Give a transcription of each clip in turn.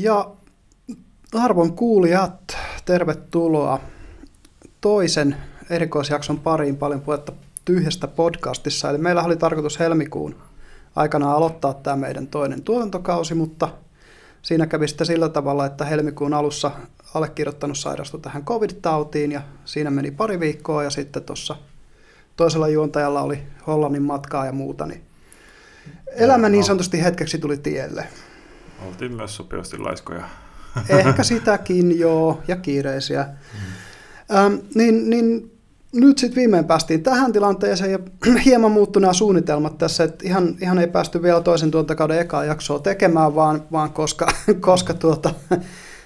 Ja arvon kuulijat, tervetuloa toisen erikoisjakson pariin paljon puhetta tyhjästä podcastissa. Eli meillä oli tarkoitus helmikuun aikana aloittaa tämä meidän toinen tuotantokausi, mutta siinä kävi sitten sillä tavalla, että helmikuun alussa allekirjoittanut sairastui tähän covid-tautiin ja siinä meni pari viikkoa ja sitten tuossa toisella juontajalla oli Hollannin matkaa ja muuta, niin elämä niin sanotusti hetkeksi tuli tielle. Oltiin myös sopivasti laiskoja. Ehkä sitäkin, joo, ja kiireisiä. Mm. Ähm, niin, niin nyt sitten viimein päästiin tähän tilanteeseen ja hieman muuttuneet suunnitelmat tässä, että ihan, ihan ei päästy vielä toisen tuontakauden ekaa jaksoa tekemään, vaan, vaan koska, koska tuota,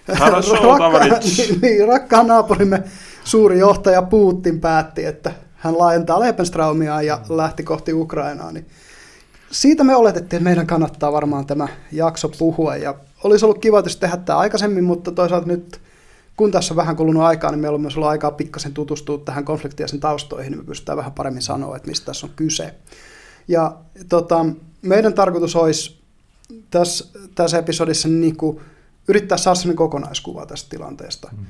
rakka, niin, niin, rakkaan naapurimme suuri johtaja Putin päätti, että hän laajentaa Lepenstraumiaan ja lähti kohti Ukrainaa, niin siitä me oletettiin, että meidän kannattaa varmaan tämä jakso puhua ja olisi ollut kiva tietysti tehdä tämä aikaisemmin, mutta toisaalta nyt kun tässä on vähän kulunut aikaa, niin meillä on myös ollut aikaa pikkasen tutustua tähän konfliktiin ja sen taustoihin, niin me pystytään vähän paremmin sanoa, että mistä tässä on kyse. Ja tota, meidän tarkoitus olisi tässä, tässä episodissa niin kuin yrittää saada sellainen kokonaiskuva tästä tilanteesta. Mm.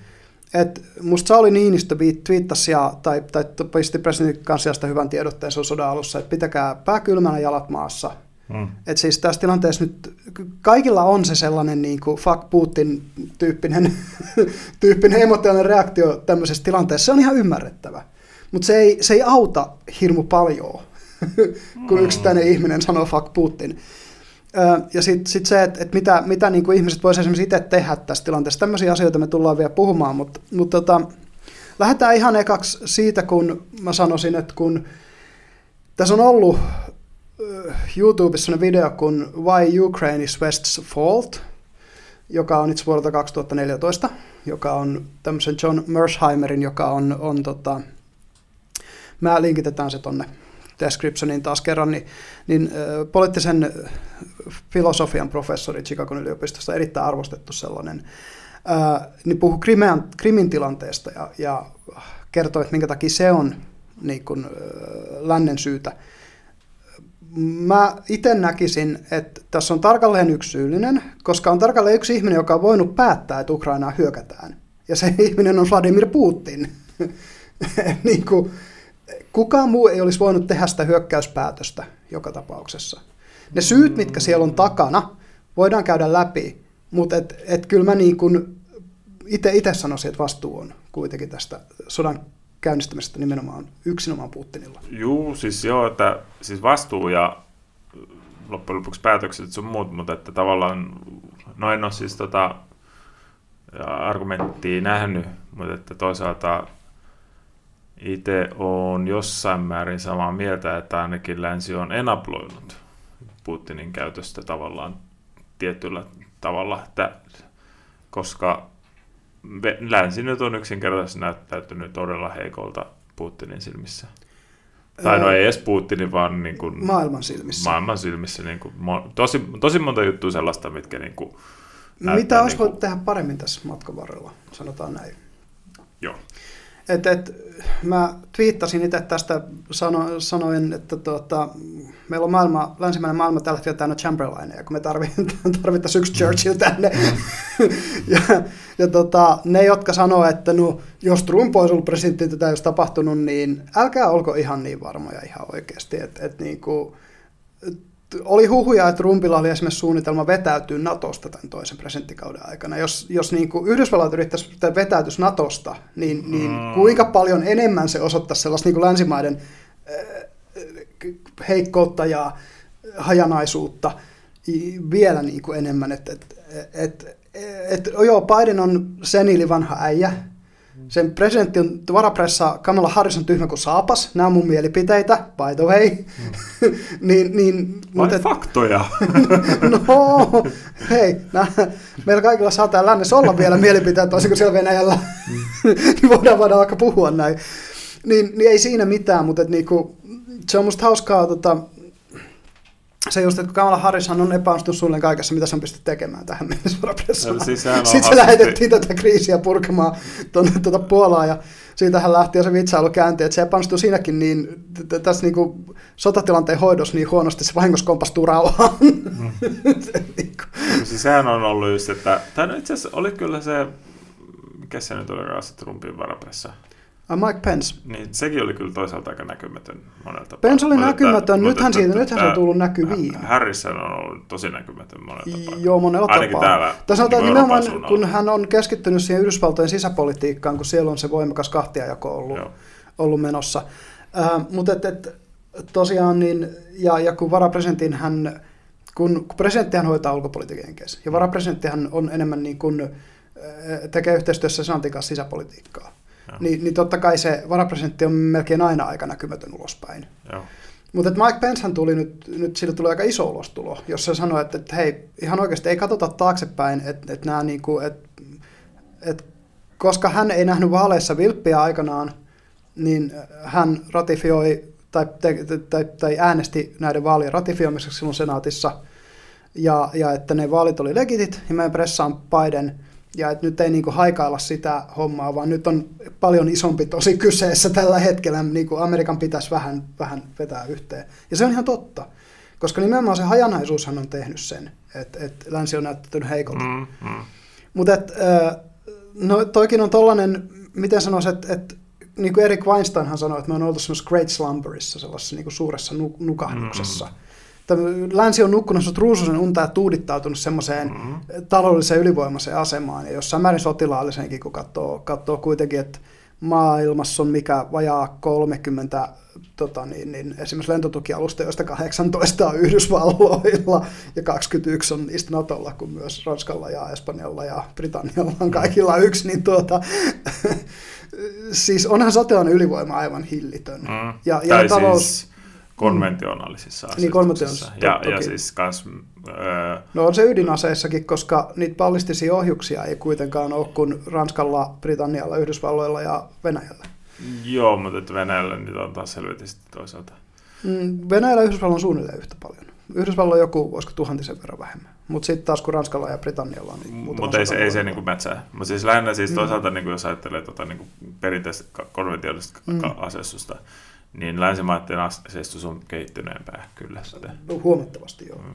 Et musta Sauli Niinistö twiittasi ja, tai, tai pisti presidentin kanssa hyvän tiedotteen sodan alussa, että pitäkää pää kylmänä jalat maassa. Mm. Et siis tässä tilanteessa nyt kaikilla on se sellainen niin kuin fuck Putin tyyppinen, tyyppinen emotionaalinen reaktio tämmöisessä tilanteessa. Se on ihan ymmärrettävä. Mutta se ei, se ei auta hirmu paljon, kun mm. yksittäinen ihminen sanoo fuck Putin. Ja sitten sit se, että et mitä, mitä niin kuin ihmiset voisivat esimerkiksi itse tehdä tässä tilanteessa. Tämmöisiä asioita me tullaan vielä puhumaan, mutta, mutta tota, lähdetään ihan ekaksi siitä, kun mä sanoisin, että kun tässä on ollut YouTubessa video kuin Why Ukraine is West's Fault, joka on itse vuodelta 2014, joka on tämmöisen John Mersheimerin, joka on, on tota, mä linkitetään se tonne descriptioniin taas kerran, niin, niin poliittisen filosofian professori Chicagon yliopistosta, erittäin arvostettu sellainen, niin puhui Krimean, Krimin tilanteesta ja, ja kertoi, että minkä takia se on niin kuin, lännen syytä. Mä itse näkisin, että tässä on tarkalleen yksi syyllinen, koska on tarkalleen yksi ihminen, joka on voinut päättää, että Ukrainaa hyökätään. Ja se ihminen on Vladimir Putin. niin kuin, kukaan muu ei olisi voinut tehdä sitä hyökkäyspäätöstä joka tapauksessa. Ne syyt, mitkä siellä on takana, voidaan käydä läpi, mutta et, et kyllä mä niin kuin itse sanoisin, että vastuu on kuitenkin tästä sodan käynnistämisestä nimenomaan yksinomaan Putinilla. Juu, siis joo, että siis vastuu ja loppujen lopuksi päätökset sun muut, mutta että tavallaan, no en ole siis tota argumenttia nähnyt, mutta että toisaalta itse on jossain määrin samaa mieltä, että ainakin länsi on enabloinut Putinin käytöstä tavallaan tietyllä tavalla, että koska länsi nyt on yksinkertaisesti näyttäytynyt todella heikolta Putinin silmissä. Tai no ei edes Putinin, vaan niin kuin maailman silmissä. Maailman silmissä. Niin kuin, tosi, tosi monta juttua sellaista, mitkä niin kuin, Mitä olisi niin kuin... tehdä paremmin tässä matkan varrella, sanotaan näin. Joo. Et, et, mä twiittasin itse tästä sano, sanoin, että tuota, meillä on maailma, länsimäinen maailma tällä hetkellä täynnä Chamberlainia, kun me tarvittaisiin yksi Churchill tänne. ja ja tota, ne, jotka sanoo, että no, jos Trump olisi ollut presidentti, tätä olisi tapahtunut, niin älkää olko ihan niin varmoja ihan oikeasti. Et, et niin kuin, oli huhuja, että Trumpilla oli esimerkiksi suunnitelma vetäytyä Natosta tämän toisen presidenttikauden aikana. Jos, jos niin kuin Yhdysvallat yrittäisi vetäytyä Natosta, niin, niin mm. kuinka paljon enemmän se osoittaisi sellaista niin kuin länsimaiden äh, heikkoutta ja hajanaisuutta vielä niin kuin enemmän. Että et, et, et, joo, Biden on senili vanha äijä, sen presidentti on varapressa Kamala Harris on tyhmä kuin saapas. Nämä on mun mielipiteitä, by the way. Mm. niin, niin, mutta faktoja. no, hei, nää, meillä kaikilla saattaa lännessä olla vielä mielipiteitä, toisin kuin siellä Venäjällä. Mm. voidaan, voidaan vaikka puhua näin. Niin, niin ei siinä mitään, mutta et niinku, se on musta hauskaa, tota, se just, että Kamala Harrishan on epäonnistunut suunnilleen kaikessa, mitä se on pystynyt tekemään tähän mennessä Siis Sitten se lähetettiin tätä kriisiä purkamaan tuonne tuota Puolaan ja siitä hän lähti ja se vitsailu käynti, että se epäonnistui siinäkin niin tässä niin sotatilanteen hoidossa niin huonosti, se vahingossa kompastuu rauhaan. Mm. niin siis sehän on ollut just, että, tai no itse asiassa oli kyllä se, mikä se nyt oli Raassa Trumpin varapressa? Uh, Mike Pence. Niin, sekin oli kyllä toisaalta aika näkymätön monelta tapaa. Pence oli näkymätön, nythän, siitä, nythän se on tullut näkyviin. Harrison on ollut tosi näkymätön monelta tapaa. Joo, monella Ainakin tapaa. täällä sanotaan niin nimenomaan, Euroopan kun suunnalla. hän on keskittynyt siihen Yhdysvaltojen sisäpolitiikkaan, kun siellä on se voimakas kahtiajako ollut, Joo. ollut menossa. Äh, mutta et, et, tosiaan, niin, ja, ja kun varapresidentin hän, kun, kun presidenttihän hoitaa ulkopolitiikan jenkeissä, ja varapresidenttihän on enemmän niin kuin, tekee yhteistyössä Santin kanssa sisäpolitiikkaa, Joo. niin, niin totta kai se varapresidentti on melkein aina aika näkymätön ulospäin. Joo. Mutta Mike Pencehän tuli nyt, nyt sillä tuli aika iso ulostulo, jossa se sanoi, että, että hei, ihan oikeasti ei katsota taaksepäin, että, että nämä niinku, että, että koska hän ei nähnyt vaaleissa vilppiä aikanaan, niin hän ratifioi tai, te, tai, tai äänesti näiden vaalien ratifioimiseksi silloin senaatissa, ja, ja että ne vaalit oli legitit, ja meidän pressa on Biden, ja että nyt ei niinku haikailla sitä hommaa, vaan nyt on paljon isompi tosi kyseessä tällä hetkellä, niin kuin Amerikan pitäisi vähän, vähän vetää yhteen. Ja se on ihan totta, koska nimenomaan se hajanaisuushan on tehnyt sen, että, että länsi on näyttänyt heikolta. Mm, mm. Mutta no toikin on tollainen, miten sanoisi, että et, niin kuin Erik Weinsteinhan sanoi, että me on oltu semmoisessa great slumberissa, sellaisessa niin kuin suuressa nu- nukahduksessa. Mm-hmm. Länsi on nukkunut sut ruususen unta ja tuudittautunut semmoiseen Mm-hmm. taloudelliseen ylivoimaiseen asemaan, ja jossain määrin sotilaallisenkin, kun katsoo, katsoo kuitenkin, että maailmassa on mikä vajaa 30 tota niin, niin esimerkiksi lentotukialusta, joista 18 on Yhdysvalloilla ja 21 on niistä Natolla, kun myös Ranskalla ja Espanjalla ja Britannialla on kaikilla yksi, niin tuota, siis onhan sotilainen ylivoima aivan hillitön. Mm. Ja, ja talous, siis konventionaalisissa Niin, asetuksissa. ja, ja siis kans, öö, No on se ydinaseissakin, koska niitä ballistisia ohjuksia ei kuitenkaan ole kuin Ranskalla, Britannialla, Yhdysvalloilla ja Venäjällä. joo, mutta että Venäjällä niitä on taas selvitisti toisaalta. Mm, Venäjällä ja Yhdysvalloilla on suunnilleen yhtä paljon. Yhdysvalloilla on joku, voisiko tuhantisen verran vähemmän. Mutta sitten taas kun Ranskalla ja Britannialla on niin muutama Mutta ei se, ei se niinku mätsää. Mutta siis lähinnä siis Mm. toisaalta, niinku, jos ajattelee tota, niinku, perinteistä konventionaalista Mm. mm. Niin länsimaiden aseistus on kehittyneempää kyllä sitten. No, huomattavasti joo. Mm.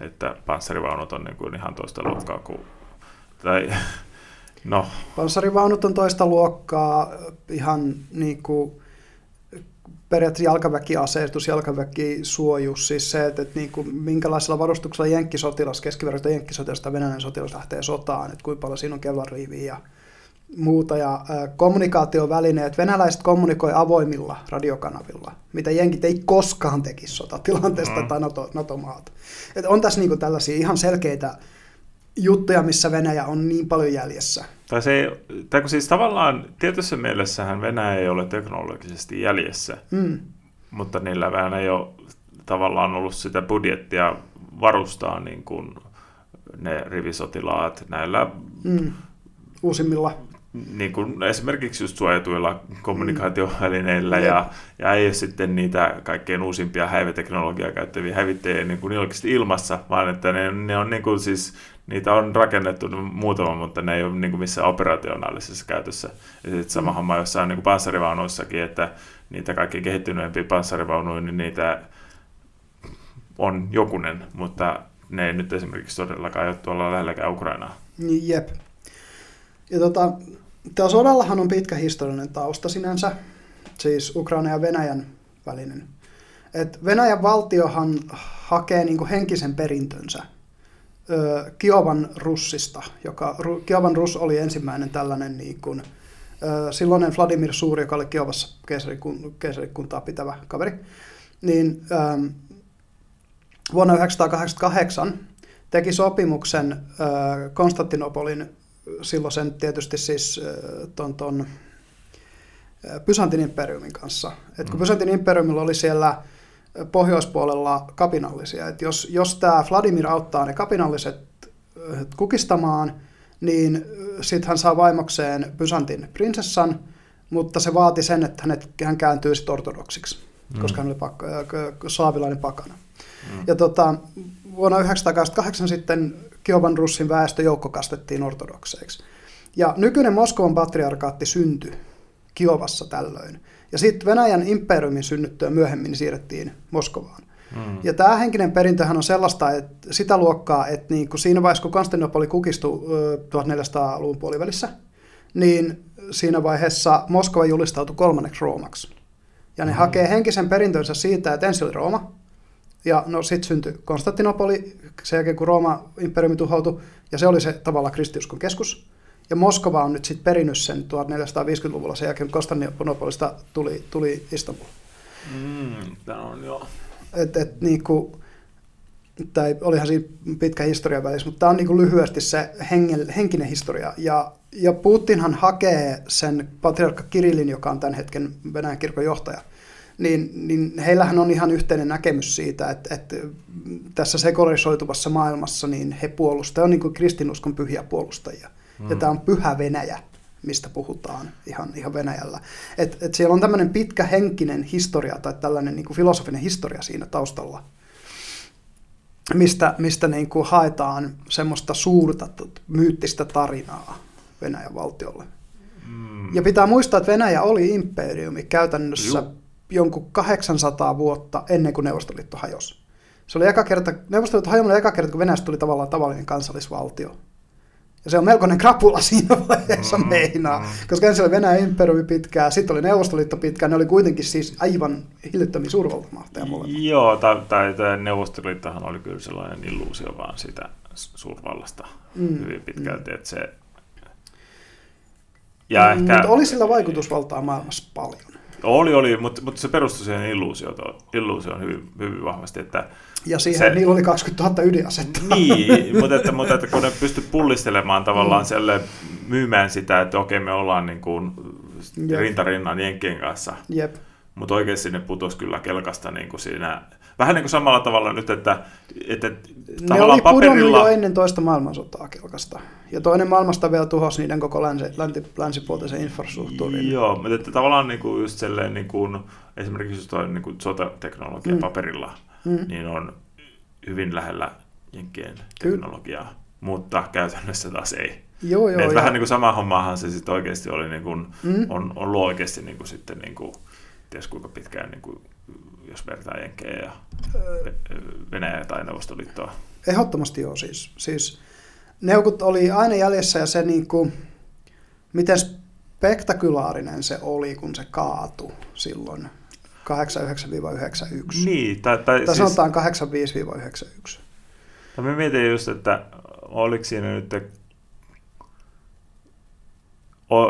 Että panssarivaunut on niinku ihan toista luokkaa kuin... Tai, no, Panssarivaunut on toista luokkaa, ihan niin kuin periaatteessa jalkaväkiaseistus, jalkaväkisuojus, siis se, että, että niin kuin, minkälaisella varustuksella jenkkisotilas, keskiverroista jenkkisotilas tai venäläinen sotilas lähtee sotaan, että kuinka paljon siinä on kellarriiviä ja muuta. Ja kommunikaatiovälineet, venäläiset kommunikoi avoimilla radiokanavilla, mitä jenkit ei koskaan tekisi sotatilanteesta Mm. tai NATO, NATO-maat. Et on tässä niin kuin tällaisia ihan selkeitä juttuja, missä Venäjä on niin paljon jäljessä. tai se ei, tai kun siis tavallaan tietyssä mielessähän Venäjä ei ole teknologisesti jäljessä, Mm. mutta niillä vähän ei ole tavallaan ollut sitä budjettia varustaa niin kuin ne rivisotilaat näillä Mm. Uusimmilla. Niin kuin esimerkiksi just suojatuilla kommunikaatiovälineillä Mm. ja, ja ei ole sitten niitä kaikkein uusimpia häiveteknologiaa käyttäviä hävittäjiä niin kuin oikeasti ilmassa, vaan että ne, ne on niin kuin siis, niitä on rakennettu muutama, mutta ne ei ole niin kuin missään operationaalisessa käytössä. Ja sitten sama Mm. homma jossain niin kuin panssarivaunuissakin, että niitä kaikki kehittyneempiä panssarivaunuja, niin niitä on jokunen, mutta ne ei nyt esimerkiksi todellakaan ole tuolla lähelläkään Ukrainaa. Niin, jep. Ja tota, tällä sodallahan on pitkä historiallinen tausta sinänsä, siis Ukraina ja Venäjän välinen. Et Venäjän valtiohan hakee niinku henkisen perintönsä ö, Kiovan russista, joka Ru- Kiovan russ oli ensimmäinen tällainen niin ö, silloinen Vladimir Suuri, joka oli Kiovassa keisarikun, keisarikuntaa pitävä kaveri, niin ähm, vuonna 1988 teki sopimuksen äh, Konstantinopolin silloisen tietysti siis ton, ton Byzantin imperiumin kanssa. Et kun Mm. Byzantin imperiumilla oli siellä pohjoispuolella kapinallisia, että jos, jos tämä Vladimir auttaa ne kapinalliset kukistamaan, niin sitten hän saa vaimokseen Byzantin prinsessan, mutta se vaati sen, että hänet, hän kääntyy sitten ortodoksiksi, Mm. koska hän oli pakko, k- slaavilainen pakana. Mm. Ja tota, vuonna 1988 sitten Kiovan russin väestö joukkokastettiin ortodokseiksi. Ja nykyinen Moskovan patriarkaatti syntyi Kiovassa tällöin. Ja sitten Venäjän imperiumin synnyttyä myöhemmin siirrettiin Moskovaan. Mm. Ja tämä henkinen perintöhän on sellaista, että sitä luokkaa, että niin kuin siinä vaiheessa, kun Konstantinopoli kukistui 1400-luvun puolivälissä, niin siinä vaiheessa Moskova julistautui kolmanneksi Roomaksi. Ja ne mm. hakee henkisen perintönsä siitä, että ensin oli Rooma, ja no sitten syntyi Konstantinopoli sen jälkeen, kun Rooma imperiumi tuhoutui, ja se oli se tavallaan kristiuskon keskus. Ja Moskova on nyt sitten perinnyt sen 1450-luvulla sen jälkeen, kun Konstantinopolista tuli, tuli Istanbul. Mm, tämä on jo. Et, et, niinku, tai olihan siinä pitkä historia välissä, mutta tämä on niinku lyhyesti se hengel, henkinen historia. Ja, ja Putinhan hakee sen patriarkka Kirillin, joka on tämän hetken Venäjän kirkon johtaja, niin, niin heillähän on ihan yhteinen näkemys siitä, että, että tässä sekularisoituvassa maailmassa niin he puolustavat, on niin kuin kristinuskon pyhiä puolustajia. Mm. Ja tämä on pyhä Venäjä, mistä puhutaan ihan, ihan Venäjällä. Et, et siellä on tämmöinen pitkä henkinen historia tai tällainen niin kuin filosofinen historia siinä taustalla, mistä, mistä niin kuin haetaan semmoista suurta myyttistä tarinaa Venäjän valtiolle. Mm. Ja pitää muistaa, että Venäjä oli imperiumi käytännössä Juh. Jonkun 800 vuotta ennen kuin Neuvostoliitto hajosi. Se oli eka kerta, Neuvostoliitto hajosi eka kerta, kun Venäjästä tuli tavallaan tavallinen kansallisvaltio. Ja se on melkoinen krapula siinä vaiheessa mm, meinaa, mm. koska ensin oli Venäjän imperiumi pitkään, sitten oli Neuvostoliitto pitkään, ne oli kuitenkin siis aivan hillittömiä suurvaltamahteja molemmat. Joo, tai, tai, tai Neuvostoliittohan oli kyllä sellainen illuusio vaan sitä suurvallasta mm, hyvin pitkälti, mm. että se... Ja mm, ehkä... Mutta oli sillä vaikutusvaltaa maailmassa paljon. Oli, oli, mutta, mutta se perustui siihen illuusioon, illuusioon hyvin, hyvin vahvasti, että ja siihen se, niillä oli 20 000 ydinasetta. Niin, mutta, että, mutta että kun ne pysty pullistelemaan tavallaan mm. selle, myymään sitä, että okei me ollaan niin kuin rintarinnan Jenkkien kanssa. Jep. Mutta oikeasti ne putosi kyllä kelkasta niin kuin siinä, vähän niin kuin samalla tavalla nyt, että, että ne oli paperilla... jo ennen toista maailmansotaa kelkasta. Ja toinen maailmasta vielä tuhosi niiden koko länsi, länsi, länsipuolisen infrastruktuurin. Joo, mutta että tavallaan niin kuin just selleen, niin kuin, esimerkiksi just toi niin kuin sotateknologia mm. paperilla – mm. niin on hyvin lähellä Jenkkien teknologiaa, Kyllä. mutta käytännössä taas ei. Joo, joo, niin, vähän niin kuin sama hommahan se sitten oikeasti oli, niin kuin, mm. on, on ollut oikeasti niin kuin sitten, niin kuin, ties kuinka pitkään, niin kuin, jos vertaa Jenkkejä ja Venäjää tai Neuvostoliittoa. Ehdottomasti joo siis. siis neukut oli aina jäljessä ja se niin kuin, miten spektakulaarinen se oli, kun se kaatui silloin 89-91. Niin, tai, tai, tai siis, sanotaan 85-91. Tai mä mietin just, että oliko siinä nyt... O,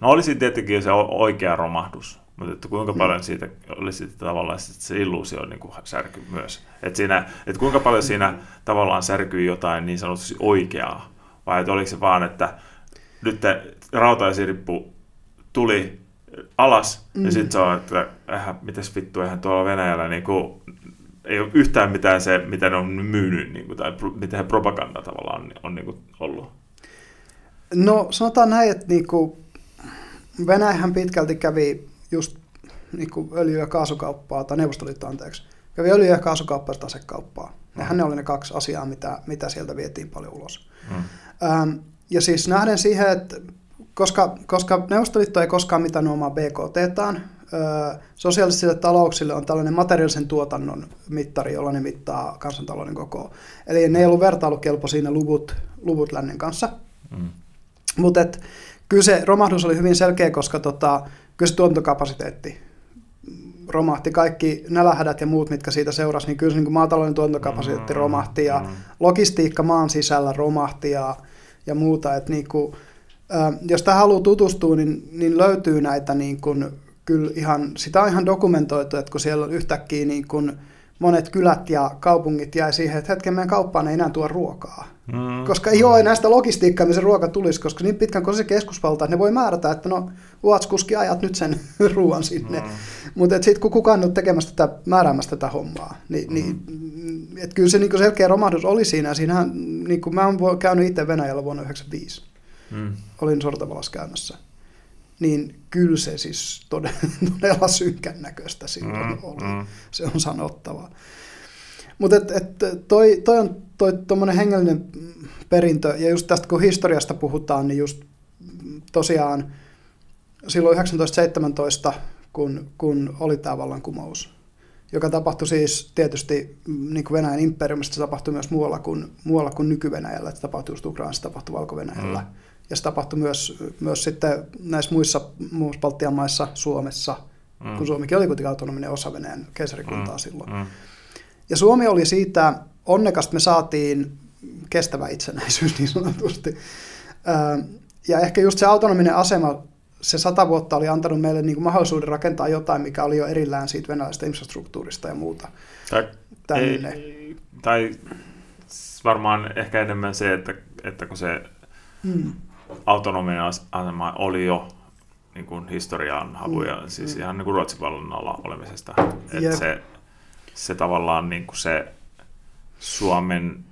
no olisi tietenkin se oikea romahdus, mutta että kuinka mm. paljon siitä oli sitten tavallaan se illuusio niin kuin särky myös. Että, siinä, että kuinka paljon siinä tavallaan särkyi jotain niin sanotusti oikeaa, vai että oliko se vaan, että nyt rautaisirippu tuli alas, mm. ja sitten se on, että äh, mitäs vittu, eihän tuolla Venäjällä niin kuin, ei ole yhtään mitään se, mitä ne on myynyt, niin kuin, tai mitä propaganda tavallaan on, on niin kuin, ollut. No sanotaan näin, että niin kuin, Venäjähän pitkälti kävi just niin kuin öljy- ja kaasukauppaa, tai Neuvostoliitto anteeksi, kävi öljy- ja kaasukauppaa ja tasekauppaa. Nehän mm. ne oli ne kaksi asiaa, mitä, mitä sieltä vietiin paljon ulos. Mm. Ähm, ja siis nähden siihen, että koska, koska Neuvostoliitto ei koskaan mitannut omaa BKT-taan, sosiaalisille talouksille on tällainen materiaalisen tuotannon mittari, jolla ne mittaa kansantalouden kokoa. Eli ne ei ollut vertailukelpo siinä luvut, luvut lännen kanssa. Mm. Mutta kyllä se romahdus oli hyvin selkeä, koska tota, kyllä se tuotantokapasiteetti romahti. Kaikki nälähädät ja muut, mitkä siitä seurasi, niin kyllä se niin maatalouden tuotantokapasiteetti mm, romahti ja mm. logistiikka maan sisällä romahti ja, ja muuta. Että niin kuin, jos tähän haluaa tutustua, niin, niin löytyy näitä niin kuin, kyllä ihan, sitä on ihan dokumentoitu, että kun siellä on yhtäkkiä niin kuin monet kylät ja kaupungit jäi siihen, että hetken meidän kauppaan ei enää tuo ruokaa. Mm. Koska ei ole enää sitä logistiikkaa, missä ruoka tulisi, koska niin pitkän kuin se keskusvalta, että ne voi määrätä, että no Uatskuski ajat nyt sen ruoan sinne. Mm. Mutta sitten kun kukaan nyt tekemässä tätä, määräämässä tätä hommaa, niin, mm. niin et kyllä se niin selkeä romahdus oli siinä. Siinähän, niin kuin mä oon käynyt itse Venäjällä vuonna 1995 mm. olin sortavalas käymässä, niin kyllä se siis todella, todella synkän näköistä silloin mm, oli. Mm. Se on sanottava. Mutta et, et toi, toi on toi hengellinen perintö, ja just tästä kun historiasta puhutaan, niin just tosiaan silloin 1917, kun, kun oli tämä vallankumous, joka tapahtui siis tietysti mm, niin kuin Venäjän imperiumista, se tapahtui myös muualla kuin, muualla kuin nyky-Venäjällä, että tapahtui just Ukrainassa, tapahtui Valko-Venäjällä. Mm. Ja se tapahtui myös, myös sitten näissä muissa, muissa Baltian maissa, Suomessa, mm. kun Suomikin oli kuitenkin autonominen osa Venäjän keisarikuntaa mm. silloin. Mm. Ja Suomi oli siitä onnekasta, me saatiin kestävä itsenäisyys niin sanotusti. Ja ehkä just se autonominen asema, se sata vuotta oli antanut meille niin kuin mahdollisuuden rakentaa jotain, mikä oli jo erillään siitä venäläisestä infrastruktuurista ja muuta. Tai, ei, tai varmaan ehkä enemmän se, että, että kun se hmm. Autonominen asema oli jo niin kuin historiaan haluja, hmm. siis hmm. ihan niin kuin Ruotsin vallan alla olemisesta. Että se, se tavallaan niin kuin se Suomen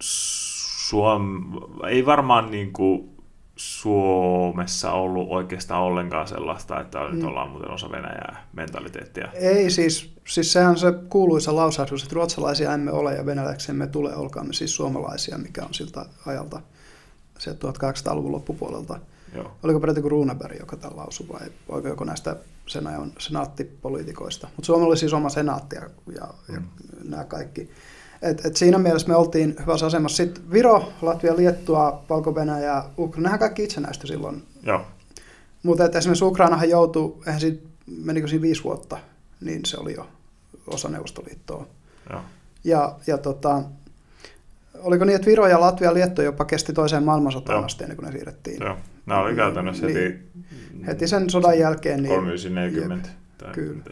Suom, ei varmaan niin kuin Suomessa ollut oikeastaan ollenkaan sellaista, että nyt mm. ollaan muuten osa Venäjää mentaliteettia. Ei siis, siis sehän se kuuluisa lausahdus, että ruotsalaisia emme ole ja venäläisiä emme tule, olkaamme siis suomalaisia, mikä on siltä ajalta se 1800-luvun loppupuolelta. Joo. Oliko peräti kuin Runeberg, joka tämän lausui vai oikein joko näistä sen ajan senaattipoliitikoista. Mutta Suomella oli siis oma senaatti ja, ja, mm. ja nämä kaikki. Et, et siinä mielessä me oltiin hyvässä asemassa. Sitten Viro, Latvia, Liettua, Valko-Venäjä, Ukraina, nehän kaikki itsenäistyi silloin. Mutta esimerkiksi Ukrainahan joutui, eihän siitä, menikö siinä viisi vuotta, niin se oli jo osa Neuvostoliittoa. Joo. Ja, ja tota, oliko niin, että Viro ja Latvia ja Liettua jopa kesti toiseen maailmansotaan asti ennen kuin ne siirrettiin. Joo, nämä oli käytännössä niin, heti... Heti sen sodan jälkeen. Niin, 3940. Kyllä.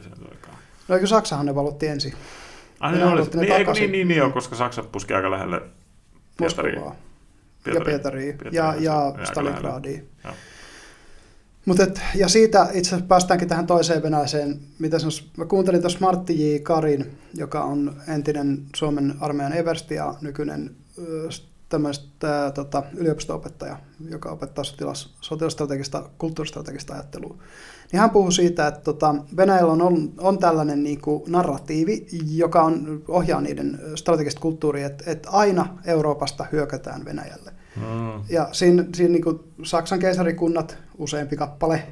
No eikö Saksahan ne valotti ensin? Ai, ne oli, niin, eikö, niin, niin, niin, koska Saksa puski aika lähelle Pietariin. Ja Pietariin. Ja, ja Stalingradiin. Mut et, ja siitä itse asiassa päästäänkin tähän toiseen venäläiseen, mitä sanois, mä kuuntelin tuossa Martti J. Karin, joka on entinen Suomen armeijan eversti ja nykyinen tämmöistä tota, yliopisto-opettaja, joka opettaa sotilas, sotilastrategista, kulttuuristrategista ajattelua niin hän puhui siitä, että tota, Venäjällä on, on, on tällainen niin kuin narratiivi, joka on, ohjaa niiden strategista kulttuuria, että, että aina Euroopasta hyökätään Venäjälle. Mm. Ja siinä, siinä niin kuin Saksan keisarikunnat, useampi kappale,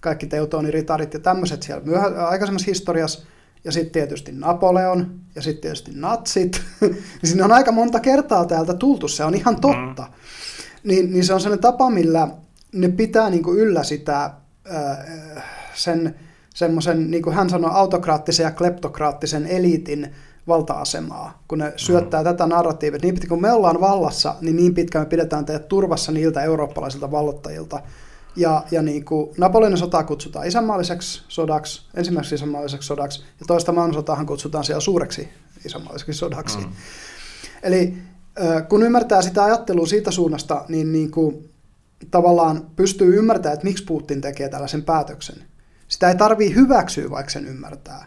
kaikki teutoniritarit ja tämmöiset siellä myöhä, aikaisemmassa historiassa, ja sitten tietysti Napoleon, ja sitten tietysti natsit. Siinä on aika monta kertaa täältä tultu, se on ihan totta. Mm. Niin, niin se on sellainen tapa, millä ne pitää niin kuin yllä sitä sen semmoisen, niin kuin hän sanoi, autokraattisen ja kleptokraattisen eliitin valta-asemaa, kun ne syöttää mm. tätä narratiivia. Niin pitkään kun me ollaan vallassa, niin niin pitkään me pidetään teidät turvassa niiltä eurooppalaisilta vallottajilta. Ja, ja niin kuin Napoleonin sota kutsutaan isänmaalliseksi sodaksi, ensimmäiseksi isänmaalliseksi sodaksi, ja toista maailmansotahan kutsutaan siellä suureksi isänmaalliseksi sodaksi. Mm. Eli kun ymmärtää sitä ajattelua siitä suunnasta, niin, niin kuin tavallaan pystyy ymmärtämään, että miksi Putin tekee tällaisen päätöksen. Sitä ei tarvii hyväksyä, vaikka sen ymmärtää.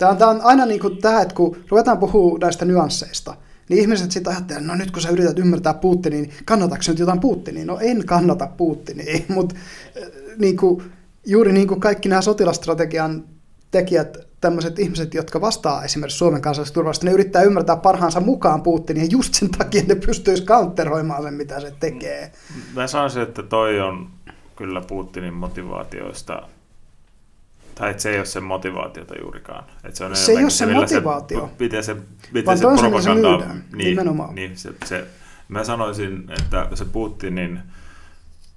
Tämä on, tämä on aina niin kuin tämä, että kun ruvetaan puhua näistä nyansseista, niin ihmiset sitten ajattelevat, no nyt kun sä yrität ymmärtää Putinia, niin kannatatko nyt jotain Putinia? No en kannata Putinia, mutta äh, niin kuin, juuri niin kuin kaikki nämä sotilastrategian tekijät tämmöiset ihmiset, jotka vastaa esimerkiksi Suomen kansallisesta turvallisuudesta, ne yrittää ymmärtää parhaansa mukaan Putinia, just sen takia ne pystyisi counteroimaan sen, mitä se tekee. Mä sanoisin, että toi on kyllä Putinin motivaatioista, tai että se ei ole sen motivaatiota juurikaan. Että se on se ei ole se motivaatio. Se, miten se, miten se propaganda... Se niin, nimenomaan. Niin, se, se, mä sanoisin, että se Putinin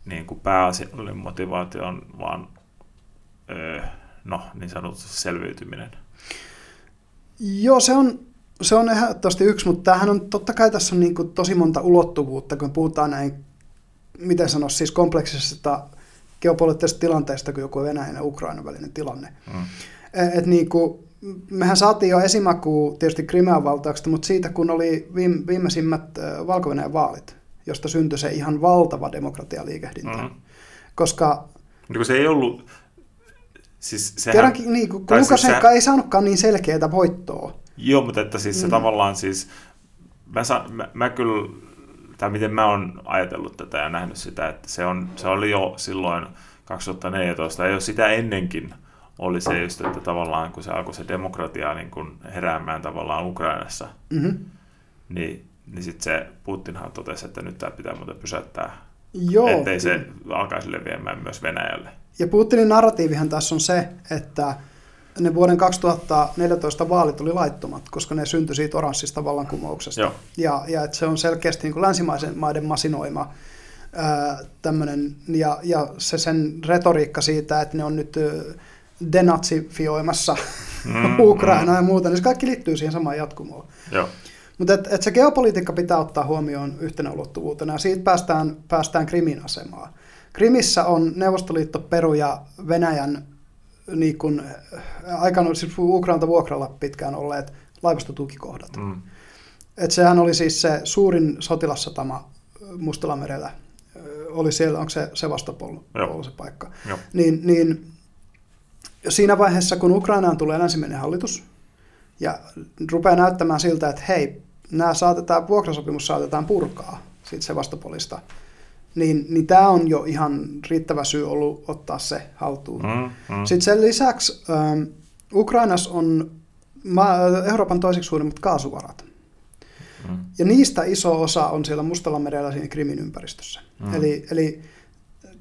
niin kuin pääasiallinen motivaatio on vaan... Öö, no, niin sanotusti selviytyminen? Joo, se on, se on ehdottomasti yksi, mutta tämähän on, totta kai tässä on niin kuin tosi monta ulottuvuutta, kun puhutaan näin, miten sanoisi, siis kompleksisesta geopoliittisesta tilanteesta, kuin joku Venäjän ja Ukrainan välinen tilanne. Mm. E, et niin kuin, mehän saatiin jo esimakuu tietysti Krimean valtauksesta, mutta siitä kun oli viime, viimeisimmät valko vaalit, josta syntyi se ihan valtava demokratialiikehdintä. Mm. Koska... Niin kun se ei ollut, Siis sehän, Kerrankin, niin, kun Lukashenka siis sehän, ei saanutkaan niin selkeää voittoa. Joo, mutta että siis se mm. tavallaan siis, mä, sa, mä, mä kyllä, tai miten mä oon ajatellut tätä ja nähnyt sitä, että se, on, se oli jo silloin 2014, ja jos sitä ennenkin oli se just, että tavallaan kun se alkoi se demokratia niin kun heräämään tavallaan Ukrainassa, mm-hmm. niin, niin sitten se Putinhan totesi, että nyt tämä pitää muuten pysäyttää, Joo, ettei se alkaisi leviämään myös Venäjälle. Ja Putinin narratiivihan tässä on se, että ne vuoden 2014 vaalit oli laittomat, koska ne syntyi siitä oranssista vallankumouksesta. Joo. Ja, ja että se on selkeästi niin kuin länsimaisen maiden masinoima tämmöinen, ja, ja se sen retoriikka siitä, että ne on nyt denatsifioimassa mm, Ukrainaa mm. ja muuta, niin se kaikki liittyy siihen samaan jatkumoon. Joo. Mutta et, et se geopolitiikka pitää ottaa huomioon yhtenä ulottuvuutena, ja siitä päästään, päästään Krimin asemaan. Krimissä on Neuvostoliitto, Peru ja Venäjän niin kun, aikana, siis Ukrainalta vuokralla pitkään olleet laivastotukikohdat. Mm. Et sehän oli siis se suurin sotilassatama Mustalla merellä. Oli siellä, onko se Sevastopol ollut se paikka. Joo. Niin, niin siinä vaiheessa, kun Ukrainaan tulee länsimeinen hallitus, ja rupeaa näyttämään siltä, että hei, nämä saatetaan, vuokrasopimus saatetaan purkaa siitä Sevastopolista, niin, niin tämä on jo ihan riittävä syy ollut ottaa se haltuun. Mm, mm. Sitten sen lisäksi ähm, Ukrainassa on ma- Euroopan toiseksi suurimmat kaasuvarat. Mm. Ja niistä iso osa on siellä Mustalla merellä siinä Krimin ympäristössä. Mm. Eli, eli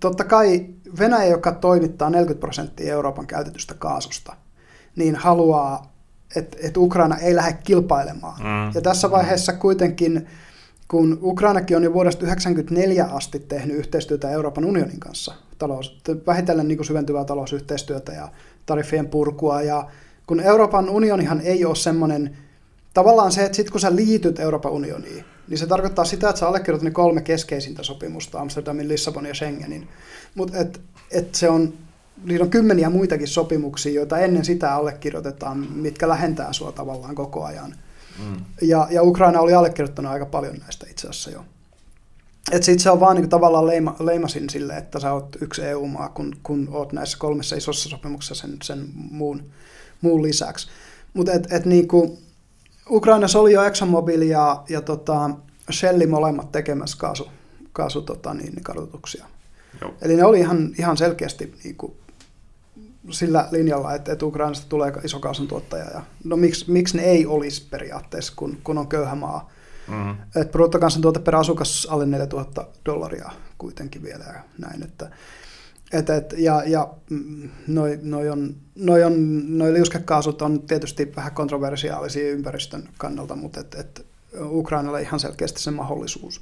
totta kai Venäjä, joka toimittaa 40 prosenttia Euroopan käytetystä kaasusta, niin haluaa, että et Ukraina ei lähde kilpailemaan. Mm. Ja tässä vaiheessa kuitenkin kun Ukrainakin on jo vuodesta 1994 asti tehnyt yhteistyötä Euroopan unionin kanssa, talous, vähitellen niin syventyvää talousyhteistyötä ja tariffien purkua, ja kun Euroopan unionihan ei ole semmoinen, tavallaan se, että sitten kun sä liityt Euroopan unioniin, niin se tarkoittaa sitä, että sä allekirjoitat ne kolme keskeisintä sopimusta, Amsterdamin, Lissabonin ja Schengenin, mutta et, et se on, niillä on kymmeniä muitakin sopimuksia, joita ennen sitä allekirjoitetaan, mitkä lähentää sua tavallaan koko ajan. Mm. Ja, ja Ukraina oli allekirjoittanut aika paljon näistä itse asiassa jo. Että sitten se on vaan niin tavallaan leima, leimasin sille, että sä oot yksi EU-maa, kun, kun oot näissä kolmessa isossa sopimuksessa sen, sen muun, muun lisäksi. Mutta et, et niin kuin, Ukrainassa oli jo ExxonMobil ja, ja tota Shelli molemmat tekemässä kaasu, kaasu tota, niin, kartoituksia. Joo. Eli ne oli ihan, ihan selkeästi niin kuin, sillä linjalla, että, että Ukrainasta tulee iso kaasun tuottaja. Ja, no miksi, miksi ne ei olisi periaatteessa, kun, kun on köyhä maa. Mm-hmm. Että bruttokansantuote per asukas alle 4000 dollaria kuitenkin vielä ja näin. Että, et, et, ja ja mm, noi, noi, on, noi, on, noi liuskekaasut on tietysti vähän kontroversiaalisia ympäristön kannalta, mutta et, et Ukrainalle ihan selkeästi se mahdollisuus.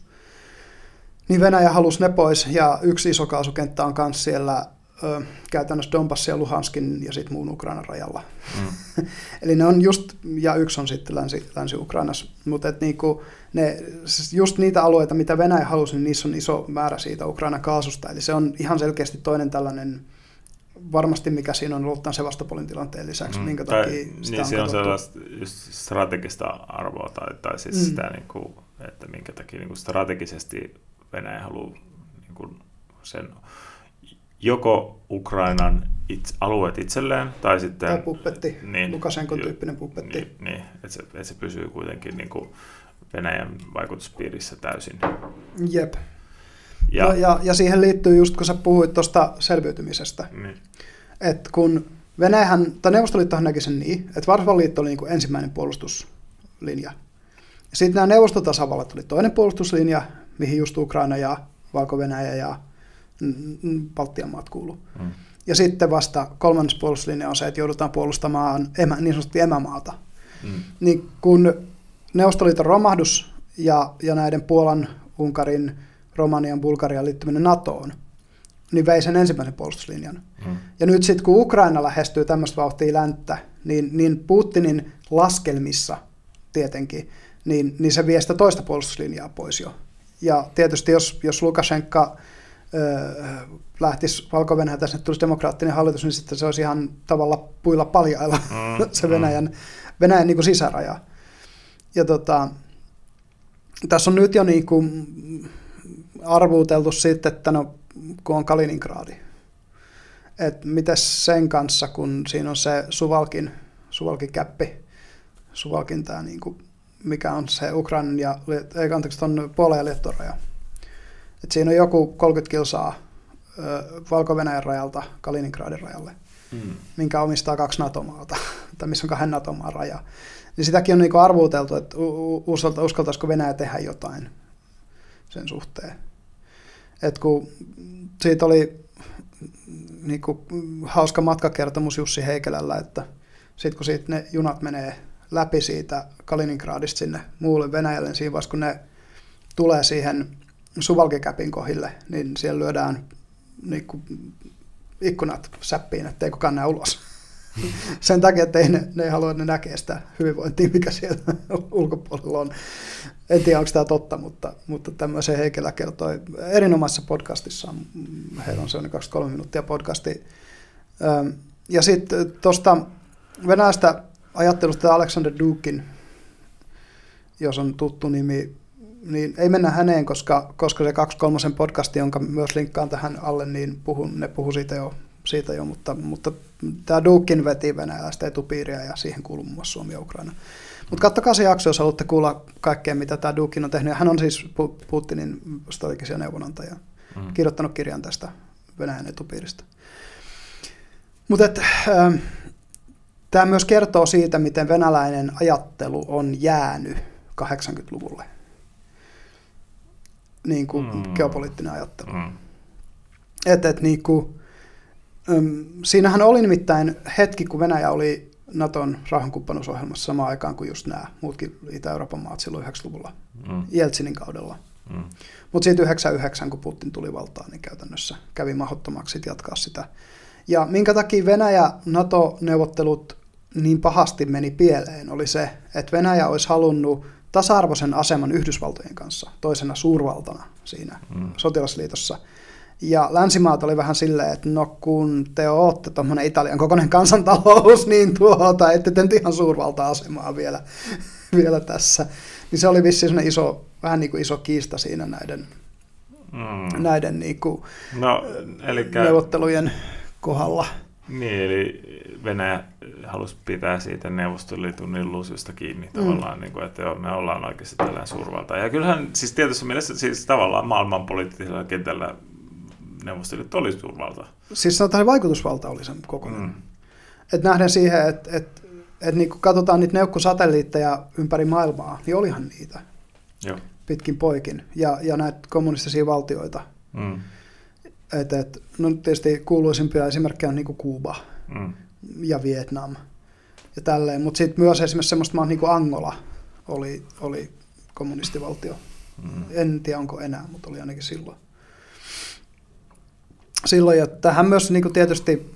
Niin Venäjä halusi ne pois ja yksi iso kaasukenttä on myös siellä ö, käytännössä Donbassin ja Luhanskin ja sitten muun Ukrainan rajalla. Mm. Eli ne on just, ja yksi on sitten Länsi, Länsi-Ukrainassa, mutta niinku, ne, siis just niitä alueita, mitä Venäjä halusi, niin niissä on iso määrä siitä Ukrainan kaasusta. Eli se on ihan selkeästi toinen tällainen varmasti mikä siinä on ollut tämän Sevastopolin tilanteen lisäksi, mm, minkä tai, takia sitä niin, on siinä on sellaista just strategista arvoa, tai, tai siis mm. sitä, niin kuin, että minkä takia niin kuin strategisesti Venäjä haluaa niin kuin sen joko Ukrainan itse, alueet itselleen, tai sitten... Tai puppetti, niin, Lukasenkon tyyppinen puppetti. Niin, niin että, se, että se pysyy kuitenkin niin kuin Venäjän vaikutuspiirissä täysin. Jep. Ja, no, ja, ja siihen liittyy just, kun sä puhuit tuosta selviytymisestä, niin. että kun Venäjähän, tai Neuvostoliittohan näki sen niin, että Varsovan liitto oli niin kuin ensimmäinen puolustuslinja. Sitten nämä neuvostotasavallat oli toinen puolustuslinja, mihin just Ukraina ja Valko-Venäjä ja Baltian maat kuuluu. Mm. Ja sitten vasta kolmannes puolustuslinja on se, että joudutaan puolustamaan emä, niin sanotusti emämaata. Mm. Niin kun Neuvostoliiton romahdus ja, ja näiden Puolan, Unkarin, Romanian, Bulgarian liittyminen NATOon, niin vei sen ensimmäisen puolustuslinjan. Mm. Ja nyt sitten kun Ukraina lähestyy tämmöistä vauhtia länttä, niin, niin Putinin laskelmissa tietenkin, niin, niin se vie sitä toista puolustuslinjaa pois jo. Ja tietysti jos, jos Lukashenka lähtisi valko tässä tulisi demokraattinen hallitus, niin sitten se olisi ihan tavalla puilla paljailla mm, se. Venäjän, mm. Venäjän niin kuin sisäraja. Ja tota, tässä on nyt jo niin kuin arvuuteltu sitten, että no, kun on Kaliningradi, että miten sen kanssa, kun siinä on se Suvalkin, Suvalkin käppi, Suvalkin tämä, niin kuin, mikä on se Ukrainan ja, ei anteeksi, tuon Puolen ja Liettuan raja et siinä on joku 30 kilsaa Valko-Venäjän rajalta Kaliningradin rajalle, mm. minkä omistaa kaksi NATO-maata, tai missä on kahden NATO-maan raja. Niin sitäkin on niinku arvuuteltu, että uskaltaisiko Venäjä tehdä jotain sen suhteen. Et kun siitä oli niinku hauska matkakertomus Jussi Heikelällä, että sitten kun siitä ne junat menee läpi siitä Kaliningradista sinne muulle Venäjälle, niin siinä vaiheessa kun ne tulee siihen Suvalkikäpin kohille, niin siellä lyödään niin kuin ikkunat säppiin, ettei kukaan näe ulos. Sen takia, että ei ne, ne ei halua, että ne näkee sitä hyvinvointia, mikä siellä ulkopuolella on. En tiedä, onko tämä totta, mutta, mutta tämmöisen Heikelä kertoi erinomaisessa podcastissa. Heillä on sellainen 23 minuuttia podcasti. Ja sitten tuosta venäjästä ajattelusta Alexander Dukin, jos on tuttu nimi, niin ei mennä häneen, koska, koska se 23 podcasti, jonka myös linkkaan tähän alle, niin puhun, ne puhu siitä jo, siitä jo mutta, mutta tämä Dukin veti venäläistä etupiiriä ja siihen kuuluu muun muassa Suomi ja Ukraina. Mutta kattokaa se jakso, jos haluatte kuulla kaikkea, mitä tämä Dukin on tehnyt. Hän on siis Putinin strategisia neuvonantaja, mm. kirjoittanut kirjan tästä Venäjän etupiiristä. Mutta ähm, tämä myös kertoo siitä, miten venäläinen ajattelu on jäänyt 80-luvulle. Niin kuin mm. geopoliittinen ajattelu. Mm. Et, et, niin kuin, äm, siinähän oli nimittäin hetki, kun Venäjä oli Naton rauhankumppanuusohjelmassa samaan aikaan kuin just nämä muutkin Itä-Euroopan maat silloin 90-luvulla, mm. Jeltsinin kaudella. Mm. Mutta sitten 99, kun Putin tuli valtaan, niin käytännössä kävi mahdottomaksi jatkaa sitä. Ja minkä takia Venäjä-NATO-neuvottelut niin pahasti meni pieleen, oli se, että Venäjä olisi halunnut tasa-arvoisen aseman Yhdysvaltojen kanssa, toisena suurvaltana siinä mm. sotilasliitossa. Ja länsimaat oli vähän silleen, että no kun te olette tuommoinen Italian kokoinen kansantalous, niin tuota, ette te ihan suurvalta-asemaa vielä, vielä tässä. Niin se oli vissiin iso, vähän niin kuin iso kiista siinä näiden, mm. näiden niin kuin no, elikkä... neuvottelujen kohdalla. Niin, eli Venäjä halusi pitää siitä Neuvostoliiton illuusiosta kiinni mm. tavallaan, niin kuin, että joo, me ollaan oikeasti tällainen suurvalta. Ja kyllähän siis tietysti mielessä siis tavallaan maailmanpoliittisella kentällä Neuvostoliitto oli suurvalta. Siis sanotaan, vaikutusvalta oli sen kokonaan. Mm. Et nähden siihen, että et, et niin kun katsotaan niitä neukkosatelliitteja ympäri maailmaa, niin olihan niitä Joo. pitkin poikin. Ja, ja näitä kommunistisia valtioita. Mm. Et, et, no tietysti kuuluisimpia esimerkkejä on niin Kuuba mm. Ja Vietnam ja tälleen. Mutta sitten myös esimerkiksi semmoista maat niin kuin Angola oli, oli kommunistivaltio. Mm. En tiedä onko enää, mutta oli ainakin silloin silloin. Ja tähän myös niin kuin tietysti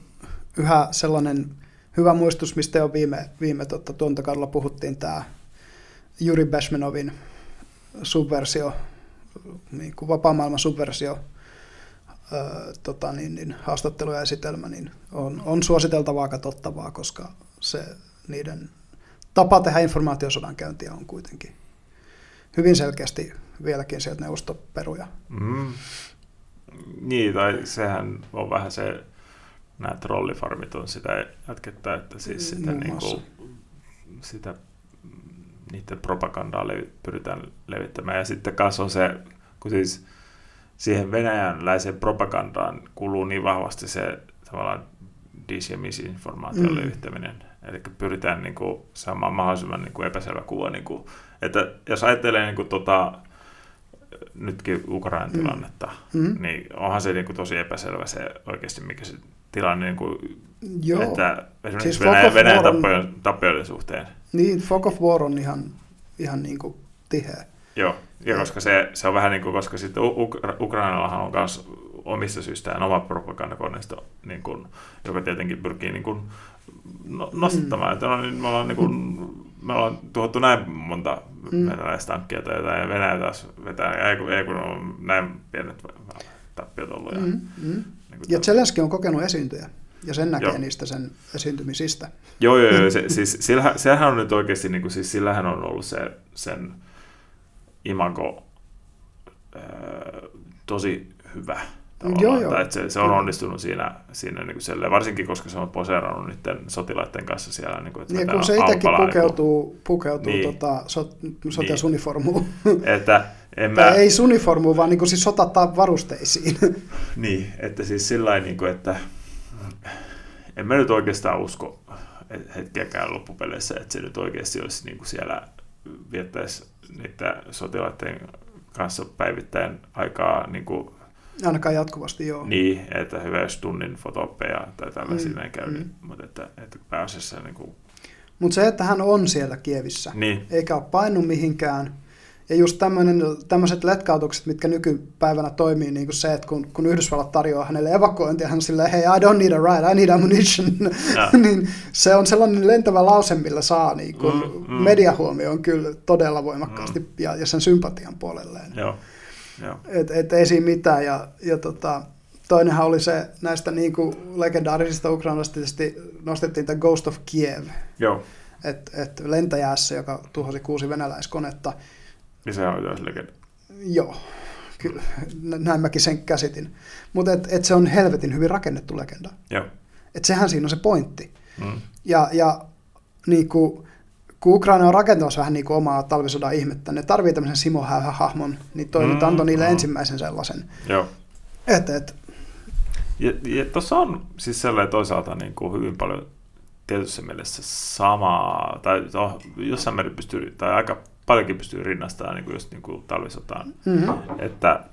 yhä sellainen hyvä muistus, mistä jo viime, viime tuota, tuontakaudella puhuttiin, tämä Juri Bashmanovin subversio, niin kuin vapaa-maailman subversio, tota, niin, niin, haastattelu ja esitelmä, niin on, on suositeltavaa katsottavaa, koska se niiden tapa tehdä informaatiosodan käyntiä on kuitenkin hyvin selkeästi vieläkin sieltä neuvostoperuja. Mm. Niin, tai sehän on vähän se, nämä trollifarmit on sitä jatketta, että siis sitä, mm, niin kuin, sitä niiden propagandaa levi, pyritään levittämään. Ja sitten kanssa on se, kun siis siihen venäjänläiseen propagandaan kuluu niin vahvasti se tavallaan dis- ja misinformaation mm. levittäminen. Eli pyritään niin kuin, saamaan mahdollisimman niin kuin epäselvä kuva. Niin kuin, että jos ajattelee niin kuin, tota, nytkin Ukrainan mm. tilannetta, mm. niin onhan se niin kuin tosi epäselvä se oikeasti, mikä se tilanne, niin kuin, Joo. että esimerkiksi siis Venäjän, Venäjän tappioiden, tappioiden suhteen. Niin, Fog of War on ihan, ihan niin kuin tiheä. Joo, ja koska se, se on vähän niin kuin, koska sitten Ukra- Ukrainallahan on myös omista syistään oma propagandakoneisto, niin kuin, joka tietenkin pyrkii niin kuin, no, nostattamaan. Mm. Että no, niin me ollaan niin kuin, me ollaan tuhottu näin monta mm. venäläistankkia tai jotain, ja Venäjä taas vetää, ei kun, ei kun on näin pienet tappiot ollut. Ja, mm. Mm. Niin ja Zelenski on kokenut esiintyjä, ja sen näkee joo. niistä sen esiintymisistä. Joo, joo, joo. Se, siis, sillähän, sehän on nyt oikeasti, niin kuin, siis sillähän on ollut se, sen imago ää, tosi hyvä Joo, joo. Että se, se on onnistunut siinä, siinä niin kuin selle, varsinkin koska se on poseerannut niiden sotilaiden kanssa siellä. Niin kuin, että niin, kun se itsekin pukeutuu, niin pukeutuu niin. tota, sot, sotilasuniformuun. Niin. Että en mä... ei suniformuun, vaan niin kuin siis sotattaa varusteisiin. niin, että siis sillä niin kuin, että en mä nyt oikeastaan usko hetkeäkään loppupeleissä, että se nyt oikeasti olisi niin kuin siellä viettäisi niiden sotilaiden kanssa päivittäin aikaa niin kuin Ainakaan jatkuvasti, joo. Niin, että hyvä jos tunnin fotoppeja tai tällaisia mm, käy, mm. mutta että, että pääasiassa niin kuin Mutta se, että hän on siellä Kievissä, Niin, eikä ole painut mihinkään, ja just tämmöiset letkautukset, mitkä nykypäivänä toimii, niin kuin se, että kun, kun Yhdysvallat tarjoaa hänelle evakuointia, hän on silleen, hei, I don't need a ride, I need ammunition. niin se on sellainen lentävä lause, millä saa niin kuin Mm, mm. mediahuomioon kyllä todella voimakkaasti ja, ja sen sympatian puolelleen. joo. joo. Et, et ei siinä mitään. Ja, ja tota, toinenhan oli se näistä niin kuin legendaarisista ukrainalaisista tietysti nostettiin tämä Ghost of Kiev, Joo. että et lentäjäässä, joka tuhosi kuusi venäläiskonetta. Niin se on jos legenda. Joo, kyllä, nä- näin mäkin sen käsitin. Mutta et, et se on helvetin hyvin rakennettu legenda. Joo. Et sehän siinä on se pointti. Mm. Ja, ja niin kuin, kun Ukraina on rakentamassa vähän niin kuin omaa talvisodan ihmettä, ne tarvii tämmöisen Simo hahmon niin toi Mm, nyt antoi niille mm. ensimmäisen sellaisen. Joo. Et, et, Ja, ja tuossa on siis sellainen toisaalta niin kuin hyvin paljon tietyssä mielessä samaa, tai no, jossain määrin pystyy, tai aika paljonkin pystyy rinnastamaan niin kuin just niin kuin talvisotaan. mm-hmm. Että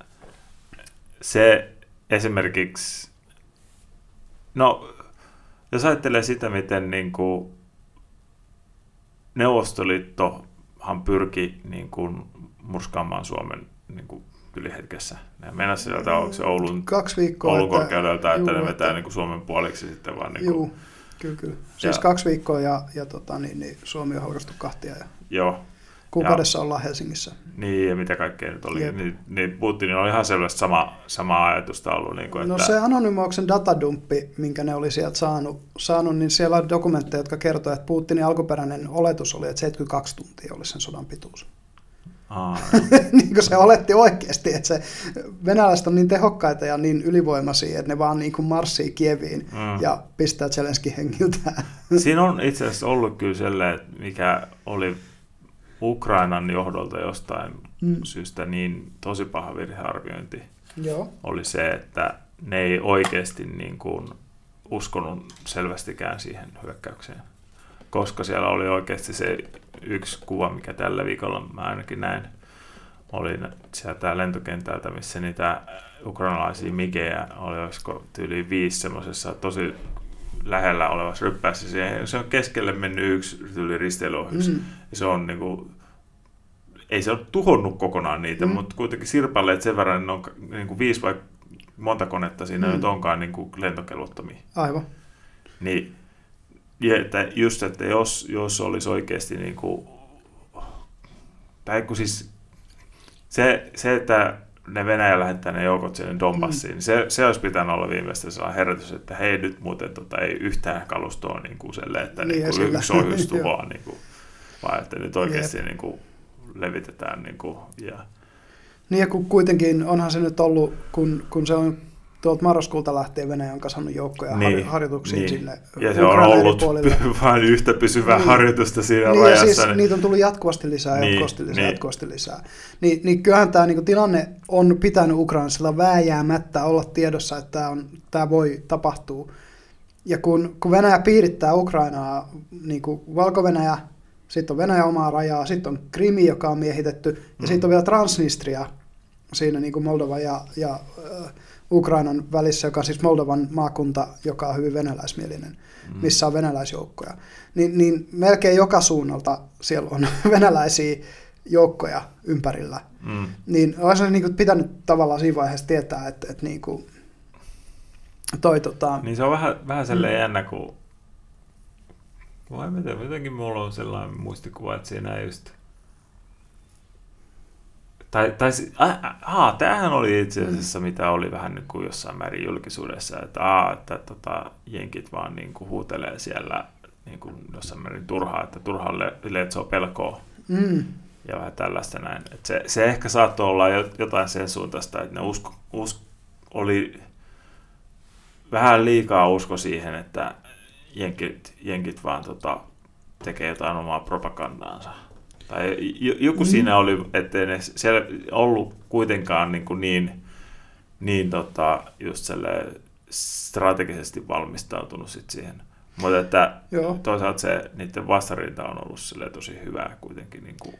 se esimerkiksi, no jos ajattelee sitä, miten niin kuin Neuvostoliittohan pyrki niin kuin murskaamaan Suomen niin kuin ylihetkessä. Ne meinasi sieltä, onko se Oulun, Kaksi viikkoa. Oulun että- korkeudelta, että juu, ne vetää että- niin kuin Suomen puoliksi sitten vaan niin kuin, Juu, kyllä, kyllä. Siis Ja- kaksi viikkoa ja, ja tota, niin, niin Suomi on haudastu kahtia ja joo, kuukaudessa ollaan Helsingissä. niin ja mitä kaikkea nyt oli, Jep. niin, niin Putin on ihan selvästi sama, sama ajatusta ollut. Niin kuin, No että, se Anonymouksen datadumppi, minkä ne oli sieltä saanut, saanut, niin siellä on dokumentteja, jotka kertoo, että Putinin alkuperäinen oletus oli, että 72 tuntia oli sen sodan pituus. Aa, niin kuin se oletti oikeasti, että se venäläiset on niin tehokkaita ja niin ylivoimaisia, että ne vaan niin kuin marssii Kieviin Mm. ja pistää Zelenskin hengiltään. Siinä on itse asiassa ollut kyllä sellainen, mikä oli Ukrainan johdolta jostain Mm. syystä niin tosi paha virhearviointi, Joo. oli se, että ne ei oikeasti niin kuin uskonut selvästikään siihen hyökkäykseen. Koska siellä oli oikeasti se yksi kuva, mikä tällä viikolla mä ainakin näin, oli sieltä lentokentältä, missä niitä ukrainalaisia migejä oli, olisiko tyyli viisi semmoisessa tosi lähellä olevassa ryppäässä. Siihen- Se on keskelle mennyt yksi tyyli risteilyohjus. Mm. Ja se on niinku, ei se ole tuhonnut kokonaan niitä, Mm. mutta kuitenkin sirpaleet sen verran, ne on niinku viisi vai monta konetta siinä Mm. nyt onkaan niinku lentokelvottomia. Aivan. Niin, ja että just, että jos, jos olisi oikeasti niin kuin, tai kun siis se, se, että ne Venäjä lähettää ne joukot sinne Donbassiin, mm. se, se olisi pitänyt olla viimeistä sellainen herätys, että hei nyt muuten tota, ei yhtään kalustoa niin kuin selle, että Niin, niin, niin esillä. yksi ohjus tuhoaa, niin kuin, vaan että nyt oikeasti niin kuin, levitetään niin kuin, ja Niin ja kun kuitenkin onhan se nyt ollut, kun, kun se on tuolta marraskuulta lähtien Venäjä on kasannut joukkoja niin, harjoituksiin niin. sinne ja se on ollut vain yhtä pysyvää Niin. harjoitusta siinä Niin, ja rajassa. siis niin- niitä on tullut jatkuvasti lisää, Niin, jatkuvasti lisää, niin. jatkuvasti lisää. Niin, niin kyllähän tämä niinku tilanne on pitänyt Ukrainassa vääjäämättä olla tiedossa, että tämä, on, tämä voi tapahtua. Ja kun, kun Venäjä piirittää Ukrainaa, niin kuin Valko-Venäjä, sitten on Venäjä omaa rajaa, sitten on Krimi, joka on miehitetty, ja Mm. sitten on vielä Transnistria siinä niin kuin Moldovan ja, ja äh, Ukrainan välissä, joka on siis Moldovan maakunta, joka on hyvin venäläismielinen, Mm. missä on venäläisjoukkoja. Niin, niin melkein joka suunnalta siellä on venäläisiä joukkoja ympärillä. Mm. Niin olisi niin kuin pitänyt tavallaan siinä vaiheessa tietää, että, että niin kuin toi tota, Niin se on vähän, vähän Mm. sellainen jännä, kun... Vai miten, jotenkin mulla on sellainen muistikuva, että siinä just... Tai, tai si- a, a, a, tämähän oli itse asiassa, mitä oli vähän niin kuin jossain määrin julkisuudessa, että, a, että tota, jenkit vaan niin kuin huutelee siellä niin kuin jossain määrin turhaa, että turhaan le- lietsoo pelkoa. Mm, ja vähän tällaista näin. Et se, se ehkä saattoi olla jo- jotain sen suuntaista, että ne usko, usko, oli vähän liikaa usko siihen, että jenkit, jenkit vaan tota, tekee jotain omaa propagandaansa. Tai joku Mm. siinä oli, ettei ne siellä ollut kuitenkaan niin, kuin niin, niin tota, just strategisesti valmistautunut sit siihen. Mutta että joo. toisaalta se niiden vastarinta on ollut sille tosi hyvää kuitenkin. Niin kuin,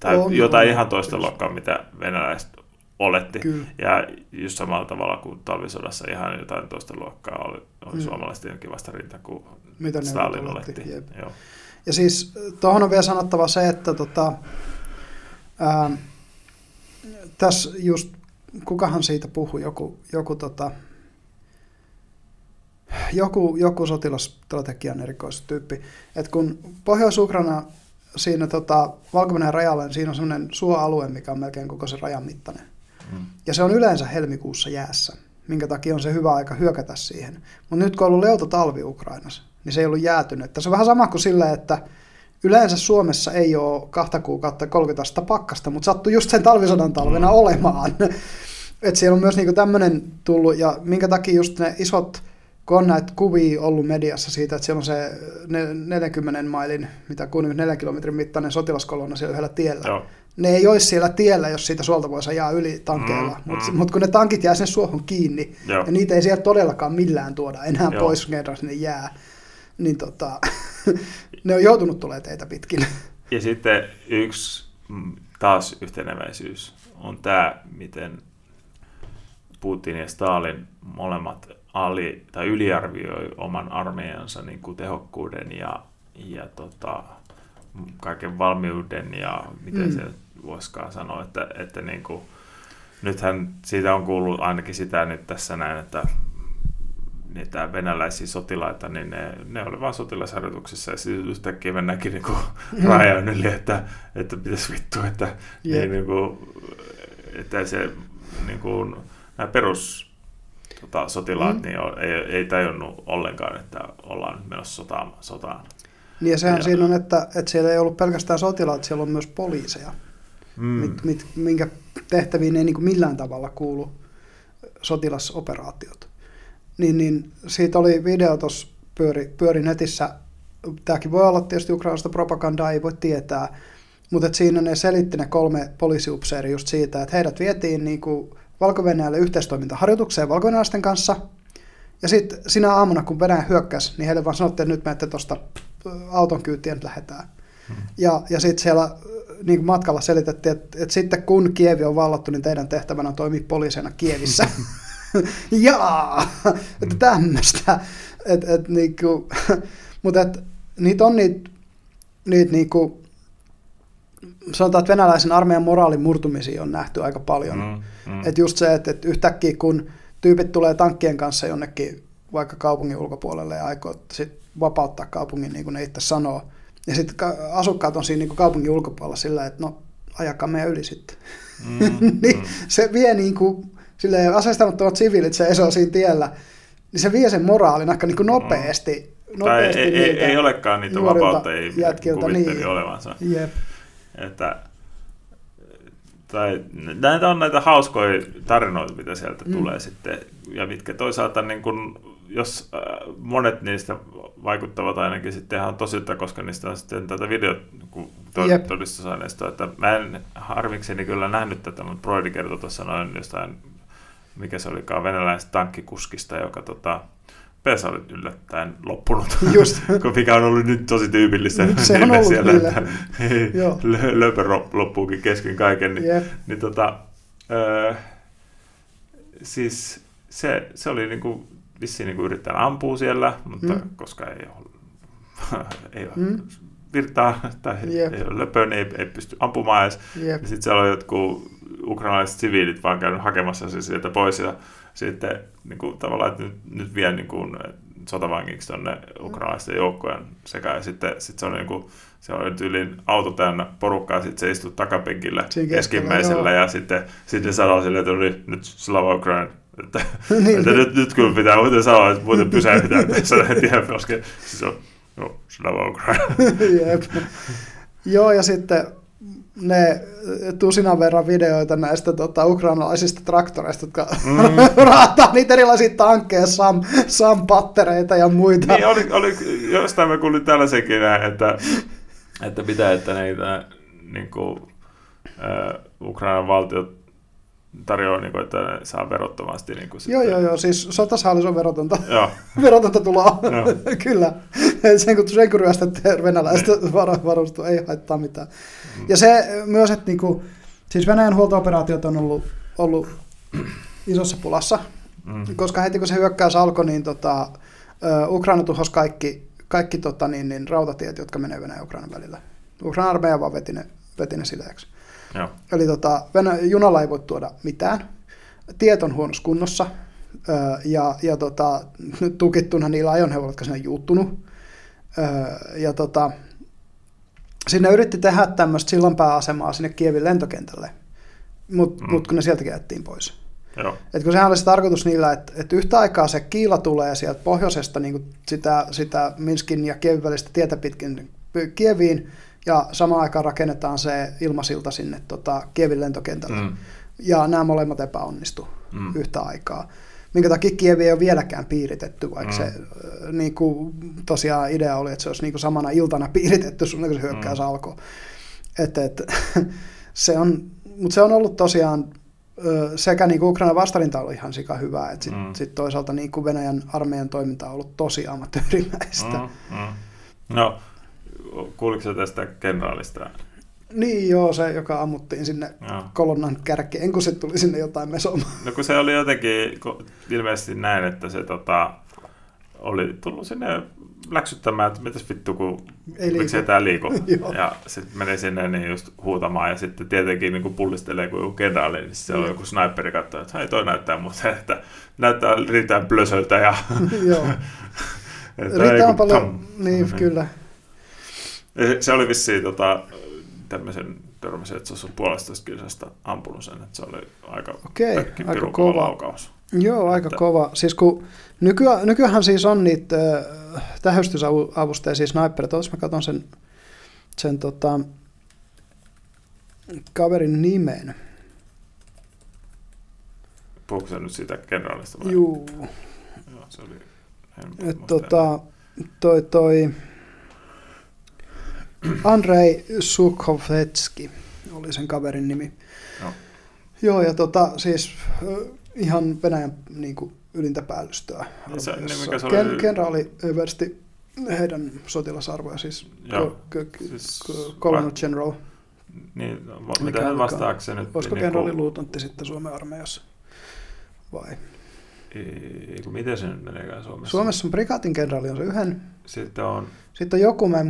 tai On, jotain on, ihan toista luokkaa, mitä venäläiset oletti. Kyllä. Ja just samalla tavalla kuin talvisodassa ihan jotain toista luokkaa oli, oli Mm. mm. suomalaistenkin vastarinta kuin Mitä Stalin oletti, oletti. Joo. Ja siis tuohon on vielä sanottava se, että tota, ää, tässä just, kukahan siitä puhui, joku, joku, tota, joku, joku sotilasstrategian erikoistyyppi, että kun Pohjois-Ukraina siinä tota, valko rajalla, niin siinä on sellainen suoalue, mikä on melkein koko se rajan mittainen. Mm. Ja se on yleensä helmikuussa jäässä, minkä takia on se hyvä aika hyökätä siihen. Mutta nyt kun on ollut leuto talvi Ukrainassa, niin se ei ollut jäätynyt. Se on vähän sama kuin silleen, että yleensä Suomessa ei ole kahta kuukautta 30 astetta pakkasta, mutta sattui just sen talvisodan talvena mm. olemaan. että siellä on myös niinku tämmöinen tullut, ja minkä takia just ne isot, kun on näitä kuvia ollut mediassa siitä, että siellä on se 40 mailin, mitä 64 kilometrin mittainen sotilaskolonna siellä yhdellä tiellä. Joo. Ne ei olisi siellä tiellä, jos siitä suolta voisi ajaa yli tankeilla, mm, mutta mm. mut kun ne tankit jää sinne suohon kiinni, Joo. ja niitä ei sieltä todellakaan millään tuoda enää Joo. pois, kerran sinne jää, niin tota, ne on joutunut tulemaan teitä pitkin. Ja sitten yksi mm, taas yhteneväisyys on tämä, miten Putin ja Stalin molemmat ali- tai yliarvioi oman armeijansa niin kuin tehokkuuden ja, ja tota, kaiken valmiuden ja miten mm. se voisikaan sanoa, että, että niin kuin, nythän siitä on kuullut ainakin sitä nyt tässä näin, että niitä venäläisiä sotilaita, niin ne, ne oli vain sotilasharjoituksissa ja sitten yhtäkkiä mennäänkin niin kuin rajan yli, että, että pitäisi vittu, että, yep. niin, niin kuin, että se niin kuin, nämä perus tota, sotilaat mm. niin ei, ei tajunnut ollenkaan, että ollaan nyt menossa sotaan. sotaan. Niin ja sehän ja, siinä on, että, että siellä ei ollut pelkästään sotilaat, siellä on myös poliiseja, mm. mit, mit, minkä tehtäviin ei niin kuin millään tavalla kuulu sotilasoperaatiot niin, niin siitä oli video tuossa pyöri, pyöri netissä. Tämäkin voi olla tietysti ukrainalaista propagandaa, ei voi tietää, mutta siinä ne selitti ne kolme poliisiupseeria just siitä, että heidät vietiin niin kuin valko yhteistoimintaharjoitukseen valko kanssa, ja sitten sinä aamuna, kun Venäjä hyökkäsi, niin heille vaan sanottiin, että nyt menette tuosta auton kyytiin, että lähdetään. Hmm. Ja, ja sitten siellä niin matkalla selitettiin, että, että sitten kun Kievi on vallattu, niin teidän tehtävänä on toimia poliisina Kievissä. jaa, että mm. tämmöistä. Et, et, niinku, mutta et, niitä on niitä, niitä niinku, sanotaan, että venäläisen armeijan moraalin murtumisia on nähty aika paljon. Mm, mm. Et just se, että, että yhtäkkiä kun tyypit tulee tankkien kanssa jonnekin vaikka kaupungin ulkopuolelle ja aikoo sit vapauttaa kaupungin, niin kuin ne itse sanoo, ja sitten asukkaat on siinä niin kuin kaupungin ulkopuolella sillä, että no ajakaa meidän yli sitten. Mm, niin mm. se vie niin kuin silleen aseistamattomat siviilit seisoo siinä tiellä, niin se vie sen moraalin aika niin kuin nopeasti. Mm. nopeasti tai ei, ei, ei, olekaan niitä vapauttajia kuvitteli niin. olevansa. Jep. Että, tai näitä on näitä hauskoja tarinoita, mitä sieltä mm. tulee sitten, ja mitkä toisaalta niin kuin, jos äh, monet niistä vaikuttavat ainakin sitten ihan tosilta, koska niistä on sitten tätä videotodistusaineistoa, että mä en harmikseni kyllä nähnyt tätä, mutta Broidi kertoi tuossa noin jostain mikä se olikaan, venäläisestä tankkikuskista, joka tota, pesa oli yllättäen loppunut, Just. mikä on ollut nyt tosi tyypillistä se on ollut siellä, kyllä. että löpö loppuukin kesken kaiken. Niin, yep. niin tota, öö, siis se, se oli niinku, vissiin niinku yrittää ampua siellä, mutta mm. koska ei ole, ei ole mm. virtaa tai yep. ei ole löpö, niin ei, ei pysty ampumaan edes. Yep. Sitten siellä oli jotkut ukrainalaiset siviilit vaan käynyt hakemassa se sieltä pois ja sitten niin kuin, tavallaan, että nyt, nyt vie niin kuin, sotavangiksi tuonne ukrainalaisten joukkojen sekä ja sitten sit se on niin kuin, se on yli auto täynnä porukkaa, sitten se istuu takapenkillä keskimmäisellä ja sitten, sitten sanoo sille, että oli nyt Slava Ukraine, niin, että nyt, nyt kyllä pitää muuten sanoa, että muuten pysäytetään tässä en tiedä, koska siis on no, Slava Ukraine. Jep. Joo, ja sitten ne tusinan verran videoita näistä tota, ukrainalaisista traktoreista, jotka mm. raataa niitä erilaisia tankkeja, sam, sampattereita ja muita. Niin, oli, oli, jostain mä kuulin tällaisenkin, että, että pitää, että niitä niin kuin, uh, Ukrainan valtiot tarjoaa, niin kuin, että saa verottomasti. Niin kuin joo, joo, joo, siis sotashallis on verotonta, joo. verotonta tuloa, kyllä. Sen kun, sen kun ryöstätte venäläistä niin. varustua, ei haittaa mitään. Mm. Ja se myös, että niin kuin, siis Venäjän huolto-operaatiot on ollut, ollut isossa pulassa, mm. koska heti kun se hyökkäys alkoi, niin tota, Ukraina tuhosi kaikki, kaikki tota, niin, niin, rautatiet, jotka menee Venäjän ja Ukrainan välillä. Ukrainan armeija vaan veti ne, veti ne sileäksi. Joo. Eli tota, Venä- junalla ei voi tuoda mitään. Tiet on huonossa kunnossa. Öö, ja, ja tota, nyt tukittuna niillä ajoneuvoilla, jotka sinne juuttunut. Öö, ja tota, sinne yritti tehdä tämmöistä sillanpääasemaa sinne Kievin lentokentälle, mutta Mm. mut kun ne sieltäkin jättiin pois. Joo. Et kun sehän olisi tarkoitus niillä, että, että yhtä aikaa se kiila tulee sieltä pohjoisesta niin sitä, sitä Minskin ja Kievin välistä tietä pitkin Kieviin, ja samaan aikaan rakennetaan se ilmasilta sinne tota, Kievin lentokentälle. Mm. Ja nämä molemmat epäonnistu Mm. yhtä aikaa. Minkä takia Kievi ei ole vieläkään piiritetty, vaikka Mm. se niin kuin, tosiaan idea oli, että se olisi niin kuin samana iltana piiritetty sun kun se hyökkäys Mm. alkoi. Et, et, se on, mutta se on ollut tosiaan sekä niin kuin Ukrainan vastarinta on ollut ihan sika hyvää, että sitten Mm. sit toisaalta niin kuin Venäjän armeijan toiminta on ollut tosi amatöörimäistä. Mm. Mm, mm. No, kuuliko sä tästä kenraalista? Niin joo, se joka ammuttiin sinne Joo. kolonnan kärkeen, kun se tuli sinne jotain mesomaan. No kun se oli jotenkin ilmeisesti näin, että se tota, oli tullut sinne läksyttämään, että mitäs vittu, kun Ei miksi ei liiku. ja sitten menee sinne niin just huutamaan ja sitten tietenkin niin kun pullistelee kuin joku kenraali, niin se on joku sniperi katsoo, että hei toi näyttää muuten, että näyttää riittää plösöltä ja joo. Riittää on paljon, kun- niin kyllä. Se oli vissiin tota, tämmöisen törmäsen, että se olisi puolestoista kilsasta ampunut sen, että se oli aika, Okei, aika kova. laukaus. Joo, aika Että- kova. Siis kun nykyään, nykyään siis on niitä äh, tähystysavusteisia snipereita. Tuossa mä katson sen, sen tota, kaverin nimen. Puhuuko se nyt siitä kenraalista vai? Juu, Joo, se oli... en et muista tota, toi, toi Andrei Sukhovetski oli sen kaverin nimi. Joo. Joo, ja tota, siis ihan Venäjän niin kuin, ylintä päällystöä. Se- niin se Ken, oli? kenraali översti heidän sotilasarvoja, siis, Joo. ko- ko- Siis- Colonel General. Niin, no, Mikä mitä vastaako se nyt? Olisiko niin kenraali kuin- luutantti sitten Suomen armeijassa? Vai? Ei, miten se nyt meneekään Suomessa? Suomessa on prikaatin kenraali on se yhden. Sitten on... Sitten on joku, mä en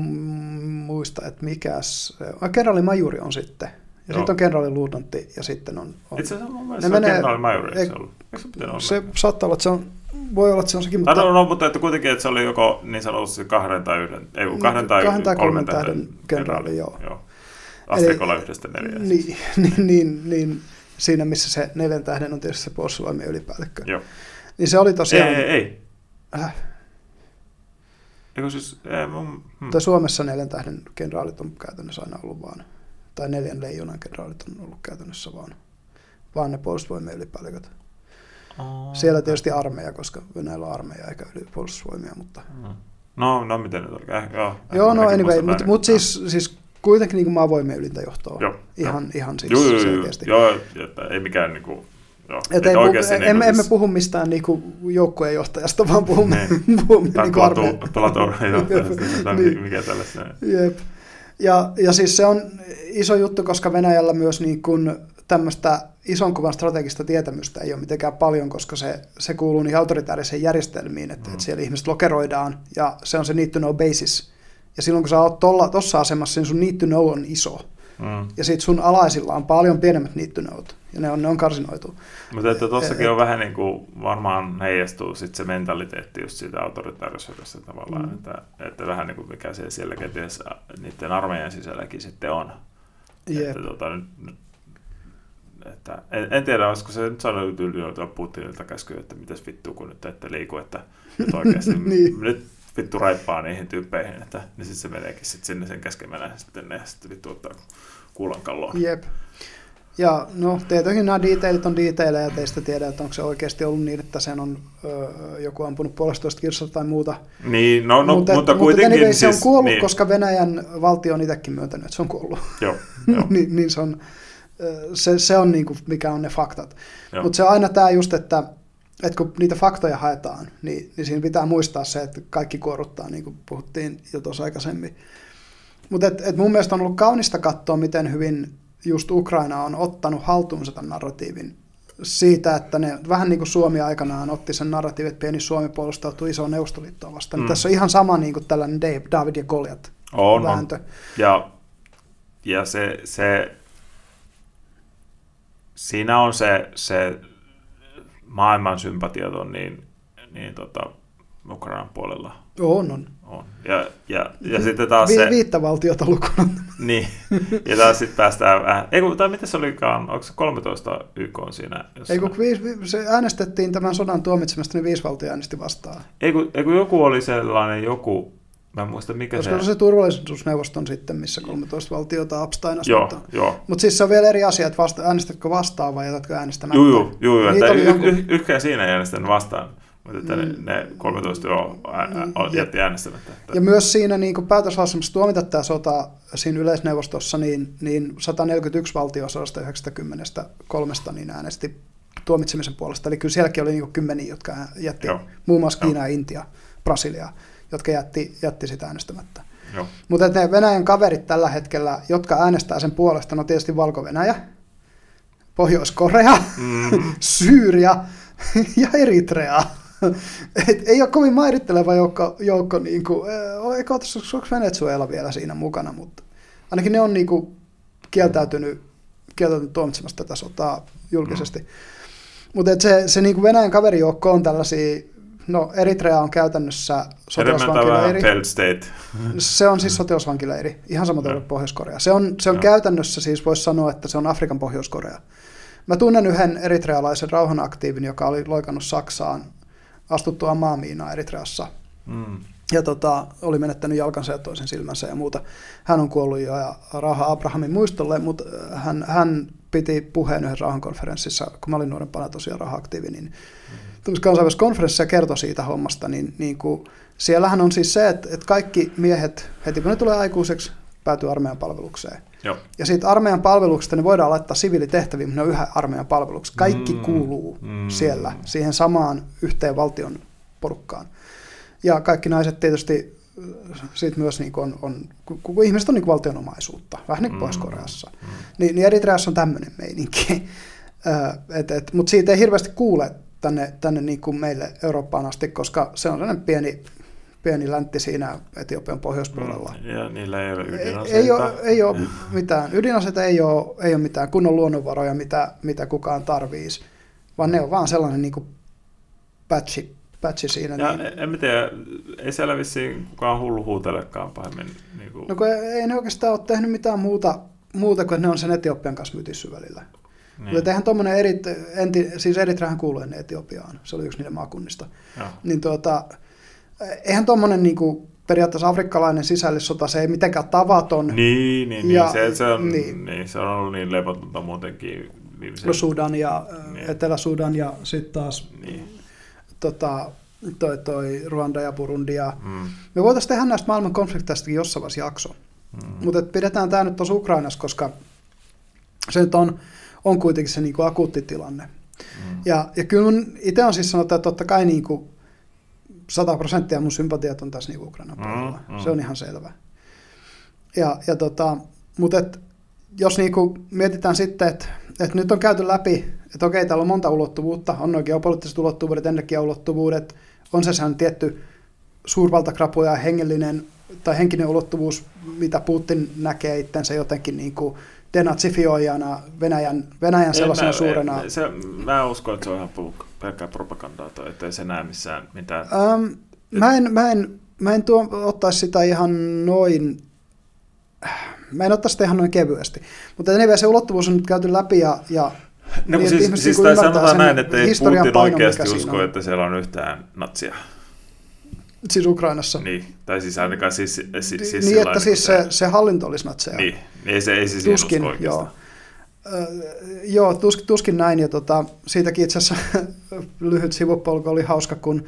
muista, että mikä se on. Kenraali majuri on sitten. Ja sitten on kenraali luutantti ja sitten on... on Itse asiassa mun Ne mielestä se on menee- kenraali majori, eikö ei- se ollut? Eikö se olla? se saattaa olla, että se on, voi olla, että se on sekin, Mutta... No, no, mutta että kuitenkin, että se oli joko niin sanotusti kahden tai yhden, ei kun kahden tai, Kahden tai kolmen kolmen tähden kenraali, joo. joo. Asteikolla yhdestä neljään. niin, niin, niin, niin, siinä missä se neljän tähden on tietysti se puolustusvoimien ylipäällikkö. Joo. Niin se oli Ei, tosiaan, ei, ei. Äh, Eikö siis, ei, mun, hmm. tai Suomessa neljän tähden kenraalit on käytännössä aina ollut vaan, tai neljän leijonan kenraalit on ollut käytännössä vaan, vaan ne puolustusvoimien ylipäälliköt. Aa. Siellä tietysti armeija, koska Venäjällä on armeija eikä yli puolustusvoimia, mutta... Hmm. No, no miten nyt oli? Eh, joo, Joo, no anyway, mutta mut siis, siis kuitenkin niin kuin maavoimien ylintä johtoa. Joo, ihan, ihan siis joo, joo, joo, selkeästi. joo, että ei mikään niinku, joo, Et ei, puhu, niinku emme, emme siis- puhu mistään niinku joukkueen johtajasta, vaan puhumme, puhumme Tai niinku johtajasta, tai Niin. mikä tällaista. Jep. Ja, ja siis se on iso juttu, koska Venäjällä myös niin kuin tämmöistä ison kuvan strategista tietämystä ei ole mitenkään paljon, koska se, se kuuluu niihin autoritaariseen järjestelmiin, että, Mm. että siellä ihmiset lokeroidaan ja se on se need to know basis. Ja silloin kun sä oot tuossa asemassa, niin sun need to know on iso. Mm. Ja sit sun alaisilla on paljon pienemmät need to knowt. Ja ne on, ne on karsinoitu. Mutta että tossakin Et- on vähän niin kuin varmaan heijastuu sit se mentaliteetti just siitä autoritaarisuudesta tavallaan, Mm. että, että vähän niin kuin mikä se siellä kenties niiden armeijan sisälläkin sitten on. Jep. Että, tota, nyt, että, en, en, tiedä, olisiko se nyt saanut ylijoitua Putinilta käskyä, että mitäs vittu kun nyt ette liiku, että nyt oikeasti Niin. nyt vittu raippaa niihin tyyppeihin, että niin sitten se meneekin sit sinne sen käskemänä sitten ne sitten vittu ottaa kuulan kalloon. Jep. Ja no tietenkin nämä detailit on detaileja ja teistä tiedä, että onko se oikeasti ollut niin, että sen on ö, joku ampunut puolestoista kirsasta tai muuta. Niin, no, no mutta, mutta, mutta kuitenkin anyway, se on siis, kuollut, niin, koska Venäjän valtio on itsekin myöntänyt, että se on kuollut. Joo, joo, niin, niin se on, se, se on niin kuin, mikä on ne faktat. Mutta se on aina tämä just, että, että kun niitä faktoja haetaan, niin, niin siinä pitää muistaa se, että kaikki kuoruttaa, niin kuin puhuttiin jo tuossa aikaisemmin. Mutta et, et mun mielestä on ollut kaunista katsoa, miten hyvin just Ukraina on ottanut haltuunsa tämän narratiivin siitä, että ne vähän niin kuin Suomi aikanaan otti sen narratiivin, että pieni Suomi puolustautui isoon neuvostoliittoon vastaan. Mm. Tässä on ihan sama niin kuin tällainen Dave, David ja Goliat On, on. vääntö. Ja, ja se, se, siinä on se, se maailman sympatiat on niin, niin tota, Ukrainan puolella On, on. On. Ja, ja, ja sitten taas Vi- se... Viittä valtiota lukuna. Niin, ja taas sitten päästään vähän... Ei kun, tai mitä se olikaan, onko se 13 YK on siinä? Ei Jossain? kun viisi, vi- se äänestettiin tämän sodan tuomitsemasta, niin viisi valtio äänesti vastaan. Ei kun, ei kun joku oli sellainen joku, mä en muista mikä Koska se... se... se turvallisuusneuvoston sitten, missä 13 valtiota abstainasi. Joo, Mutta, joo. mutta siis se on vielä eri asia, että vasta, äänestätkö vastaan vai jätätkö äänestämättä. Juu, Niitä että oli y- y- yksikään siinä ei äänestänyt vastaan, mutta että Mm. ne, ne 13 joo, ää, ää, Mm, jätti äänestämättä. Että, Ja myös siinä niin päätöslauselmassa tuomita tämä sota siinä yleisneuvostossa, niin, niin 141 valtio 193 niin äänesti tuomitsemisen puolesta. Eli kyllä sielläkin oli niin kymmeniä, jotka jätti, Joo. muun muassa. Kiina, Intia, Brasilia, jotka jätti, jätti sitä äänestämättä. joo. Mutta ne Venäjän kaverit tällä hetkellä, jotka äänestää sen puolesta, no tietysti Valko-Venäjä, Pohjois-Korea, Mm, Syyria ja Eritrea. Et ei ole kovin mairitteleva joukko, joukko niin kuin, eikö onko Venezuela vielä siinä mukana, mutta ainakin ne on niin kuin, kieltäytynyt, kieltäytynyt tuomitsemasta tätä sotaa julkisesti. Mm. Mutta se, se niin kuin Venäjän kaverijoukko on tällaisia, no Eritrea on käytännössä sotilasvankileiri. state. Se on siis sotilasvankileiri, ihan sama kuin. Pohjois-Korea. Se on, se on käytännössä siis, voisi sanoa, että se on Afrikan Pohjois-Korea. Mä tunnen yhden eritrealaisen rauhanaktiivin, joka oli loikannut Saksaan astuttua maamiinaa Eritreassa. Mm. Ja tota, oli menettänyt jalkansa ja toisen silmänsä ja muuta. Hän on kuollut jo ja rauha Abrahamin muistolle, mutta hän, hän piti puheen yhdessä rauhankonferenssissa, kun mä olin nuorempana tosiaan rauha-aktiivi, niin tämmöisessä kansainvälisessä konferenssissa kertoi siitä hommasta, niin, niin kuin, siellähän on siis se, että, että kaikki miehet, heti kun ne tulee aikuiseksi, päätyy armeijan palvelukseen. Joo. Ja siitä armeijan palveluksesta ne voidaan laittaa siviilitehtäviin, mutta ne on yhä armeijan palveluksessa. Kaikki Mm, kuuluu mm. siellä, siihen samaan yhteen valtion porukkaan. Ja kaikki naiset tietysti siitä myös niin on, on kun, ihmiset on niin valtionomaisuutta, vähän niin kuin Mm. Pohjois-Koreassa. Mm. Niin, niin Eritreassa on tämmöinen meininki. et, et, Mutta siitä ei hirveästi kuule tänne, tänne niin kuin meille Eurooppaan asti, koska se on sellainen pieni, pieni läntti siinä Etiopian pohjoispuolella. Mm. Ja niillä ei ole Ei, ydinaseita. ei, ole, ei ole mitään. Ydinaseita ei ole, ei ole mitään kunnon luonnonvaroja, mitä, mitä kukaan tarvitsisi, vaan ne on vaan sellainen niin patchi, patchi siinä. Ja niin, en, en tiedä, ei siellä vissiin kukaan hullu huutelekaan pahemmin. Niin kuin, no kun ei ne oikeastaan ole tehnyt mitään muuta, muuta kuin ne on sen Etiopian kanssa mytissy välillä. niin. Mutta eihän tuommoinen eri, enti, siis Eritreahan kuuluu ennen Etiopiaan, se oli yksi niiden maakunnista. Joo. Niin tuota, eihän tuommoinen niinku, periaatteessa afrikkalainen sisällissota, se ei mitenkään tavaton. Niin, niin, Ja- niin, se, se, on, niin. niin. niin, se on ollut niin levotonta muutenkin viimeisen... No Sudan ja Niin. niin. Etelä-Sudan ja sitten taas Niin. tota, toi, toi Ruanda ja Burundi. Ja Mm, me voitaisiin tehdä näistä maailman konflikteistakin jossain vaiheessa jakso. mm, Mutta pidetään tämä nyt tuossa Ukrainassa, koska se nyt on, on kuitenkin se niinku akuutti tilanne. mm. Ja, ja kyllä mun itse on siis sanottu, että totta kai niin kuin 100 prosenttia mun sympatiat on tässä niin Ukrainan Mm, puolella. mm. Se on ihan selvä. Ja, ja tota, mutta et, jos niin kuin mietitään sitten, että, että nyt on käyty läpi, että okei, täällä on monta ulottuvuutta, on nuo geopoliittiset ulottuvuudet, energiaulottuvuudet, on se sehän tietty suurvaltakrapu ja hengellinen tai henkinen ulottuvuus, mitä Putin näkee itsensä jotenkin niin kuin denatsifioijana Venäjän, Venäjän sellaisena En mä- suurena en- Se, mä uskon, että se on ihan pul- pelkkää propagandaa, toi, että ei se näe missään mitään. Ähm, mä en, mä en, mä en tuo, ottaisi sitä ihan noin, mä en ottaisi sitä ihan noin kevyesti. Mutta anyway, se ulottuvuus on nyt käyty läpi ja, ja No, niin, siis, ihmiset siis niinku tai sanotaan sen näin, että ei Putin oikeasti usko, on. että siellä on yhtään natsia. siis Ukrainassa. Niin, tai siis ainakaan siis, siis, siis niin, että siis se, se hallinto olisi natseja. Niin, niin ei se, ei se siihen Tuskin, usko oikeastaan. joo. Joo, tuskin, tuskin näin. Ja tota, siitäkin itse asiassa lyhyt sivupolku oli hauska, kun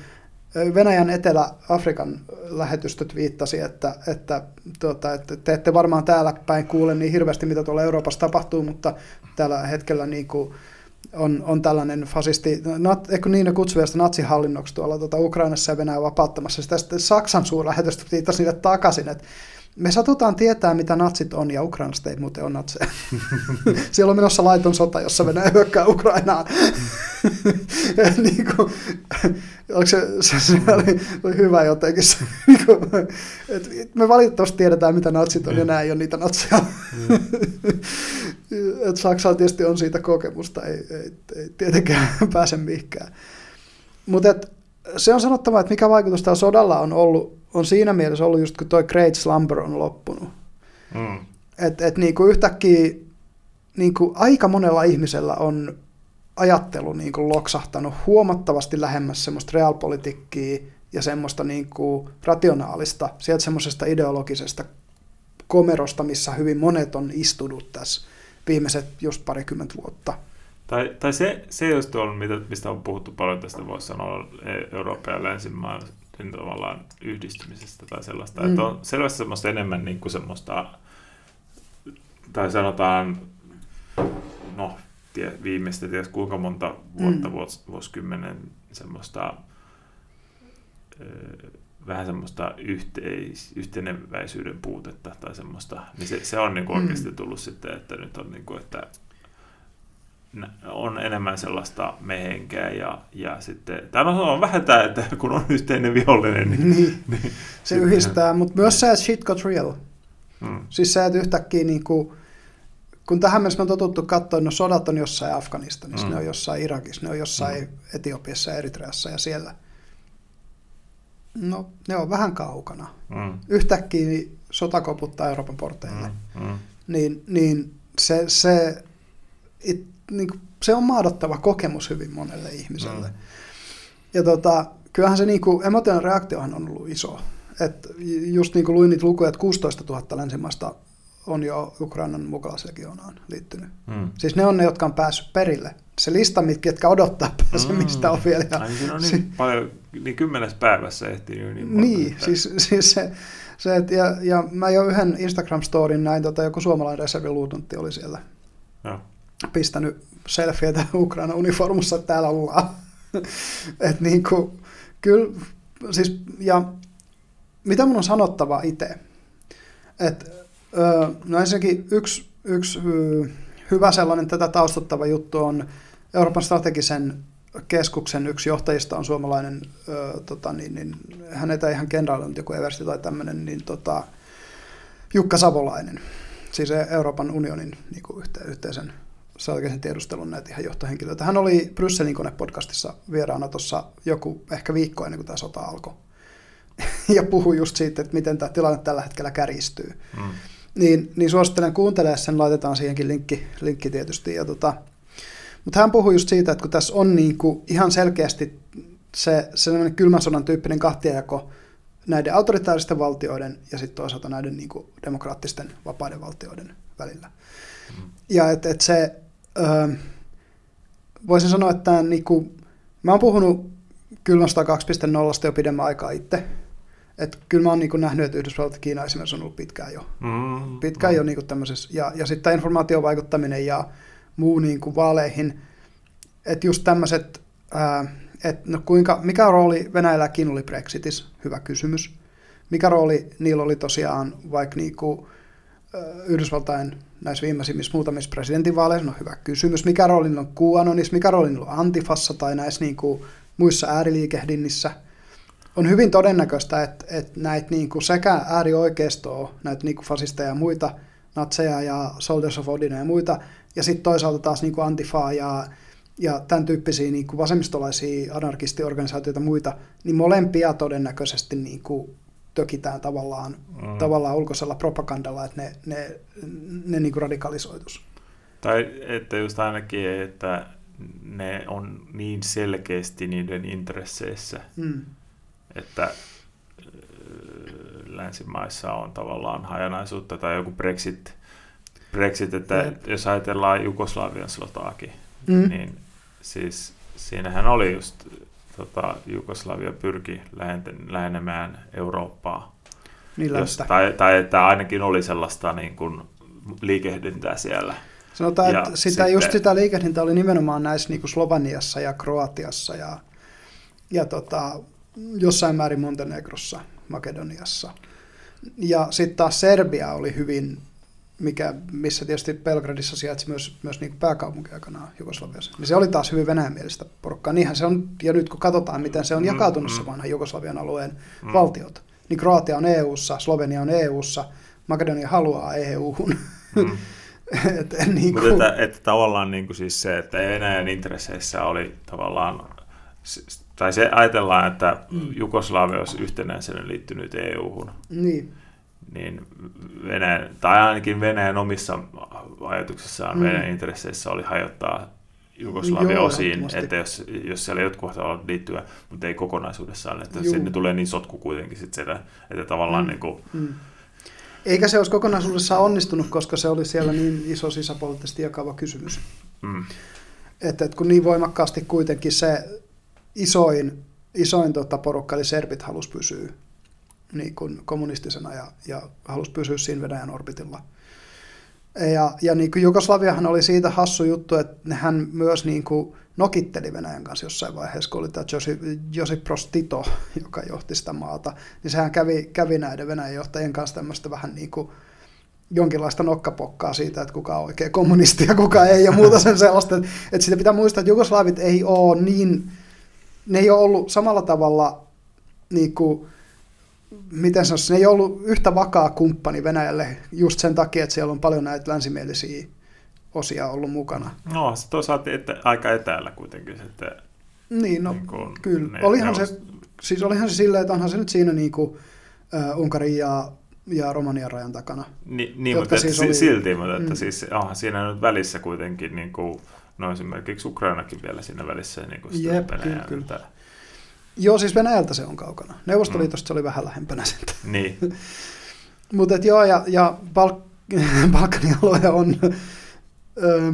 Venäjän Etelä-Afrikan lähetystöt viittasi, että, että, tuota, että te ette varmaan täällä päin kuule niin hirveästi, mitä tuolla Euroopassa tapahtuu, mutta tällä hetkellä niin kuin on, on tällainen fasisti, nat, eikö niin ne kutsuvia sitä natsihallinnoksi tuolla tuota Ukrainassa ja Venäjän vapauttamassa. Sitä sitten Saksan suurlähetystö viittasi niille takaisin, että me satutaan tietää, mitä natsit on, ja Ukrainasta ei muuten ole natseja. Siellä on menossa laiton sota, jossa Venäjä hyökkää Ukrainaan. niin kuin, se, se, se oli, oli, hyvä jotenkin. Se, niin kuin, et me valitettavasti tiedetään, mitä natsit on, ja nämä ei ole niitä natseja. Et Saksalla tietysti on siitä kokemusta, ei, ei, ei tietenkään pääse mihinkään. Mutta se on sanottava, että mikä vaikutus tällä sodalla on ollut on siinä mielessä ollut just kun toi Great Slumber on loppunut. Mm. Että et niinku yhtäkkiä niinku aika monella ihmisellä on ajattelu niinku loksahtanut huomattavasti lähemmäs semmoista realpolitiikkia ja semmoista niinku rationaalista, sieltä semmoisesta ideologisesta komerosta, missä hyvin monet on istunut tässä viimeiset just parikymmentä vuotta. Tai, tai se, se just on, mistä on puhuttu paljon tästä, voisi sanoa Euroopan ja länsimaan niin tavallaan yhdistymisestä tai sellaista. Mm. Että on selvästi semmoista enemmän niin kuin semmoista, tai sanotaan, no, tie, viimeistä ties kuinka monta vuotta, mm. vuos, vuosikymmenen semmoista vähän semmoista yhteis, yhteneväisyyden puutetta tai semmoista, niin se, se on niin kuin mm. oikeasti tullut sitten, että nyt on niin kuin, että on enemmän sellaista mehenkeä ja, ja sitten, tämä on vähän tämä, että kun on yhteinen vihollinen, niin, niin, niin se yhdistää, mutta myös se, että shit got real. Hmm. Siis se, että yhtäkkiä niin kuin, kun tähän mennessä on totuttu katsoa, no sodat on jossain Afganistanissa, hmm. ne on jossain Irakissa, ne on jossain hmm. Etiopiassa ja Eritreassa ja siellä. No, ne on vähän kaukana. Hmm. Yhtäkkiä sota koputtaa Euroopan porteille. Hmm. Hmm. Niin, niin se, se it, niin kuin, se on maadottava kokemus hyvin monelle ihmiselle. Mm. Ja tota, kyllähän se niin kuin, emotionaalinen reaktiohan on ollut iso. Et just niin kuin luin niitä lukuja, että 16 000 länsimaista on jo Ukrainan mukalaslegioonaan liittynyt. Mm. Siis ne on ne, jotka on päässyt perille. Se lista, mitkä odottaa pääsemistä mm. on vielä. Ja, on niin paljon, niin kymmenes päivässä ehtii niin. Niin, siis, siis se, se että, ja, ja mä jo yhden Instagram-storin näin, tota, joku suomalainen reserviluutuntti oli siellä. Ja pistänyt selfieitä Ukraina uniformussa, että täällä ollaan. Et niin kuin, kyllä, siis, ja mitä mun on sanottava itse? Et, no ensinnäkin yksi, yksi hyvä sellainen tätä taustattava juttu on Euroopan strategisen keskuksen yksi johtajista on suomalainen, ö, tota, niin, niin, hänet ei ihan kenraali, mutta joku eversti tai tämmöinen, niin tota, Jukka Savolainen, siis Euroopan unionin niin kuin yhte, yhteisen strategisen tiedustelun näitä ihan johtohenkilöitä. Hän oli Brysselin kone-podcastissa vieraana tuossa joku ehkä viikko ennen kuin tämä sota alkoi. ja puhui just siitä, että miten tämä tilanne tällä hetkellä kärjistyy. Mm. Niin, niin suosittelen kuuntelemaan sen, laitetaan siihenkin linkki, linkki tietysti. Ja tota, mutta hän puhui just siitä, että kun tässä on niinku ihan selkeästi se, se kylmän sodan tyyppinen kahtiajako näiden autoritaaristen valtioiden ja sitten toisaalta näiden niinku demokraattisten vapaiden valtioiden välillä. Mm. Ja että et se, öö, voisin sanoa, että niin kuin, mä oon puhunut kylmästä 2.0 jo pidemmän aikaa itse. Että kyllä mä oon niin nähnyt, että Yhdysvallat ja Kiina esimerkiksi on ollut pitkään jo. Mm, pitkään mm. jo niin tämmöisessä. Ja, ja sitten informaation vaikuttaminen ja muu niin kuin vaaleihin. Että just tämmöiset, että no kuinka, mikä rooli Venäjälläkin oli Brexitissä? Hyvä kysymys. Mikä rooli niillä oli tosiaan vaikka niin kuin, Yhdysvaltain näissä viimeisimmissä muutamissa presidentinvaaleissa, no hyvä kysymys. Mikä rooli on QAnonissa, mikä rooli on Antifassa tai näissä niin kuin muissa ääriliikehdinnissä? On hyvin todennäköistä, että, että näitä niin kuin sekä äärioikeistoa, näitä niin kuin fasisteja ja muita, natseja ja Soldiers of Odin ja muita, ja sitten toisaalta taas niin kuin Antifaa ja, ja tämän tyyppisiä niin kuin vasemmistolaisia anarkistiorganisaatioita ja muita, niin molempia todennäköisesti niin kuin tökitään tavallaan, mm. tavallaan ulkoisella propagandalla, että ne, ne, ne niin kuin radikalisoitus. Tai että just ainakin, että ne on niin selkeästi niiden intresseissä, mm. että länsimaissa on tavallaan hajanaisuutta tai joku Brexit, Brexit että Jep. jos ajatellaan Jugoslavian sotaakin, mm. niin siis siinähän oli just tota, Jugoslavia pyrki lähenemään Eurooppaa. Niin jos, tai, tai että ainakin oli sellaista niin kuin, liikehdintää siellä. Sanotaan, ja että sitä, sitten, just sitä liikehdintää oli nimenomaan näissä niin kuin Slovaniassa ja Kroatiassa ja, ja tota, jossain määrin Montenegrossa, Makedoniassa. Ja sitten taas Serbia oli hyvin, mikä, missä tietysti Belgradissa sijaitsi myös, myös niin pääkaupunki aikanaan Jugoslaviassa. Niin se oli taas hyvin venäjämielistä porukkaa. Niinhän se on, ja nyt kun katsotaan, miten se on jakautunut se vanha Jugoslavian alueen mm. valtiot, niin Kroatia on EU-ssa, Slovenia on EU-ssa, Makedonia haluaa EU-hun. Mm. et, niin kuin... Mutta että, että tavallaan niin kuin siis se, että Venäjän intresseissä oli tavallaan, tai se ajatellaan, että mm. Jugoslavia olisi yhtenäisenä liittynyt EU-hun. Niin. Niin Venäjän, tai ainakin Venäjän omissa ajatuksissaan mm. Venäjän intresseissä oli hajottaa Jugoslavia Joo, osiin, että jos, jos siellä jotkut haluavat liittyä, mutta ei kokonaisuudessaan, että Juu. sinne tulee niin sotku kuitenkin sit sitä, että tavallaan mm. niin kuin, mm eikä se olisi kokonaisuudessaan onnistunut, koska se oli siellä niin iso sisäpoliittisesti jakava kysymys. Mm. Että, että kun niin voimakkaasti kuitenkin se isoin, isoin tota porukka, eli serbit, halusi pysyä niin kuin kommunistisena ja, ja halusi pysyä siinä Venäjän orbitilla. Ja, ja niin kuin Jugoslaviahan oli siitä hassu juttu, että hän myös niin kuin nokitteli Venäjän kanssa jossain vaiheessa, kun oli tämä Josip, Josip Prostito, joka johti sitä maata, niin sehän kävi, kävi näiden Venäjän johtajien kanssa tämmöistä vähän niin kuin jonkinlaista nokkapokkaa siitä, että kuka on oikein kommunisti ja kuka ei ja muuta sen sellaista. Että, että sitä pitää muistaa, että jugoslavit ei ole niin, ne ei ole ollut samalla tavalla niin kuin, miten sanoisi, ne ei ollut yhtä vakaa kumppani Venäjälle just sen takia, että siellä on paljon näitä länsimielisiä osia ollut mukana. No, se toisaalta ete, aika etäällä kuitenkin sitten. Niin, no niin kuin, kyllä. Ne, olihan, ne se, siis olihan se silleen, että onhan se nyt siinä niin kuin, uh, Unkarin ja, ja Romanian rajan takana. Ni, niin, mutta siis oli, silti, mutta että mm. siis onhan siinä nyt välissä kuitenkin, niin kuin, no esimerkiksi Ukrainakin vielä siinä välissä. Niin kuin Jep, kyllä, kyllä. Joo, siis Venäjältä se on kaukana. Neuvostoliitosta mm. se oli vähän lähempänä sitä. Niin. mutta joo, ja, ja Balk- Balkanin alue on öö,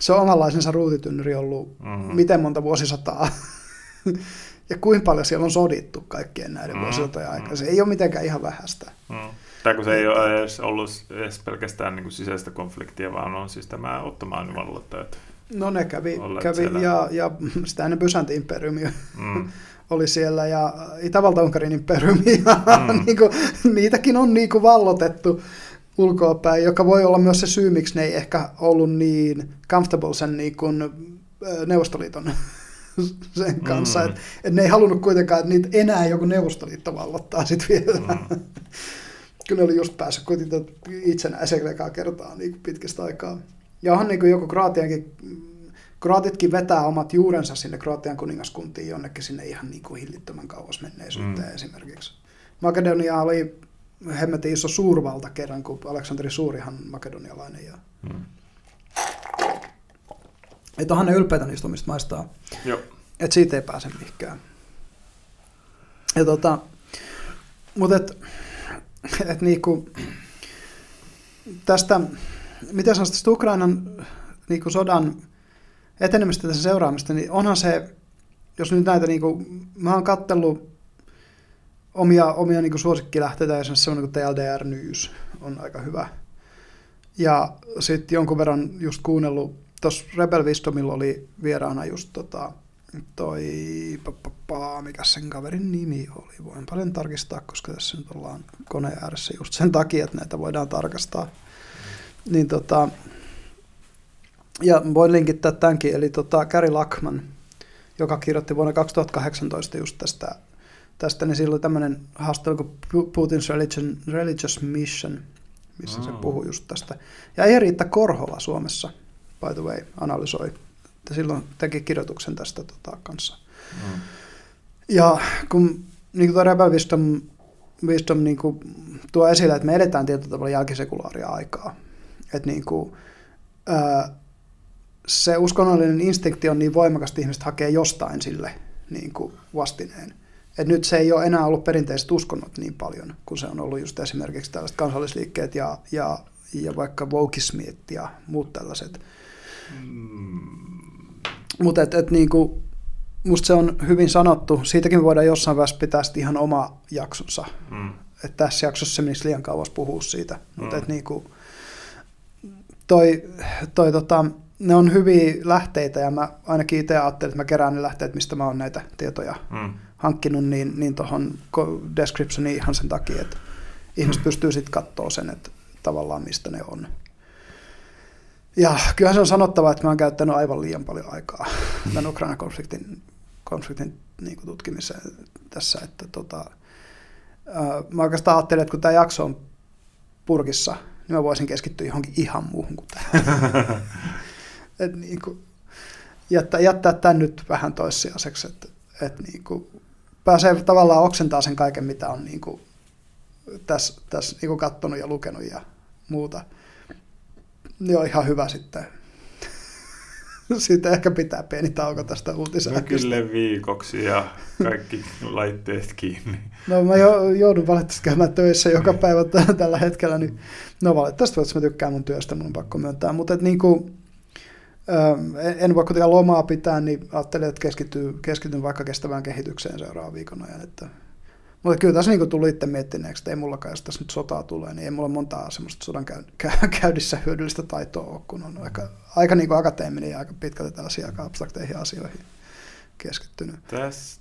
se on omanlaisensa ruutitynnyri ollut mm-hmm. miten monta vuosisataa. ja kuinka paljon siellä on sodittu kaikkien näiden mm-hmm. vuosisatojen aikana. Se ei ole mitenkään ihan vähäistä. Mm-hmm. Tai kun se ei ole edes ollut edes pelkästään niin kuin sisäistä konfliktia, vaan on siis tämä ottomaan vallottajat. No ne kävi, kävi ja, ja sitä ennen Byzantin imperiumi mm. Oli siellä ja Itävalta-Unkarin imperiumi, mm. niin kuin, niitäkin on niin kuin vallotettu ulkoapäin, joka voi olla myös se syy, miksi ne ei ehkä ollut niin comfortable sen niin kuin Neuvostoliiton sen kanssa. Mm. Että et ne ei halunnut kuitenkaan, että niitä enää joku Neuvostoliitto vallottaa sitten vielä. Mm. Kun ne oli just päässyt kuitenkin itsenäisen kertaa niin pitkästä aikaa. Ja onhan niin kuin joku Kroatiankin, Kroatitkin vetää omat juurensa sinne Kroatian kuningaskuntiin jonnekin sinne ihan niin kuin hillittömän kauas menneisyyteen mm. esimerkiksi. Makedonia oli hemmetin iso suurvalta kerran, kun Aleksanteri Suurihan makedonialainen. Ja... Hmm. Että onhan ne ylpeitä niistä omista maistaan. Joo. Että siitä ei pääse mihinkään. Ja tota, mutta et, et niinku, tästä, miten sanoisit, Ukrainan niinku sodan etenemistä ja seuraamista, niin onhan se, jos nyt näitä, niinku, mä oon kattellut omia, omia niin suosikkilähteitä, esimerkiksi semmoinen kuin TLDR News on aika hyvä. Ja sitten jonkun verran just kuunnellut, tuossa Rebel Wisdomilla oli vieraana just tota, toi, mikä sen kaverin nimi oli. Voin paljon tarkistaa, koska tässä nyt ollaan koneen ääressä just sen takia, että näitä voidaan tarkastaa. Niin tota, ja voin linkittää tämänkin, eli tota Gary Lackman, joka kirjoitti vuonna 2018 just tästä tästä, niin silloin tämmöinen haastattelu kuin Putin's Religion, Religious Mission, missä oh. se puhuu just tästä. Ja Eeriitta Korhola Suomessa, by the way, analysoi. Että silloin teki kirjoituksen tästä tota, kanssa. Mm. Ja kun niin kuin Rebel Wisdom, Wisdom niin kuin, tuo esille, että me eletään tietyllä tavalla jälkisekulaaria aikaa. Että niin kuin, ää, se uskonnollinen instinkti on niin voimakas, että ihmiset hakee jostain sille niin kuin vastineen. Et nyt se ei ole enää ollut perinteiset uskonnot niin paljon, kun se on ollut just esimerkiksi tällaiset kansallisliikkeet ja, ja, ja vaikka wokismit ja muut tällaiset. Mm. Mutta et, et niinku, musta se on hyvin sanottu. Siitäkin voidaan jossain vaiheessa pitää ihan oma jaksonsa. Mm. Et tässä jaksossa se menisi liian kauas puhua siitä. Mm. Mutta niinku, toi, toi tota, ne on hyviä lähteitä ja mä ainakin itse ajattelin, että mä kerään ne lähteet, mistä mä oon näitä tietoja mm hankkinut niin, niin tuohon descriptioniin ihan sen takia, että, ihmiset pystyy sitten katsoa sen, että tavallaan mistä ne on. Ja kyllähän se on sanottava, että mä oon käyttänyt aivan liian paljon aikaa tämän Ukraina-konfliktin konfliktin niin kuin tutkimiseen tässä, että tota, mä oikeastaan ajattelin, että kun tämä jakso on purkissa, niin mä voisin keskittyä johonkin ihan muuhun kuin tähän. Et niin kuin, jättää, jättää tämän nyt vähän toissijaiseksi, että, että niin kuin, pääsee tavallaan oksentaa sen kaiken, mitä on niin kuin, tässä, tässä niin kuin katsonut ja lukenut ja muuta. Niin on ihan hyvä sitten siitä ehkä pitää pieni tauko tästä uutisääkistä. kyllä viikoksi ja kaikki laitteet kiinni. No mä jo, joudun valitettavasti käymään töissä joka päivä tällä hetkellä, niin no valitettavasti mä tykkään mun työstä, mun on pakko myöntää, mutta et niin kuin, en voi kuitenkaan lomaa pitää, niin ajattelin, että keskityn, keskityn vaikka kestävään kehitykseen seuraavan viikon ajan. Että, mutta kyllä tässä niin tuli itse miettineeksi, että ei mullakaan, jos tässä nyt sotaa tulee, niin ei mulla montaa semmoista sodan käy, käydissä hyödyllistä taitoa ole, kun on aika, aika niin akateeminen ja aika pitkälti tällaisiin aika abstrakteihin asioihin keskittynyt. Tässä,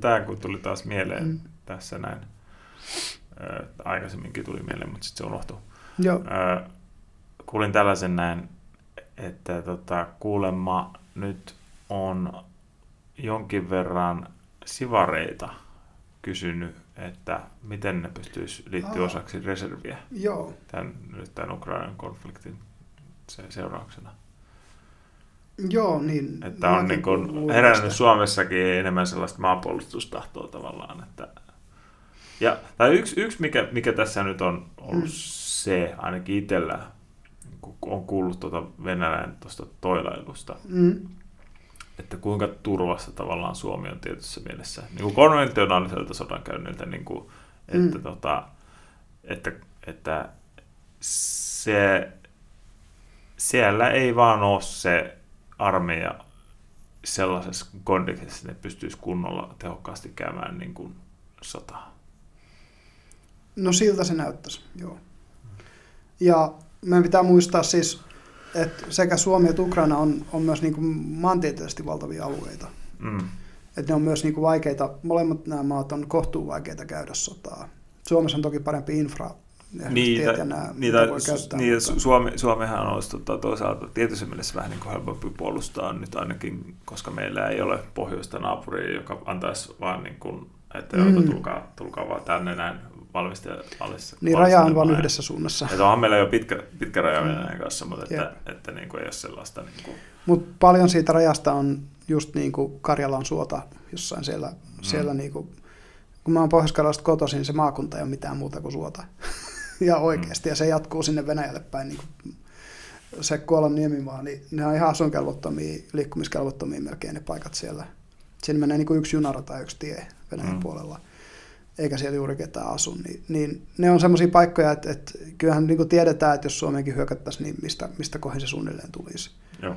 tämä kun tuli taas mieleen mm. tässä näin, äh, aikaisemminkin tuli mieleen, mutta sitten se unohtui. Joo. Äh, kuulin tällaisen näin, että tota, kuulemma nyt on jonkin verran sivareita kysynyt, että miten ne pystyisi liittyä Aa, osaksi reserviä joo. Tämän, nyt tämän Ukrainan konfliktin seurauksena. Joo, niin. Että on niin kuin herännyt Suomessakin enemmän sellaista maanpuolustustahtoa tavallaan. Että, ja, tai yksi, yksi mikä, mikä tässä nyt on ollut mm. se, ainakin itsellä, on kuullut tuota Venäjän tuosta toilailusta, mm että kuinka turvassa tavallaan Suomi on tietyssä mielessä niin kuin konventionaaliselta sodankäynniltä, niin kuin, että, mm. tota, että, että se, siellä ei vaan ole se armeija sellaisessa kondiksessa, että ne pystyisi kunnolla tehokkaasti käymään niin kuin sotaa. No siltä se näyttäisi, joo. Ja meidän pitää muistaa siis, että sekä Suomi että Ukraina on, on myös niin kuin maantieteellisesti valtavia alueita. Mm. Että ne on myös niin kuin vaikeita, molemmat nämä maat on kohtuun vaikeita käydä sotaa. Suomessa on toki parempi infra, niitä, nämä, niitä, voi käyttää, niitä mutta... Suomi, Suomihan olisi tota, toisaalta tietyssä mielessä vähän niin kuin helpompi puolustaa nyt ainakin, koska meillä ei ole pohjoista naapuria, joka antaisi vaan niin kuin, että mm. tulkaa, tulkaa vaan tänne näin valmistajallissa. Niin raja on vain yhdessä suunnassa. Että onhan meillä jo pitkä, pitkä raja mm. Venäjän kanssa, mutta että, että, että niin kuin ei ole sellaista. Niin kuin... Mutta paljon siitä rajasta on just niin kuin Karjalan suota jossain siellä, mm. siellä niin kuin, kun mä oon pohjois kotoisin, niin se maakunta ei ole mitään muuta kuin suota. ja oikeasti, mm. ja se jatkuu sinne Venäjälle päin niin kuin se Kuolan niemimaa, niin ne on ihan asuinkelvottomia, liikkumiskelvottomia melkein ne paikat siellä. Siinä menee niin kuin yksi junarata tai yksi tie Venäjän mm. puolella eikä siellä juuri ketään asu, niin, niin ne on semmoisia paikkoja, että, että kyllähän niin tiedetään, että jos Suomeenkin hyökättäisiin, niin mistä, mistä kohin se suunnilleen tulisi. Joo.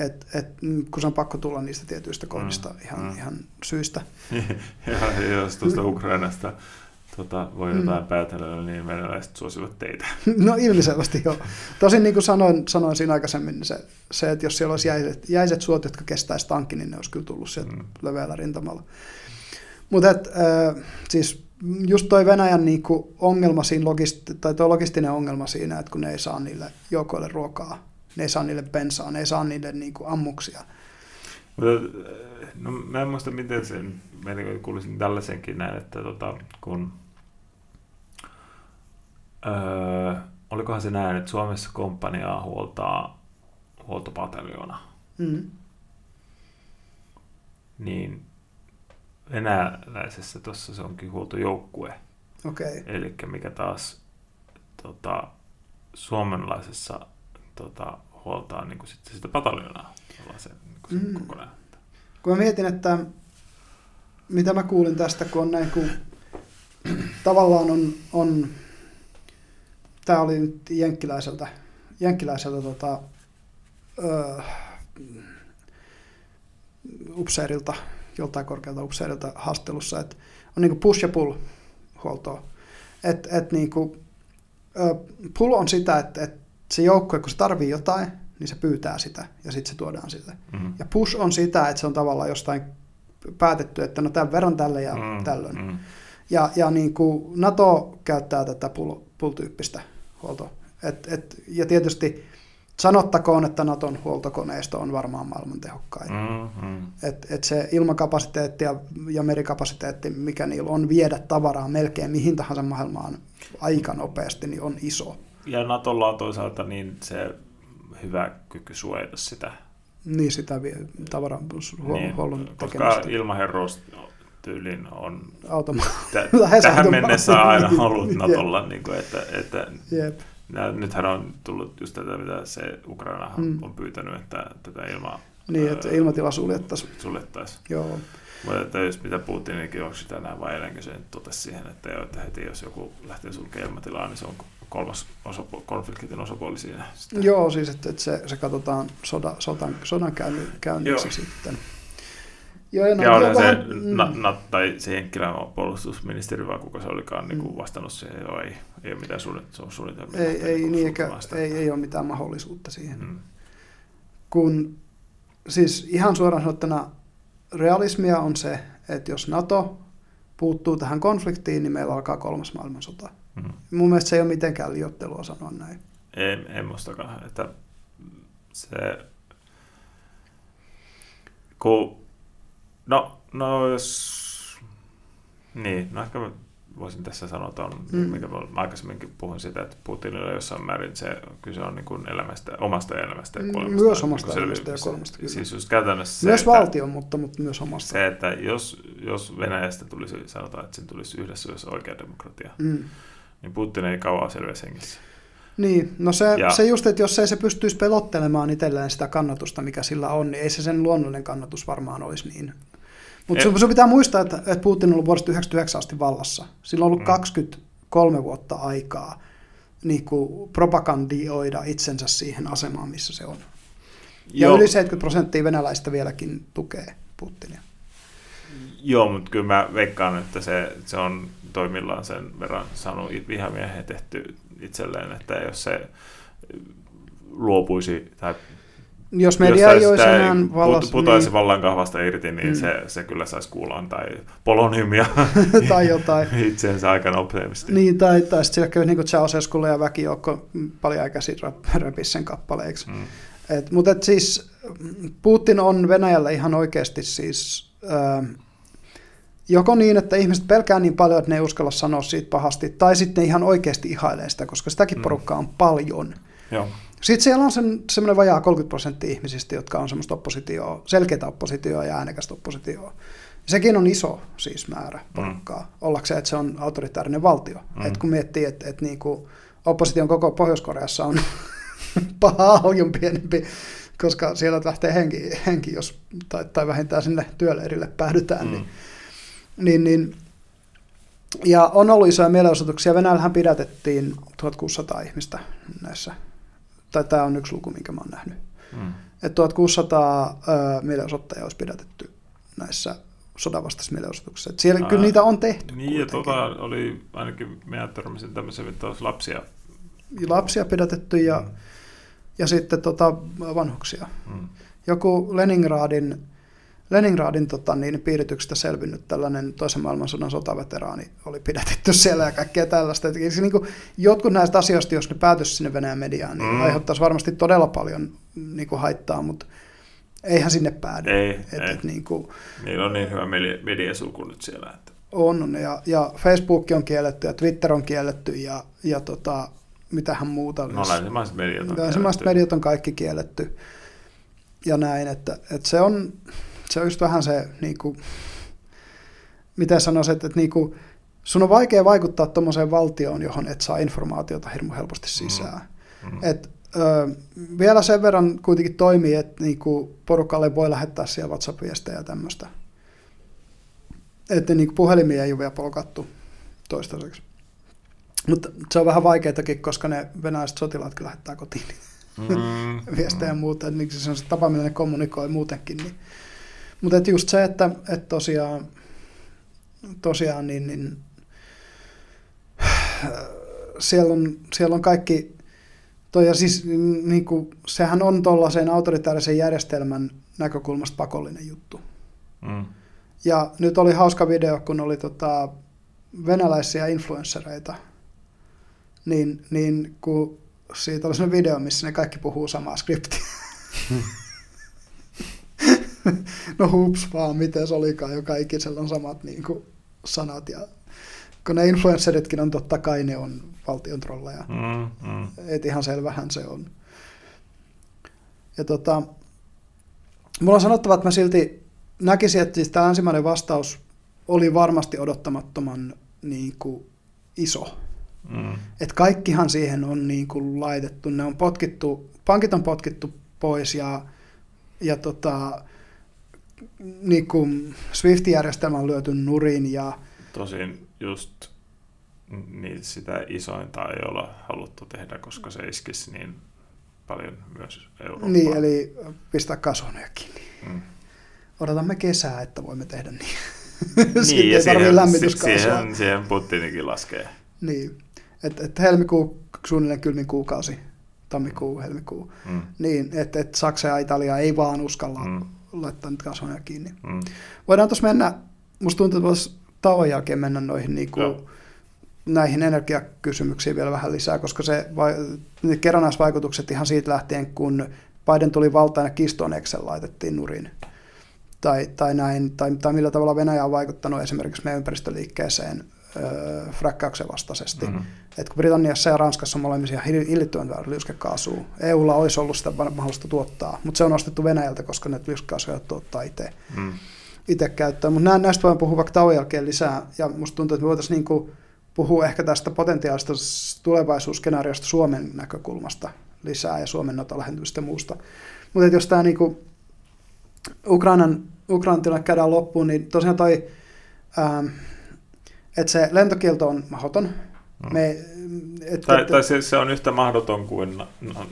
Et, et, kun se on pakko tulla niistä tietyistä kohdista mm, ihan, mm. ihan syistä. ja jos tuosta Ukrainasta tota, voi mm. jotain mm. päätellä, niin venäläiset suosivat teitä. no ilmiselvästi joo. Tosin niin kuin sanoin, sanoin siinä aikaisemmin, niin se, se, että jos siellä olisi jäiset, jäiset suot, jotka kestäisi tankki, niin ne olisi kyllä tullut sieltä mm. leveällä rintamalla. Mutta äh, siis just toi Venäjän niinku ongelma siinä, logisti- tai tuo logistinen ongelma siinä, että kun ne ei saa niille joukoille ruokaa, ne ei saa niille bensaa, ne ei saa niille niinku ammuksia. Mutta, no, mä en muista miten sen, mä kuulisin tällaisenkin näin, että tota, kun öö, olikohan se näin, että Suomessa komppaniaa huoltaa huoltopataljoona, mm. niin venäläisessä tuossa se onkin huoltojoukkue. Okay. Eli mikä taas tota, suomenlaisessa tota, huoltaa niin kuin sitten sitä pataljonaa. Se, niin kuin mm. kokonaan. Kun mä mietin, että mitä mä kuulin tästä, kun on näin, kun tavallaan on, on tämä oli nyt jenkkiläiseltä, jenkkiläiseltä tota, öö, upseerilta joltain korkealta upseerilta haastelussa, että on niin push ja pull huoltoa. Et, et niin kuin, pull on sitä, että, että se joukkue, kun se tarvii jotain, niin se pyytää sitä ja sitten se tuodaan sille. Mm-hmm. Ja push on sitä, että se on tavallaan jostain päätetty, että no tämän verran tälle ja mm-hmm. tällöin. Mm-hmm. Ja, ja niin kuin NATO käyttää tätä pull-tyyppistä huoltoa. Et, et, ja tietysti sanottakoon, että Naton huoltokoneisto on varmaan maailman tehokkain. Mm-hmm. Et, et se ilmakapasiteetti ja, ja merikapasiteetti, mikä niillä on viedä tavaraa melkein mihin tahansa maailmaan aika nopeasti, niin on iso. Ja Natolla on toisaalta niin se hyvä kyky suojata sitä. Niin, sitä tavarahuollon niin, koska ilmaherruus tyylin on Automa- t- tähän mennessä aina ollut Natolla, niin kuin, että, että Jep. Ja nythän on tullut just tätä, mitä se Ukraina mm. on pyytänyt, että tätä ilmaa... Niin, että ilmatila suljettaisiin. Suljettaisiin. Joo. Mutta että jos mitä Putinikin onko tänään vai eilenkin se totesi siihen, että, jo, että heti jos joku lähtee sulkemaan ilmatilaa, niin se on kolmas osapuoli, konfliktin osapuoli siinä. Sitten. Joo, siis että, että se, se katsotaan soda, sodan, sodan sitten. Joo, ja, ja oli se, mm. na, na, tai se Jenkkilän puolustusministeri, vai kuka se olikaan niin kuin mm. vastannut siihen, joo, ei, ei ole mitään suunnitelmia. Ei, ei, niin, eikä, ei, ei ole mitään mahdollisuutta siihen. Mm. Kun, siis ihan suoraan sanottuna realismia on se, että jos NATO puuttuu tähän konfliktiin, niin meillä alkaa kolmas maailmansota. Mm. Mun mielestä se ei ole mitenkään liottelua sanoa näin. Ei, ei mustakaan, että se, kun No, no jos... Niin, no ehkä voisin tässä sanoa on, mm. mikä mä aikaisemminkin puhun sitä, että Putinilla jossain määrin se kyse on niin kuin elämästä, omasta elämästä ja mm, kuolemasta. Myös omasta niin elämästä ja kuolemasta, kyllä. Siis just käytännössä Myös se, valtio, mutta, mutta myös omasta. Se, että jos, jos Venäjästä tulisi, sanotaan, että sen tulisi yhdessä yhdessä oikea demokratia, mm. niin Putin ei kauan selviä hengissä. Niin, no se, ja, se just, että jos ei se pystyisi pelottelemaan itselleen sitä kannatusta, mikä sillä on, niin ei se sen luonnollinen kannatus varmaan olisi niin mutta sun, sun pitää muistaa, että, että Putin on ollut vuodesta 1999 asti vallassa. Sillä on ollut mm. 23 vuotta aikaa niin kuin propagandioida itsensä siihen asemaan, missä se on. Ja Joo. yli 70 prosenttia venäläistä vieläkin tukee Putinia. Joo, mutta kyllä mä veikkaan, että se, se on toimillaan sen verran saanut vihamiehen tehty itselleen, että jos se luopuisi tai jos media ei olisi enää vallassa... Putoisi niin... vallan kahvasta irti, niin mm. se, se kyllä saisi kuulaan tai poloniumia tai jotain. itsensä aika nopeasti. Niin, tai, tai sitten sillä käy niin kuin Ceausesculle ja väkijoukko paljon aikaisin räpisi sen kappaleiksi. Mm. Et, mutta et siis Putin on Venäjällä ihan oikeasti siis... Äh, joko niin, että ihmiset pelkää niin paljon, että ne ei uskalla sanoa siitä pahasti, tai sitten ne ihan oikeasti ihailee sitä, koska sitäkin mm. porukkaa on paljon. Joo. Sitten siellä on sen, semmoinen vajaa 30 prosenttia ihmisistä, jotka on semmoista oppositioa, selkeää oppositioa ja äänekästä oppositioa. Sekin on iso siis määrä porukkaa, mm. ollakseen, että se on autoritaarinen valtio. Mm. Et kun miettii, että et niinku opposition koko Pohjois-Koreassa on paljon pienempi, koska siellä lähtee henki, henki jos, tai, tai vähintään sinne työleirille päädytään. Mm. Niin, niin, niin, ja on ollut isoja mielenosoituksia. Venäjällähän pidätettiin 1600 ihmistä näissä tai tämä on yksi luku, minkä mä oon nähnyt. Mm. Että 1600 ö, mielenosoittajia olisi pidätetty näissä sodanvastaisissa mielenosoituksissa. Että siellä Ää, kyllä niitä on tehty. Niin, ja tota oli ainakin, minä törmäsin tämmöisen, että olisi lapsia. Lapsia pidätetty ja, mm. ja sitten tota, vanhuksia. Mm. Joku Leningradin Leningradin tota, niin, piirityksestä selvinnyt tällainen toisen maailmansodan sotaveteraani oli pidätetty siellä ja kaikkea tällaista. Että, niin kuin, jotkut näistä asioista, jos ne päätyisi sinne Venäjän mediaan, niin mm. aiheuttaisi varmasti todella paljon niin kuin, haittaa, mutta eihän sinne päädy. Ei, et, ei. Et, niin kuin, Niillä on niin hyvä mediasulku nyt siellä. Että... On, ja, ja Facebook on kielletty ja Twitter on kielletty ja, ja tota, mitähän muuta. No länsimaiset mediat on Länsimaiset mediat on kaikki kielletty ja näin, että, että se on se on just vähän se, niin kuin, miten sanoisin, että, että niin kuin, sun on vaikea vaikuttaa tuommoiseen valtioon, johon et saa informaatiota hirmu helposti sisään. Mm. Et, ö, vielä sen verran kuitenkin toimii, että niin kuin porukalle voi lähettää siellä WhatsApp-viestejä ja tämmöistä. Että niin puhelimia ei ole vielä polkattu toistaiseksi. Mutta se on vähän vaikeatakin, koska ne venäläiset sotilaatkin lähettää kotiin mm, viestejä mm. ja muuta. Niin se on se tapa, millä ne kommunikoi muutenkin. Niin mutta just se, että, että tosiaan, tosiaan niin, niin siellä, on, siellä on kaikki, toi, ja siis niin kuin, sehän on tuollaisen autoritaarisen järjestelmän näkökulmasta pakollinen juttu. Mm. Ja nyt oli hauska video, kun oli tota, venäläisiä influenssereita, niin, niin kun siitä oli sellainen video, missä ne kaikki puhuu samaa skriptiä. no hups vaan, miten se olikaan, joka ikisellä on samat niin kuin, sanat. Ja, kun ne influenceritkin on totta kai, ne on valtion trolleja. Mm, mm. Et ihan selvähän se on. Ja tota, mulla on sanottava, että mä silti näkisin, että siis tämä ensimmäinen vastaus oli varmasti odottamattoman niin kuin, iso. Mm. Et kaikkihan siihen on niin kuin, laitettu, ne on potkittu, pankit on potkittu pois ja, ja tota, niin kuin Swift-järjestelmä on lyöty nurin. Ja... Tosin just niin sitä isointa ei ole haluttu tehdä, koska se iskisi niin paljon myös Eurooppaan. Niin, eli pistää kasvoneja kiinni. Mm. Odotamme kesää, että voimme tehdä niin. niin, ja siihen, siihen, siihen Putinikin laskee. Niin, että et helmikuu suunnilleen kylmin kuukausi, tammikuu, helmikuu. Mm. Niin, että et Saksa ja Italia ei vaan uskalla mm. Laittaa nyt kasvoja kiinni. Mm. Voidaan tuossa mennä, musta tuntuu, että voisi tauon jälkeen mennä noihin niin kuin, näihin energiakysymyksiin vielä vähän lisää, koska se ne kerrannaisvaikutukset ihan siitä lähtien, kun Biden tuli valtaan ja Kistonexel laitettiin nurin. Tai, tai, näin, tai, tai millä tavalla Venäjä on vaikuttanut esimerkiksi meidän ympäristöliikkeeseen fräkkäyksen vastaisesti. Mm-hmm. Et kun Britanniassa ja Ranskassa on molemmisia hillittyvän liuskekaasua, EUlla olisi ollut sitä mahdollista tuottaa, mutta se on ostettu Venäjältä, koska ne liuskekaasuja tuottaa itse. Mm. Itse käyttöön. Mutta näistä voin puhua vaikka tauon jälkeen lisää, ja musta tuntuu, että me voitaisiin niinku puhua ehkä tästä potentiaalista tulevaisuusskenaariosta Suomen näkökulmasta lisää ja Suomen nato lähentymistä muusta. Mutta jos tämä niinku Ukrainan, Ukrainan tilanne käydään loppuun, niin tosiaan toi, ähm, että se lentokielto on mahdoton. Mm. Me, et, tai, et, tai se, se on yhtä mahdoton kuin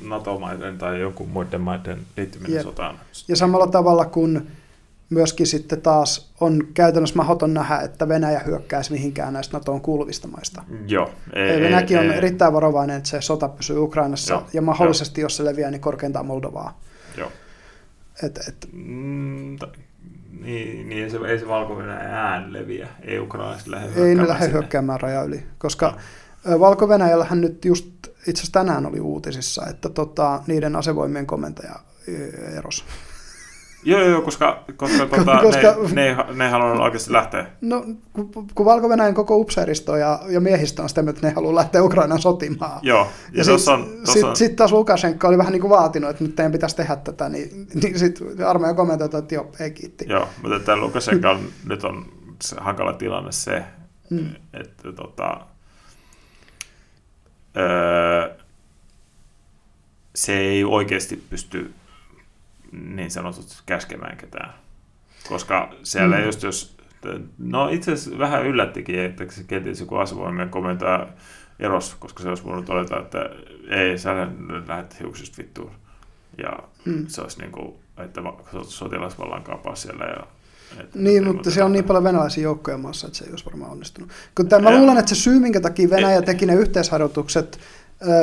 NATO-maiden tai jonkun muiden maiden liittyminen jep. sotaan. Ja samalla tavalla kuin myöskin sitten taas on käytännössä mahdoton nähdä, että Venäjä hyökkäisi mihinkään näistä NATOon kuuluvista maista. Joo. Ei, Venäjäkin ei, on ei. erittäin varovainen, että se sota pysyy Ukrainassa Joo. ja mahdollisesti, Joo. jos se leviää, niin korkeintaan Moldovaa. Joo. Et, et. Mm, niin, niin se, ei se valko ään leviä, ei ukrainalaiset lähde Ei ne lähde hyökkäämään raja yli, koska no. valko nyt just itse asiassa tänään oli uutisissa, että tota, niiden asevoimien komentaja erosi. Joo, joo, koska, koska, tuota, koska ne, ne, ne ei halunnut oikeasti lähteä. No, kun, kun valko koko upseeristo ja, ja miehistö on sitä, että ne haluaa lähteä Ukrainan sotimaan. Joo. Ja, ja sitten sit, sit taas Lukashenko oli vähän niin kuin vaatinut, että nyt teidän pitäisi tehdä tätä, niin, niin sitten armeija kommentoi, että joo, ei kiitti. Joo, mutta tämä Lukashenko on, nyt on se hankala tilanne se, mm. että tota, öö, se ei oikeasti pysty niin sanotut käskemään ketään. Koska siellä mm. just jos, no itse asiassa vähän yllättikin, että se kenties joku asevoimien komentaa eros, koska se olisi voinut todeta, että ei, sä lähdet hiuksista vittuun. Ja mm. se olisi niin kuin, että sotilasvallan kapaa siellä ja että niin, mutta se on niin paljon venäläisiä joukkoja maassa, että se ei olisi varmaan onnistunut. Kun tämän, mä luulen, että se syy, minkä takia Venäjä teki ne yhteisharjoitukset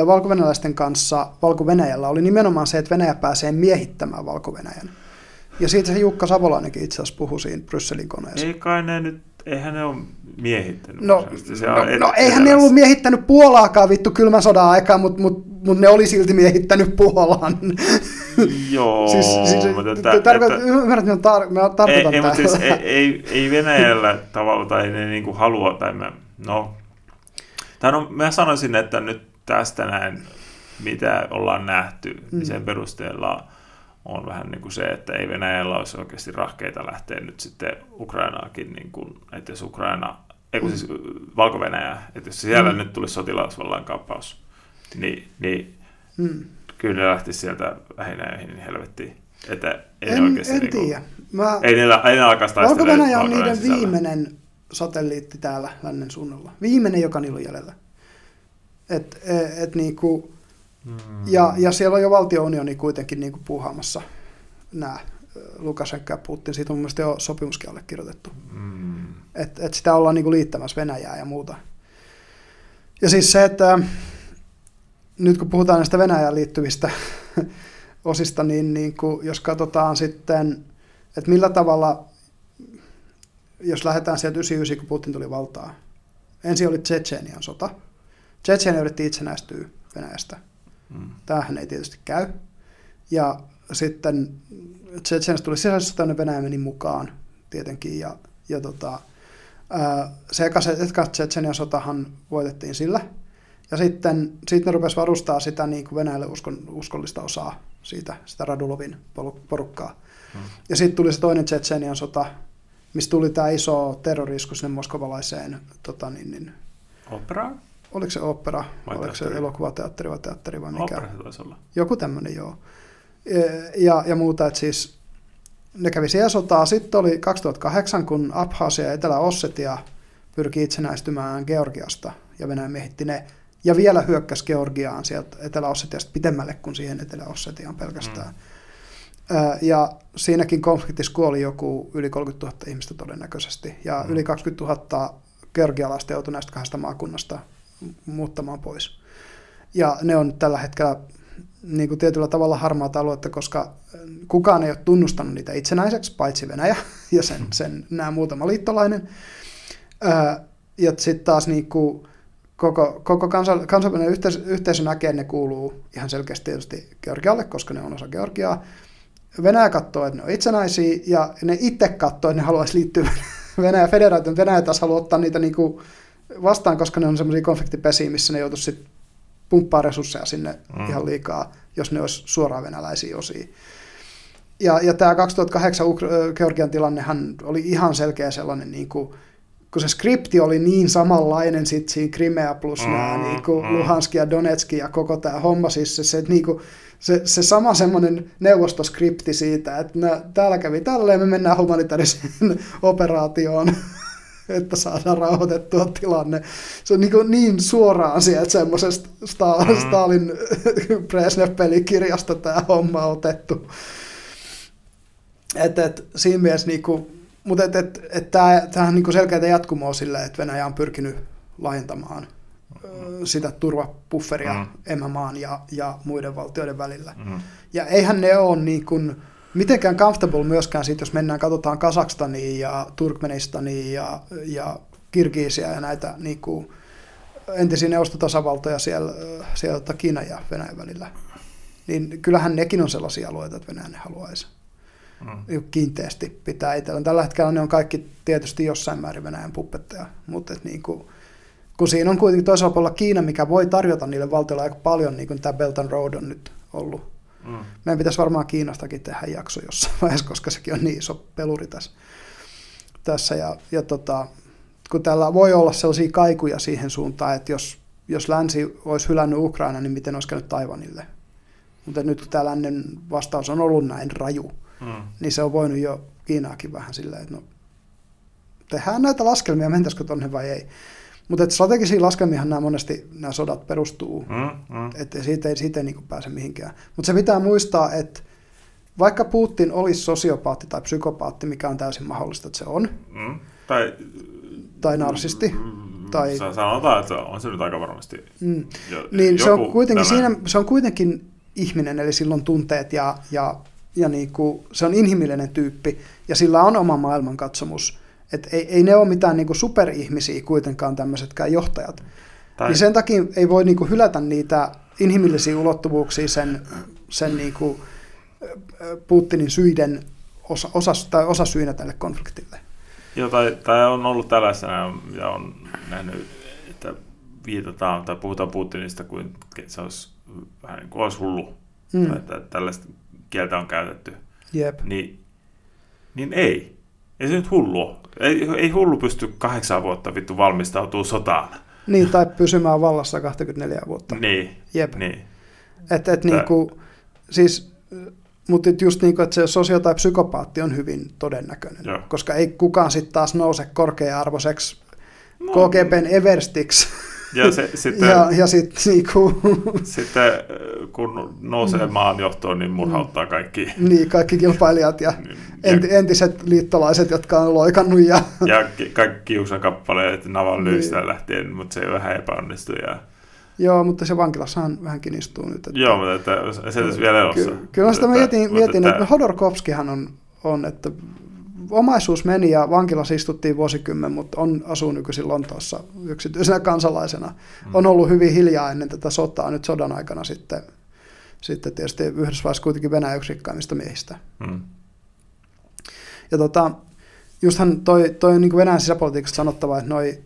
valkovenäläisten kanssa valko oli nimenomaan se, että Venäjä pääsee miehittämään valko -Venäjän. Ja siitä se Jukka Savolainenkin itse asiassa puhui siinä Brysselin koneessa. Ei kai ne nyt, eihän ne ole miehittänyt. No, se no, no eihän ne ollut miehittänyt Puolaakaan vittu kylmän sodan aikaa, mutta mut, mut ne oli silti miehittänyt Puolan. Joo, siis, siis, mutta että, tarkoit, että, ymmärrät, että tar- me tarkoitan ei, ei, siis, ei, ei, ei Venäjällä tavalla, tai ne niinku halua, tai me, no, tai no, mä sanoisin, että nyt tästä näin, mitä ollaan nähty, niin mm. niin sen perusteella on vähän niin kuin se, että ei Venäjällä olisi oikeasti rahkeita lähteä nyt sitten Ukrainaakin, niin kuin, että jos Ukraina, ei kun mm. siis Valko-Venäjä, että jos siellä mm. nyt tulisi sotilasvallan kaappaus, niin, niin mm. kyllä ne lähtisi sieltä vähinä niin helvettiin. Että ei en, oikeasti en niin tiedä. Mä... Ei niillä, ei niillä alkaisi Valko-Venäjä on niiden sisällä. viimeinen satelliitti täällä lännen suunnalla. Viimeinen, joka niillä on jäljellä. Et, et, et niinku, mm. ja, ja siellä on jo valtiounioni kuitenkin niinku puuhaamassa nämä Lukashenko ja Putin. Siitä on mielestäni jo sopimuskin allekirjoitettu. Mm. Että et sitä ollaan niinku liittämässä Venäjää ja muuta. Ja siis se, että nyt kun puhutaan näistä Venäjään liittyvistä osista, niin, niin kuin, jos katsotaan sitten, että millä tavalla, jos lähdetään sieltä 99, kun Putin tuli valtaan, Ensin oli Tsetsenian sota. Tsetsenia yritti itsenäistyä Venäjästä. Mm. Tämähän ei tietysti käy. Ja sitten Tsetseniasta tuli sisällissota, Venäjä meni mukaan tietenkin. Ja, ja tota, ää, se eka, se eka Tsetsenian sotahan voitettiin sillä. Ja sitten siitä ne rupesi varustaa sitä niin kuin Venäjälle uskon, uskollista osaa siitä, sitä Radulovin porukkaa. Mm. Ja sitten tuli se toinen Tsetsenian sota, mistä tuli tämä iso terrorisku sinne moskovalaiseen, tota, niin, niin, Opera? Oliko se opera, Vai oliko se teatteri? elokuvateatteri vai teatteri vai mikä. Opera se taisi olla. Joku tämmöinen, joo. E, Ja, ja muuta, että siis ne kävi siellä sotaa. Sitten oli 2008, kun Abhasia ja Etelä-Ossetia pyrki itsenäistymään Georgiasta ja Venäjä miehitti ne. Ja vielä hyökkäsi Georgiaan sieltä Etelä-Ossetiasta pitemmälle kuin siihen Etelä-Ossetiaan pelkästään. Mm. Ja siinäkin konfliktissa kuoli joku yli 30 000 ihmistä todennäköisesti. Ja mm. yli 20 000 georgialaista joutui näistä kahdesta maakunnasta muuttamaan pois. Ja ne on tällä hetkellä niin kuin tietyllä tavalla harmaata aluetta, koska kukaan ei ole tunnustanut niitä itsenäiseksi, paitsi Venäjä ja sen, sen nämä muutama liittolainen. Ää, Ja sitten taas niin kuin koko, koko kansa, kansainvälinen yhteisö, yhteisö näkee, ne kuuluu ihan selkeästi tietysti Georgialle, koska ne on osa Georgiaa. Venäjä katsoo, että ne on itsenäisiä, ja ne itse katsoo, että ne haluaisi liittyä Venäjän federaatioon. Venäjä taas haluaa ottaa niitä niin kuin vastaan, koska ne on semmoisia konfliktipesiä, missä ne joutuisi sitten pumppaa resursseja sinne Mm. ihan liikaa, jos ne olisi suoraan venäläisiä osia. Ja, ja tämä 2008 Ukra- Georgian tilannehan oli ihan selkeä sellainen, niin kuin, kun se skripti oli niin samanlainen sit siinä Crimea plus mm, nämä niin kuin mm. Luhansk ja Donetsk ja koko tämä homma, siis se, se, niin kuin, se, se sama semmoinen neuvostoskripti siitä, että nää, täällä kävi tälleen, me mennään humanitaariseen operaatioon, että saadaan rauhoitettua tilanne. Se on niin, kuin niin suoraan sieltä semmoisesta Sta- Mm. Stalin Brezhnev-pelikirjasta tämä homma otettu. Et, et, siinä mielessä, niinku, mutta et, et, et tämä on niinku selkeää jatkumoa sille, että Venäjä on pyrkinyt laajentamaan ö, sitä turvapufferia Mm. mm. emämaan ja, ja muiden valtioiden välillä. Mm. Ja eihän ne ole niin kuin mitenkään comfortable myöskään siitä, jos mennään, katsotaan Kasakstania ja Turkmenistania ja, ja Kirgiisia ja näitä niin kuin entisiä neuvostotasavaltoja siellä, siellä tota Kiinan ja Venäjän välillä. Niin kyllähän nekin on sellaisia alueita, että Venäjä ne haluaisi Mm. kiinteästi pitää itsellään. Tällä hetkellä ne on kaikki tietysti jossain määrin Venäjän puppetteja, mutta et niin kuin, kun siinä on kuitenkin toisella puolella Kiina, mikä voi tarjota niille valtioille aika paljon, niin kuin tämä Belt and Road on nyt ollut. Mm. Meidän pitäisi varmaan Kiinastakin tehdä jakso jossain vaiheessa, koska sekin on niin iso peluri tässä. tässä ja, ja tota, kun täällä voi olla sellaisia kaikuja siihen suuntaan, että jos, jos länsi olisi hylännyt Ukraina, niin miten olisi käynyt Taivanille. Mutta nyt kun tämä lännen vastaus on ollut näin raju, Mm. niin se on voinut jo Kiinaakin vähän silleen, että no, tehdään näitä laskelmia, mentäisikö tonne vai ei. Mutta strategisiin laskelmiinhan nämä monesti nämä sodat perustuu, Mm. Mm. että siitä ei, siitä ei niin pääse mihinkään. Mutta se pitää muistaa, että vaikka Putin olisi sosiopaatti tai psykopaatti, mikä on täysin mahdollista, että se on, Mm. Tai, tai narsisti, Mm, tai- sa- Sanotaan, että on se nyt aika varmasti. mm, Jo, niin se on, kuitenkin tällainen- siinä, se on kuitenkin ihminen, eli silloin tunteet ja, ja, ja niin kuin, se on inhimillinen tyyppi, ja sillä on oma maailmankatsomus. Et ei, ei ne ole mitään niin kuin superihmisiä kuitenkaan tämmöisetkään johtajat. Tai, Niin sen takia ei voi niin kuin hylätä niitä inhimillisiä ulottuvuuksia sen, sen niin kuin Putinin syiden osa, osa, tai osa syynä tälle konfliktille. Joo, tai, tai on ollut tällaisena ja on nähnyt, että viitataan tai puhutaan Putinista kuin se olisi vähän niin kuin olisi hullu. Mm. Tai että tällaista kieltä on käytetty. Jep. Niin, niin ei. Ei se nyt hullu ole. Ei, ei hullu pysty kahdeksan vuotta vittu valmistautuu sotaan. Niin, tai pysymään vallassa 24 vuotta. Niin, Jep. niin. Et, et Tää- niinku, siis, mutta just niinku, että se sosio- tai psykopaatti on hyvin todennäköinen, Joo. koska ei kukaan sitten taas nouse korkea-arvoiseksi No, KGBn Everstiksi. Ja se, sitten, ja, ja sitten niinku, sitten äh, kun nousee maan johtoon, niin murhauttaa kaikki. niin, kaikki kilpailijat ja Ja, enti, entiset liittolaiset, jotka on loikannut. Ja, ja ki- kaikki kiusan kappaleet Navalnyistä Niin. lähtien, mutta se ei vähän epäonnistu. Ja, joo, mutta se vankilassahan vähänkin istuu nyt. Että, joo, mutta että se olisi vielä elossa. Ky- kyllä sitä mietin, mietin että että- Hodorkovskihan on, on, että omaisuus meni ja vankilassa istuttiin vuosikymmen, mutta on, asuu nykyisin Lontoossa yksityisenä kansalaisena. Mm. On ollut hyvin hiljaa ennen tätä sotaa, nyt sodan aikana sitten, sitten tietysti Yhdysvalloissa kuitenkin Venäjä yksi rikkaimmista miehistä. Mm. Ja tota, justhan toi, toi niin Venäjän sisäpolitiikasta sanottava, että noi,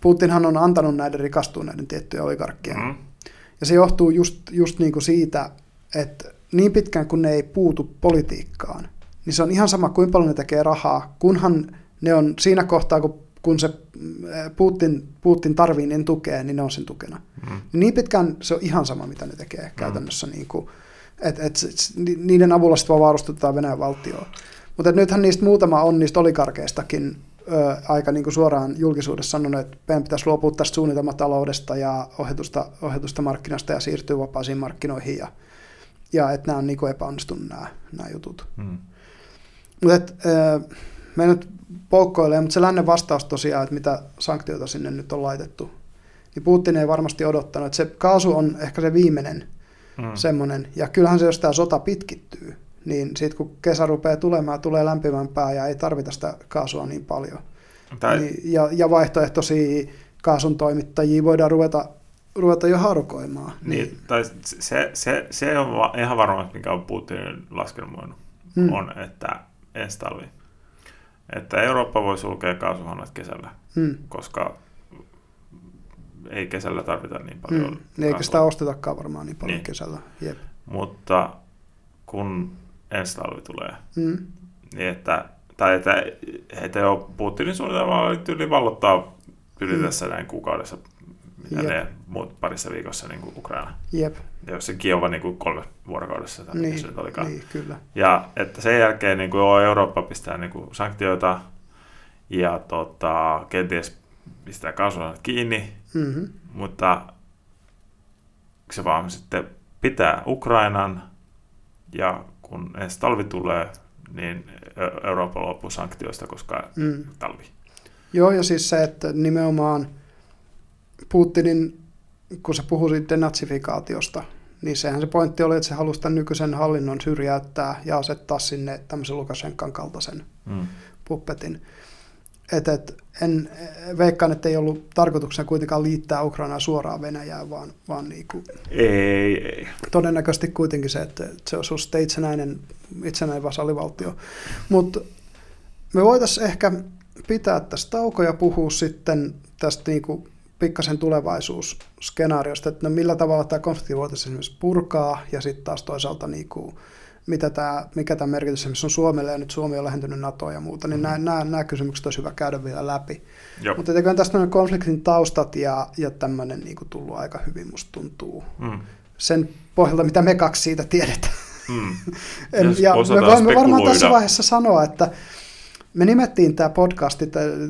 Putinhan on antanut näiden rikastuneiden tiettyjä oligarkkien. Mm. Ja se johtuu just, just niin kuin siitä, että niin pitkään kun ne ei puutu politiikkaan, niin se on ihan sama, kuinka paljon ne tekee rahaa, kunhan ne on siinä kohtaa, kun, kun se Putin, Putin tarvii niin tukea, niin ne on sen tukena. Mm. Niin pitkään se on ihan sama, mitä ne tekee mm. käytännössä. Niin kuin, et, et, niiden avulla sitten vaan varustetaan Venäjän valtioon. Mutta nythän niistä muutama on niistä olikarkeistakin ö, aika niin kuin suoraan julkisuudessa sanonut, että meidän pitäisi luopua tästä suunnitelmataloudesta ja ohjatusta, ohjatusta markkinasta ja siirtyä vapaisiin markkinoihin ja, ja että nämä on niin kuin epäonnistunut nämä, nämä jutut. Hmm. Mutta me nyt poukkoilee, mutta se lännen vastaus tosiaan, että mitä sanktioita sinne nyt on laitettu, niin Putin ei varmasti odottanut, että se kaasu on ehkä se viimeinen hmm. semmoinen, ja kyllähän se, jos tämä sota pitkittyy, niin sitten kun kesä rupeaa tulemaan, tulee lämpimämpää ja ei tarvita sitä kaasua niin paljon. Tai... Niin, ja, ja vaihtoehtoisia kaasun toimittajia voidaan ruveta, ruveta jo harukoimaan. Niin, niin. Tai se, se, se on ihan varma, mikä on Putinin laskelmoinut, hmm. on, että ensi talvi. Että Eurooppa voi sulkea kaasuhannat kesällä, hmm. koska ei kesällä tarvita niin paljon. Niin eikä sitä ostetakaan varmaan niin paljon niin. kesällä. Jep. Mutta kun ensi talvi tulee. Mm. Niin että, tai että, että jo Putinin suunnitelma oli tyyli vallottaa yli mm. tässä näin kuukaudessa ja muut parissa viikossa niin kuin Ukraina. Jep. Ja jos se Kiova niin kuin kolme vuorokaudessa, tai niin, se nyt olikaan. Niin, kyllä. Ja että sen jälkeen niin kuin, Eurooppa pistää niin kuin, sanktioita ja tota, kenties pistää kaasulanat kiinni, mm-hmm. mutta se vaan sitten pitää Ukrainan ja kun ensi talvi tulee, niin Eurooppa loppuu sanktioista, koska mm. talvi. Joo, ja siis se, että nimenomaan Putinin, kun se puhui denatsifikaatiosta, niin sehän se pointti oli, että se halusi tämän nykyisen hallinnon syrjäyttää ja asettaa sinne tämmöisen Lukashenkan kaltaisen mm. puppetin. Et, et, en veikkaan, että ei ollut tarkoituksena kuitenkaan liittää Ukrainaa suoraan Venäjään, vaan, vaan niin kuin ei, ei. todennäköisesti kuitenkin se, että se olisi sitten itsenäinen, itsenäinen vasallivaltio. Mutta me voitaisiin ehkä pitää tästä tauko ja puhua sitten tästä niin kuin pikkasen tulevaisuusskenaariosta, että no millä tavalla tämä konflikti voitaisiin esimerkiksi purkaa ja sitten taas toisaalta niin kuin mitä tämä, mikä tämä merkitys esimerkiksi on Suomelle, ja nyt Suomi on lähentynyt NATOa ja muuta, niin mm. nämä, nämä, nämä kysymykset olisi hyvä käydä vielä läpi. Jop. Mutta eikö tästä konfliktin taustat ja, ja tämmöinen niin kuin tullut aika hyvin, musta tuntuu. Mm. Sen pohjalta, mitä me kaksi siitä tiedetään. Mm. en, ja me voimme varmaan tässä vaiheessa sanoa, että me nimettiin tämä podcast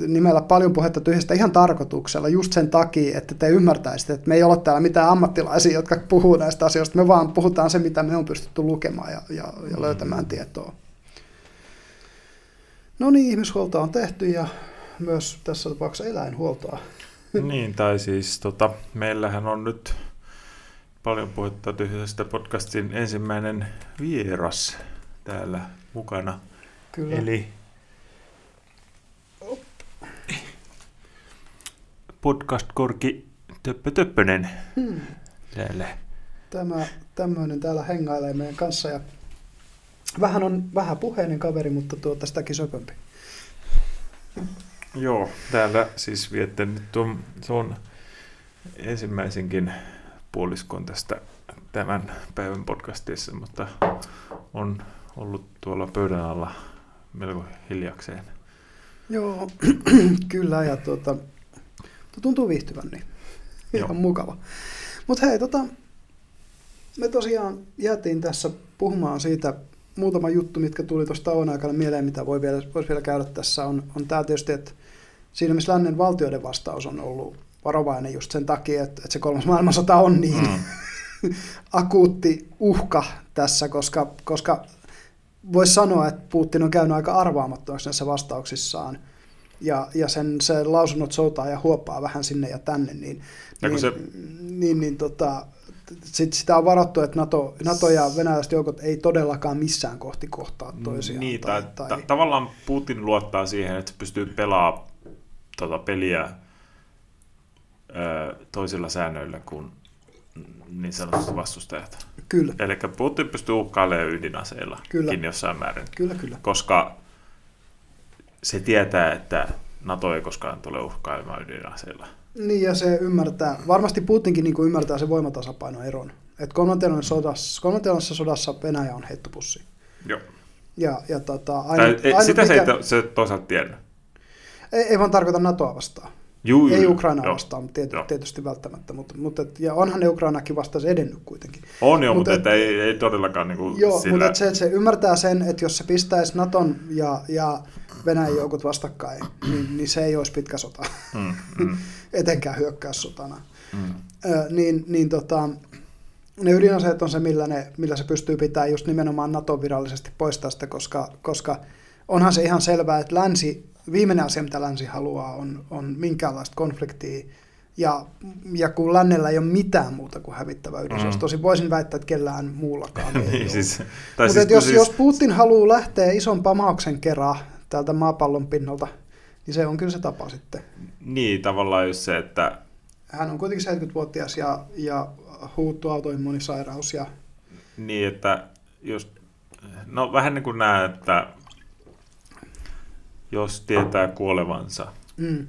nimellä paljon puhetta tyhjästä ihan tarkoituksella, just sen takia, että te ymmärtäisitte, että me ei ole täällä mitään ammattilaisia, jotka puhuu näistä asioista. Me vaan puhutaan se, mitä me on pystytty lukemaan ja, ja, ja löytämään tietoa. No niin, ihmishuoltoa on tehty ja myös tässä tapauksessa eläinhuoltoa. Niin, tai siis tota, meillähän on nyt paljon puhetta tyhjästä podcastin ensimmäinen vieras täällä mukana. Kyllä. Eli podcast-korki Töppö Töppönen hmm. täällä. Tämä tämmöinen täällä hengailee meidän kanssa ja vähän on vähän puheinen kaveri, mutta tuota sitäkin söpömpi. Joo, täällä siis viette nyt tuon, tuon ensimmäisenkin puoliskon tästä tämän päivän podcastissa, mutta on ollut tuolla pöydän alla melko hiljakseen. Joo, kyllä ja tuota, tuntuu viihtyvän, niin ihan Joo. mukava. Mutta hei, tota, me tosiaan jäätiin tässä puhumaan siitä muutama juttu, mitkä tuli tuosta tauon aikana mieleen, mitä voi vielä, voisi vielä käydä tässä, on, on tämä tietysti, että siinä missä lännen valtioiden vastaus on ollut varovainen just sen takia, että, että se kolmas maailmansota on niin mm. akuutti uhka tässä, koska, koska voisi sanoa, että Putin on käynyt aika arvaamattomaksi näissä vastauksissaan – ja, ja sen se lausunnot soutaa ja huopaa vähän sinne ja tänne, niin, niin, se... niin, niin tota, sit sitä on varattu, että NATO, NATO ja venäläiset joukot ei todellakaan missään kohti kohtaa toisiaan. Niin, tai, tai, tai... tavallaan Putin luottaa siihen, että se pystyy pelaamaan tota peliä ö, toisilla säännöillä kuin niin sanotusti vastustajat. Kyllä. Eli Putin pystyy uhkailemaan ydinaseilla kyllä. jossain määrin. Kyllä, kyllä. Koska se tietää, että NATO ei koskaan tule uhkailemaan ydinaseilla. Niin, ja se ymmärtää, varmasti Putinkin niin kuin ymmärtää se voimatasapainoeron. Että kolmanteen sodassa, sodassa Venäjä on heittopussi. Joo. Ja, ja tota, aina, ei, aina, sitä mikä, se ei se toisaalta tiedä. Ei, ei vaan tarkoita NATOa vastaan. Juu, ei Ukraina vastaan, tiety, tietysti välttämättä, mutta, mutta et, ja onhan ne Ukrainakin vastaan edennyt kuitenkin. On jo, mutta, mutta et, ei, ei todellakaan niin kuin Joo, sillä... mutta et se, et se ymmärtää sen, että jos se pistäisi Naton ja, ja Venäjän joukot vastakkain, niin, niin se ei olisi pitkä sota, mm, mm. etenkään hyökkäyssotana. Mm. Ö, niin, niin tota, ne ydinaseet on se, millä, ne, millä se pystyy pitämään just nimenomaan NATO virallisesti pois tästä, koska, koska onhan se ihan selvää, että länsi, viimeinen asia, mitä länsi haluaa, on, on minkäänlaista konfliktia, ja, ja kun lännellä ei ole mitään muuta kuin hävittävä ydinaseista, mm. tosi voisin väittää, että kellään muullakaan ei niin, siis, Mutta siis, jos, siis... jos Putin haluaa lähteä ison pamauksen kerran täältä maapallon pinnalta, niin se on kyllä se tapa sitten. Niin, tavallaan just se, että... Hän on kuitenkin 70-vuotias ja, ja huuttu autoimmunisairaus. Ja... Niin, että jos... No vähän niin kuin näe, että jos tietää kuolevansa, mm.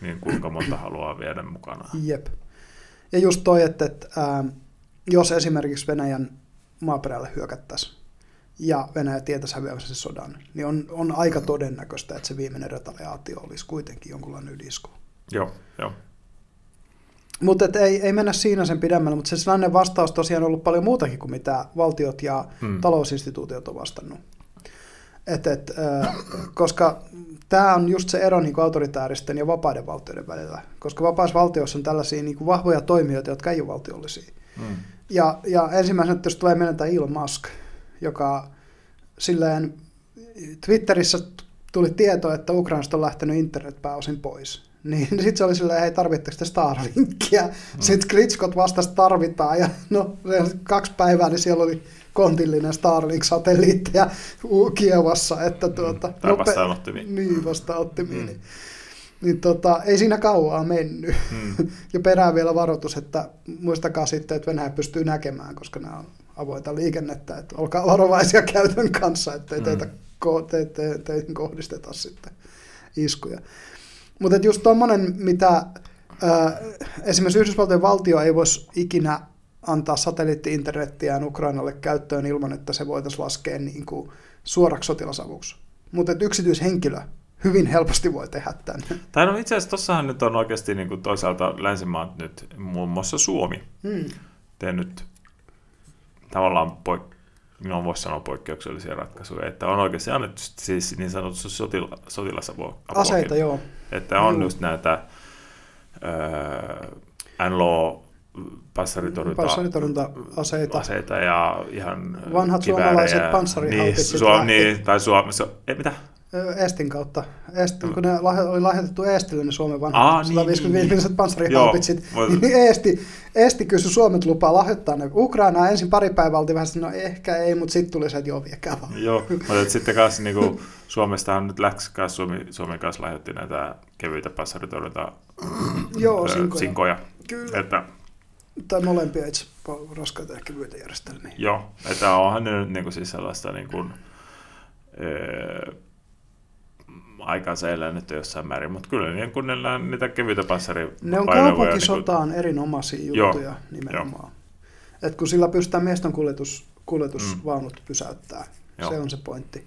niin kuinka monta haluaa viedä mukana. Jep. Ja just toi, että, että ää, jos esimerkiksi Venäjän maaperälle hyökättäisiin, ja Venäjä tietäisi häviävänsä sodan, niin on, on aika todennäköistä, että se viimeinen retaliaatio olisi kuitenkin jonkunlainen ydisku. Joo, joo. Mutta ei, ei mennä siinä sen pidemmälle, mutta se sellainen vastaus tosiaan on ollut paljon muutakin kuin mitä valtiot ja hmm. talousinstituutiot on vastannut. Et, et, äh, koska tämä on just se ero niin autoritääristen ja vapaiden valtioiden välillä, koska vapaissa valtioissa on tällaisia niin vahvoja toimijoita, jotka ei ole valtiollisia. Hmm. Ja, ja ensimmäisenä, jos tulee menetä Elon Musk, joka silleen Twitterissä tuli tieto, että Ukrainasta on lähtenyt internet pääosin pois. Niin sitten se oli silleen, hei tarvitteko te Starlinkia? Mm. Sitten Klitschkot vastasi tarvitaan ja no kaksi päivää, niin siellä oli kontillinen Starlink-satelliitteja Kievassa. Että tuota, mm. Tai vastaanottimiin. Niin, vastaanottimiin. Mm. Niin, niin tota, ei siinä kauaa mennyt. Mm. ja perään vielä varoitus, että muistakaa sitten, että Venäjä pystyy näkemään, koska nämä on avointa liikennettä, että olkaa varovaisia käytön kanssa, ettei mm. teitä, te, te, te, kohdisteta sitten iskuja. Mutta just tuommoinen, mitä äh, esimerkiksi Yhdysvaltojen valtio ei voisi ikinä antaa satelliitti-internettiään Ukrainalle käyttöön ilman, että se voitaisiin laskea niin kuin suoraksi sotilasavuksi. Mutta yksityishenkilö hyvin helposti voi tehdä tämän. Tai no itse asiassa tuossahan nyt on oikeasti niin kuin toisaalta länsimaat nyt, muun muassa Suomi, hmm. tehnyt tavallaan poik- no voisi sanoa poikkeuksellisia ratkaisuja, että on oikeasti annettu siis niin sanotusti sotila, sotilasapua. Aseita, joo. Että on mm. just näitä äh, NLO panssaritorjunta, panssaritorjunta-aseita. Aseita ja ihan Vanhat suomalaiset panssarihaupitsit. Niin, niin, tai Suomessa, ei mitä? Estin kautta. Estin, kun ne oli lahjoitettu Estille ne Suomen vanhat Aa, 155 niin, niin. panssarihaupitsit, niin Esti, Esti kysyi Suomet lupaa lahjoittaa ne Ukrainaa. Ensin pari päivää oltiin vähän no ehkä ei, mutta sitten tuli se, että joo, viekää vaan. Joo, mutta sitten kanssa niin kuin, Suomestahan nyt läksi kanssa Suomi, Suomen kanssa lahjoitti näitä kevyitä panssaritorjunta joo, sinkoja. sinkoja. Kyllä. Että, tai molempia itse raskaita ja kevyitä järjestelmiä. Joo, että onhan ne nyt niin kuin siis sellaista niin kuin, öö, aikansa elänyt jossain määrin, mutta kyllä niin kun ne niitä kevyitä panssari Ne on kaupunkisotaan niin kuin... erinomaisia juttuja joo, nimenomaan. Et kun sillä pystytään miesten kuljetus, kuljetusvaunut mm. pysäyttää, joo. se on se pointti.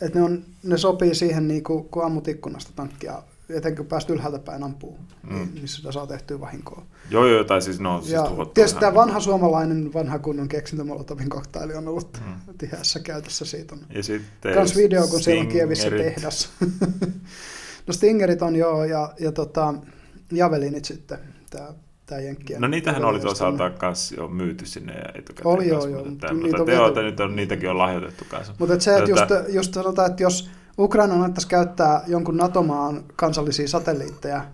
Et ne, on, ne sopii siihen, niin kuin, kun ammut ikkunasta tankkia etenkin päästä ylhäältä päin ampuu, mm. niin, niin sitä saa tehtyä vahinkoa. Joo, joo, tai siis no, siis ja tietysti tämä vanha suomalainen, vanha kunnon keksintö Molotovin koktaili on ollut mm. tiheässä käytössä. Siitä on ja sitten kans video, kun siellä on Kievissä tehdas. no Stingerit on joo, ja, ja tota, Javelinit sitten, tämä tämä No niitähän oli toisaalta myös jo myyty sinne etukäteen. Oli joo, joo. Mutta, mutta teoita nyt on, niitäkin on lahjoitettu kanssa. Mutta se, että just, just sanotaan, että jos Ukraina annettaisiin käyttää jonkun NATO-maan kansallisia satelliitteja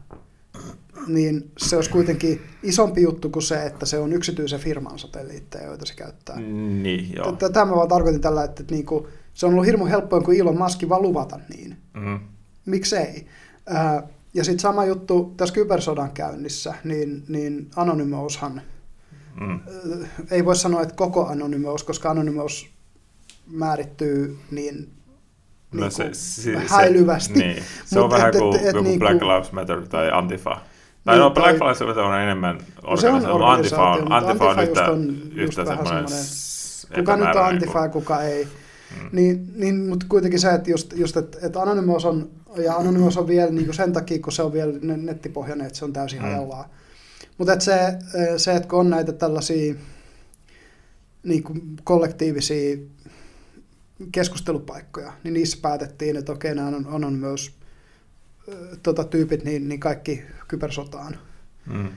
niin se olisi kuitenkin isompi juttu kuin se, että se on yksityisen firman satelliitteja, joita se käyttää. Niin, joo. Tätä mä vaan tarkoitin tällä, että, niinku, se on ollut hirmu helppoa, kun Elon Musk vaan luvata niin. Mm. Miksei? Ää, ja sitten sama juttu tässä kybersodan käynnissä, niin, niin Anonymoushan, Mm. ää, ei voi sanoa, että koko Anonymous, koska Anonymous määrittyy niin No niinku se, se, häilyvästi. Niin. Se on Mut vähän et- et- kuin et joku niinku- Black Lives Matter tai Antifa. Tai Niin, no, Black tai- Lives Matter on enemmän No se on organisaatio. Antifa on, mutta Antifa on Antifa yhtä, just on yhtä semmoinen kuka nyt on Antifa ja kuka ei. Mm. Niin, niin, mutta kuitenkin se, että, just, just, että, että Anonymous on, ja Anonymous on vielä niin kuin sen takia, kun se on vielä ne- nettipohjainen, että se on täysin mm. hajallaan. Mutta että se, se, että kun on näitä tällaisia niin kuin kollektiivisia keskustelupaikkoja, niin niissä päätettiin, että okei, nämä on Anonymous ö, tota, tyypit, niin, niin kaikki kybersotaan. Mm.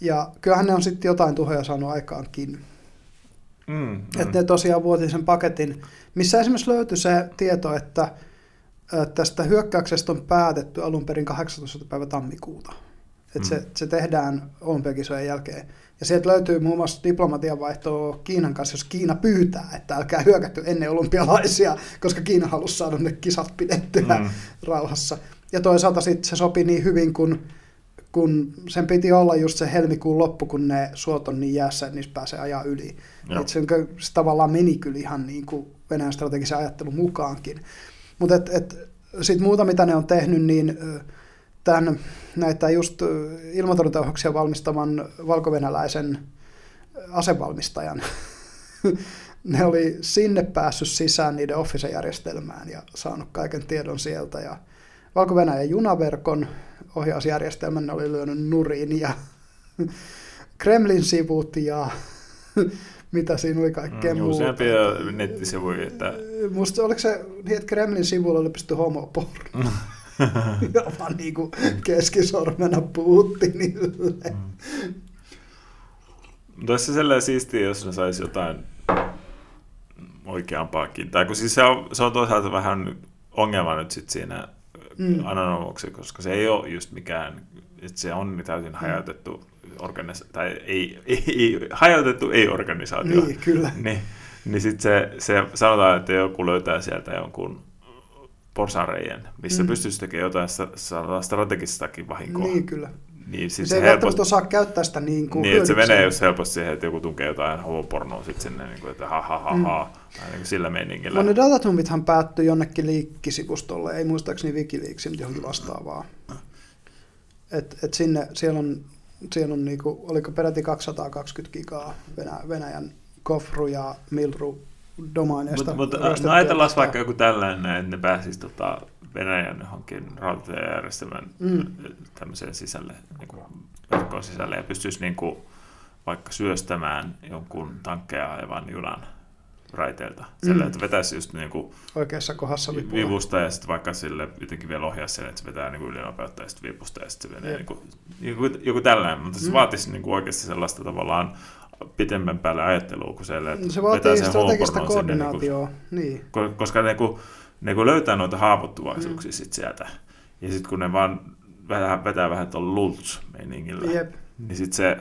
Ja kyllähän ne on sitten jotain tuhoja saanut aikaankin. Mm. Mm. Että ne tosiaan vuoti sen paketin, missä esimerkiksi löytyi se tieto, että tästä hyökkäyksestä on päätetty alun perin 18. päivä tammikuuta. Että Mm. se, se tehdään olympiakisojen jälkeen. Ja sieltä löytyy muun muassa diplomatianvaihtoa Kiinan kanssa, jos Kiina pyytää, että älkää hyökätty ennen olympialaisia, koska Kiina halusi saada ne kisat pidettyä Mm. rauhassa. Ja toisaalta sitten se sopi niin hyvin, kun, kun sen piti olla just se helmikuun loppu, kun ne suot on niin jäässä, että niistä pääsee ajaa yli. Et se, se tavallaan meni kyllä ihan niin kuin Venäjän strategisen ajattelun mukaankin. Mutta et, et, sitten muuta, mitä ne on tehnyt, niin ö, tämän, näitä just ilmatorjuntaohjuksia valmistavan valkovenäläisen asevalmistajan, ne oli sinne päässyt sisään niiden Office-järjestelmään ja saanut kaiken tiedon sieltä. Ja Valko-Venäjän junaverkon ohjausjärjestelmän ne oli lyönyt nurin ja Kremlin sivut ja mitä siinä oli kaikkea Mm, muuta. Useampia nettisivuja, että Musta oliko se niin, että Kremlin sivulla oli pistetty homoporno? ja vaan niinku keskisormena Putinille. Mutta olisi se sellainen siistiä, jos ne saisi jotain oikeampaakin. Tai kun siis se on, se on toisaalta vähän ongelma nyt sit siinä Mm. mm. anonymoksi, koska se ei ole just mikään, että se on täysin hajautettu organisaatio, tai ei, ei, ei, hajautettu ei-organisaatio. Niin, kyllä. Niin, niin sitten se, se sanotaan, että joku löytää sieltä jonkun porsareijen, missä Mm. pystyisi tekemään jotain strategistakin vahinkoa. Niin, kyllä. niin sit se ei välttämättä osaa käyttää sitä niin kuin niin, että se menee just helposti siihen, että joku tunkee jotain homopornoa sitten sinne, niin kuin, että ha ha ha ha, mm. niin kuin sillä meiningillä. No ne datatumithan päättyi jonnekin liikkisivustolle, ei muistaakseni Wikileaksin, mutta johonkin vastaavaa. Et, et sinne, siellä on, siellä on niinku, oliko peräti 220 gigaa Venä, Venäjän kofru ja milru domaineista. Mutta mut, ryöstettyä no ajatellaan vaikka joku tällainen, että ne pääsisi tota Venäjän johonkin rautatiejärjestelmän Mm. mm. tämmöiseen sisälle, niin kuin verkkoon sisälle ja pystyisi niin kuin, vaikka syöstämään jonkun tankkeja ajavan junan raiteilta. Sillä, Mm. että vetäisi just niin kuin Oikeassa kohdassa vipulla. vivusta ja sitten vaikka sille jotenkin vielä ohjaa sen, että se vetää niin kuin ylinopeutta ja sitten vivusta ja sitten se menee Jep. niin kuin, joku, joku tällainen, mutta se Mm. vaatisi niin kuin oikeasti sellaista tavallaan pitemmän päälle ajattelua kuin siellä, että Se vetää vaatii sen strategista homopornon sinne niin kuin- koordinaatioa. Niin. Ko- koska ne kun, ne kun löytää noita haavoittuvaisuuksia mm. sit sieltä, ja sitten kun ne vaan vetää, vetää vähän tuolla lults-meiningillä, Jep. niin sitten se,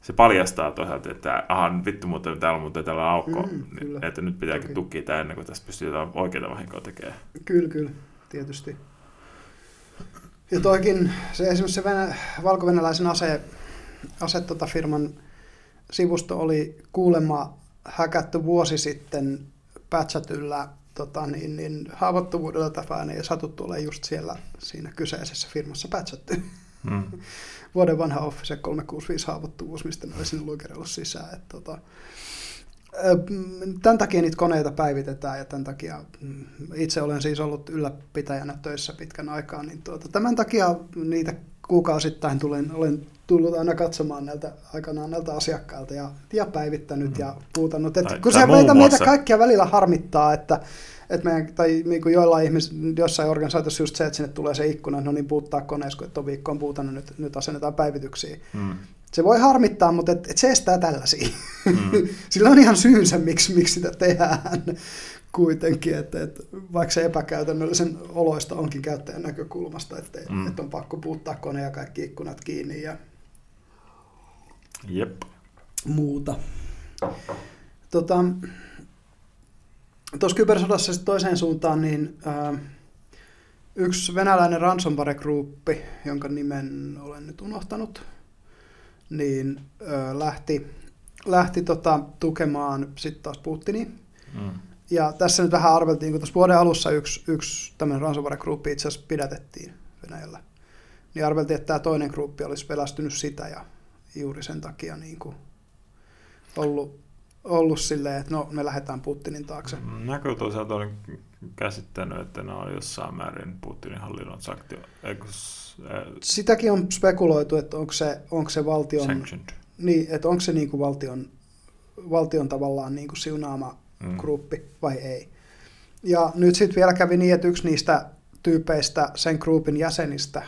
se paljastaa toisaalta, että aha, vittu, mutta täällä on muuten täällä aukko, Mm, mm, kyllä. että nyt pitääkin Toki. tukkia tämä ennen kuin tästä pystyy jotain oikeita vahinkoa tekemään. Kyllä, kyllä, tietysti. Ja toikin, se esimerkiksi se venä, valko-venäläisen ase, ase tota firman sivusto oli kuulemma häkätty vuosi sitten patchatyllä tota, niin, niin, haavoittuvuudella tapaan ei satuttu olemaan just siellä siinä kyseisessä firmassa patchatty. Mm. Vuoden vanha Office 365 haavoittuvuus, mistä ne oli sinne luikerellut sisään. Et, tota, mm, tämän takia niitä koneita päivitetään ja tämän takia mm, itse olen siis ollut ylläpitäjänä töissä pitkän aikaa, niin tuota, tämän takia niitä kuukausittain tulen, olen tullut aina katsomaan näiltä aikanaan näiltä asiakkailta ja, ja päivittänyt Mm. ja puutannut. Et Tai- kun tai se meitä, meitä kaikkia välillä harmittaa, että että meidän, tai niin kuin joillain ihmisillä, jossain organisaatiossa just se, että sinne tulee se ikkuna, no niin puuttaa koneessa, kun et on viikkoon puutannut, nyt, nyt asennetaan päivityksiä. Mm. Se voi harmittaa, mutta et, et se estää tällaisia. Mm. Sillä on ihan syynsä, miksi, miksi sitä tehdään. Kuitenkin, että, että vaikka se epäkäytännöllisen oloista onkin käyttäjän näkökulmasta, että, Mm. että on pakko puuttaa kone ja kaikki ikkunat kiinni ja Jep. muuta. Tota, Tuossa kybersodassa toiseen suuntaan, niin ää, yksi venäläinen ransomware-gruppi, jonka nimen olen nyt unohtanut, niin ää, lähti, lähti tota, tukemaan sitten taas Putinia. Mm. Ja tässä nyt vähän arveltiin, kun tuossa vuoden alussa yksi, yksi tämmöinen ransomware-gruppi itse asiassa pidätettiin Venäjällä. Niin arveltiin, että tämä toinen gruppi olisi pelästynyt sitä ja juuri sen takia niin kuin ollut, ollut silleen, että no me lähdetään Putinin taakse. Mä kyllä toisaalta olin käsittänyt, että ne on jossain määrin Putinin hallinnon sanktio, äh, Sitäkin on spekuloitu, että onko se, onko se valtion, sanctioned. niin, että onko se niin kuin valtion, valtion tavallaan niin kuin siunaama Mm. gruppi vai ei. Ja nyt sitten vielä kävi niin, että yksi niistä tyypeistä, sen grupin jäsenistä,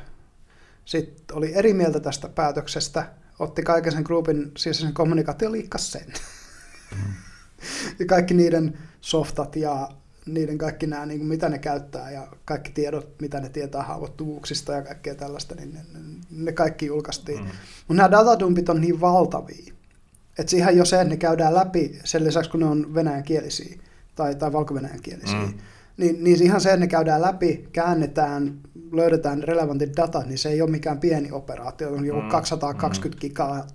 sitten oli eri mieltä tästä päätöksestä, otti kaiken sen grupin sisäisen kommunikaation liikkas sen. ja kaikki niiden softat ja niiden kaikki nämä, niin kuin mitä ne käyttää ja kaikki tiedot, mitä ne tietää haavoittuvuuksista ja kaikkea tällaista, niin ne, ne kaikki julkaistiin. Mm. Mutta nämä datadumpit on niin valtavia, että siihen jo se, että ne käydään läpi sen lisäksi, kun ne on venäjänkielisiä tai, tai valko-venäjänkielisiä, Mm. mm. niin, niin ihan se, että ne käydään läpi, käännetään, löydetään relevantit datat, niin se ei ole mikään pieni operaatio, on joku Mm. 220 gigaa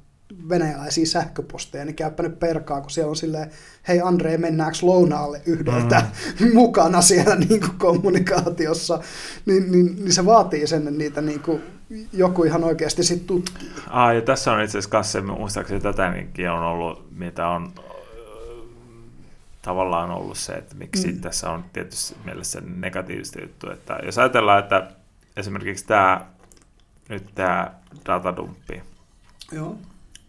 venäjäläisiä sähköposteja, niin käypä nyt perkaa, kun siellä on silleen, hei Andre, mennäänkö lounaalle yhdeltä mm. mukana siellä niin kuin kommunikaatiossa, niin, niin, niin, se vaatii sen, että niitä niin kuin joku ihan oikeasti sitten tutkii. Ah, ja tässä on itse asiassa kanssa, muistaakseni tätäkin on ollut, mitä on tavallaan ollut se, että miksi Mm. tässä on tietysti mielessä negatiivista juttu, että jos ajatellaan, että esimerkiksi tämä, nyt tämä datadumppi Joo.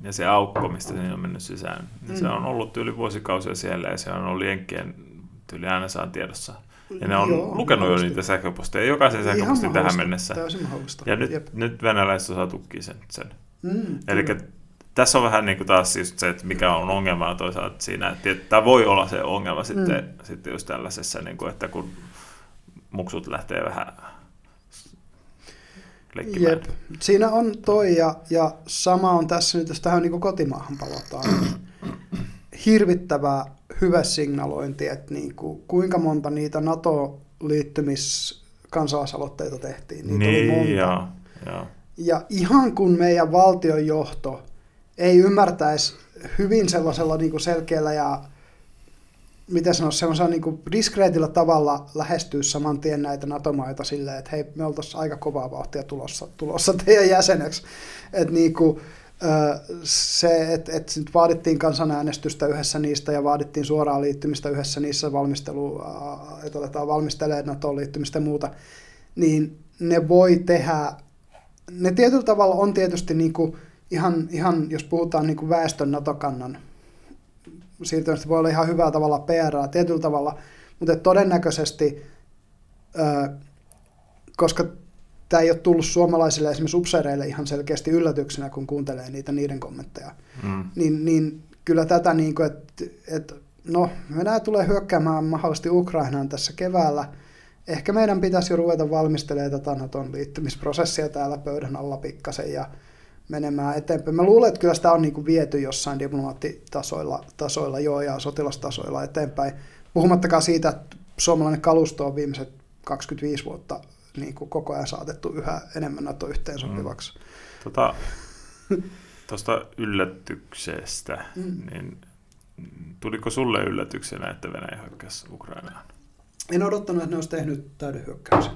ja se aukko, mistä se on mennyt sisään, niin Mm. se on ollut yli vuosikausia siellä ja se on ollut Jenkkien tyyli NSAn tiedossa. Ja ne on Joo, lukenut jo niitä sähköposteja, jokaisen sähköpostin tähän mahdollista, mennessä. Täysin mahdollista. Ja nyt, Jep. nyt venäläiset osaa tukkia sen. sen. Mm, Eli tässä on vähän niin kuin taas just se, että mikä on ongelma toisaalta siinä, että tämä voi olla se ongelma sitten, Mm. sitten just tällaisessa, niin kuin, että kun muksut lähtee vähän leikkimään. Jep. Siinä on toi ja, ja sama on tässä nyt, jos tähän niin kotimaahan palataan. Hirvittävää hyvä signalointi, että niin kuin, kuinka monta niitä NATO-liittymis kansalaisaloitteita tehtiin. Niitä oli monta. Niin, joo, joo. Ja ihan kun meidän valtion johto ei ymmärtäisi hyvin sellaisella niin kuin selkeällä ja miten sanoisi, semmoisella niin kuin diskreetillä tavalla lähestyä saman tien näitä NATO-maita silleen, että hei, me oltaisiin aika kovaa vauhtia tulossa, tulossa teidän jäseneksi. Että niin kuin, se, että, nyt vaadittiin kansanäänestystä yhdessä niistä ja vaadittiin suoraa liittymistä yhdessä niissä valmistelu, että aletaan valmistelemaan NATOon liittymistä ja muuta, niin ne voi tehdä, ne tietyllä tavalla on tietysti niin kuin ihan, ihan, jos puhutaan niin kuin väestön NATO-kannan siirtymistä, voi olla ihan hyvää tavalla PR tietyllä tavalla, mutta todennäköisesti, koska tämä ei ole tullut suomalaisille esimerkiksi upseereille ihan selkeästi yllätyksenä, kun kuuntelee niitä niiden kommentteja, Mm. niin, niin kyllä tätä, niin kuin, että, että no, Venäjä tulee hyökkäämään mahdollisesti Ukrainaan tässä keväällä. Ehkä meidän pitäisi jo ruveta valmistelemaan tätä Naton liittymisprosessia täällä pöydän alla pikkasen ja menemään eteenpäin. Mä luulen, että kyllä sitä on niin kuin viety jossain diplomaattitasoilla tasoilla joo, ja sotilastasoilla eteenpäin. Puhumattakaan siitä, että suomalainen kalusto on viimeiset 25 vuotta niin kuin koko ajan saatettu yhä enemmän NATO-yhteensopivaksi. Tota, Tuosta yllätyksestä, Mm. mm. niin tuliko sulle yllätyksenä, että Venäjä hyökkäsi Ukrainaan? En odottanut, että ne olisi tehnyt täyden hyökkäyksen.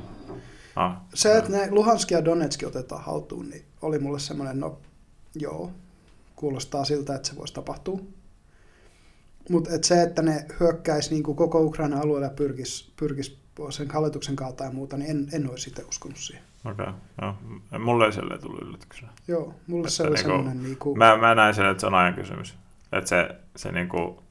Ah, Se, että ne Luhansk ja Donetsk otetaan haltuun, niin oli mulle semmoinen, no joo, kuulostaa siltä, että se voisi tapahtua. Mutta et se, että ne hyökkäisi niin koko Ukrainan alueella ja pyrkisi pyrkis sen hallituksen kautta ja muuta, niin en, en olisi itse uskonut siihen. Okei, okay, joo. Mulle ei silleen tullut yllätyksenä. Joo, mulle Että se oli niinku- semmoinen niin kuin, Mä, mä näin sen, että se on ajan kysymys. Että se, se niinku,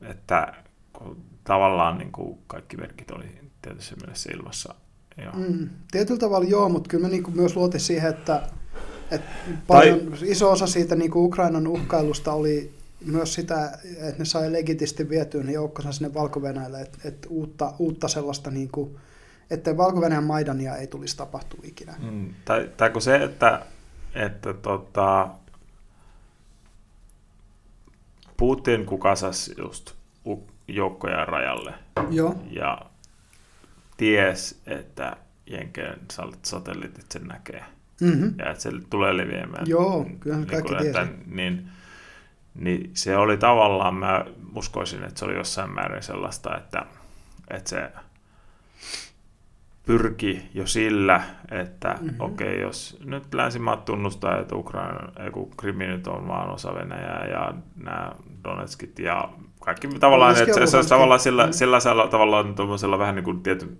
että kun tavallaan niinku kaikki merkit oli tietysti mielessä ilmassa. Joo. mm, tietyllä tavalla joo, mutta kyllä mä niin kuin myös luotin siihen, että, että paljon, iso osa siitä niin kuin Ukrainan uhkailusta oli, myös sitä, että ne sai legitisti vietyä ne joukkonsa sinne valko että, että uutta, uutta sellaista, niin kuin, että valko Maidania ei tulisi tapahtua ikinä. Mm, tai, tai kun se, että, että tota, Putin kukasas just joukkoja rajalle. Joo. Ja ties, että Jenkeen satelliitit sen näkee. Mm-hmm. Ja että se tulee leviämään. Joo, kyllähän niin kaikki että, niin, niin se oli tavallaan, mä uskoisin, että se oli jossain määrin sellaista, että, että se pyrki jo sillä, että mm-hmm. okei, okay, jos nyt länsimaat tunnustaa, että Ukraina, kun Krimi nyt on vaan osa Venäjää ja nämä Donetskit ja kaikki tavallaan, että se, se, se tavallaan sillä, mm. sellaisella tavallaan tuollaisella vähän niin kuin tietyn,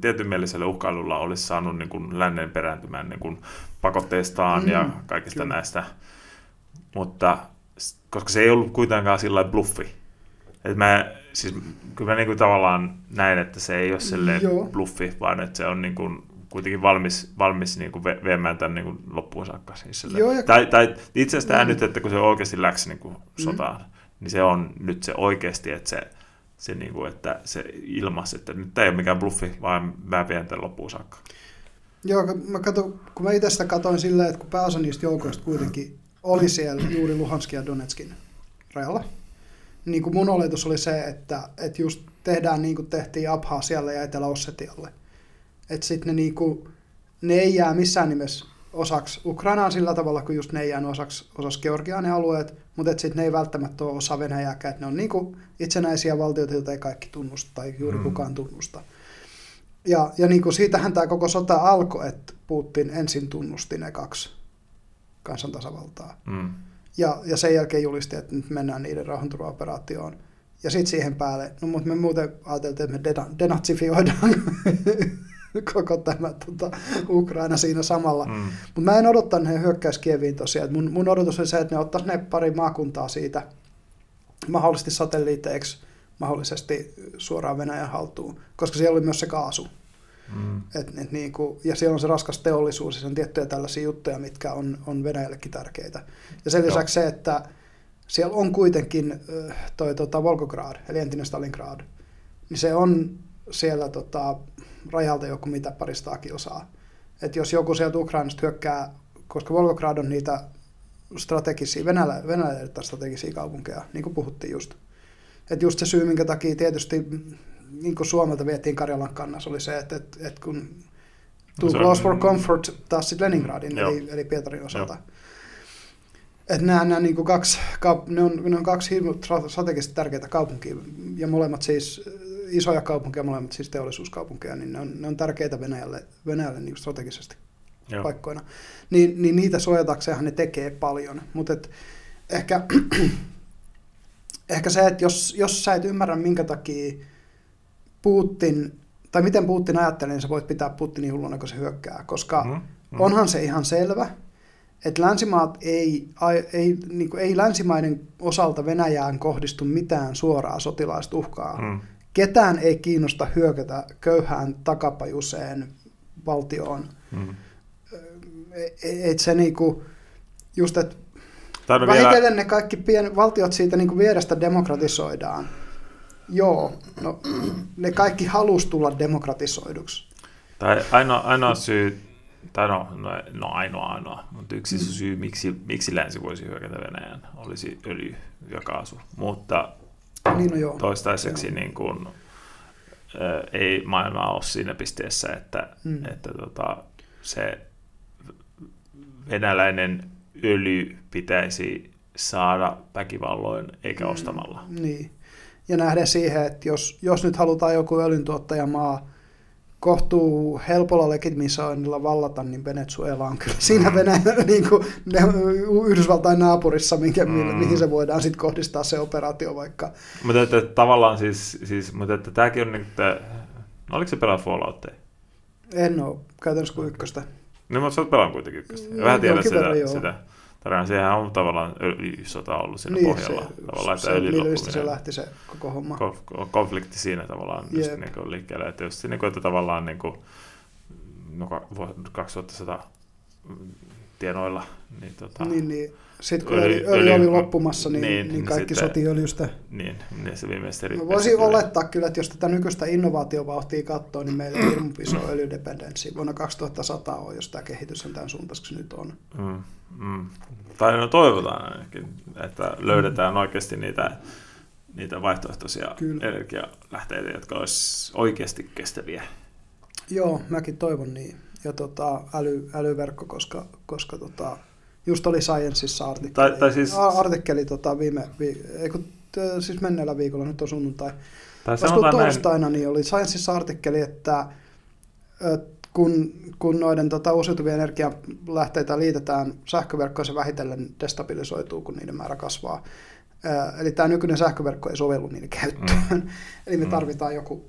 tietyn mielisellä uhkailulla olisi saanut niin kuin lännen perääntymään niin kuin pakotteistaan mm, ja kaikista kyllä. näistä, mutta koska se ei ollut kuitenkaan sillä bluffi. Et mä, siis, kyllä mä niin kuin tavallaan näin, että se ei ole sille bluffi, vaan että se on niin kuin kuitenkin valmis, valmis niin kuin viemään tämän niin kuin loppuun saakka. Siis Joo, ja... tai, tai itse asiassa tämä mm. nyt, että kun se oikeasti läksi niin kuin sotaan, mm niin se on nyt se oikeasti, että se, se niin kuin, että se ilmas, että nyt ei ole mikään bluffi, vaan mä vien tämän loppuun saakka. Joo, mä katson, kun mä itse sitä katsoin silleen, että kun pääosa niistä joukoista kuitenkin oli siellä juuri Luhanskin ja Donetskin rajalla, niin kuin mun oletus oli se, että, että just tehdään niin kuin tehtiin siellä ja Etelä-Ossetialle. Että sitten ne, niin kuin, ne ei jää missään nimessä osaksi Ukrainaa sillä tavalla, kun just ne ei jäänyt osaksi, osaksi Georgiaa ne alueet, mutta sitten ne ei välttämättä ole osa Venäjääkään, että ne on niinku itsenäisiä valtioita, joita ei kaikki tunnusta tai juuri mm. kukaan tunnusta. Ja, ja niin kuin siitähän tämä koko sota alkoi, että Putin ensin tunnusti ne kaksi kansantasavaltaa. Mm. Ja, ja sen jälkeen julisti, että nyt mennään niiden rauhanturvaoperaatioon. Ja sitten siihen päälle, no mutta me muuten ajateltiin, että me denatsifioidaan koko tämä tota, Ukraina siinä samalla. Mm. Mutta mä en odottanut ne hyökkäys Kieviin tosiaan. Mun, mun odotus oli se, että ne ottaisi ne pari maakuntaa siitä mahdollisesti satelliiteiksi, mahdollisesti suoraan Venäjän haltuun, koska siellä oli myös se kaasu. Mm. Et, et niin kuin, ja siellä on se raskas teollisuus ja se on tiettyjä tällaisia juttuja, mitkä on, on Venäjällekin tärkeitä. Ja sen lisäksi se, että siellä on kuitenkin toi tota, Volgograd, eli entinen Stalingrad, niin se on siellä tota, rajalta joku mitä parista kilsaa. Että jos joku sieltä Ukrainasta hyökkää, koska Volgograd on niitä strategisia, Venäjä, Venäjä strategisia kaupunkeja, niin kuin puhuttiin just. Että just se syy, minkä takia tietysti niin kuin Suomelta vietiin Karjalan kannassa, oli se, että, että, että kun too close for comfort taas sitten Leningradin, eli, eli Pietarin osalta. Joo. Että nämä, nämä niin kuin kaksi, ne on, ne on kaksi strategisesti tärkeitä kaupunkia, ja molemmat siis isoja kaupunkeja, molemmat siis teollisuuskaupunkeja, niin ne on, ne on tärkeitä Venäjälle, Venäjälle niin strategisesti Joo. paikkoina. Niin, niin niitä suojatakseenhan ne tekee paljon. Mutta ehkä, ehkä se, että jos, jos sä et ymmärrä minkä takia Putin, tai miten Putin ajattelee, niin sä voit pitää Putinin hulluna, kun se hyökkää. Koska mm, mm. onhan se ihan selvä, että länsimaat ei, ei, niin kuin, ei länsimaiden osalta Venäjään kohdistu mitään suoraa sotilaista uhkaa. Mm ketään ei kiinnosta hyökätä köyhään takapajuseen valtioon. Mm. Et se niinku, just, että vähitellen vielä... ne kaikki pien, valtiot siitä niinku vierestä demokratisoidaan. Joo, no, ne kaikki halus tulla demokratisoiduksi. Tai ainoa, ainoa syy, tai no, no, no ainoa ainoa, mutta yksi mm. syy, miksi, miksi länsi voisi hyökätä Venäjään, olisi öljy ja kaasu. Mutta niin, no joo. toistaiseksi joo. Niin kuin, ä, ei maailma ole siinä pisteessä, että, mm. että tota, se venäläinen öljy pitäisi saada väkivalloin eikä mm. ostamalla. Niin. Ja nähdä siihen, että jos, jos nyt halutaan joku öljyntuottajamaa kohtuu helpolla legitimisoinnilla vallata, niin Venezuela on kyllä siinä mm. Venäjä, niin kuin ne, Yhdysvaltain naapurissa, minkä, mm. mihin se voidaan sitten kohdistaa se operaatio vaikka. Mutta että, tavallaan siis, siis mutta että tämäkin on, että, no oliko se pelaa Falloutia? En ole, käytännössä kuin ykköstä. No, mutta sä oot pelannut kuitenkin ykköstä. Vähän tiedät sitä, sitä tarina. Sehän on tavallaan öljysota ollut siinä niin, pohjalla. Se, tavallaan, että se, mistä se lähti se koko homma. Konflikti siinä tavallaan just niin kuin liikkeelle. Että, just, niin kuin, että tavallaan niin kuin, no, 2100 tienoilla. Niin, tota, Niin, niin. Sitten kun Öljy- öljy, öljy oli loppumassa, niin, niin, niin, niin kaikki sitten- soti öljystä. niin, niin se viimeisesti Mä rippesi voisin kyllä. olettaa kyllä, että jos tätä nykyistä innovaatiovauhtia katsoo, niin meillä on hirmu iso öljydependenssi. Vuonna 2100 on, jos tämä kehitys on tämän suuntaiseksi nyt on. Mm, mm. Tai no toivotaan ainakin, että löydetään oikeasti niitä, niitä vaihtoehtoisia Kyllä. energialähteitä, jotka olisi oikeasti kestäviä. Joo, mäkin toivon niin. Ja tota, äly, älyverkko, koska, koska tota, just oli Scienceissa artikkeli, Tai- tai siis- artikkeli tota, viime, vi, ei kun, siis menneellä viikolla, nyt on sunnuntai. Tai Olisiko sanotaan näin, torstaina niin oli Scienceissa artikkeli, että kun, kun noiden tota, uusiutuvia energialähteitä liitetään sähköverkkoon, se vähitellen destabilisoituu, kun niiden määrä kasvaa. Eli tämä nykyinen sähköverkko ei sovellu niiden käyttöön. Mm. Eli me Mm. tarvitaan joku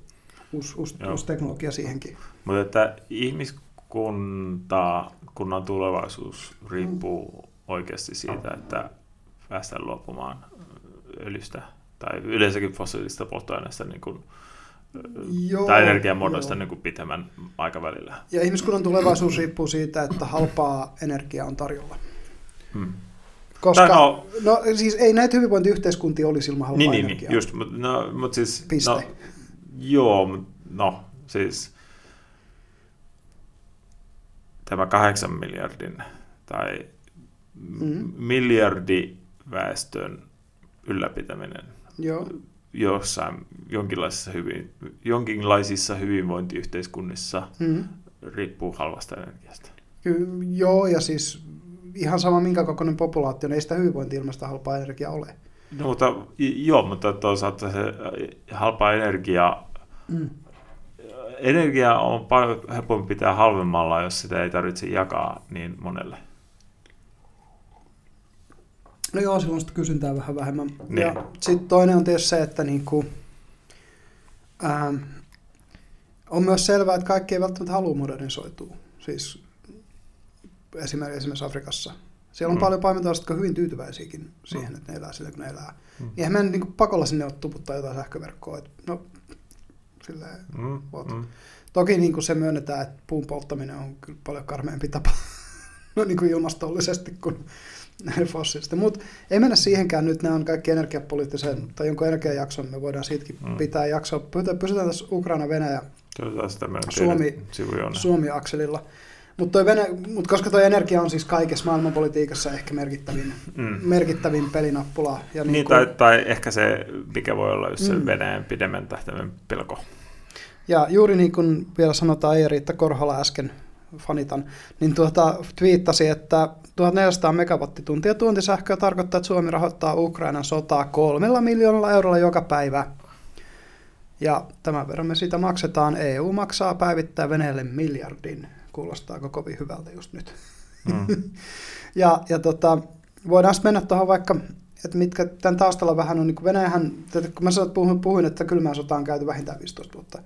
uusi, uusi, Joo. uusi teknologia siihenkin. mutta että ihmiskunta, kunnan tulevaisuus riippuu oikeasti siitä, että päästään luopumaan öljystä tai yleensäkin fossiilista polttoaineista niin kuin, Joo, tai energiamuodoista niin kuin pitemmän aikavälillä. Ja ihmiskunnan tulevaisuus riippuu siitä, että halpaa energiaa on tarjolla. Hmm. Koska, Tai no, no- no siis ei näitä hyvinvointiyhteiskuntia olisi ilman halpaa Niin, niin, energiaa. niin, just, mutta no, mut siis, Piste. no, joo, no, siis tämä kahdeksan miljardin tai Mm. mm. miljardi väestön ylläpitäminen Joo. jossain jonkinlaisissa, hyvin, jonkinlaisissa hyvinvointiyhteiskunnissa Mm. riippuu halvasta energiasta. Ky- joo, ja siis ihan sama minkä kokoinen populaatio, niin ei sitä hyvinvointi-ilmasta halpaa energiaa ole. No, mutta, joo, mutta toisaalta se äh, halpa energia Mm. Energia on paljon helpompi pitää halvemmalla, jos sitä ei tarvitse jakaa niin monelle. No joo, silloin sitä kysyntää vähän vähemmän. Niin. Ja sitten toinen on tietysti se, että niinku, ähm, on myös selvää, että kaikki ei välttämättä halua modernisoitua. Siis esimerkiksi, esimerkiksi Afrikassa. Siellä on Mm. mm. paljon paimentoja, jotka hyvin tyytyväisiäkin siihen, että ne elää sillä, kun ne elää. Mm. Mm. Eihän meidän niin pakolla sinne ole tuputtaa jotain sähköverkkoa. Et, no, silleen, Mm, mm. Toki niin kuin se myönnetään, että puun polttaminen on kyllä paljon karmeampi tapa no, niin kuin ilmastollisesti kuin näiden fossiilisten. Mutta ei mennä siihenkään nyt, nämä on kaikki energiapoliittisen, tai jonkun energiajakson, me voidaan siitäkin Mm. pitää jaksoa. Pysytään, tässä Ukraina-Venäjä Suomi-. Suomi-akselilla. Mutta mut koska tuo energia on siis kaikessa maailmanpolitiikassa ehkä merkittävin, Mm. merkittävin pelinappula. Ja Niin, niin tai, kuin, tai ehkä se, mikä voi olla just se Mm. Venäjän pidemmän tähtäimen pelko. Ja juuri niin kuin vielä sanotaan Eija-Riitta Korhola äsken fanitan, niin tuota, twiittasi, että 1400 megawattituntia tuontisähköä tarkoittaa, että Suomi rahoittaa Ukrainan sotaa kolmella miljoonalla eurolla joka päivä. Ja tämän verran me siitä maksetaan. EU maksaa päivittäin Venäjälle miljardin. Kuulostaako kovin hyvältä just nyt? Mm. Ja, ja tota, voidaan mennä tuohon vaikka, että mitkä tämän taustalla vähän on, niin kuin Venäjähän, kun mä sanoin, puhuin, puhuin, että kylmään sotaan on käyty vähintään 15 vuotta,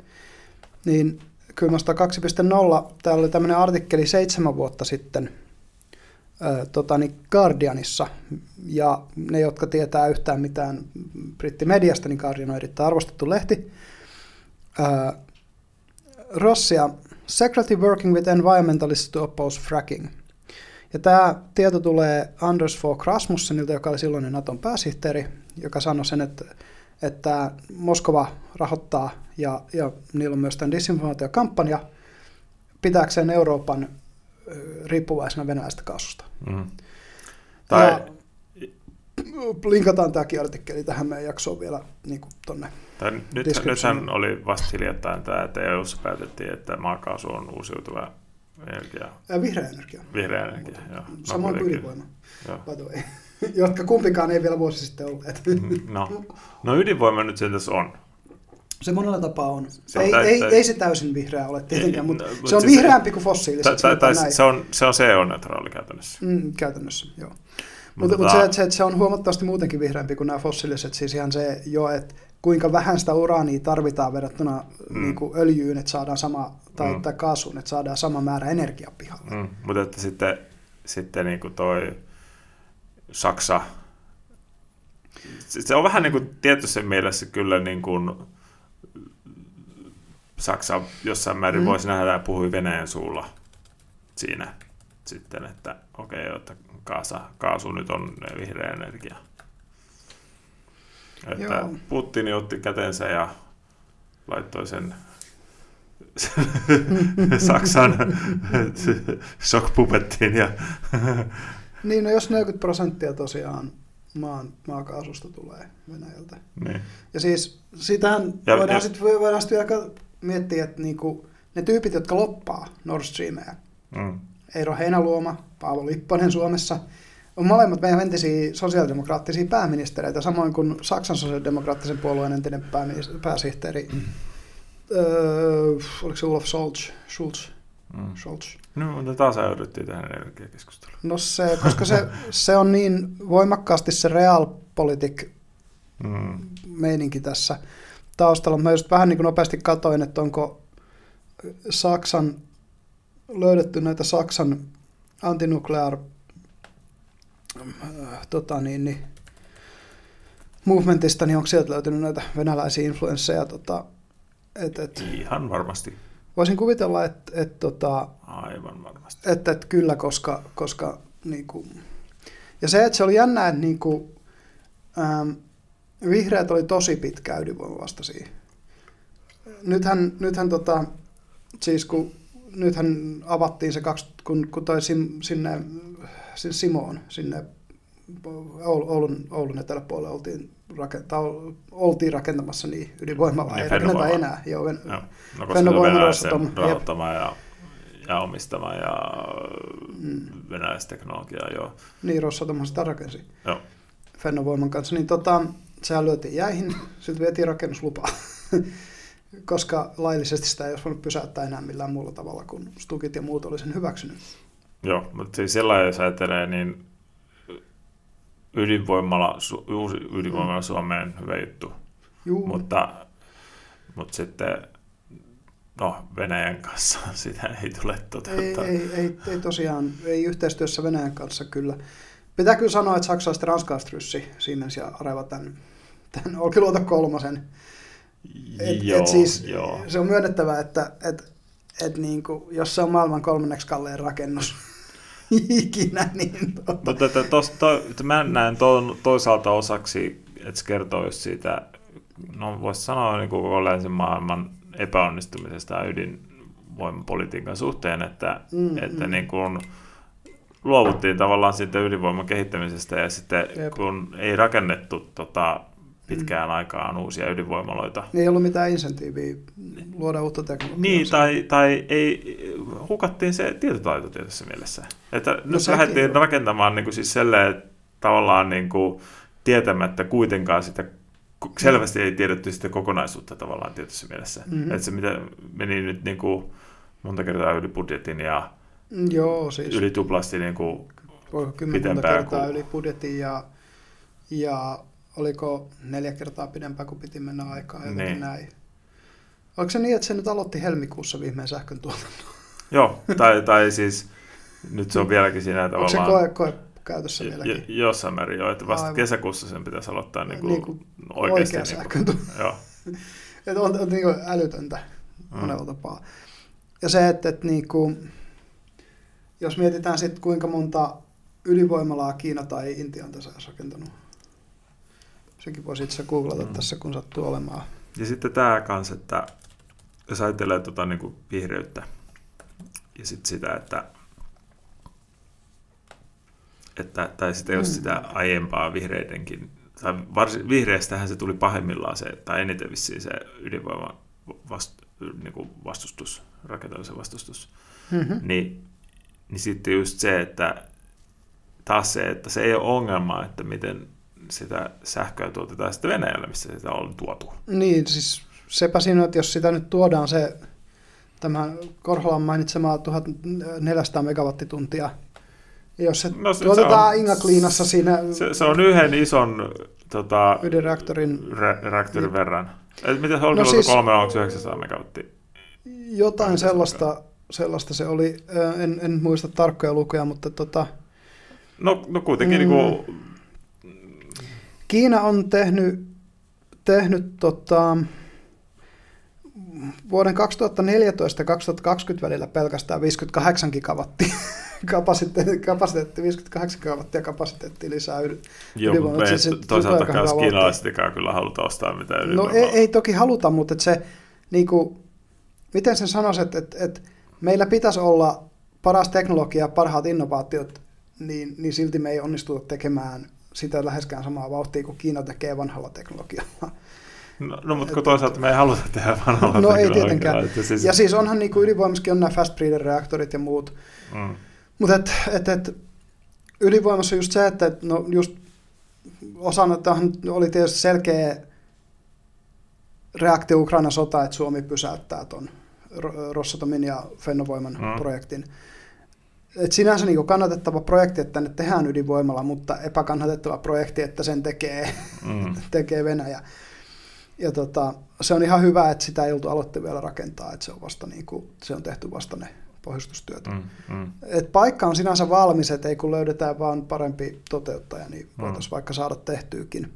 niin kylmä sota 2.0, täällä oli tämmöinen artikkeli seitsemän vuotta sitten tota, niin Guardianissa, ja ne, jotka tietää yhtään mitään brittimediasta, niin Guardian on erittäin arvostettu lehti. Ö, Russia, secretly working with environmentalists to oppose fracking. Ja tämä tieto tulee Anders Fogh Rasmussenilta, joka oli silloinen Naton pääsihteeri, joka sanoi sen, että, että Moskova rahoittaa ja, ja niillä on myös tämän disinformaatiokampanja pitääkseen Euroopan riippuvaisena venäläisestä kaasusta. Mm. Tai, Ja linkataan tämäkin artikkeli tähän meidän jaksoon vielä niin kuin tonne. Tai nyt, nythän oli vasta hiljattain tämä, että EU-ssa päätettiin, että maakaasu on uusiutuva energia, Ja vihreä energia. vihreä energia. Joo. No, Samoin kuin ydinvoima, jotka kumpikaan ei vielä vuosi sitten olleet. No, no ydinvoima nyt sen tässä on. Se monella tapaa on. Se on ei, tä- ei, ei se täysin vihreä ole tietenkään, Ei, mutta no, se on siis- vihreämpi kuin fossiiliset, tai, tai se on, se on CO-neutraali käytännössä. Mm, käytännössä, joo. Mutta Mutta, mutta se, se, se on huomattavasti muutenkin vihreämpi kuin nämä fossiiliset, siis ihan se jo, että kuinka vähän sitä uraania tarvitaan verrattuna Mm. niin kuin öljyyn, että saadaan sama, tai, Mm. tai kaasuun, että saadaan sama määrä energiaa pihalle. Mm, mutta että sitten, sitten niin kuin toi Saksa, se on vähän niin kuin tietyssä mielessä kyllä niin kuin Saksa jossain määrin. Mm. voisi nähdä ja puhui Venäjän suulla siinä. sitten, että okei, okay, että kaasa, kaasu nyt on vihreä energia. Että Joo. Putin otti kätensä ja laittoi sen Saksan shockpupettiin. Ja niin, no jos 40 prosenttia tosiaan maan, maakaasusta tulee Venäjältä. Niin. Ja siis sitähän ja, voidaan sitten voidaan sit vielä miettiä, että niinku, ne tyypit, jotka loppaa Nord Streamia, mm. Eero Heinaluoma, Paavo Lipponen Suomessa, on molemmat meidän entisiä sosiaalidemokraattisia pääministereitä, samoin kuin Saksan sosiaalidemokraattisen puolueen entinen pääsihteeri, mm. öö, oliko se Olaf Scholz? Schulz? Mm. Scholz. No, mutta taas ajauduttiin tähän energiakeskusteluun. No se, koska se, se on niin voimakkaasti se realpolitik mm. meininki tässä taustalla. Mä just vähän niin kuin nopeasti katoin, että onko Saksan, löydetty näitä Saksan antinuklear tota niin, niin, movementista, niin onko sieltä löytynyt näitä venäläisiä influensseja? Tota, et, et, Ihan varmasti. Voisin kuvitella, että et, tota, Aivan varmasti. Että, et, kyllä, koska, koska niin kuin, ja se, että se oli jännä, että niin kuin, ähm, vihreät oli tosi pitkä ydinvoimavastaisia. Nythän, nythän tota, siis kun, nythän avattiin se, kaksi, kun, kun toi sinne Simoon, sinne Oulun, Oulun eteläpuolelle oltiin, rakenta, oltiin rakentamassa niin ydinvoimalaa, ei rakenneta enää. Joo, Ven, Joo. No, Fennovoima rahoittama ja, ja omistama ja mm. venäläisteknologiaa, joo. Niin, Rosatom sitä rakensi. Joo. Fennovoiman kanssa, niin tota, sehän lyötiin jäihin, sitten vietiin rakennuslupa, koska laillisesti sitä ei olisi voinut pysäyttää enää millään muulla tavalla, kun Stukit ja muut oli sen hyväksynyt. Joo, mutta siis sellainen, jos ajattelee, niin ydinvoimala, uusi ydinvoimala mm. Suomeen hyvä juttu. Juu. Mutta, mutta sitten no, Venäjän kanssa sitä ei tule toteuttaa. Ei, ei, ei, ei tosiaan, ei yhteistyössä Venäjän kanssa kyllä. Pitää kyllä sanoa, että saksalaiset ja ranskalaiset ryssi Siemens ja Areva tämän, tämän Olkiluoto kolmosen. Et, joo, et siis, joo. Se on myönnettävä, että et, et niin kuin, jos se on maailman kolmanneksi kalleen rakennus, ikinä. Niin tuota. Mutta to, to, to, to, mä näen to, toisaalta osaksi, että se kertoo just siitä, no voisi sanoa niin kuin koko länsimaailman epäonnistumisesta ydinvoimapolitiikan suhteen, että, mm, että mm. Niin kuin luovuttiin tavallaan siitä ydinvoiman kehittämisestä ja sitten Jep. kun ei rakennettu tota, pitkään mm. aikaan uusia ydinvoimaloita. Ei ollut mitään insentiiviä luoda uutta teknologiaa. Niin, tai, tai ei, hukattiin se tietotaito tietyssä mielessä. Että no nyt lähdettiin on. rakentamaan niin kuin siis selleen, tavallaan niin kuin, tietämättä kuitenkaan sitä, selvästi ei tiedetty sitä kokonaisuutta tavallaan tietyssä mielessä. Mm-hmm. Että se mitä meni nyt niin kuin, monta kertaa yli budjetin ja Joo, siis. yli tuplasti niin kuin, pitempään. kertaa kuin... yli budjetin ja, ja oliko neljä kertaa pidempään kuin piti mennä aikaa ja niin. näin. Oliko se niin, että se nyt aloitti helmikuussa viimein sähkön tuotannon? Joo, tai, tai siis nyt se on vieläkin siinä tavallaan... Onko se koe, koe käytössä vieläkin? J- jossain määrin joo, että vasta Aivan. kesäkuussa sen pitäisi aloittaa niin kuin, niin kuin oikeasti. Oikea niin kuin, joo. että on, on niin kuin älytöntä mm. monella tapaa. Ja se, että, että niin kuin, jos mietitään sitten kuinka monta ydinvoimalaa Kiina tai Intia on tässä rakentanut, Sekin voisi itse googlata mm. tässä, kun sattuu olemaan. Ja sitten tämä kanssa, että jos ajattelee tota, niin kuin vihreyttä ja sitten sitä, että, että tai sitten jos mm. sitä aiempaa vihreidenkin, tai varsin, vihreästähän se tuli pahimmillaan se, tai eniten vissiin se ydinvoima vast, niin kuin vastustus, rakentamisen vastustus, mm-hmm. niin, niin sitten just se, että taas se, että se ei ole ongelma, että miten sitä sähköä tuotetaan sitten Venäjällä, missä sitä on tuotu. Niin, siis sepä siinä, että jos sitä nyt tuodaan se, tämä Korholan mainitsema 1400 megawattituntia, jos se, no, se tuotetaan se on, Ingakliinassa siinä... Se, se on yhden ison tota, ydinreaktorin re, reaktorin niin, verran. Et miten se oli no siis, kolme, onko 900 megawattia? Jotain sellaista, sellaista se oli, en, en muista tarkkoja lukuja, mutta tota... No, no kuitenkin mm, niin kuin Kiina on tehnyt, tehnyt tota, vuoden 2014 ja 2020 välillä pelkästään 58 gigawattia kapasiteetti, kapasiteetti 58 kapasiteettia kapasiteettia lisää yli. Joo, mutta se- se toisaalta super hyvä kiinalaistikaan kyllä haluta ostaa mitään No ydinvoimaa. ei, ei toki haluta, mutta et se, niinku, miten sen sanoisi, että et, et meillä pitäisi olla paras teknologia ja parhaat innovaatiot, niin, niin silti me ei onnistuta tekemään sitä läheskään samaa vauhtia kuin Kiina tekee vanhalla teknologialla. No, no mutta kun toisaalta me ei haluta tehdä vanhalla No ei tietenkään. että Siis, Ja siis onhan niinku ydinvoimassakin on nämä fast breeder reaktorit ja muut, mm, mutta et, et, et, ydinvoimassa on just se, että et, no just osana tähän oli tietysti selkeä reaktio Ukrainan sota, että Suomi pysäyttää tuon Rossatomin ja Fennovoiman mm. projektin. Et sinänsä niin kannatettava projekti, että tänne tehdään ydinvoimalla, mutta epäkannatettava projekti, että sen tekee, mm, tekee Venäjä. Ja tota, se on ihan hyvä, että sitä ei oltu aloittu vielä rakentaa, että se on, vasta niin kuin, se on tehty vasta ne pohjustustyöt. mm, mm. Et paikka on sinänsä valmis, että ei kun löydetään vaan parempi toteuttaja, niin Mm. voitaisiin vaikka saada tehtyykin.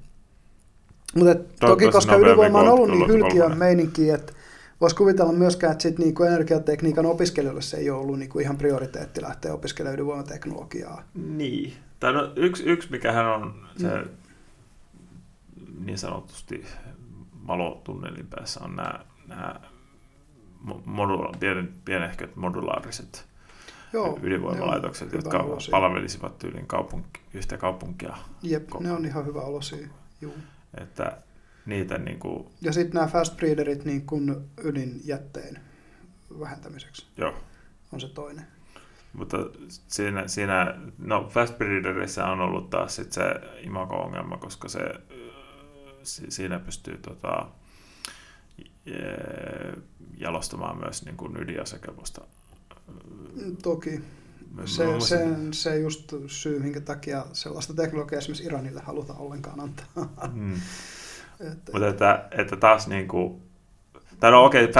Mutta toki, koska ydinvoima on ollut niin hylkiön meininki, että voisi kuvitella myöskään, että sit niinku energiatekniikan opiskelijoille se ei ole ollut niinku ihan prioriteetti lähteä opiskelemaan ydinvoimateknologiaa. Niin. Tai no, yksi, yksi, mikähän on se Mm. niin sanotusti valotunnelin päässä, on nämä, nämä mo- modula- pien, pienehköt modulaariset Joo, ydinvoimalaitokset, on jotka olosia. palvelisivat tyylin kaupunki, yhtä kaupunkia. Jep, ne on ihan hyvä olosia. Juu. Että niitä niin kuin, Ja sitten nämä fast breederit niin kuin ydinjätteen vähentämiseksi joo. on se toinen. Mutta siinä, siinä no Fast Breederissä on ollut taas sit se imago-ongelma, koska se, siinä pystyy tota, je- jalostamaan myös niin kuin ydinasekelpoista. Toki. Se, se, se just syy, minkä takia sellaista teknologiaa esimerkiksi Iranille haluta ollenkaan antaa. Mm. Että, Mutta että, että taas niin kuin, tai no okei, okay,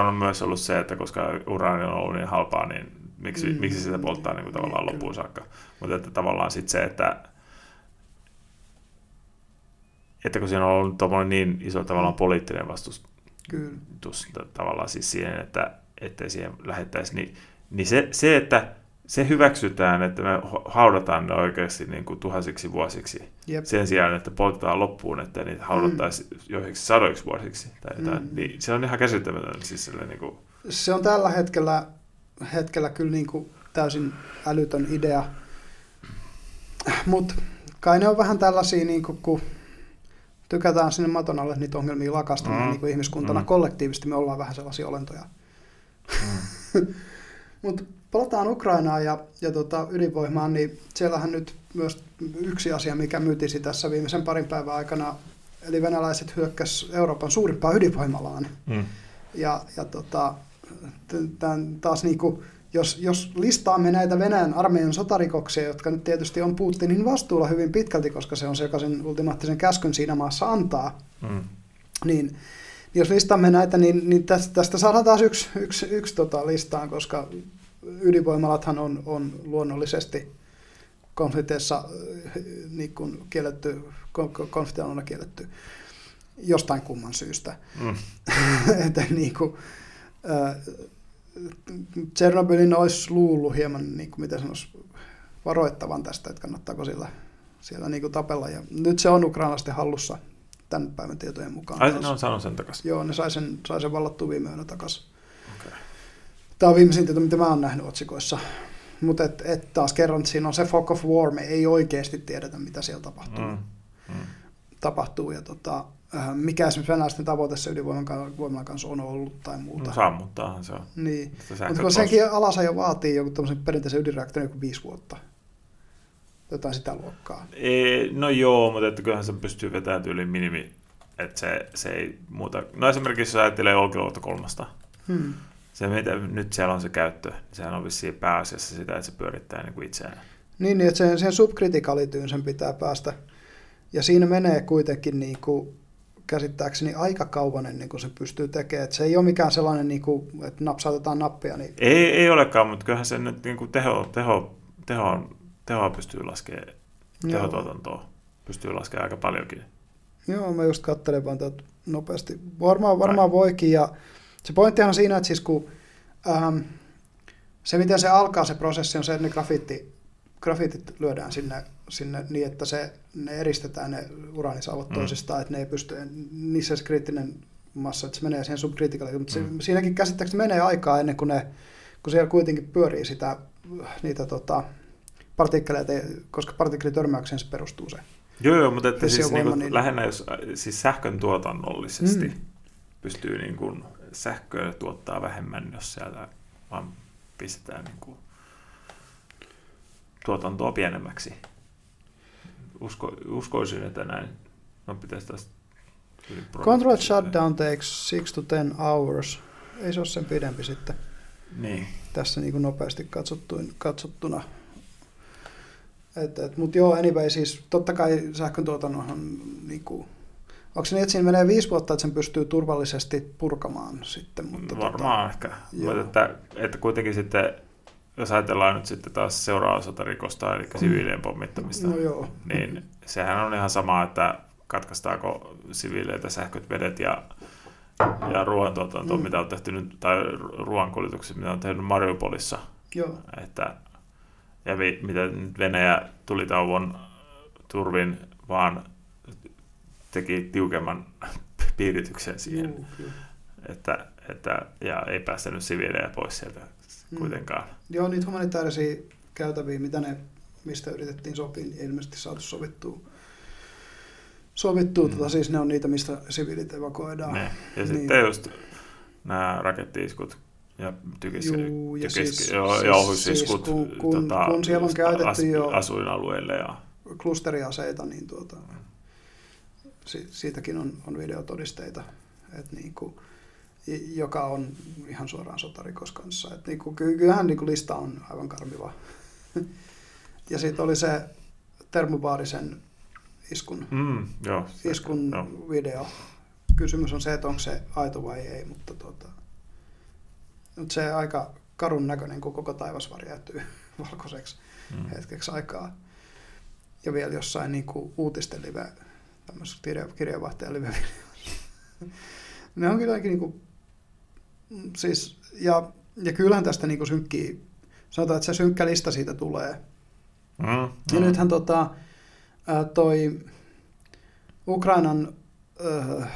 on myös ollut se, että koska uraani on ollut niin halpaa, niin miksi, mm. Mm. miksi sitä polttaa niin kuin tavallaan Niin, loppuun saakka. Mutta että tavallaan sitten se, että että kun siinä on ollut niin iso tavallaan poliittinen vastustus kyllä. tavallaan siis siihen, että ettei siihen lähettäisi, niin, niin se, se, että se hyväksytään, että me haudataan ne oikeasti niin kuin tuhansiksi vuosiksi, Jep. sen sijaan, että poltetaan loppuun, että niitä haudattaisiin mm. joihinkin sadoiksi vuosiksi tai jotain, mm. Mm. niin se on ihan käsittämätöntä. Siis niin kuin, Se on tällä hetkellä, hetkellä kyllä niin kuin täysin älytön idea. Mutta kai ne on vähän tällaisia, niin kuin, kun tykätään sinne maton alle niitä ongelmia lakasta, Mm. mm. niin kuin ihmiskuntana Mm. mm. kollektiivisesti me ollaan vähän sellaisia olentoja. mm. Mutta palataan Ukrainaan ja, ja tota, ydinvoimaan, niin siellähän nyt myös yksi asia, mikä mytisi tässä viimeisen parin päivän aikana, eli venäläiset hyökkäs Euroopan suurimpaan ydinvoimalaan. Mm. Ja, ja tota, tämän taas niinku, jos, jos listaamme näitä Venäjän armeijan sotarikoksia, jotka nyt tietysti on Putinin vastuulla hyvin pitkälti, koska se on se, joka sen ultimaattisen käskyn siinä maassa antaa, Mm. niin jos listaamme näitä, niin, niin tästä, tästä saadaan taas yksi, yksi, yksi tota listaan, koska ydinvoimalathan on, on luonnollisesti konflikteissa äh, niin kuin kielletty, kon- kon- konfliktialuna kielletty jostain kumman syystä. Mm. että niin kuin, äh, Tsernobylin olisi luullut hieman, niin kuin, miten sanoisi, varoittavan tästä, että kannattaako siellä, siellä niin kuin tapella. Ja nyt se on ukrainalaisten hallussa tämän päivän tietojen mukaan. Ai, ne on saanut sen takaisin. Joo, ne sai sen, sai sen vallattua viime yönä takaisin. Tämä on viimeisin tieto, mitä mä oon nähnyt otsikoissa. Mutta et, et taas kerran, että siinä on se fog of war, me ei oikeasti tiedetä, mitä siellä tapahtuu. Mm. Mm. tapahtuu ja tota, äh, mikä esimerkiksi venäläisten tavoite se ydinvoiman kanssa on ollut tai muuta. No, sammuttaahan se on. Niin. Mutta kun senkin alasajo vaatii joku tämmöisen perinteisen ydinreaktorin joku viisi vuotta. Jotain sitä luokkaa. Ei, no joo, mutta että kyllähän se pystyy vetämään tyyliin minimi, että se, se ei muuta. No esimerkiksi jos ajattelee Olkiluoto kolmosta, Hmm. Se mitä nyt siellä on se käyttö, niin sehän on vissiin pääasiassa sitä, että se pyörittää niin kuin itseään. Niin, niin, että sen, sen subkritikalityyn sen pitää päästä. Ja siinä menee kuitenkin niin kuin, käsittääkseni aika kauan ennen kuin se pystyy tekemään. Että se ei ole mikään sellainen, niin kuin, että napsautetaan nappia. Niin, Ei, ei olekaan, mutta kyllähän se nyt niin kuin teho, teho, teho, tehoa pystyy laskemaan, tehotuotantoa pystyy laskemaan aika paljonkin. Joo, mä just katselen vaan nopeasti. Varmaan, varmaan voikin. Ja se pointtihan on siinä, että siis kun ähm, se, miten se alkaa se prosessi, on se, että ne grafiitti, grafiitit lyödään sinne, sinne niin, että se, ne eristetään ne uraanisalvot mm. toisistaan, että ne ei pysty, niissä se kriittinen massa, että se menee siihen subkriitikalle, mutta mm. se, siinäkin käsittääkseni menee aikaa ennen kuin ne, kun siellä kuitenkin pyörii sitä, niitä tota, partikkeleita, koska partikelitörmäykseen se perustuu se. Joo, joo mutta että siis niin kuin, niin... lähinnä jos siis sähkön tuotannollisesti mm. pystyy niin kuin sähköä tuottaa vähemmän, jos sieltä vaan pistetään niin kuin tuotantoa pienemmäksi. Usko, uskoisin, että näin. No pitäisi tästä Control shutdown takes 6 to 10 hours. Ei se ole sen pidempi sitten. Niin. Tässä niin kuin nopeasti katsottuna. Et, et, Mutta joo, anyway, siis totta kai sähkön tuotannohan, niin kuin, onko niin, että siinä menee viisi vuotta, että sen pystyy turvallisesti purkamaan sitten? Mutta tota- Varmaan tota, ehkä, mutta että, että kuitenkin sitten jos ajatellaan nyt sitten taas seuraavaa sotarikosta, eli mm. siviilien pommittamista, no joo. niin sehän on ihan sama, että katkaistaako siviileitä sähköt, vedet ja, ja ruoantuotanto, mm. mitä on tehty nyt, tai ruoankuljetukset, mitä on tehty Mariupolissa. Joo. Että, ja vi, mitä nyt Venäjä tulitauon turvin vaan teki tiukemman piirityksen siihen, Joo, että, että, ja ei päästänyt siviilejä pois sieltä mm. kuitenkaan. Joo, niitä humanitaarisia käytäviä, mitä ne, mistä yritettiin sopia, niin ilmeisesti saatu sovittua sovittua, mm. tota, siis ne on niitä, mistä siviilit evakuoidaan. Ne. Ja niin. sitten just nämä rakettiiskut ja tykiskut, Juu, ja siis, siis, siis kun, kun, tota, kun siellä on käytetty jo asuinalueille ja... klusteriaseita, niin tuota, si, siitäkin on, on videotodisteita, että niin kuin, joka on ihan suoraan sotarikos kanssa. Et niin kuin, kyllähän niin kuin lista on aivan karmiva. ja sitten oli se termobaarisen iskun, mm, joo, iskun joo. video. Kysymys on se, että onko se aito vai ei, mutta tota, nyt se aika karun näköinen, kun koko taivas värjäytyy valkoiseksi mm. hetkeksi aikaa. Ja vielä jossain niin kuin uutisten live, tämmöisessä kirja, kirjeenvaihtajan live Ne on kylläkin niin kuin, siis, ja, ja kyllähän tästä niin kuin synkkii, sanotaan, että se synkkä lista siitä tulee. Mm, mm. Ja nythän tota, toi Ukrainan äh,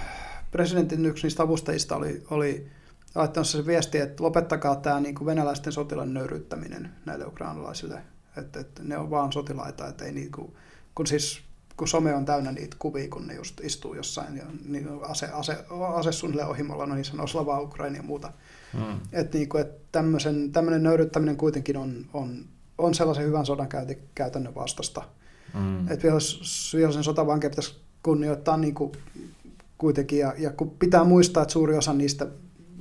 presidentin yksi niistä avustajista oli, oli laittanut se viesti, että lopettakaa tämä niin kuin venäläisten sotilaiden nöyryyttäminen näille ukrainalaisille. Että, että ne on vaan sotilaita, että ei niin kuin, kun siis kun some on täynnä niitä kuvia, kun ne just istuu jossain ja niin ase, ase, ase suunnilleen ohimolla, no niin sanoo Slava Ukraina ja muuta. Mm. Että niin et tämmöinen nöyryyttäminen kuitenkin on, on, on sellaisen hyvän sodan käytännön vastasta. Mm. Että vihollisen sotavankeja pitäisi kunnioittaa niin kuin kuitenkin, ja, ja kun pitää muistaa, että suuri osa niistä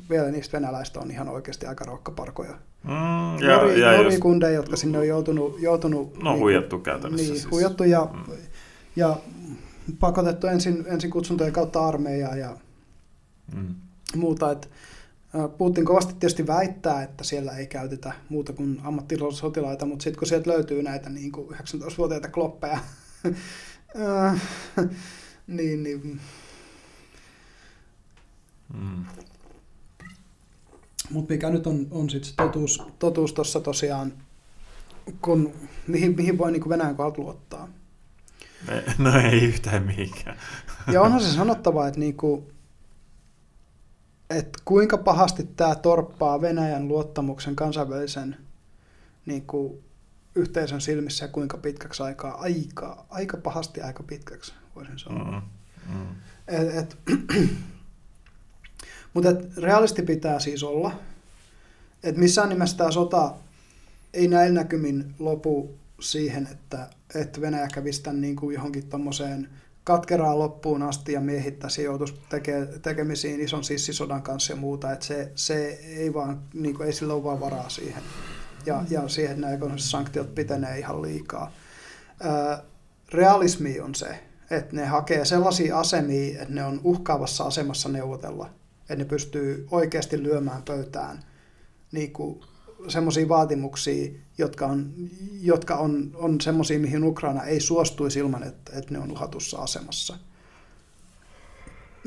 vielä niistä venäläistä on ihan oikeasti aika rokkaparkoja. Mm, ja, Nori, ja norikundeja, jotka sinne on joutunut... joutunut no niin, huijattu käytännössä. Niin, siis. huijattu ja, mm. Ja pakotettu ensin, ensin kutsuntojen kautta armeijaa ja mm. muuta. Että Putin kovasti tietysti väittää, että siellä ei käytetä muuta kuin ammattisotilaita, mutta sitten kun sieltä löytyy näitä niin kuin 19-vuotiaita kloppeja, niin, niin mm. Mutta mikä nyt on, on sitten totuus, totuus tuossa tosiaan, kun, mihin, mihin voi niin Venäjän kautta luottaa? No ei yhtään mihinkään. Ja onhan se sanottava, että niin kuin, että kuinka pahasti tämä torppaa Venäjän luottamuksen kansainvälisen niin kuin, yhteisön silmissä ja kuinka pitkäksi aikaa, aika, aika pahasti aika pitkäksi, voisin sanoa. Mm, mm. Et, et, mutta et, realisti pitää siis olla, että missään nimessä tämä sota ei näin näkymin lopu siihen, että, että Venäjä kävisi tämän niin kuin johonkin tuommoiseen katkeraa loppuun asti ja miehittäisi joutuisi teke, tekemisiin ison sissisodan kanssa ja muuta, että se, se ei vaan, niin kuin, ei sillä ole vaan varaa siihen. Ja, ja siihen nämä sanktiot pitenee ihan liikaa. Ää, realismi on se, että ne hakee sellaisia asemia, että ne on uhkaavassa asemassa neuvotella, että ne pystyy oikeasti lyömään pöytään niin kuin semmoisia vaatimuksia, jotka on, jotka on, on semmoisia, mihin Ukraina ei suostuisi ilman, että, että ne on uhatussa asemassa.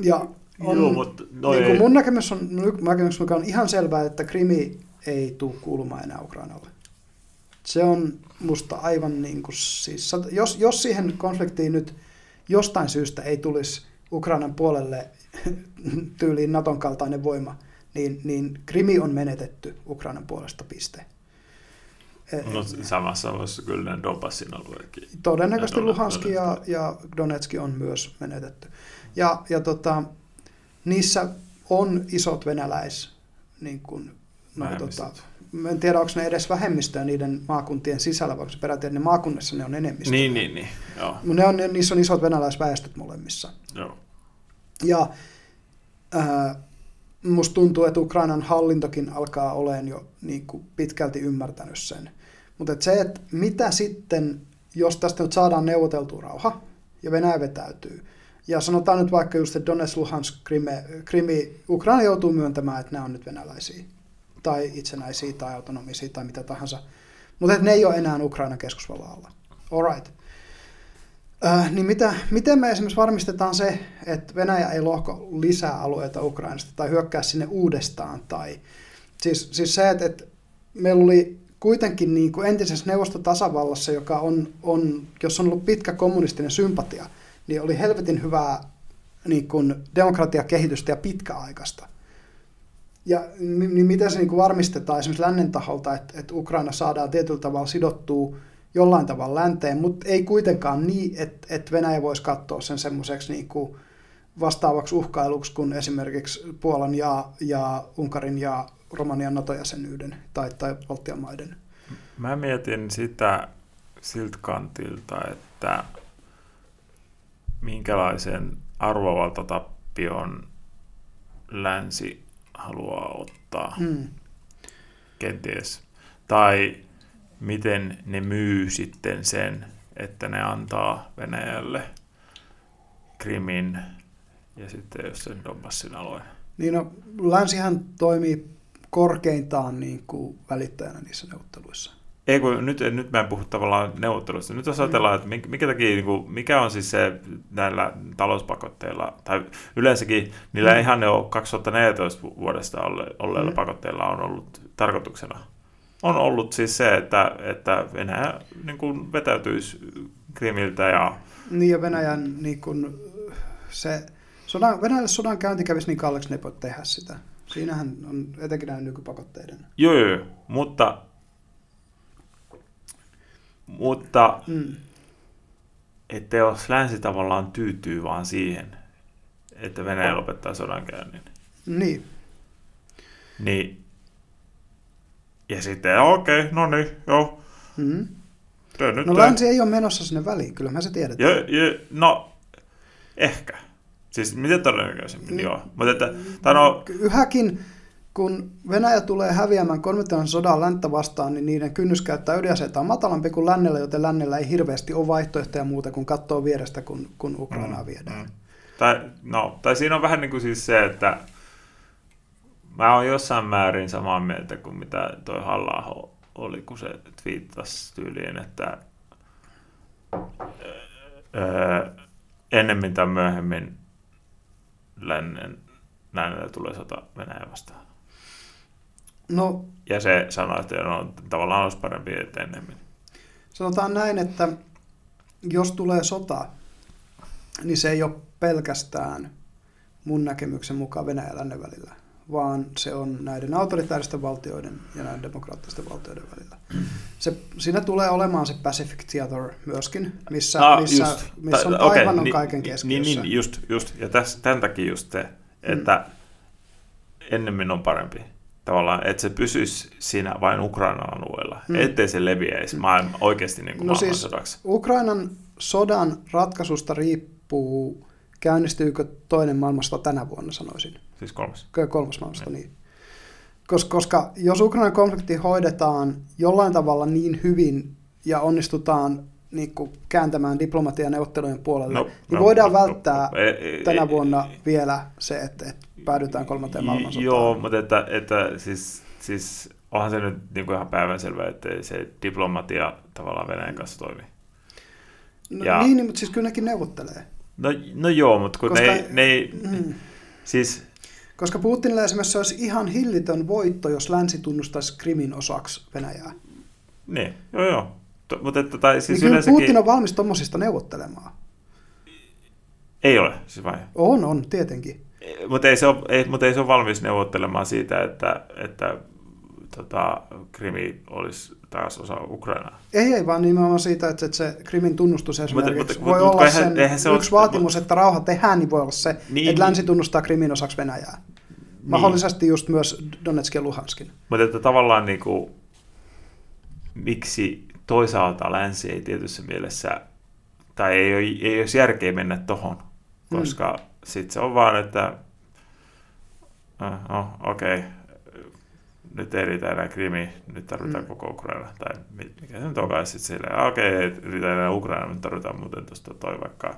Ja on, Joo, mutta no niin kuin mun näkemys on, näkemys on ihan selvää, että Krimi ei tule kuulumaan enää Ukrainalle. Se on musta aivan niin kuin, siis, jos, jos siihen konfliktiin nyt jostain syystä ei tulisi Ukrainan puolelle tyyliin Naton kaltainen voima, niin, niin Krimi on menetetty Ukrainan puolesta piste. No samassa voisi kyllä ne Donbassin alueekin. Todennäköisesti Luhanski ja, ja Donetski on myös menetetty. Ja, ja tota, niissä on isot venäläis, niin kuin, no, tota, en tiedä, onko ne edes vähemmistöä niiden maakuntien sisällä, vaikka peräti ne maakunnassa ne on enemmistö. Niin, niin, niin. Joo. Ne on, niissä on isot venäläisväestöt molemmissa. Joo. Ja äh, musta tuntuu, että Ukrainan hallintokin alkaa olemaan jo niin kuin pitkälti ymmärtänyt sen. Mutta se, että mitä sitten, jos tästä nyt saadaan neuvoteltua rauha ja Venäjä vetäytyy, ja sanotaan nyt vaikka just, että Donetsk, Luhansk, Krimi, Krimi, Ukraina joutuu myöntämään, että nämä on nyt venäläisiä, tai itsenäisiä, tai autonomisia, tai mitä tahansa. Mutta ne ei ole enää Ukrainan keskusvallan alla. Alright. Äh, niin mitä, miten me esimerkiksi varmistetaan se, että Venäjä ei lohko lisää alueita Ukrainasta tai hyökkää sinne uudestaan? Tai, siis, siis se, että, että meillä oli kuitenkin niin kuin entisessä neuvostotasavallassa, joka on, on, jos on ollut pitkä kommunistinen sympatia, niin oli helvetin hyvää niin kuin demokratiakehitystä ja pitkäaikaista. Ja niin miten se niin kuin varmistetaan esimerkiksi lännen taholta, että, että Ukraina saadaan tietyllä tavalla sidottua jollain tavalla länteen, mutta ei kuitenkaan niin, että, että Venäjä voisi katsoa sen semmoiseksi niin kuin vastaavaksi uhkailuksi kuin esimerkiksi Puolan ja, ja Unkarin ja Romanian NATO-jäsenyyden tai, tai Baltian maiden. Mä mietin sitä siltä kantilta, että minkälaisen arvovaltatappion länsi haluaa ottaa hmm. kenties. Tai miten ne myy sitten sen, että ne antaa Venäjälle Krimin ja sitten jos sen Donbassin alueen. Niin no, länsihän toimii korkeintaan niin kuin välittäjänä niissä neuvotteluissa. Ei kun nyt, nyt mä en puhu tavallaan neuvotteluista. Nyt jos ajatellaan, että mikä, takia, niin kuin, mikä on siis se näillä talouspakotteilla, tai yleensäkin niillä mm. ihan ne on 2014 vuodesta olleilla mm. pakotteilla on ollut tarkoituksena. On ollut siis se, että, että Venäjä niin kuin vetäytyisi Krimiltä ja... Niin ja Venäjän niin kuin, se, sodan, Venäjälle sodan käynti kävisi niin kalliiksi, ne ei voi tehdä sitä. Siinähän on etenkin näin nykypakotteiden. Joo, joo, mutta mutta mm. että jos länsi tavallaan tyytyy vaan siihen, että Venäjä lopettaa sodankäynnin. Niin. Niin. Ja sitten, okei, okay, no niin, joo. Mm. Nyt no länsi ei ole menossa sinne väliin, kyllä mä se tiedetään. Jo, jo, no, ehkä. Siis miten todennäköisemmin, mm. joo. Mutta että, tai no, Yhäkin kun Venäjä tulee häviämään kolmittajan sodan länttä vastaan, niin niiden kynnys käyttää ydinaseita on matalampi kuin lännellä, joten lännellä ei hirveästi ole vaihtoehtoja muuta kuin katsoa vierestä, kun, kun Ukrainaa mm, viedään. Mm. Tai, no, tai siinä on vähän niin kuin siis se, että mä oon jossain määrin samaa mieltä kuin mitä toi halla oli, kun se twiittasi tyyliin, että öö, ennemmin tai myöhemmin lännen lännellä tulee sota Venäjä vastaan. No, ja se sanoi, että no, tavallaan olisi parempi enemmän. Sanotaan näin, että jos tulee sota, niin se ei ole pelkästään mun näkemyksen mukaan Venäjän ja välillä, vaan se on näiden autoritaaristen valtioiden ja näiden demokraattisten valtioiden välillä. Se, siinä tulee olemaan se Pacific Theater myöskin, missä, ah, missä, just, missä on okay, aivan on kaiken keskiössä. Niin, niin, just, just. Ja täs, tämän takia just se, että mm. ennemmin on parempi tavallaan, että se pysyisi siinä vain Ukrainan alueella, hmm. ettei se leviäisi maailma, oikeasti niin kuin no siis Ukrainan sodan ratkaisusta riippuu, käynnistyykö toinen maailmasta tänä vuonna, sanoisin. Siis kolmas. Kolmas maailmasta, niin. niin. Koska, koska jos Ukrainan konflikti hoidetaan jollain tavalla niin hyvin ja onnistutaan niin kuin kääntämään diplomatian neuvottelujen puolelle, no, niin no, voidaan no, välttää no, ei, tänä vuonna vielä se, että, että päädytään kolmanteen maailmansotaan. Joo, mutta että, että siis, siis onhan se nyt niin kuin ihan päivänselvää, että se diplomatia tavallaan Venäjän kanssa toimii. No, ja, niin, mutta siis kyllä nekin neuvottelee. No, no joo, mutta kun Koska, ne, ne mm. siis... Koska Putinille esimerkiksi olisi ihan hillitön voitto, jos länsi tunnustaisi Krimin osaksi Venäjää. Niin, joo joo. To, mutta että, tai siis Niin yleensäkin... Putin on valmis tuommoisista neuvottelemaan. Ei ole, siis vai? On, on, tietenkin. Mutta ei, se ole, ei, mutta ei se ole valmis neuvottelemaan siitä, että, että tota, Krimi olisi taas osa Ukrainaa. Ei, ei, vaan nimenomaan siitä, että, se Krimin tunnustus esimerkiksi mutta- voi mutta olla eihän- sen eihän se yksi ole- vaatimus, että rauha tehdään, niin voi olla se, Niin, että länsi niin. tunnustaa Krimin osaksi Venäjää. Mahdollisesti just myös Donetskin ja Luhanskin. Mutta että tavallaan niin kuin, miksi toisaalta länsi ei tietyssä mielessä, tai ei, ole, ei olisi järkeä mennä tohon, koska mm. sitten se on vaan, että äh, no, okei, okay. Nyt ei riitä enää Krimi, nyt tarvitaan Mm. koko Ukraina, tai mi- mikä se nyt onkaan sitten silleen, okei, okay, ei riitä enää Ukraina, nyt tarvitaan muuten tuosta toi vaikka,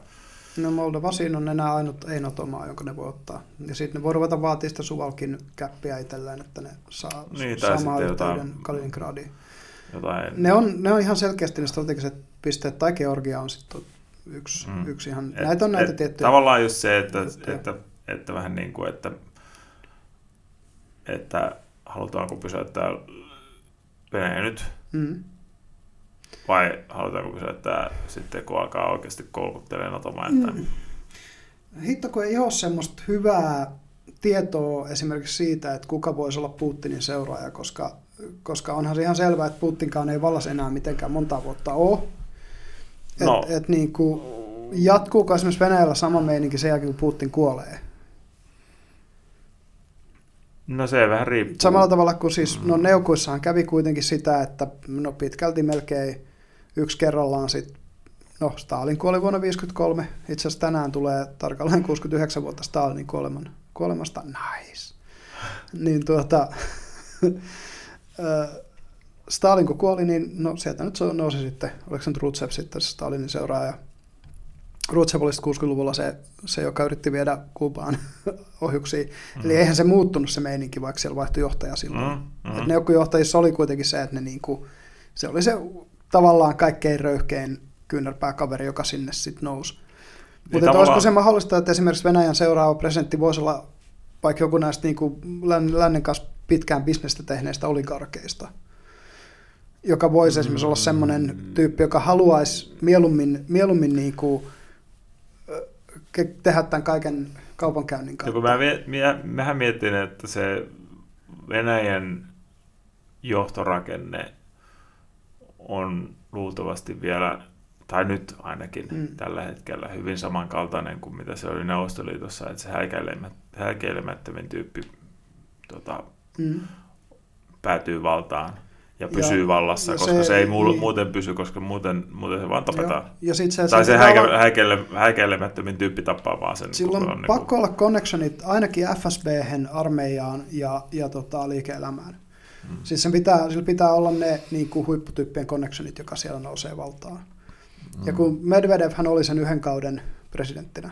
No Moldova siinä on enää ainut ei maa, jonka ne voi ottaa. Ja sitten ne voi ruveta vaatia sitä Suvalkin käppiä itselleen, että ne saa Niin, samaa yhteyden jotain- Kaliningradiin. jotain, Ne on, ne on ihan selkeästi ne strategiset pisteet, tai Georgia on sitten yksi, mm. Yksi ihan, Et- näitä on näitä et tiettyjä. Tavallaan just se, että, juttuja. että, että vähän niin kuin, että, että halutaanko pysäyttää Venäjä nyt, Mm. vai halutaanko pysäyttää sitten, kun alkaa oikeasti kolkuttelemaan Nato-maita. Mm. Hitto, kun ei ole semmoista hyvää tietoa esimerkiksi siitä, että kuka voisi olla Putinin seuraaja, koska, koska onhan se ihan selvää, että Putinkaan ei vallas enää mitenkään monta vuotta ole. Et, No. et niin kuin, jatkuuko esimerkiksi Venäjällä sama meininki sen jälkeen, kun Putin kuolee? No se vähän riippuu. Samalla tavalla kuin siis, no neukuissahan kävi kuitenkin sitä, että no pitkälti melkein yksi kerrallaan sit, no Stalin kuoli vuonna 1953, itse asiassa tänään tulee tarkalleen 69 vuotta Stalinin kuoleman, kuolemasta, nice. Niin tuota, Stalin kun kuoli, niin no sieltä nyt se nousi sitten, oliko se nyt Rutsev sitten Stalinin seuraaja. Oli sitten 60-luvulla se, se, joka yritti viedä Kuubaan ohjuksia. Mm. Eli eihän se muuttunut se meininki, vaikka siellä vaihtui johtaja silloin. Mm, Mm. mm. Et neukkujohtajissa oli kuitenkin se, että ne niinku, se oli se tavallaan kaikkein röyhkein kyynärpääkaveri, joka sinne sitten nousi. Niin Mutta olisiko tavallaan- se mahdollista, että esimerkiksi Venäjän seuraava presidentti voisi olla vaikka joku näistä niinku län- lännen kanssa pitkään bisnestä tehneistä oligarkeista, joka voisi esimerkiksi olla semmoinen tyyppi, joka haluaisi mieluummin, mieluummin niinku, tehdä tämän kaiken kaupankäynnin kautta. mä, mie- mähän mietin, että se Venäjän johtorakenne on luultavasti vielä, tai nyt ainakin Mm. tällä hetkellä, hyvin samankaltainen kuin mitä se oli Neuvostoliitossa, että se häikäilemättömin tyyppi tota, Mm. päätyy valtaan ja Ja- pysyy vallassa, ja koska se- se, ei muu, niin. muuten pysy, koska muuten, muuten se vaan tapetaan. Joo. Ja sit se, Tai se pitää häikä, olla- häikäile, häikäilemättömin tyyppi tappaa vaan sen. Silloin on niin pakko olla connectionit ainakin FSB, armeijaan ja, ja tota, liike-elämään. Mm. Siis sen pitää, sillä pitää olla ne niin kuin huipputyyppien connectionit, joka siellä nousee valtaan. Mm. Ja kun Medvedevhän oli sen yhden kauden presidenttinä,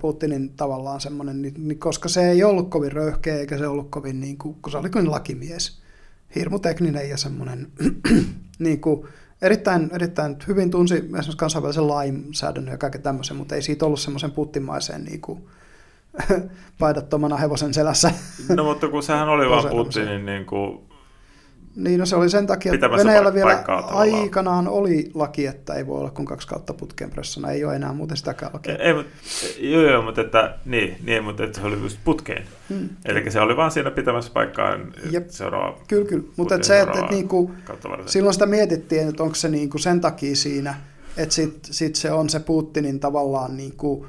Putinin tavallaan semmoinen, niin, niin koska se ei ollut kovin röyhkeä eikä se ollut kovin, niin kuin, kun se oli kuin lakimies, hirmutekninen ja semmoinen niin kuin, erittäin, erittäin hyvin tunsi esimerkiksi kansainvälisen lainsäädännön ja kaiken tämmöisen, mutta ei siitä ollut semmoisen puttimaiseen niin kuin, paidattomana hevosen selässä. No mutta kun sehän oli vaan Putinin niin kuin, Niin, no se oli sen takia, että Venäjällä vielä aikanaan oli laki, että ei voi olla kuin kaksi kautta putkeen pressana. Ei ole enää muuten sitäkään lakia. ei, mut, joo, joo, mutta että, niin, niin, mutta että se oli just putkeen. Hmm. Eli se oli vaan siinä pitämässä paikkaan Jep. seuraava Kyllä, kyllä. Mutta Putin et se, että et seuraava niinku, silloin sitä mietittiin, että onko se niinku sen takia siinä, että sit, sit se on se Putinin tavallaan niinku,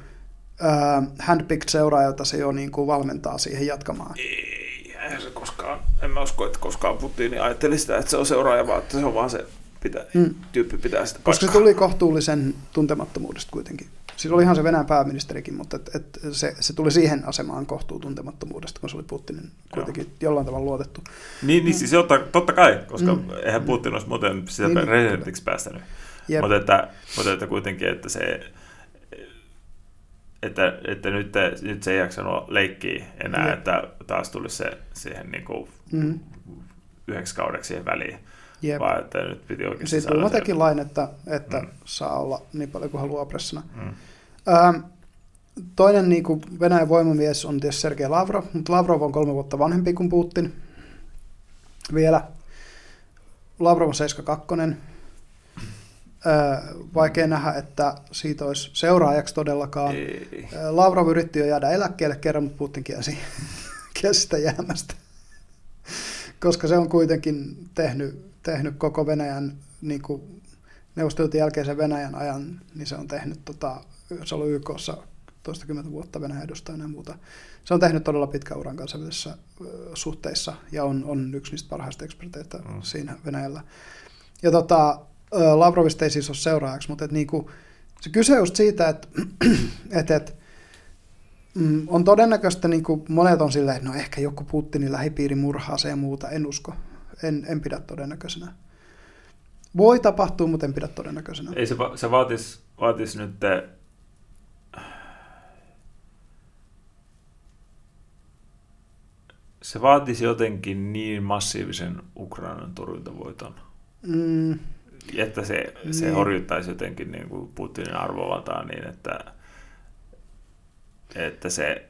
handpicked seuraaja, jota se jo niinku valmentaa siihen jatkamaan. Ei, eihän se koskaan, en mä usko, että koskaan Putin ajatteli sitä, että se on seuraaja, vaan että se on vaan se pitää, Mm. tyyppi pitää sitä Koska se paikkaa. tuli kohtuullisen tuntemattomuudesta kuitenkin. Siis oli ihan se Venäjän pääministerikin, mutta et, et se, se tuli siihen asemaan kohtuu tuntemattomuudesta, kun se oli Putinin kuitenkin jollain tavalla luotettu. Niin, niin siis totta, totta kai, koska Mm. mm. eihän Putin olisi muuten sitä Niin, niin, niin, presidentiksi päästänyt. Jep. Mutta että, mutta että kuitenkin, että se, että, että nyt, nyt se ei jaksanut leikkiä enää, Jep. että taas tulisi se siihen niin kuin Mm. yhdeksi kaudeksi siihen väliin, Jep. vaan että nyt piti oikeasti Sitten saada teki lain, että, että Mm. saa olla niin paljon kuin haluaa pressana. Mm. Ähm, toinen niin kuin Venäjän voimamies on tietysti Sergei Lavrov, mutta Lavrov on kolme vuotta vanhempi kuin Putin vielä. Lavrov on 72. Öö, vaikea nähdä, että siitä olisi seuraajaksi todellakaan. Ei. Lavrov yritti jo jäädä eläkkeelle kerran, mutta Putin kiesi, sitä jäämästä. Koska se on kuitenkin tehnyt, tehnyt koko Venäjän, niin kuin neuvostoliiton jälkeisen Venäjän ajan, niin se on tehnyt, tota, se on YKssa toistakymmentä vuotta Venäjän edustajana ja muuta. Se on tehnyt todella pitkän uran kansainvälisissä suhteissa ja on, on yksi niistä parhaista eksperteitä mm. siinä Venäjällä. Ja tota, Lavrovista ei siis ole seuraajaksi, mutta et niinku, se kyse just siitä, että et, et, mm, on todennäköistä, niin kuin monet on silleen, että no ehkä joku Putinin lähipiiri murhaa se ja muuta, en usko. En, en pidä todennäköisenä. Voi tapahtua, mutta en pidä todennäköisenä. Ei se, va- se vaatis, vaatis nyt te, se vaatisi jotenkin niin massiivisen Ukrainan torjuntavoiton, Mm, että se, se Niin. horjuttaisi jotenkin niin kuin Putinin arvovaltaa niin, että, että se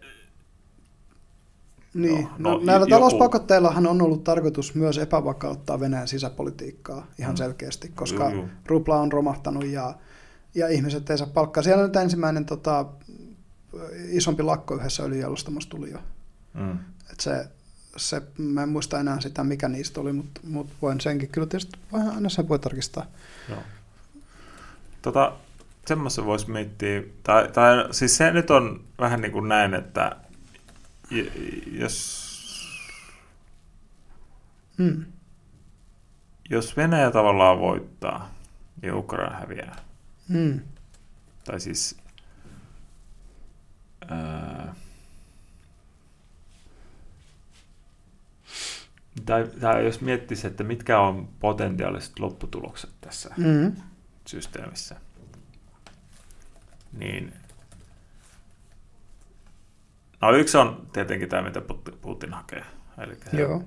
niin. No, No, no, näillä joku- talouspakotteilla on ollut tarkoitus myös epävakauttaa Venäjän sisäpolitiikkaa ihan Mm. selkeästi, koska Juu, juu. rupla on romahtanut ja, ja ihmiset ei saa palkkaa. Siellä nyt ensimmäinen tota, isompi lakko yhdessä öljyjalostamossa tuli jo. mm, Et se, se, mä en muista enää sitä, mikä niistä oli, mutta, mutta voin senkin kyllä tietysti, voihan aina sen voi tarkistaa. joo. Tota, semmoista voisi miettiä, tai, tai siis se nyt on vähän niin kuin näin, että jos Mm. jos Venäjä tavallaan voittaa, niin Ukraina häviää. Mm. Tai siis... Ää, tai, tai jos miettisi, että mitkä on potentiaaliset lopputulokset tässä Mm. systeemissä, niin no yksi on tietenkin tämä, mitä Put- Putin hakee. Eli se Joo.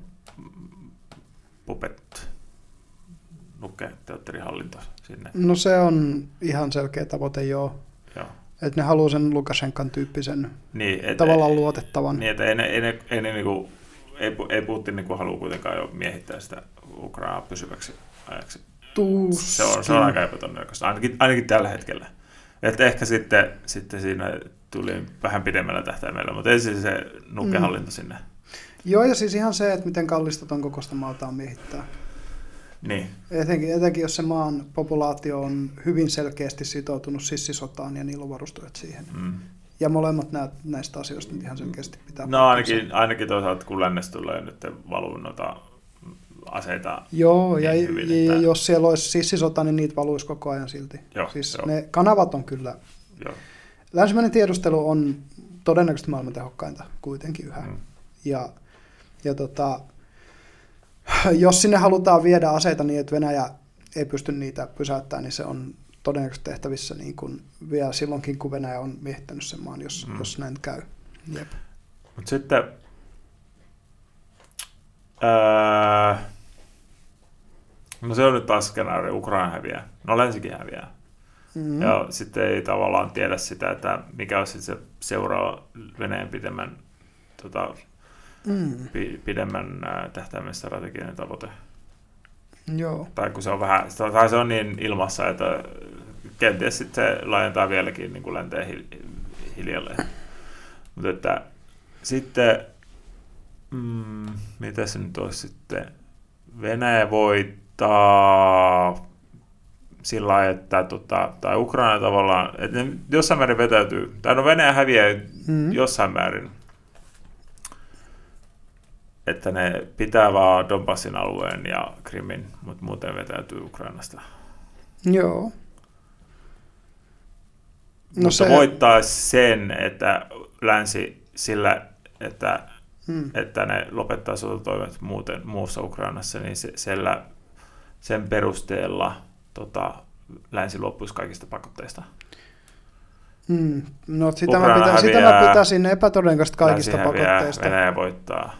Puppet nukke teatterihallinto sinne. No se on ihan selkeä tavoite, joo. Joo. Että ne haluaa sen Lukashenkan tyyppisen Niin, et, tavallaan luotettavan. Niin, että ei, ne, ei, ne, ei, ne niinku, ei, ei Putin niinku halua kuitenkaan jo miehittää sitä Ukrainaa pysyväksi ajaksi. Tuskin. Se on, se on aika epätodennäköistä, ainakin, ainakin tällä hetkellä. Että ehkä sitten, sitten siinä tuli vähän pidemmällä tähtäimellä, mutta ensin se nukkehallinto mm. sinne. Joo, ja siis ihan se, että miten kallista ton kokoista maata on miehittää. Niin, Etenkin, etenkin jos se maan populaatio on hyvin selkeästi sitoutunut sissisotaan ja niillä on varustajat siihen. mm. Ja molemmat nää, näistä asioista nyt ihan selkeästi pitää No ainakin, ainakin toisaalta kun lännestä tulee nyt valuu noita aseita. Joo, ja, niin hyvin, ja että- jos siellä olisi sissisota, niin niitä valuisi koko ajan silti. Joo, siis joo. ne kanavat on kyllä... Joo. Länsimäinen tiedustelu on todennäköisesti maailman tehokkainta kuitenkin yhä. Mm. Ja, ja tota, jos sinne halutaan viedä aseita niin, että Venäjä ei pysty niitä pysäyttämään, niin se on todennäköisesti tehtävissä niin kuin vielä silloinkin, kun Venäjä on miehittänyt sen maan, jos, Mm. jos näin käy. Jep. Mutta sitten... Ää, no se on nyt taas skenaario, Ukraina häviää. No länsikin häviää. Mm. Ja sitten ei tavallaan tiedä sitä, että mikä on sitten se seuraava Venäjän pidemmän, tota, Mm. pi, pidemmän tähtäimen strateginen tavoite. Joo. Tai kun se on vähän, tai se on niin ilmassa, että kenties sitten se laajentaa vieläkin niin kuin länteen hil, hiljalleen. Mutta että sitten, mm, mitä se nyt olisi sitten, Venäjä voittaa sillä lailla, että tota, tai Ukraina tavallaan, että ne jossain määrin vetäytyy, tai no Venäjä häviää Mm. jossain määrin, että ne pitää vaan Donbassin alueen ja Krimin, mutta muuten vetäytyy Ukrainasta. Joo. No mutta se- voittaa sen, että länsi sillä, että, Mm. että ne lopettaa sotatoimet muuten muussa Ukrainassa, niin se, sillä, sen perusteella tota, länsi loppuisi kaikista pakotteista. Mm. No sitä mä, Ukraina pitä, sitä mä pitäisin epätodennäköistä kaikista pakotteista. Venäjä voittaa.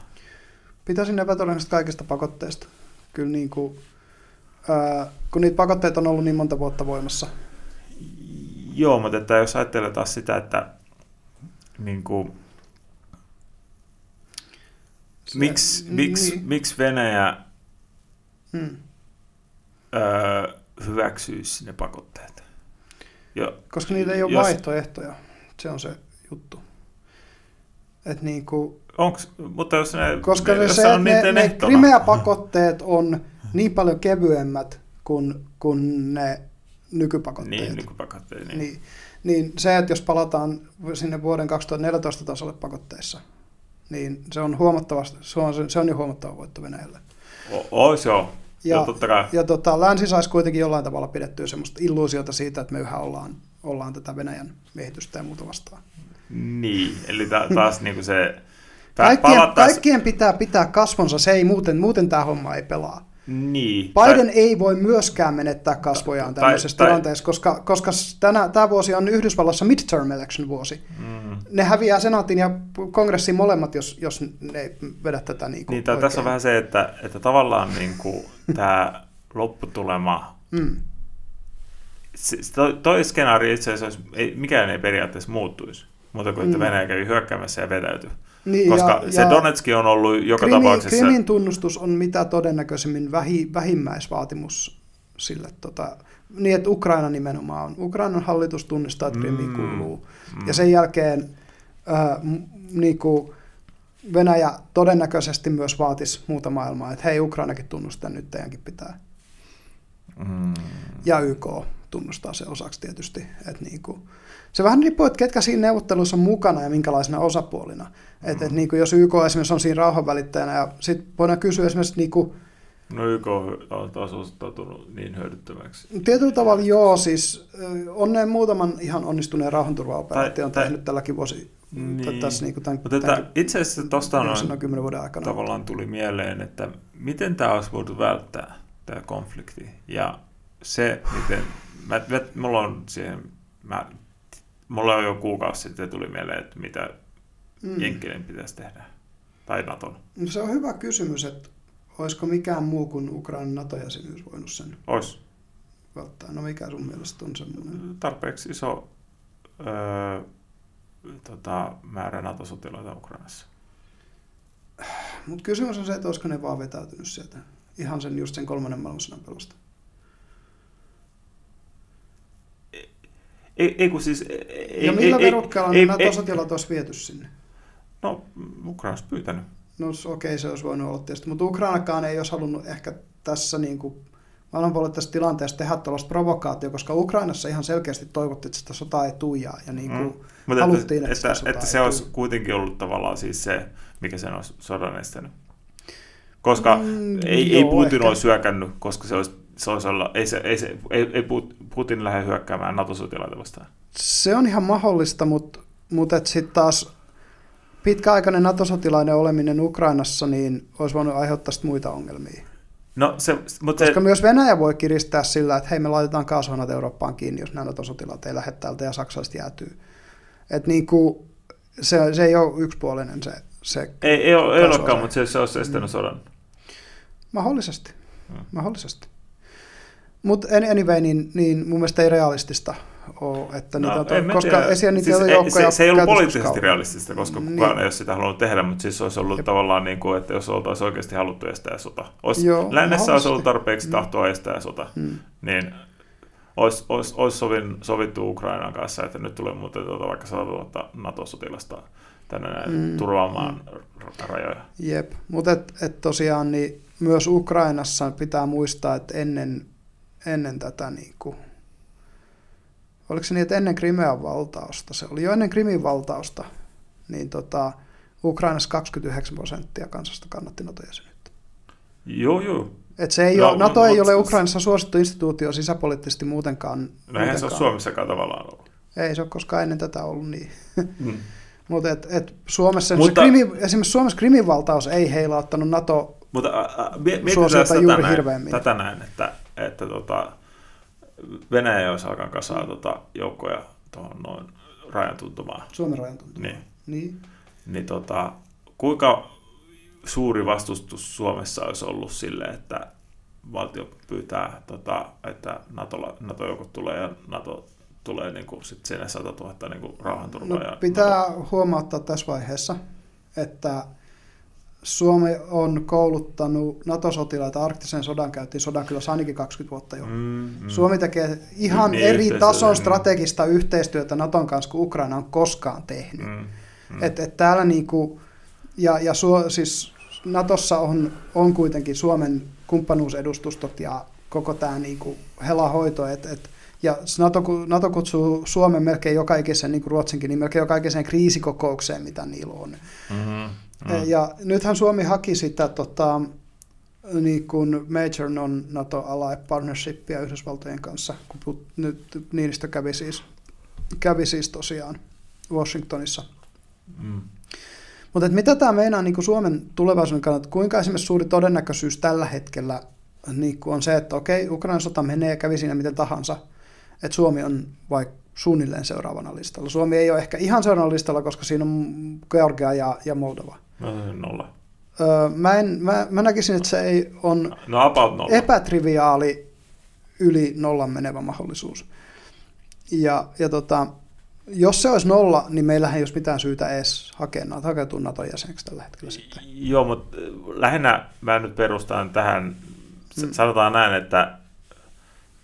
Pitäisin epätodennäköistä kaikista pakotteista. Kyllä niin kuin, ää, kun niitä pakotteita on ollut niin monta vuotta voimassa. Joo, mutta että jos ajattelee taas sitä, että niin kuin, miksi, miksi, niin. miksi Venäjä Hmm. öö, hyväksyisi ne pakotteet? Jo, Koska niillä ei ole jos- vaihtoehtoja. Se on se juttu. Et niinku, onks, mutta jos ne, koska ne, jos se, on ne, niiden ne ehtona, Crimea-pakotteet on niin paljon kevyemmät kuin, kuin ne nykypakotteet. niin, nykypakotteet, niin. Niin, niin se, että jos palataan sinne vuoden 2014 tasolle pakotteissa, niin se on huomattavasti, se on, se on jo huomattava voitto Venäjälle. O, ois joo, ja, Ja, totta kai. ja tota, länsi saisi kuitenkin jollain tavalla pidettyä semmoista illuusiota siitä, että me yhä ollaan, ollaan tätä Venäjän miehitystä ja muuta vastaan. Niin, eli ta, taas niinku se... Kaikkien, kaikkien pitää pitää kasvonsa, se ei muuten, muuten tämä homma ei pelaa. Niin. Biden tai- ei voi myöskään menettää kasvojaan Tai- tämmöisessä tai- tilanteessa, koska, koska tänä, tämä vuosi on Yhdysvallassa midterm election vuosi. Mm. Ne häviää senaatin ja kongressin molemmat, jos, jos ne ei vedä tätä niin kuin Niin, tää, tässä on vähän se, että, että tavallaan niinku, tämä lopputulema, Mm. se, toi, skenaario itse asiassa, olisi, ei, mikään ei periaatteessa muuttuisi, muuta kuin että Mm. Venäjä kävi hyökkäämässä ja vetäytyi. Niin, Koska se Donetski on ollut joka Krimi, tapauksessa... Krimin tunnustus on mitä todennäköisemmin vähi, vähimmäisvaatimus sille, tota, niin että Ukraina nimenomaan on. Ukrainan hallitus tunnistaa, että Krimi Mm. kuuluu. Mm. Ja sen jälkeen äh, m- niinku Venäjä todennäköisesti myös vaatisi muuta maailmaa, että hei Ukrainakin tunnustaa, nyt teidänkin pitää. Mm. Ja YK tunnustaa se osaksi tietysti. Että niinku, se vähän riippuu, että ketkä siinä neuvottelussa on mukana ja minkälaisena osapuolina. Mm. Että et niinku, jos YK esimerkiksi on siinä rauhanvälittäjänä ja sitten voidaan kysyä esimerkiksi niinku, No YK on taas osoittautunut niin hyödyttömäksi. Tietyllä tavalla joo, siis on ne muutaman ihan onnistuneen rauhanturvaoperaation Tai- tehnyt tälläkin vuosi, Niin. niin. tässä niin tämän, Mutta että itse asiassa tuosta kymmenen vuoden aikana. tavallaan tuli mieleen, että miten tämä olisi voitu välttää, tämä konflikti. Ja se, miten, mä, mä, mulla on siihen, mä, mulla on jo kuukausi sitten tuli mieleen, että mitä Mm. Jenkkinen pitäisi tehdä. Tai Naton. No Se on hyvä kysymys, että olisiko mikään muu kuin Ukrainan NATO-jäsenyys voinut sen Olisi välttää. No mikä sun mielestä on semmoinen? tarpeeksi iso öö, tota, määrä NATO-sotilaita Ukrainassa. Mutta kysymys on se, että olisiko ne vaan vetäytynyt sieltä. Ihan sen just sen kolmannen maailmansodan pelosta. Ei, ei kun siis... Ei, ja millä ei, verukkeella ei, ne ei, NATO-sotilaat olisi viety sinne? No, Ukraina olisi pyytänyt. No okei, se olisi voinut olla tietysti, mutta Ukrainakaan ei olisi halunnut ehkä tässä niin kuin maailmanpoliittisessa tilanteessa tehdä tuollaista provokaatio, koska Ukrainassa ihan selkeästi toivottiin, että sitä sotaa ei tujaa ja niin kuin Mm. Mutta haluttiin, että, että, sitä sotaa että ei se olisi kuitenkin ollut tavallaan siis se, mikä sen olisi sodan estänyt. Koska Mm, ei, ei joo, Putin ehkä. olisi hyökännyt, koska se olisi, se olisi olla, ei, se, ei, se, ei, ei Put- Putin lähde hyökkäämään NATO-sotilaita vastaan. Se on ihan mahdollista, mutta, mutta sitten taas pitkäaikainen NATO-sotilainen oleminen Ukrainassa niin olisi voinut aiheuttaa muita ongelmia. No, se, mutta Koska se, myös Venäjä voi kiristää sillä, että hei me laitetaan kaasuhanat Eurooppaan kiinni, jos nämä NATO-sotilaat ei lähde täältä ja saksalaiset jäätyy. Et niin kuin, se, se ei ole yksipuolinen se, se ei, ei, ole, ei olekaan, mutta se, se olisi estänyt sodan. mahdollisesti. Mm. mahdollisesti. Mutta anyway, niin, niin mun mielestä ei realistista ole, että niitä on, No, en mä koska tiedä. esiin niitä siis, ei, joukkoja se, se ei ollut poliittisesti realistista, koska Niin. kukaan ei ole sitä halunnut tehdä, mutta siis olisi ollut Jep. tavallaan niin kuin, että jos oltaisiin oikeasti haluttu estää sota. Olisi, Joo, lännessä olisi ollut tarpeeksi Mm. tahtoa estää sota, Mm. niin olisi, olisi, olisi sovin, sovittu Ukrainan kanssa, että nyt tulee muuten tuota vaikka 100 000 NATO-sotilasta tänne Mm. turvaamaan r- rajoja. Jep, mutta et, et tosiaan niin myös Ukrainassa pitää muistaa, että ennen, ennen tätä, niin kuin, oliko se niin, että ennen Krimean valtausta, se oli jo ennen Krimin valtausta, niin tota, Ukrainassa 29 prosenttia kansasta kannatti NATO-jäsenyyttä. Joo, joo. Et se ei No, ole, NATO no, ei mut- ole Ukrainassa suosittu instituutio sisäpoliittisesti muutenkaan. No eihän se ole. Suomessakaan tavallaan ollut. Ei se ole koskaan ennen tätä ollut niin. Mm. Mutta et, et Suomessa, Mutta- krimi, esimerkiksi Suomessa Krimin valtaus ei heilauttanut NATO Mutta ä, ä, mie- mietitään juuri näin, hirveämmin. tätä näin, että, että tota, Venäjä olisi alkaa kasaa tota, joukkoja tuohon noin rajan tuntumaan. Suomen rajan tuntumaan. Niin, Niin. niin tota, kuinka suuri vastustus Suomessa olisi ollut sille, että valtio pyytää, tota, että NATO, NATO-joukot tulee ja NATO tulee niin kuin, sit sinne 100 000 niin rauhanturvaa. No, pitää huomauttaa tässä vaiheessa, että Suomi on kouluttanut NATO-sotilaita arktisen sodan käytiin sodan kyllä ainakin 20 vuotta jo. Mm, mm. Suomi tekee ihan niin, eri tason niin. strategista yhteistyötä Naton kanssa kuin Ukraina on koskaan tehnyt. Mm, mm. Et, et täällä niinku, ja, ja suo, siis Natossa on, on kuitenkin Suomen kumppanuusedustustot ja koko tämä niinku helahoito, että et, ja NATO, NATO kutsuu Suomen melkein joka ikisen, niin kuin Ruotsinkin, niin melkein joka ikiseen kriisikokoukseen, mitä niillä on. Mm-hmm. Mm. Ja nythän Suomi haki sitä tota, niin kuin Major Non-NATO-Ally Partnershipia Yhdysvaltojen kanssa, kun nyt Niinistö kävi siis, kävi siis tosiaan Washingtonissa. Mm. Mutta mitä tämä meinaa niin kuin Suomen tulevaisuuden kannalta, kuinka esimerkiksi suuri todennäköisyys tällä hetkellä niin kuin on se, että okei, Ukrainan sota menee ja kävi siinä miten tahansa, että Suomi on vaikka suunnilleen seuraavana listalla. Suomi ei ole ehkä ihan seuraavana listalla, koska siinä on Georgia ja, ja Moldova. Nolla. Öö, mä, en, mä, mä näkisin, että se ei on no, about nolla. epätriviaali yli nollan menevä mahdollisuus. Ja, ja tota, jos se olisi nolla, niin meillähän ei olisi mitään syytä edes hakea, hakeutua Naton jäseneksi tällä hetkellä sitten. Joo, mutta lähinnä mä nyt perustan tähän, mm. sanotaan näin, että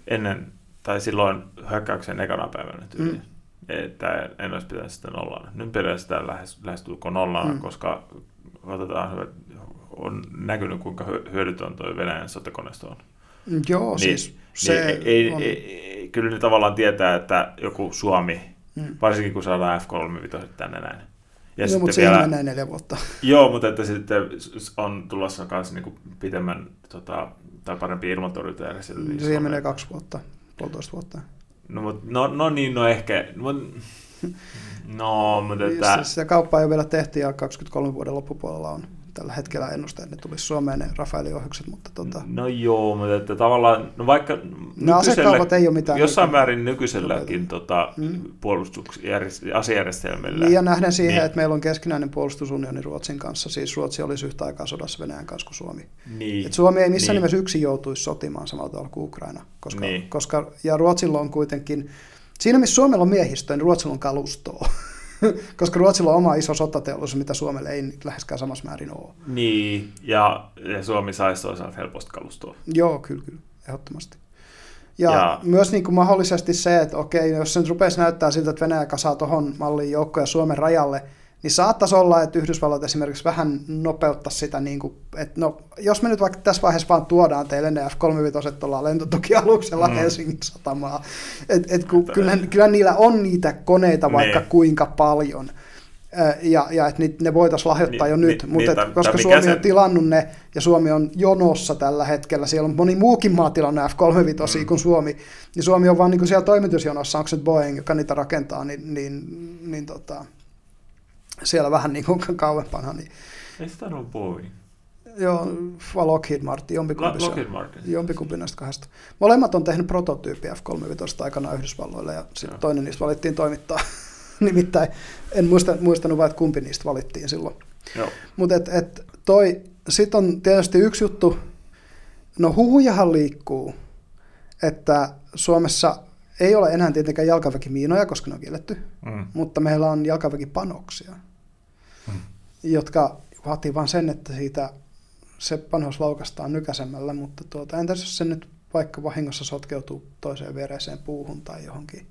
ennen tai silloin hyökkäyksen ekana päivänä tyyliin. Mm että en olisi pitänyt sitä nollaan. Nyt pidän sitä lähes, lähestulko nollaan, mm. koska otetaan, on näkynyt, kuinka hyödytön tuo Venäjän sotakoneisto on. Joo, niin, siis niin se niin ei, on... ei, ei, kyllä ne tavallaan tietää, että joku Suomi, mm. varsinkin kun saadaan F-35 tänne näin. Ja no, mutta vielä, menee neljä vuotta. Joo, mutta että sitten on tulossa myös niin pitemmän tota, tai parempi ilmatorjuntajärjestelmä. Siihen menee kaksi vuotta, puolitoista vuotta. No, mut, no, no niin, no ehkä. Mut, no, mutta että... Siis se kauppa ei ole vielä tehty ja 23 vuoden loppupuolella on tällä hetkellä ennuste, että ne tulisi Suomeen ne Rafaelin ohjukset, mutta tota... No joo, mutta että tavallaan, no vaikka no, nykyisellä, ei ole mitään jossain mitään. määrin nykyiselläkin tota, mm. puolustusjärjestelmillä. Niin ja nähden siihen, niin. että meillä on keskinäinen puolustusunioni Ruotsin kanssa, siis Ruotsi olisi yhtä aikaa sodassa Venäjän kanssa kuin Suomi. Niin. Et Suomi ei missään niin. nimessä yksin joutuisi sotimaan samalla tavalla kuin Ukraina, koska, niin. koska, ja Ruotsilla on kuitenkin, siinä missä Suomella on miehistöä, niin Ruotsilla on kalustoa. koska Ruotsilla on oma iso sotateollisuus, mitä Suomelle ei läheskään samassa määrin ole. Niin, ja, Suomi saisi toisaalta helposti kalustoa. Joo, kyllä, kyllä, ehdottomasti. Ja, ja myös niin kuin mahdollisesti se, että okei, jos se nyt rupeaisi näyttää siltä, että Venäjä kasaa tuohon malliin joukkoja Suomen rajalle, niin saattaisi olla, että Yhdysvallat esimerkiksi vähän nopeuttaa sitä, niin kuin, että no, jos me nyt vaikka tässä vaiheessa vaan tuodaan teille ne F-35 tuolla lentotukialuksella mm. Helsingin satamaa, että et, kun, kyllä, kyllä niillä on niitä koneita vaikka ne. kuinka paljon, ja, ja että ne voitaisiin lahjoittaa ni, jo nyt, ni, mutta ni, koska Suomi se... on tilannut ne, ja Suomi on jonossa tällä hetkellä, siellä on moni muukin maa tilannut F-35 mm. kuin Suomi, niin Suomi on vaan niin kuin siellä toimitusjonossa, onko se Boeing, joka niitä rakentaa, niin, niin, niin tota, siellä vähän niin kuin kauempana. Niin... Ei sitä ole Boeing. Joo, vai Lockheed Martin, jompikumpi, La- Lockheed Martin. jompikumpi näistä kahdesta. Molemmat on tehnyt prototyyppiä F-35 aikana Yhdysvalloille ja sitten toinen niistä valittiin toimittaa. Nimittäin en muista, muistanut vaan, että kumpi niistä valittiin silloin. Mutta et, et toi, sitten on tietysti yksi juttu, no huhujahan liikkuu, että Suomessa ei ole enää tietenkään jalkaväkimiinoja, koska ne on kielletty, mm. mutta meillä on jalkaväkipanoksia jotka vaatii vain sen, että siitä se panos laukastaan nykäsemällä, mutta tuota, entäs jos se nyt vaikka vahingossa sotkeutuu toiseen vereeseen puuhun tai johonkin,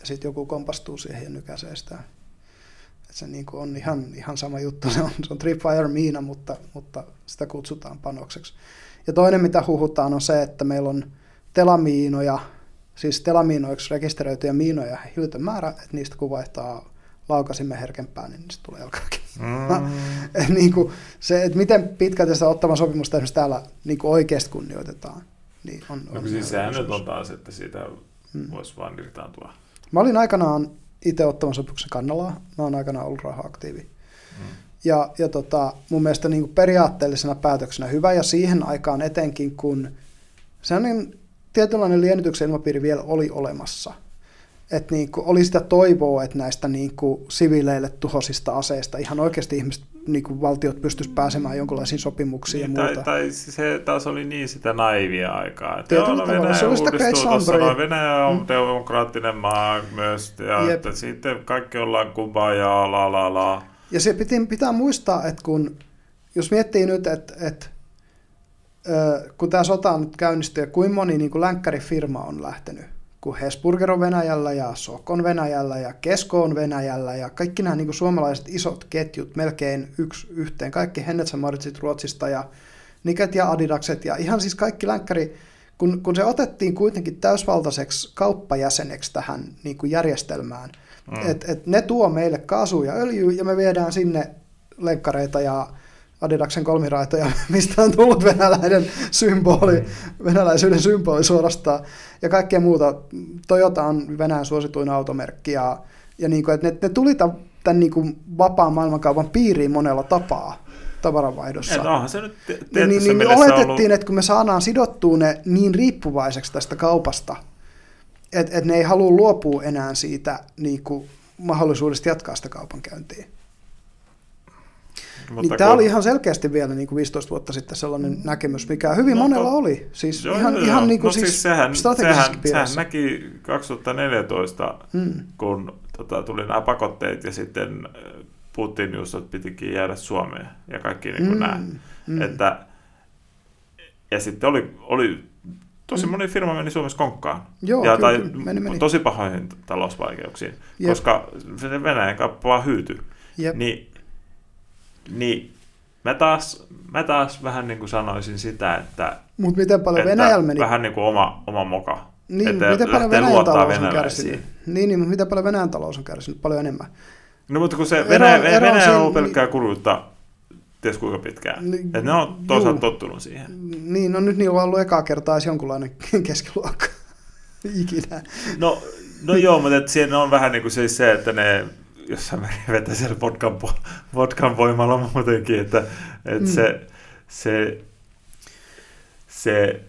ja sitten joku kompastuu siihen ja nykäisee sitä. Et se niin on ihan, ihan sama juttu, se on, se on tripwire miina, mutta, mutta sitä kutsutaan panokseksi. Ja toinen, mitä huhutaan, on se, että meillä on telamiinoja, siis telamiinoiksi rekisteröityjä miinoja hillitön määrä, että niistä kun vaihtaa laukasimme herkempää, niin se tulee jalkaväki. Mm. niin kuin se, että miten pitkälti sitä ottavan sopimusta esimerkiksi täällä niin kuin oikeasti kunnioitetaan. Niin on, no, on siis sehän nyt on taas, että siitä mm. voisi vaan irtaantua. Mä olin aikanaan itse ottavan sopimuksen kannalla. Mä olen aikanaan ollut raha-aktiivi. Mm. Ja, ja tota, mun mielestä niin kuin periaatteellisena päätöksenä hyvä, ja siihen aikaan etenkin, kun sellainen tietynlainen liennytyksen ilmapiiri vielä oli olemassa – että niin kuin oli sitä toivoa, että näistä niin kuin siviileille tuhosista aseista ihan oikeasti ihmiset niin kuin valtiot pystyisivät pääsemään jonkinlaisiin sopimuksiin Niin, ja tai, muuta. tai se taas oli niin sitä naivia aikaa. Että joo, no Venäjä se oli sitä tuossa, Venäjä on Mm. demokraattinen maa myös, ja Jep. että sitten kaikki ollaan kumbajaa, la la la. Ja se pitää, pitää muistaa, että kun, jos miettii nyt, että, että kun tämä sota on nyt käynnistynyt ja kuinka moni niin kuin länkkärifirma on lähtenyt, kun Hesburger on Venäjällä ja Sok on Venäjällä ja Kesko on Venäjällä ja kaikki nämä niin kuin suomalaiset isot ketjut melkein yksi yhteen, kaikki Hennetsä Maritsit Ruotsista ja Niket ja Adidakset ja ihan siis kaikki länkkäri, kun, kun se otettiin kuitenkin täysvaltaiseksi kauppajäseneksi tähän niin kuin järjestelmään, mm. että et ne tuo meille kaasua ja öljyä ja me viedään sinne lenkkareita ja Adidaksen kolmiraitoja, mistä on tullut venäläinen symboli, venäläisyyden symboli suorastaan, ja kaikkea muuta. Toyota on Venäjän suosituin automerkki, ja, ja niin kuin, että ne, ne tuli tämän, niin kuin vapaan maailmankaupan piiriin monella tapaa tavaranvaihdossa. Et onhan se nyt te- Niin, tietyssä niin, niin mielessä oletettiin, ollut... että kun me saadaan sidottua ne niin riippuvaiseksi tästä kaupasta, että et ne ei halua luopua enää siitä niin kuin, mahdollisuudesta jatkaa sitä kaupankäyntiä. Mutta Niin tämä kun- oli ihan selkeästi vielä niin kuin 15 vuotta sitten sellainen näkemys, mikä hyvin No, monella to- oli. Siis Joo, ihan, joo, ihan joo. niin kuin no, siis, siis sehän, sehän, sehän näki 2014, Mm. kun tota, tuli nämä pakotteet ja sitten äh, Putin just että pitikin jäädä Suomeen ja kaikki niin kuin mm. nämä. mm. Että, ja sitten oli, oli tosi Mm. moni firma meni Suomessa konkkaan. Joo, ja, kyllä, tai kyllä. Meni, meni. tosi pahoihin talousvaikeuksiin, Jep. koska se Venäjän kauppa vaan hyytyi. Jep. Niin, niin mä, taas, mä taas vähän niin kuin sanoisin sitä, että, Mutta miten paljon että Venäjällä meni? vähän niin kuin oma, oma moka. niin, että miten paljon Venäjän talous on kärsinyt? Niin, niin, mutta miten paljon Venäjän talous on kärsinyt? Paljon enemmän. No mutta kun se Ero- Venäjä, ero on Venäjä on ollut pelkkää kurjuutta ties kuinka pitkään. Niin, Et ne on toisaalta juu. tottunut siihen. Niin, no nyt niillä on ollut ekaa kertaa edes jonkunlainen keskiluokka. Ikinä. No, no joo, mutta et siinä on vähän niin kuin siis se, että ne jossain määrin vetää siellä vodkan, vodkan voimalla muutenkin, että, että Mm. se, se, se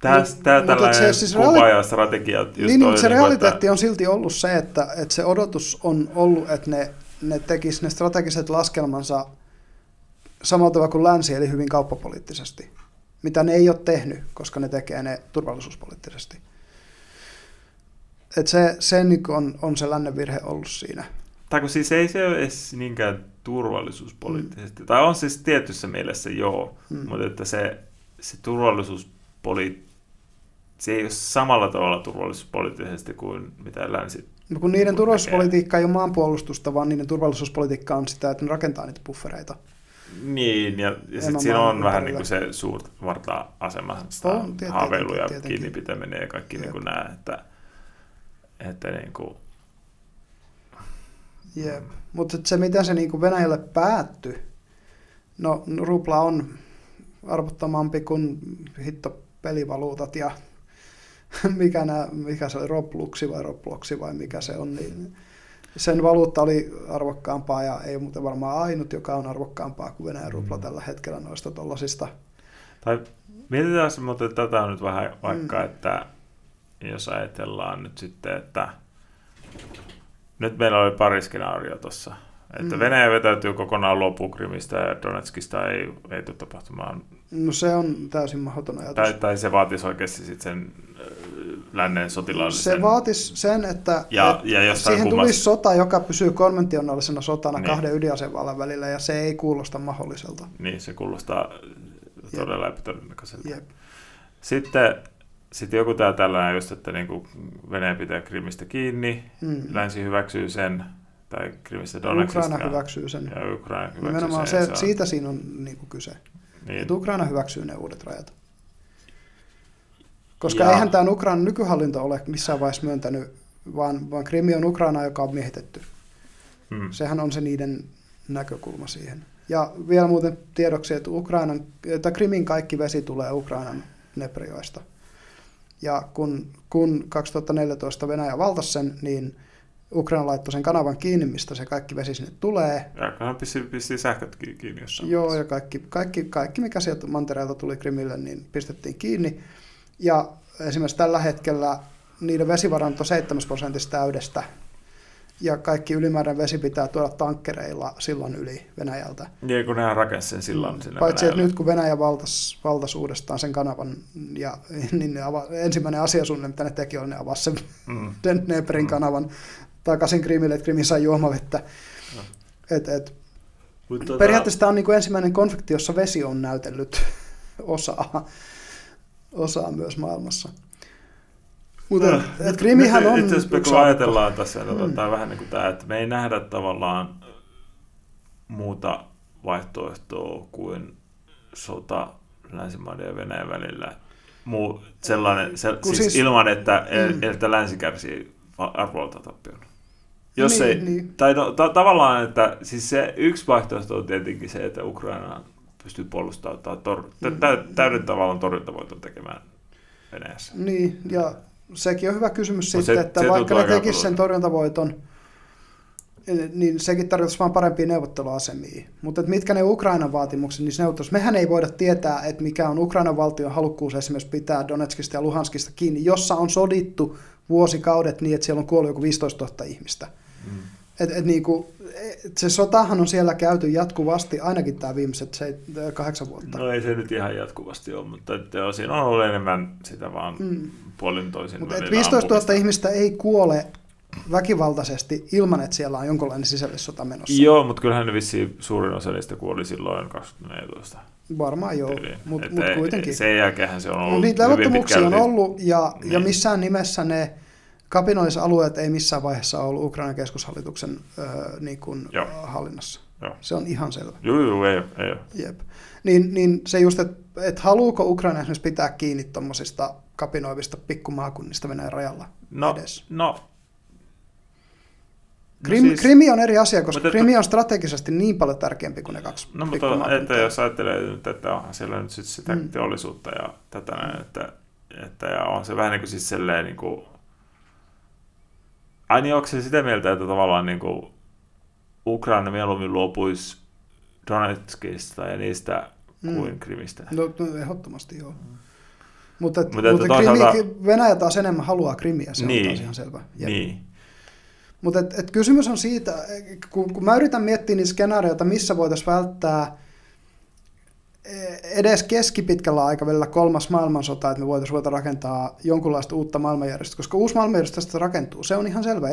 Tää, Mut- tää mutta tällainen se se, siis kuva reali- ja strategia. just Niin, niin mutta se niinku, realiteetti on silti ollut se, että, että se odotus on ollut, että ne, ne tekis ne strategiset laskelmansa samalla tavalla kuin länsi, eli hyvin kauppapoliittisesti. Mitä ne ei ole tehnyt, koska ne tekee ne turvallisuuspoliittisesti. Et se se niin on, on se lännen virhe ollut siinä. Tai kun siis ei se ole edes niinkään turvallisuuspoliittisesti. Mm. Tai on siis tietyssä mielessä joo, Mm. mutta että se, se turvallisuuspoliittisesti, se ei ole samalla tavalla turvallisuuspoliittisesti kuin mitä länsi. No kun niiden Kun turvallisuuspolitiikka ei ole maanpuolustusta, vaan niiden turvallisuuspolitiikka on sitä, että ne rakentaa niitä buffereita. Niin, ja, ja sitten siinä on vähän niin kuin se suurvarta-asema, sitä On, tietenkin, haaveilu ja tietenkin. kiinni pitäminen ja kaikki niin kuin nämä, että, että niin kuin, Jep. Mutta se, miten se niin Venäjälle päättyi, no rupla on arvottomampi kuin hitto pelivaluutat ja mikä, nää, mikä se oli, Robluxi vai Robloxi vai mikä se on, niin sen valuutta oli arvokkaampaa ja ei muuten varmaan ainut, joka on arvokkaampaa kuin Venäjän rupla tällä hetkellä noista tollasista. Tai mietitään mutta tätä nyt vähän vaikka, Mm. mm. että jos ajatellaan nyt sitten, että nyt meillä oli pari skenaario tuossa. Että Mm. Venäjä vetäytyy kokonaan loppuun Krimistä ja Donetskista ei, ei tule tapahtumaan. No se on täysin mahdoton ajatus. Tai, tai se vaatisi oikeasti sit sen äh, lännen sotilaallisen... Se vaatisi sen, että, Ja- että ja siihen kummas- tulisi sota, joka pysyy konventionaalisena sotana Niin. kahden ydinasevallan välillä, ja se ei kuulosta mahdolliselta. Niin, se kuulostaa todella epätodennäköiseltä. Jep. Sitten, sitten joku tää tällainen just, että niinku Venäjä pitää Krimistä kiinni, Mm. länsi hyväksyy sen, tai Krimistä Donetsista. Ukraina hyväksyy sen. Ja Ukraina hyväksyy Nimenomaan sen. se, on- siitä siinä on niin kuin kyse. niin, Että Ukraina hyväksyy ne uudet rajat. Koska Ja- eihän tämä Ukrainan nykyhallinto ole missään vaiheessa myöntänyt, vaan, vaan Krimi on Ukraina, joka on miehitetty. mm, Sehän on se niiden näkökulma siihen. Ja vielä muuten tiedoksi, että, Ukrainan, että Krimin kaikki vesi tulee Ukrainan Neprioista. Ja kun, kun 2014 Venäjä valtasi sen, niin Ukraina laittoi sen kanavan kiinni, mistä se kaikki vesi sinne tulee. ja pisti, pisti sähköt ki- kiinni jossain. Joo, ja kaikki, kaikki, kaikki mikä sieltä mantereelta tuli Krimille, niin pistettiin kiinni. Ja esimerkiksi tällä hetkellä niiden vesivaranto 7 prosentista täydestä, ja kaikki ylimääräinen vesi pitää tuoda tankkereilla sillan yli Venäjältä. Niin, kun nehän rakensi sen sillan sinne Paitsi, että Venäjälle. nyt kun Venäjä valtasi valtas uudestaan sen kanavan, ja, niin ne ava, ensimmäinen asiasuunnitelma, mitä ne teki, oli ne avasi sen Mm. Dneprin Mm. kanavan takaisin Krimille, että Krimi sai juomavettä. No. Et, et, tota- periaatteessa tämä on niin kuin ensimmäinen konflikti, jossa vesi on näytellyt osaa, osaa myös maailmassa. Mutta et, et Krimihän Nyt on Itse asiassa kun ajatellaan tässä, Mm. tai vähän niin kuin tämä, että me ei nähdä tavallaan muuta vaihtoehtoa kuin sota länsimaiden ja Venäjän välillä. Muu, sellainen, se, siis, siis- ilman, että, Mm. mm. että länsi kärsii arvoilta tappion. Jos Niin, ei, niin. tai no, ta- tavallaan, että siis se yksi vaihtoehto on tietenkin se, että Ukraina pystyy puolustautumaan tor- Mm. tä- täyden tavallaan torjuntavoiton tekemään Venäjässä. Niin, ja sekin on hyvä kysymys Mut sitten, se- että se vaikka ne tekisivät sen torjuntavoiton, niin sekin tarkoittaisi vain parempia neuvotteluasemia. Mutta mitkä ne Ukrainan vaatimukset niissä neuvotteluissa, mehän ei voida tietää, että mikä on Ukrainan valtion halukkuus esimerkiksi pitää Donetskista ja Luhanskista kiinni, jossa on sodittu vuosikaudet niin, että siellä on kuollut joku 15 000 ihmistä. Mm. Et, et niinku, et se sotahan on siellä käyty jatkuvasti, ainakin tämä viimeiset se, kahdeksan vuotta. No ei se nyt ihan jatkuvasti ole, mutta että siinä on ollut enemmän sitä vaan Mm. Puolin toisin Mutta välillä 15 000 ampumista. ihmistä ei kuole väkivaltaisesti ilman, että siellä on jonkunlainen sisällissota menossa. Joo, mutta kyllähän ne vissiin suurin osa niistä kuoli silloin 2014. Varmaan joo, mutta mut kuitenkin. Sen jälkeen se on No, ollut niitä levottomuuksia on ollut, ja, niin. ja missään nimessä ne kapinallisalueet ei missään vaiheessa ollut Ukrainan keskushallituksen äh, niin kuin, Joo. hallinnassa. Joo. Se on ihan selvä. Joo, joo, ei, ei. Jep. Niin, niin se just, että et haluuko Ukraina esimerkiksi pitää kiinni tuommoisista kapinoivista pikkumaakunnista Venäjän rajalla No, edes? no, Krim, no siis- Krimi on eri asia, koska että- Krimi on strategisesti niin paljon tärkeämpi kuin ne kaksi No mutta että jos ajattelee nyt, että onhan siellä nyt sit sitä Mm. mm. teollisuutta ja tätä näin, että, että ja on se vähän niin kuin siis silleen niin kuin, ai niin onko se sitä mieltä, että tavallaan niin kuin Ukraina mieluummin luopuisi Donetskista ja niistä Mm. kuin Krimistä? No, no ehdottomasti joo. Mutta, Mutta mutta että Krimi, toisaalta- Venäjä taas enemmän haluaa Krimiä, se on Niin. taas ihan selvä. Jep. Niin. Mutta et, et kysymys on siitä, kun, kun mä yritän miettiä niitä skenaarioita, missä voitaisiin välttää edes keskipitkällä aikavälillä kolmas maailmansota, että me voitaisiin ruveta rakentaa jonkunlaista uutta maailmanjärjestöä, koska uusi maailmanjärjestö tästä rakentuu. Se on ihan selvä.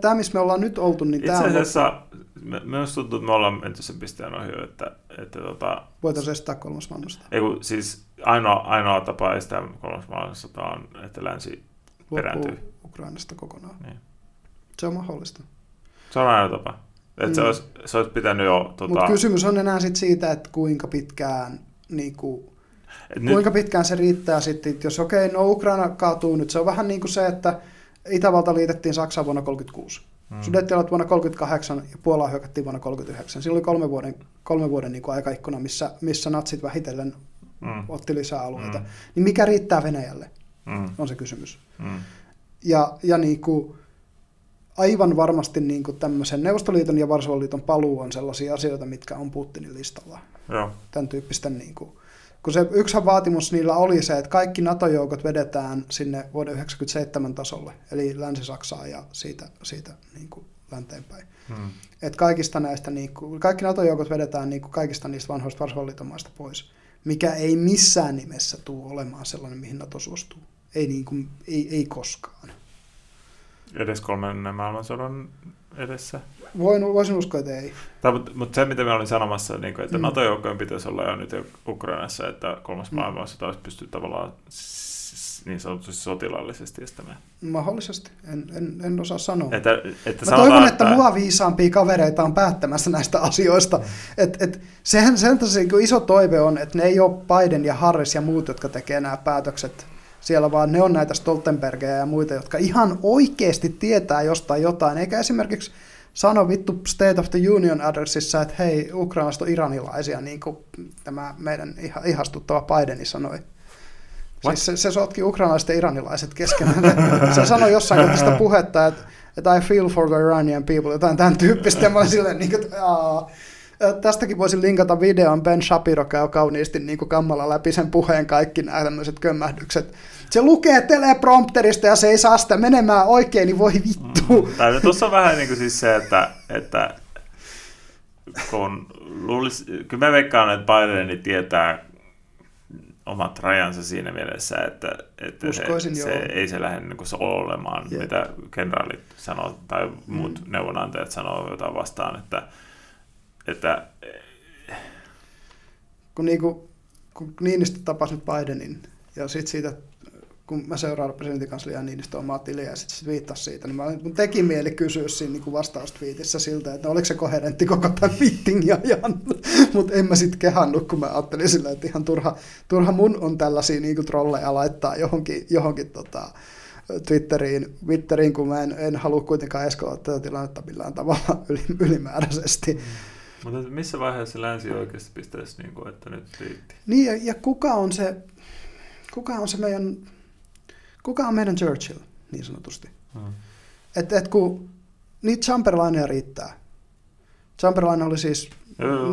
Tämä, missä me ollaan nyt oltu, niin Itse tämä on, asiassa me- minusta tuntuu, että me ollaan menty sen pisteen ohi, että, että tota, voitaisiin estää kolmas maailmansota. ei kun, siis ainoa, ainoa tapa estää kolmas maailmansota on, että länsi perääntyy. Ukrainasta kokonaan. Niin. Se on mahdollista. Se on ainoa tapa. Että se, Mm. olisi, se olisi pitänyt jo... Tota, Mutta kysymys on enää sit siitä, että kuinka pitkään, niin kuin, et nyt, kuinka pitkään se riittää sitten, jos okei, no Ukraina kaatuu nyt, se on vähän niin kuin se, että Itävalta liitettiin Saksaan vuonna 1936. Mm. Sudettialat vuonna 1938 ja Puolaa hyökättiin vuonna 1939. Siinä oli kolme vuoden, kolme vuoden niin kuin aikaikkuna, missä, missä natsit vähitellen mm, otti lisää alueita. Mm. Niin mikä riittää Venäjälle, mm, on se kysymys. mm, Ja, ja niin kuin, aivan varmasti niin kuin tämmöisen Neuvostoliiton ja Varsovan liiton paluu on sellaisia asioita, mitkä on Putinin listalla. joo. Tämän tyyppisten, niin kuin, kun se yksi vaatimus niillä oli se, että kaikki NATO-joukot vedetään sinne vuoden 1997 tasolle, eli Länsi-Saksaan ja siitä, siitä niin kuin länteenpäin. Mm, Et kaikista näistä, niin kuin, kaikki NATO-joukot vedetään niin kuin kaikista niistä vanhoista Varsovan liiton maista pois, mikä ei missään nimessä tule olemaan sellainen, mihin NATO suostuu. Ei, niin kuin, ei, ei koskaan. Edes kolmannen maailmansodan edessä. Voin, voisin uskoa, että ei. Tai, mutta, mutta se, mitä mä olin sanomassa, niin kuin, että Mm. mm. NATO-joukkojen pitäisi olla jo nyt Ukrainassa, että kolmas Mm. mm. maailmansota olisi pystynyt tavallaan niin sanotusti sotilaallisesti estämään. Mahdollisesti. En, en, en osaa sanoa. Että, että Mä toivon, että mua viisaampia kavereita on päättämässä näistä asioista. Et, et, sehän sen takia kun iso toive on, että ne ei ole Biden ja Harris ja muut, jotka tekee nämä päätökset siellä, vaan ne on näitä Stoltenbergeja ja muita, jotka ihan oikeasti tietää jostain jotain, eikä esimerkiksi sano vittu State of the Union addressissa, että hei, ukrainalaiset on iranilaisia, niin kuin tämä meidän iha- ihastuttava Bideni sanoi. What? Siis se, se sotki ukrainalaiset ja iranilaiset keskenään. se sanoi jossain kohtaa sitä puhetta, että, että I feel for the Iranian people, jotain tämän tyyppistä. Ja mä olin silleen, niin kuin, että, aa, Tästäkin voisin linkata videon. Ben Shapiro käy kauniisti niin kuin kammalla läpi sen puheen kaikki nämä tämmöiset kömmähdykset. Se lukee teleprompterista ja se ei saa sitä menemään oikein, niin voi vittu. Mm. Tuossa on vähän niin kuin siis se, että, että kun luulis, kyllä mä veikkaan, että Biden tietää omat rajansa siinä mielessä, että, että Uskoisin, se, se, ei se lähde niin se olemaan, yeah. mitä kenraalit sanoo tai muut mm. neuvonantajat sanoo jotain vastaan, että, että kun, niinku, kun Niinistö tapasi nyt Bidenin ja sitten siitä kun mä seuraan presidentin kansliaa Niinistö omaa tiliä ja sitten sit viittasi siitä, niin mä, mun teki mieli kysyä siinä niin vastaustviitissä siltä, että oliko se koherentti koko tämän meetingin ajan, mutta en mä sitten kehannut, kun mä ajattelin sillä, että ihan turha, turha mun on tällaisia niin kuin trolleja laittaa johonkin, johonkin tota, Twitteriin, Twitteriin, kun mä en, en halua kuitenkaan eskaloida tätä tilannetta millään tavalla ylimääräisesti. Mm. Mutta missä vaiheessa länsi oikeasti pistäisi, niin kuin, että nyt riitti? Niin, ja, ja kuka on se, kuka on se meidän kuka on meidän Churchill, niin sanotusti. Hmm. Että et kun niitä Chamberlainia riittää. Chamberlain oli siis,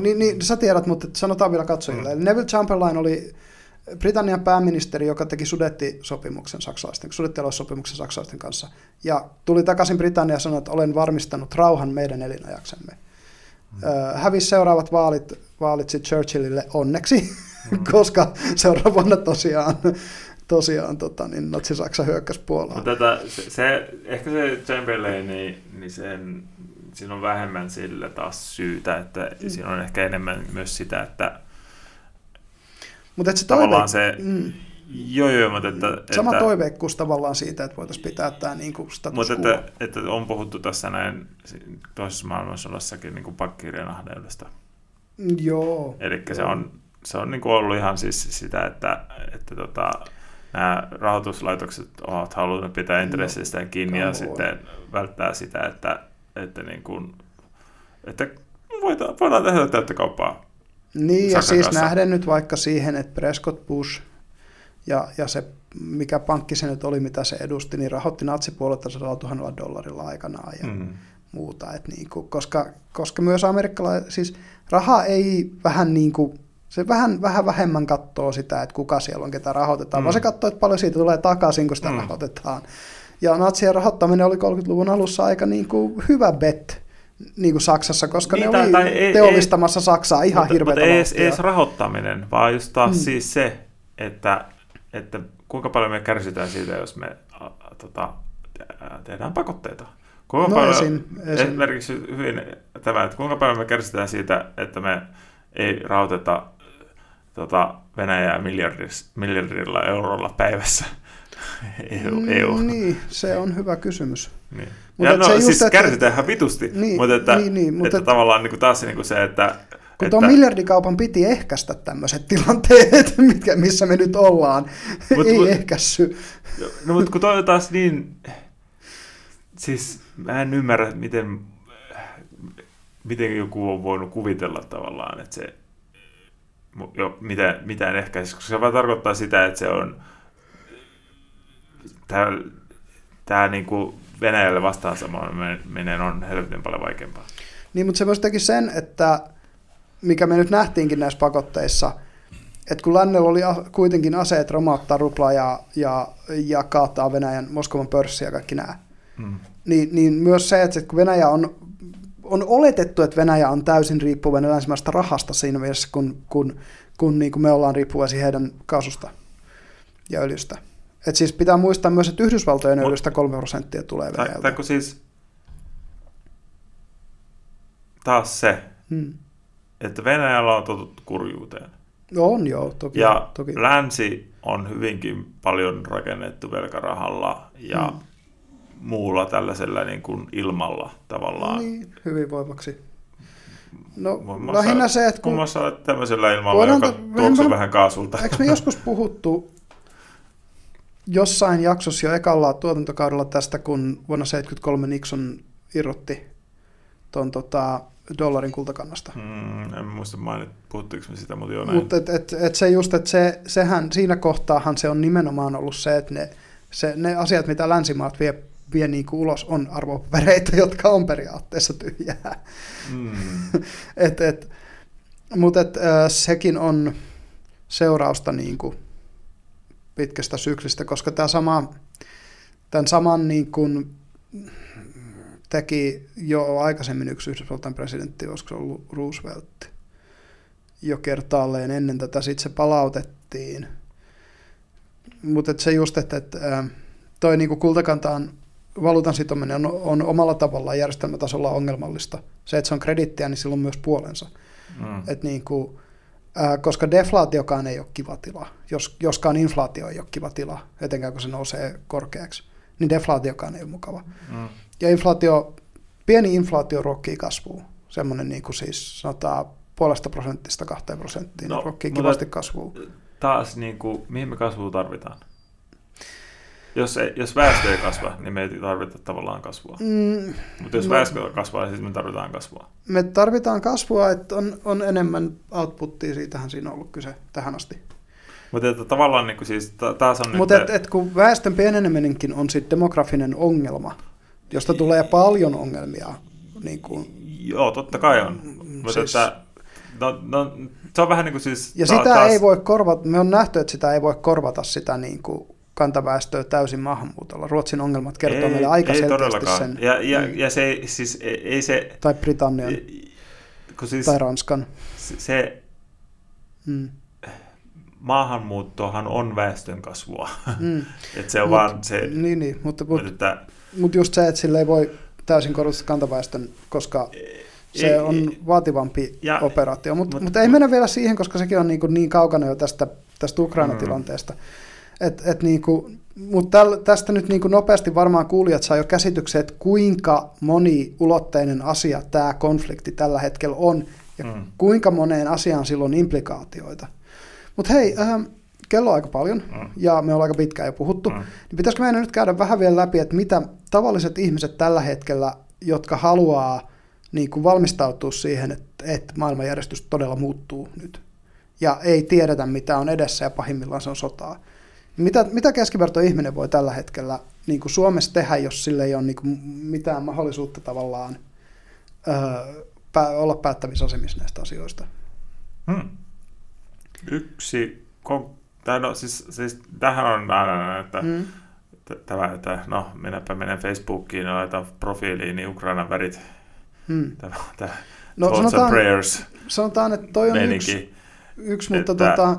niin, niin, sä tiedät, mutta sanotaan vielä katsojille. Eli Neville Chamberlain oli Britannian pääministeri, joka teki sudettisopimuksen saksalaisten, sudettialoissopimuksen saksalaisten kanssa. Ja tuli takaisin Britanniaan ja sanoi, että olen varmistanut rauhan meidän elinajaksemme. Hmm. hävisi seuraavat vaalit, vaalit Churchillille onneksi, hmm. koska seuraavana tosiaan tosiaan tota, niin Natsi-Saksa hyökkäsi Puolaan. Mutta tätä, se, se, ehkä se Chamberlain, niin, niin sen, siinä on vähemmän sille taas syytä, että mm. siinä on ehkä enemmän myös sitä, että mutta et se tavallaan toive... se, mm. Joo, joo, mutta että... Sama että, toiveikkuus tavallaan siitä, että voitaisiin pitää tämä niin kuin status Mutta että, että, on puhuttu tässä näin toisessa maailmansodassakin niin pakkirjan ahneudesta. Joo. Eli se on, se on niin kuin ollut ihan siis sitä, että, että tota, nämä rahoituslaitokset ovat halunneet pitää no, intressistä kiinni no, ja sitten välttää sitä, että, että, niin kuin, että voidaan, voidaan tehdä täyttä kauppaa. Niin, ja siis nähden nyt vaikka siihen, että Prescott Bush ja, ja se, mikä pankki se nyt oli, mitä se edusti, niin rahoitti natsipuolelta 100 000 dollarilla aikanaan ja mm. muuta. Et niin kuin, koska, koska myös amerikkalainen, siis raha ei vähän niin kuin se vähän, vähän vähemmän katsoo sitä, että kuka siellä on, ketä rahoitetaan, mm. vaan se katsoo, että paljon siitä tulee takaisin, kun sitä mm. rahoitetaan. Ja natsien rahoittaminen oli 30-luvun alussa aika niin kuin hyvä bet niin kuin Saksassa, koska niin, ne tai, oli tai teollistamassa ei, Saksaa ihan hirveätä Mutta ei edes, edes rahoittaminen, vaan just taas mm. siis se, että, että kuinka paljon me kärsitään siitä, jos me a, a, tota, tehdään pakotteita. Kuinka no paljon, esim, esim. Esimerkiksi hyvin tämä, että kuinka paljon me kärsitään siitä, että me ei rahoiteta tota, Venäjää miljardilla eurolla päivässä. EU, EU. Niin, se on hyvä kysymys. Niin. Mutta ja no, se siis että... kärsitään ihan vitusti, niin, mutta, että, niin, niin, mutta että tavallaan niin kuin taas niin kuin se, että... Kun tuon miljardikaupan piti ehkäistä tämmöiset tilanteet, mitkä, missä me nyt ollaan, mut, ei mut, ehkässy. No mutta kun toi taas niin... Siis mä en ymmärrä, miten, miten joku on voinut kuvitella tavallaan, että se jo mitä, mitään ehkä, koska se vaan tarkoittaa sitä, että se on tämä, tämä niin kuin Venäjälle vastaan menen on helvetin paljon vaikeampaa. Niin, mutta se myös teki sen, että mikä me nyt nähtiinkin näissä pakotteissa, että kun lännellä oli kuitenkin aseet romauttaa ruplaa ja, ja, ja kaataa Venäjän Moskovan pörssiä ja kaikki nämä, mm. niin, niin myös se, että kun Venäjä on, on oletettu, että Venäjä on täysin riippuvainen länsimäistä rahasta siinä mielessä, kun, kun kun niin kuin me ollaan riippuvaisia heidän kaasusta ja öljystä. Et siis pitää muistaa myös, että Yhdysvaltojen Mut, öljystä 3 prosenttia tulee Venäjältä. Tai, tai siis taas se, hmm. että Venäjällä on totuttu kurjuuteen. No on joo, toki. Ja toki. länsi on hyvinkin paljon rakennettu velkarahalla ja hmm. Muulla tällaisella niin kuin ilmalla tavallaan. Niin, hyvinvoivaksi No muun lähinnä se, että kun... Muun muassa tämmöisellä ilmalla, joka tuoksuu vähän kaasulta. Eikö me joskus puhuttu jossain jaksossa jo ekalla tuotantokaudella tästä, kun vuonna 1973 Nixon irrotti tuon tota, dollarin kultakannasta. Mm, en muista mainit, puhuttiinko me sitä, mutta joo näin. Mutta et, et, et se just, että se, sehän, siinä kohtaahan se on nimenomaan ollut se, että ne, se, ne asiat, mitä länsimaat vie vie niin kuin ulos, on arvopapereita, jotka on periaatteessa tyhjää. Mm. et, et, mutta et, sekin on seurausta niin kuin pitkästä syklistä, koska tämä sama, tämän saman niin kuin teki jo aikaisemmin yksi Yhdysvaltain presidentti, olisiko se ollut Roosevelt, jo kertaalleen ennen tätä, sitten se palautettiin. Mutta se just, että, että toi niin kultakantaan valuutan sitominen on, on omalla tavallaan järjestelmätasolla ongelmallista. Se, että se on kredittiä, niin sillä on myös puolensa. Mm. Et niin kuin, ää, koska deflaatiokaan ei ole kiva tila, jos, joskaan inflaatio ei ole kiva tila, etenkään kun se nousee korkeaksi, niin deflaatiokaan ei ole mukava. Mm. Ja inflaatio, pieni inflaatio ruokkii kasvua. Semmoinen niin kuin siis sanotaan puolesta prosentista kahteen prosenttiin, no, ruokkii kivasti kasvua. Taas, niin kuin, mihin me kasvua tarvitaan? Jos, ei, jos väestö ei kasva, niin me ei tarvita tavallaan kasvua. Mm, Mutta jos no, väestö kasvaa, niin siis me tarvitaan kasvua. Me tarvitaan kasvua, että on, on enemmän outputtia, siitähän siinä on ollut kyse tähän asti. Mutta että tavallaan niin kuin siis, taas on Mutta et, et kun väestön pieneneminenkin on sitten demografinen ongelma, josta tulee paljon ongelmia. Niin kuin, Joo, totta kai on. Mutta siis, että, no, no, se on vähän niin kuin siis... Ja ta- sitä taas... ei voi korvata, me on nähty, että sitä ei voi korvata sitä niin kuin kantaväestöä täysin maahanmuutolla. Ruotsin ongelmat kertoo ei, meille aika ei selkeästi todellakaan. sen. Ja, ja, mm. ja se, siis ei, ei se... Tai Britannian. Kun siis, tai Ranskan. Se, mm. maahanmuuttohan on väestön kasvua. Mm. että se on mut, vaan se... Niin, niin mutta, mutta, että, mutta just se, että sille ei voi täysin korvata kantaväestön, koska se ei, on vaativampi ja, operaatio. Mutta mut, mut ei mennä vielä siihen, koska sekin on niin, niin kaukana jo tästä, tästä Ukraina-tilanteesta. Mm. Et, et niinku, mutta tästä nyt niinku nopeasti varmaan kuulijat saa jo käsityksen, että kuinka moniulotteinen asia tämä konflikti tällä hetkellä on ja mm. kuinka moneen asiaan silloin implikaatioita. Mutta hei, äh, kello on aika paljon mm. ja me ollaan aika pitkään jo puhuttu, mm. niin pitäisikö meidän nyt käydä vähän vielä läpi, että mitä tavalliset ihmiset tällä hetkellä, jotka haluaa niin kuin valmistautua siihen, että, että maailmanjärjestys todella muuttuu nyt ja ei tiedetä mitä on edessä ja pahimmillaan se on sotaa mitä, mitä keskiverto ihminen voi tällä hetkellä niin kuin Suomessa tehdä, jos sille ei ole niin kuin mitään mahdollisuutta tavallaan öö, pää, olla päättävissä asemissa näistä asioista? Hmm. Yksi, tai no, siis, siis tähän on aina, että hmm. tämä, että no, minäpä menen Facebookiin ja laitan profiiliin niin Ukrainan värit. Hmm. Tämä, tämä no, sanotaan, prayers sanotaan, että toi on yksi, yksi mutta että, tota,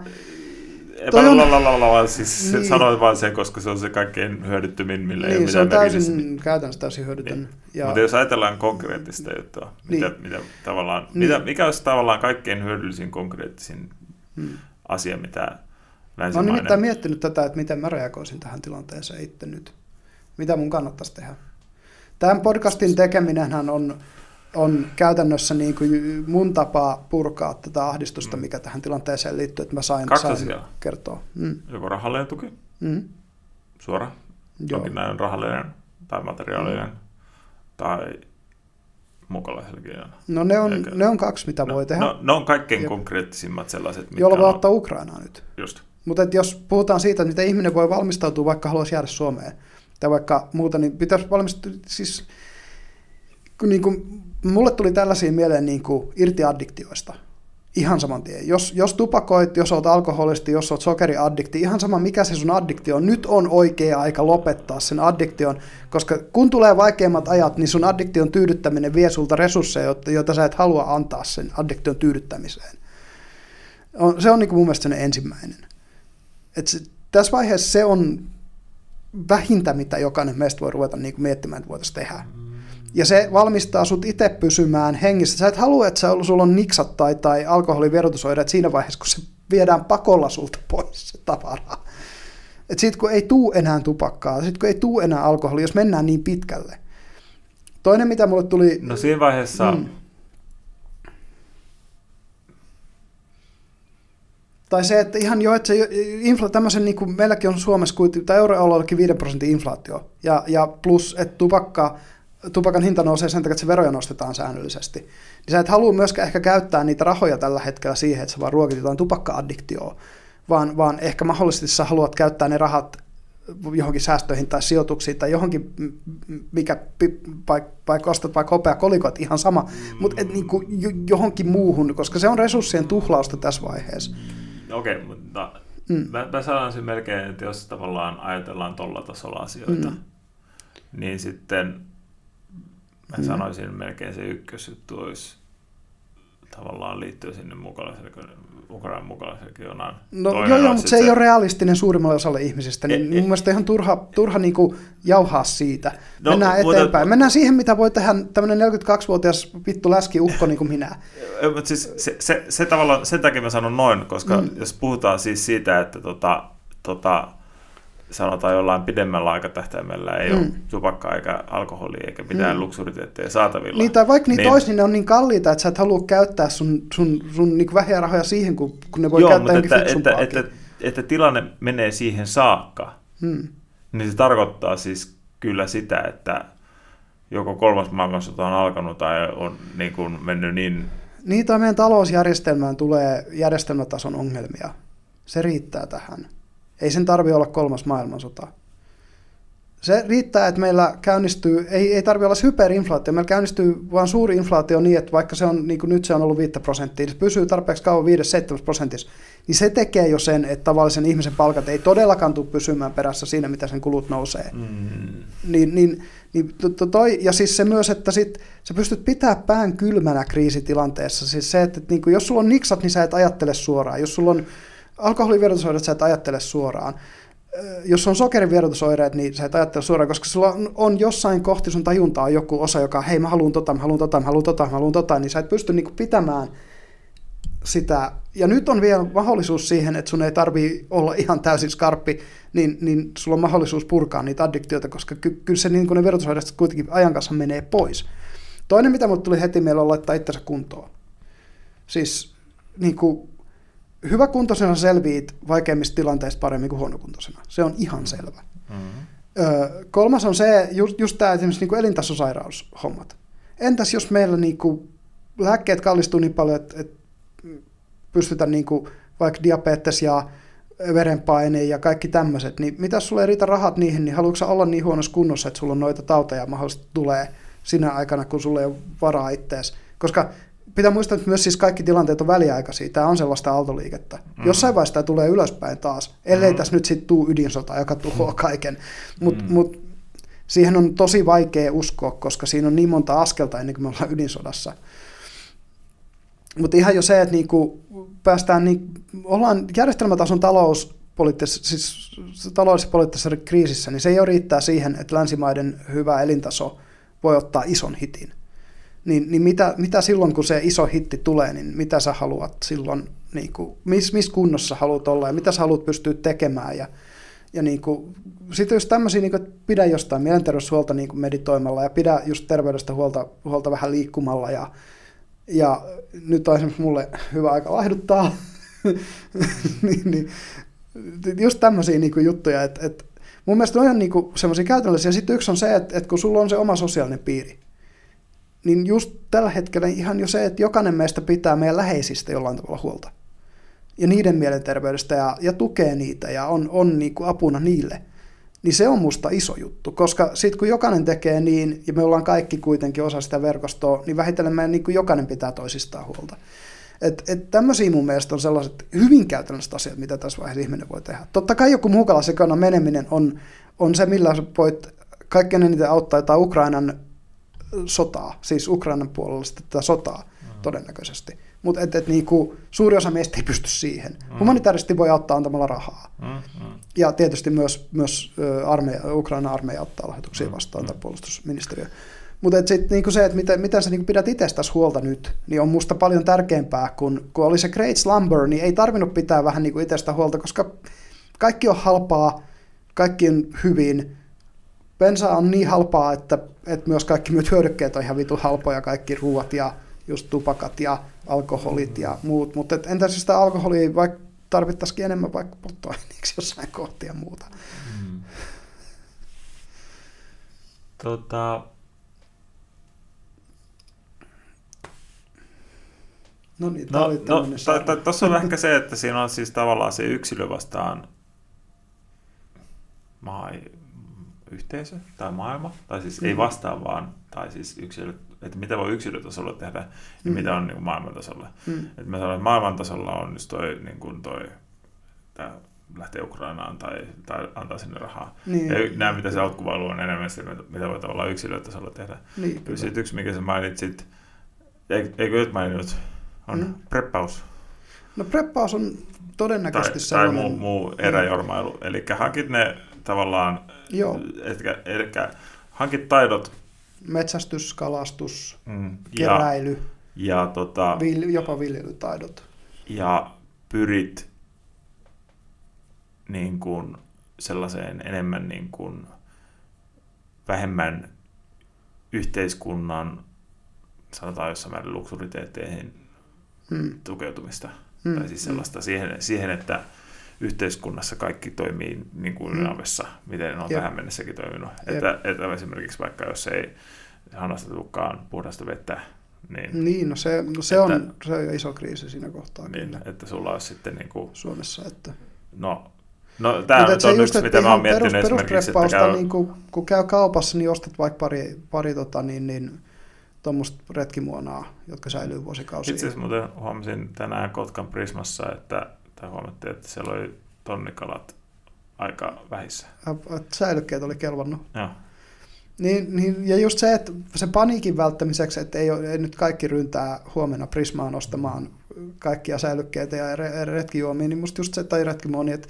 Toi siis niin. sanoin vain sen, koska se on se kaikkein hyödyttömin, millä niin, ei ole se on täysin, niin. käytännössä täysin hyödytön. Niin. Ja... Mutta jos ajatellaan konkreettista juttua, niin. mitä, mitä tavallaan, niin. mitä, mikä olisi tavallaan kaikkein hyödyllisin konkreettisin hmm. asia, mitä länsimainen... Mä oon nimittäin miettinyt tätä, että miten mä reagoisin tähän tilanteeseen itse nyt. Mitä mun kannattaisi tehdä. Tämän podcastin tekeminenhän on on käytännössä niin kuin mun tapa purkaa tätä ahdistusta, mm. mikä tähän tilanteeseen liittyy, että mä sain, sain kertoa. Mm. Joko rahallinen tuki, mm. suora, jonkinlainen rahallinen tai materiaalinen mm. tai mukalaisellinen. No ne on, Eikä... ne on kaksi, mitä no, voi tehdä. No, ne on kaikkein ja, konkreettisimmat sellaiset, mitkä Jolla voi on... ottaa Ukrainaa nyt. Just. Mutta jos puhutaan siitä, että miten ihminen voi valmistautua, vaikka haluaisi jäädä Suomeen, tai vaikka muuta, niin pitäisi valmistautua, siis kun niin kuin mulle tuli tällaisia mieleen niin kuin irti addiktioista. Ihan saman tien. Jos, jos tupakoit, jos olet alkoholisti, jos olet sokeriaddikti, ihan sama mikä se sun addiktio on, nyt on oikea aika lopettaa sen addiktion, koska kun tulee vaikeimmat ajat, niin sun addiktion tyydyttäminen vie sulta resursseja, joita sä et halua antaa sen addiktion tyydyttämiseen. On, se on niin kuin mun mielestä ensimmäinen. Et se, tässä vaiheessa se on vähintä, mitä jokainen meistä voi ruveta niin kuin miettimään, että voitaisiin tehdä. Mm ja se valmistaa sut itse pysymään hengissä. Sä et halua, että sulla on niksat tai, tai alkoholiverotusoireet siinä vaiheessa, kun se viedään pakolla sulta pois se tavara. Et sit kun ei tuu enää tupakkaa, sit kun ei tuu enää alkoholi, jos mennään niin pitkälle. Toinen, mitä mulle tuli... No siinä vaiheessa... Mm, tai se, että ihan jo, että se infla, tämmöisen, niin kuin meilläkin on Suomessa, tai euroalueellakin 5 prosentin inflaatio, ja, ja plus, että tupakka tupakan hinta nousee sen takia, että se veroja nostetaan säännöllisesti. Niin sä et halua myöskään ehkä käyttää niitä rahoja tällä hetkellä siihen, että sä vaan ruokit jotain tupakka-addiktioa, vaan, vaan ehkä mahdollisesti sä haluat käyttää ne rahat johonkin säästöihin tai sijoituksiin tai johonkin, mikä vaikka ostat vaikka hopea kolikot, ihan sama, mm. mutta niin kuin johonkin muuhun, koska se on resurssien tuhlausta tässä vaiheessa. Okei, okay, mutta mm. mä, mä sanon sen melkein, että jos tavallaan ajatellaan tuolla tasolla asioita, mm. niin sitten mä mm. sanoisin melkein se ykkösjuttu olisi tavallaan liittyy sinne Ukrainan mukalaiselle jonain. No joo, joo mutta se, se ei ole realistinen suurimmalle osalle ihmisistä, niin e, mun mielestä ihan turha, turha niin kuin jauhaa siitä. No, Mennään mutta, eteenpäin. Mennään siihen, mitä voi tehdä tämmöinen 42-vuotias vittu läski ukko niin kuin minä. mutta siis se, se, se, tavallaan, sen takia mä sanon noin, koska mm. jos puhutaan siis siitä, että tota, tota, sanotaan jollain pidemmällä aikatähtäimellä ei mm. ole tupakkaa eikä alkoholia eikä mitään mm. luksuriteetteja saatavilla. Niin, tai vaikka niitä niin, olisi, niin ne on niin kalliita, että sä et halua käyttää sun, sun, sun niin vähiä rahoja siihen, kun, kun ne voi Joo, käyttää mutta että, että, että, että, että, tilanne menee siihen saakka, mm. niin se tarkoittaa siis kyllä sitä, että joko kolmas maailmansota on alkanut tai on niin kuin mennyt niin... Niin, tai meidän talousjärjestelmään tulee järjestelmätason ongelmia. Se riittää tähän. Ei sen tarvi olla kolmas maailmansota. Se riittää, että meillä käynnistyy, ei, ei tarvi olla hyperinflaatio, meillä käynnistyy vain suuri inflaatio niin, että vaikka se on, niin kuin nyt se on ollut 5 prosenttia, se pysyy tarpeeksi kauan 5-7 prosentissa, niin se tekee jo sen, että tavallisen ihmisen palkat ei todellakaan tule pysymään perässä siinä, mitä sen kulut nousee. Mm. Niin, niin, niin to, toi, ja siis se myös, että sit, sä pystyt pitää pään kylmänä kriisitilanteessa. Siis se, että, että niin kuin, jos sulla on niksat, niin sä et ajattele suoraan. Jos sulla on alkoholivierotusoireet sä et ajattele suoraan. Jos on sokerivierotusoireet, niin sä et ajattele suoraan, koska sulla on, jossain kohti sun tajuntaa joku osa, joka hei mä haluan tota, mä haluan tota, mä haluan tota, mä haluan tota, niin sä et pysty niinku pitämään sitä. Ja nyt on vielä mahdollisuus siihen, että sun ei tarvii olla ihan täysin skarppi, niin, niin sulla on mahdollisuus purkaa niitä addiktioita, koska ky- kyllä se niin ne verotusoireet kuitenkin ajan kanssa menee pois. Toinen, mitä mulle tuli heti mieleen, on laittaa itsensä kuntoon. Siis niin kuin, hyväkuntoisena selviit vaikeimmista tilanteista paremmin kuin huonokuntoisena. Se on ihan selvä. Mm-hmm. Ö, kolmas on se, just, just tämä esimerkiksi niin kuin elintasosairaushommat. Entäs jos meillä niin kuin, lääkkeet kallistuu niin paljon, että, että pystytään niin kuin, vaikka diabetes ja verenpaine ja kaikki tämmöiset, niin mitä sulle ei riitä rahat niihin, niin haluatko olla niin huonossa kunnossa, että sulla on noita tauteja mahdollisesti tulee sinä aikana, kun sulle ei ole varaa ittees. Koska pitää muistaa, että myös siis kaikki tilanteet on väliaikaisia. Tämä on sellaista aaltoliikettä. Mm. Jossain vaiheessa tämä tulee ylöspäin taas, ellei mm. tässä nyt sitten tule ydinsota, joka tuhoaa mm. kaiken. Mutta mm. mut, siihen on tosi vaikea uskoa, koska siinä on niin monta askelta ennen kuin me ollaan ydinsodassa. Mutta ihan jo se, että niinku päästään, niin, ollaan järjestelmätason talouspoliittisessa, siis taloudellisessa poliittisessa kriisissä, niin se ei ole riittää siihen, että länsimaiden hyvä elintaso voi ottaa ison hitin niin, niin mitä, mitä silloin, kun se iso hitti tulee, niin mitä sä haluat silloin, niin kuin, missä mis kunnossa haluat olla ja mitä sä haluat pystyä tekemään ja, ja niin sitten just tämmöisiä, niin kuin, pidä jostain mielenterveyshuolta niin kuin meditoimalla ja pidä just terveydestä huolta, huolta vähän liikkumalla ja, ja nyt on esimerkiksi mulle hyvä aika laihduttaa, niin, niin, just tämmöisiä niin kuin juttuja, että, että mun mielestä on ihan niin semmoisia käytännöllisiä. Sitten yksi on se, että, että kun sulla on se oma sosiaalinen piiri, niin just tällä hetkellä ihan jo se, että jokainen meistä pitää meidän läheisistä jollain tavalla huolta. Ja niiden mielenterveydestä ja, ja tukee niitä ja on, on niin kuin apuna niille. Niin se on musta iso juttu, koska sitten kun jokainen tekee niin, ja me ollaan kaikki kuitenkin osa sitä verkostoa, niin vähitellen meidän niin kuin jokainen pitää toisistaan huolta. Et, et tämmöisiä mun mielestä on sellaiset hyvin käytännölliset asiat, mitä tässä vaiheessa ihminen voi tehdä. Totta kai joku mukalasekana meneminen on, on se, millä voit kaikkein eniten auttaa jotain Ukrainan sotaa, siis Ukrainan puolella tätä sotaa mm. todennäköisesti. Mutta et, et niinku, suuri osa meistä ei pysty siihen. Mm. Humanitaarisesti voi auttaa antamalla rahaa. Mm. Mm. Ja tietysti myös, myös armeija, Ukraina armeija ottaa lahjoituksia mm. vastaan mm. tai puolustusministeriö. Mutta et sit, niinku se, että miten, miten sä niinku pidät itsestäsi huolta nyt, niin on musta paljon tärkeämpää, kun, kun oli se Great Slumber, niin ei tarvinnut pitää vähän niinku itsestä huolta, koska kaikki on halpaa, kaikki on hyvin, bensa on niin halpaa, että, että myös kaikki muut hyödykkeet on ihan vitu halpoja, kaikki ruuat ja just tupakat ja alkoholit ja muut. Mutta entä siis sitä alkoholia vaikka tarvittaisikin enemmän vaikka polttoaineeksi jossain kohtia ja muuta. Mm. Tota, No niin, no, no, Tuossa on ehkä se, että siinä on siis tavallaan se yksilö vastaan maa, yhteisö tai maailma, tai siis Mm. ei vastaa vaan, tai siis yksilö, että mitä voi yksilötasolla tehdä ja Mm. mitä on niin kuin maailmantasolla. Mm. Et mä sanon, että maailmantasolla on just toi, niin kuin toi tää lähtee Ukrainaan tai, tai antaa sinne rahaa. Niin, Ja nämä, mitä se alkuvailu on enemmän sitä, mitä voi tavallaan yksilötasolla tehdä. niin, Kyllä siitä yksi, mikä sä mainitsit, eikö nyt maininnut, on Mm. mm. preppaus No preppaus on tai, todennäköisesti tai sellainen... muu, muu eräjormailu. Eli hankit ne tavallaan, Joo, etkä, eli hankit taidot metsästys, kalastus, mm, ja, keräily, ja, tota, vil, jopa viljelytaidot. ja pyrit niin kuin sellaiseen enemmän niin kuin vähemmän yhteiskunnan, sanotaan jossain määrin luksuriteetteihin Mm. tukeutumista. Mm. Tai siis sellaista siihen, siihen, että yhteiskunnassa kaikki toimii niin kuin Mm. Miten on Jep. tähän mennessäkin toiminut. Jep. Että, että esimerkiksi vaikka jos ei hanasta tulekaan puhdasta vettä, niin, Niin, no se, no se, Että- on, se on iso kriisi siinä kohtaa niin kyllä että sulla olisi sitten niin kuin, Suomessa. Että. no, no tämä on just, yksi, että mitä mä oon miettinyt perus, esimerkiksi, että käy, niin kun, kun käy kaupassa, niin ostat vaikka pari, pari tota, niin, niin, tuommoista retkimuonaa, jotka säilyy vuosikausia. itse asiassa muuten huomasin tänään Kotkan Prismassa, että, tai huomattiin, että siellä oli tonnikalat aika vähissä. Säilykkeet oli kelvannut. Joo. Niin, niin, ja just se, että sen paniikin välttämiseksi, että ei, ole, ei nyt kaikki ryntää huomenna Prismaan ostamaan kaikkia säilykkeitä ja re- retkijuomia, niin musta just se, tai retkimuoni, että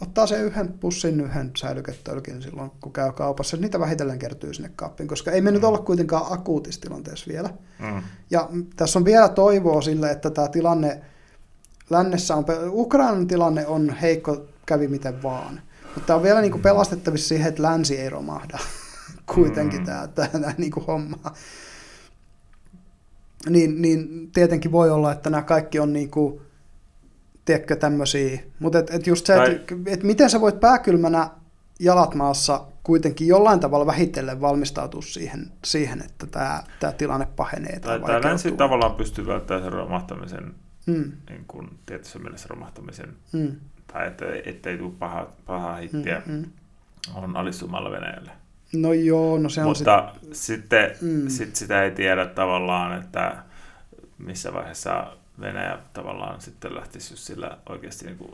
ottaa sen yhden pussin, yhden säilyketölkin silloin, kun käy kaupassa. Niitä vähitellen kertyy sinne kaappiin, koska ei me nyt olla kuitenkaan akuutissa tilanteessa vielä. Mm. Ja mm, tässä on vielä toivoa sille, että tämä tilanne lännessä on, Ukrainan tilanne on heikko, kävi miten vaan. Mutta tämä on vielä niin kuin pelastettavissa siihen, että länsi ei romahda kuitenkin Mm. tämä, tämä niin kuin homma. Niin, niin tietenkin voi olla, että nämä kaikki on niin kuin, tiedätkö, tämmöisiä. Mutta et, et just se, Tai- että et miten sä voit pääkylmänä jalat maassa kuitenkin jollain tavalla vähitellen valmistautua siihen, siihen että tämä, tämä tilanne pahenee. Tai, tai vaikeutuu. länsi tavallaan pystyy välttämään sen romahtamisen, Mm, niin kuin tietyssä mielessä romahtamisen, mm, tai että, ettei tule paha, pahaa hittiä, mm, mm. on alistumalla Venäjälle. No joo, no se on Mutta sitten Mm. sit sitä ei tiedä tavallaan, että missä vaiheessa Venäjä tavallaan sitten lähtisi just sillä oikeasti niin kuin,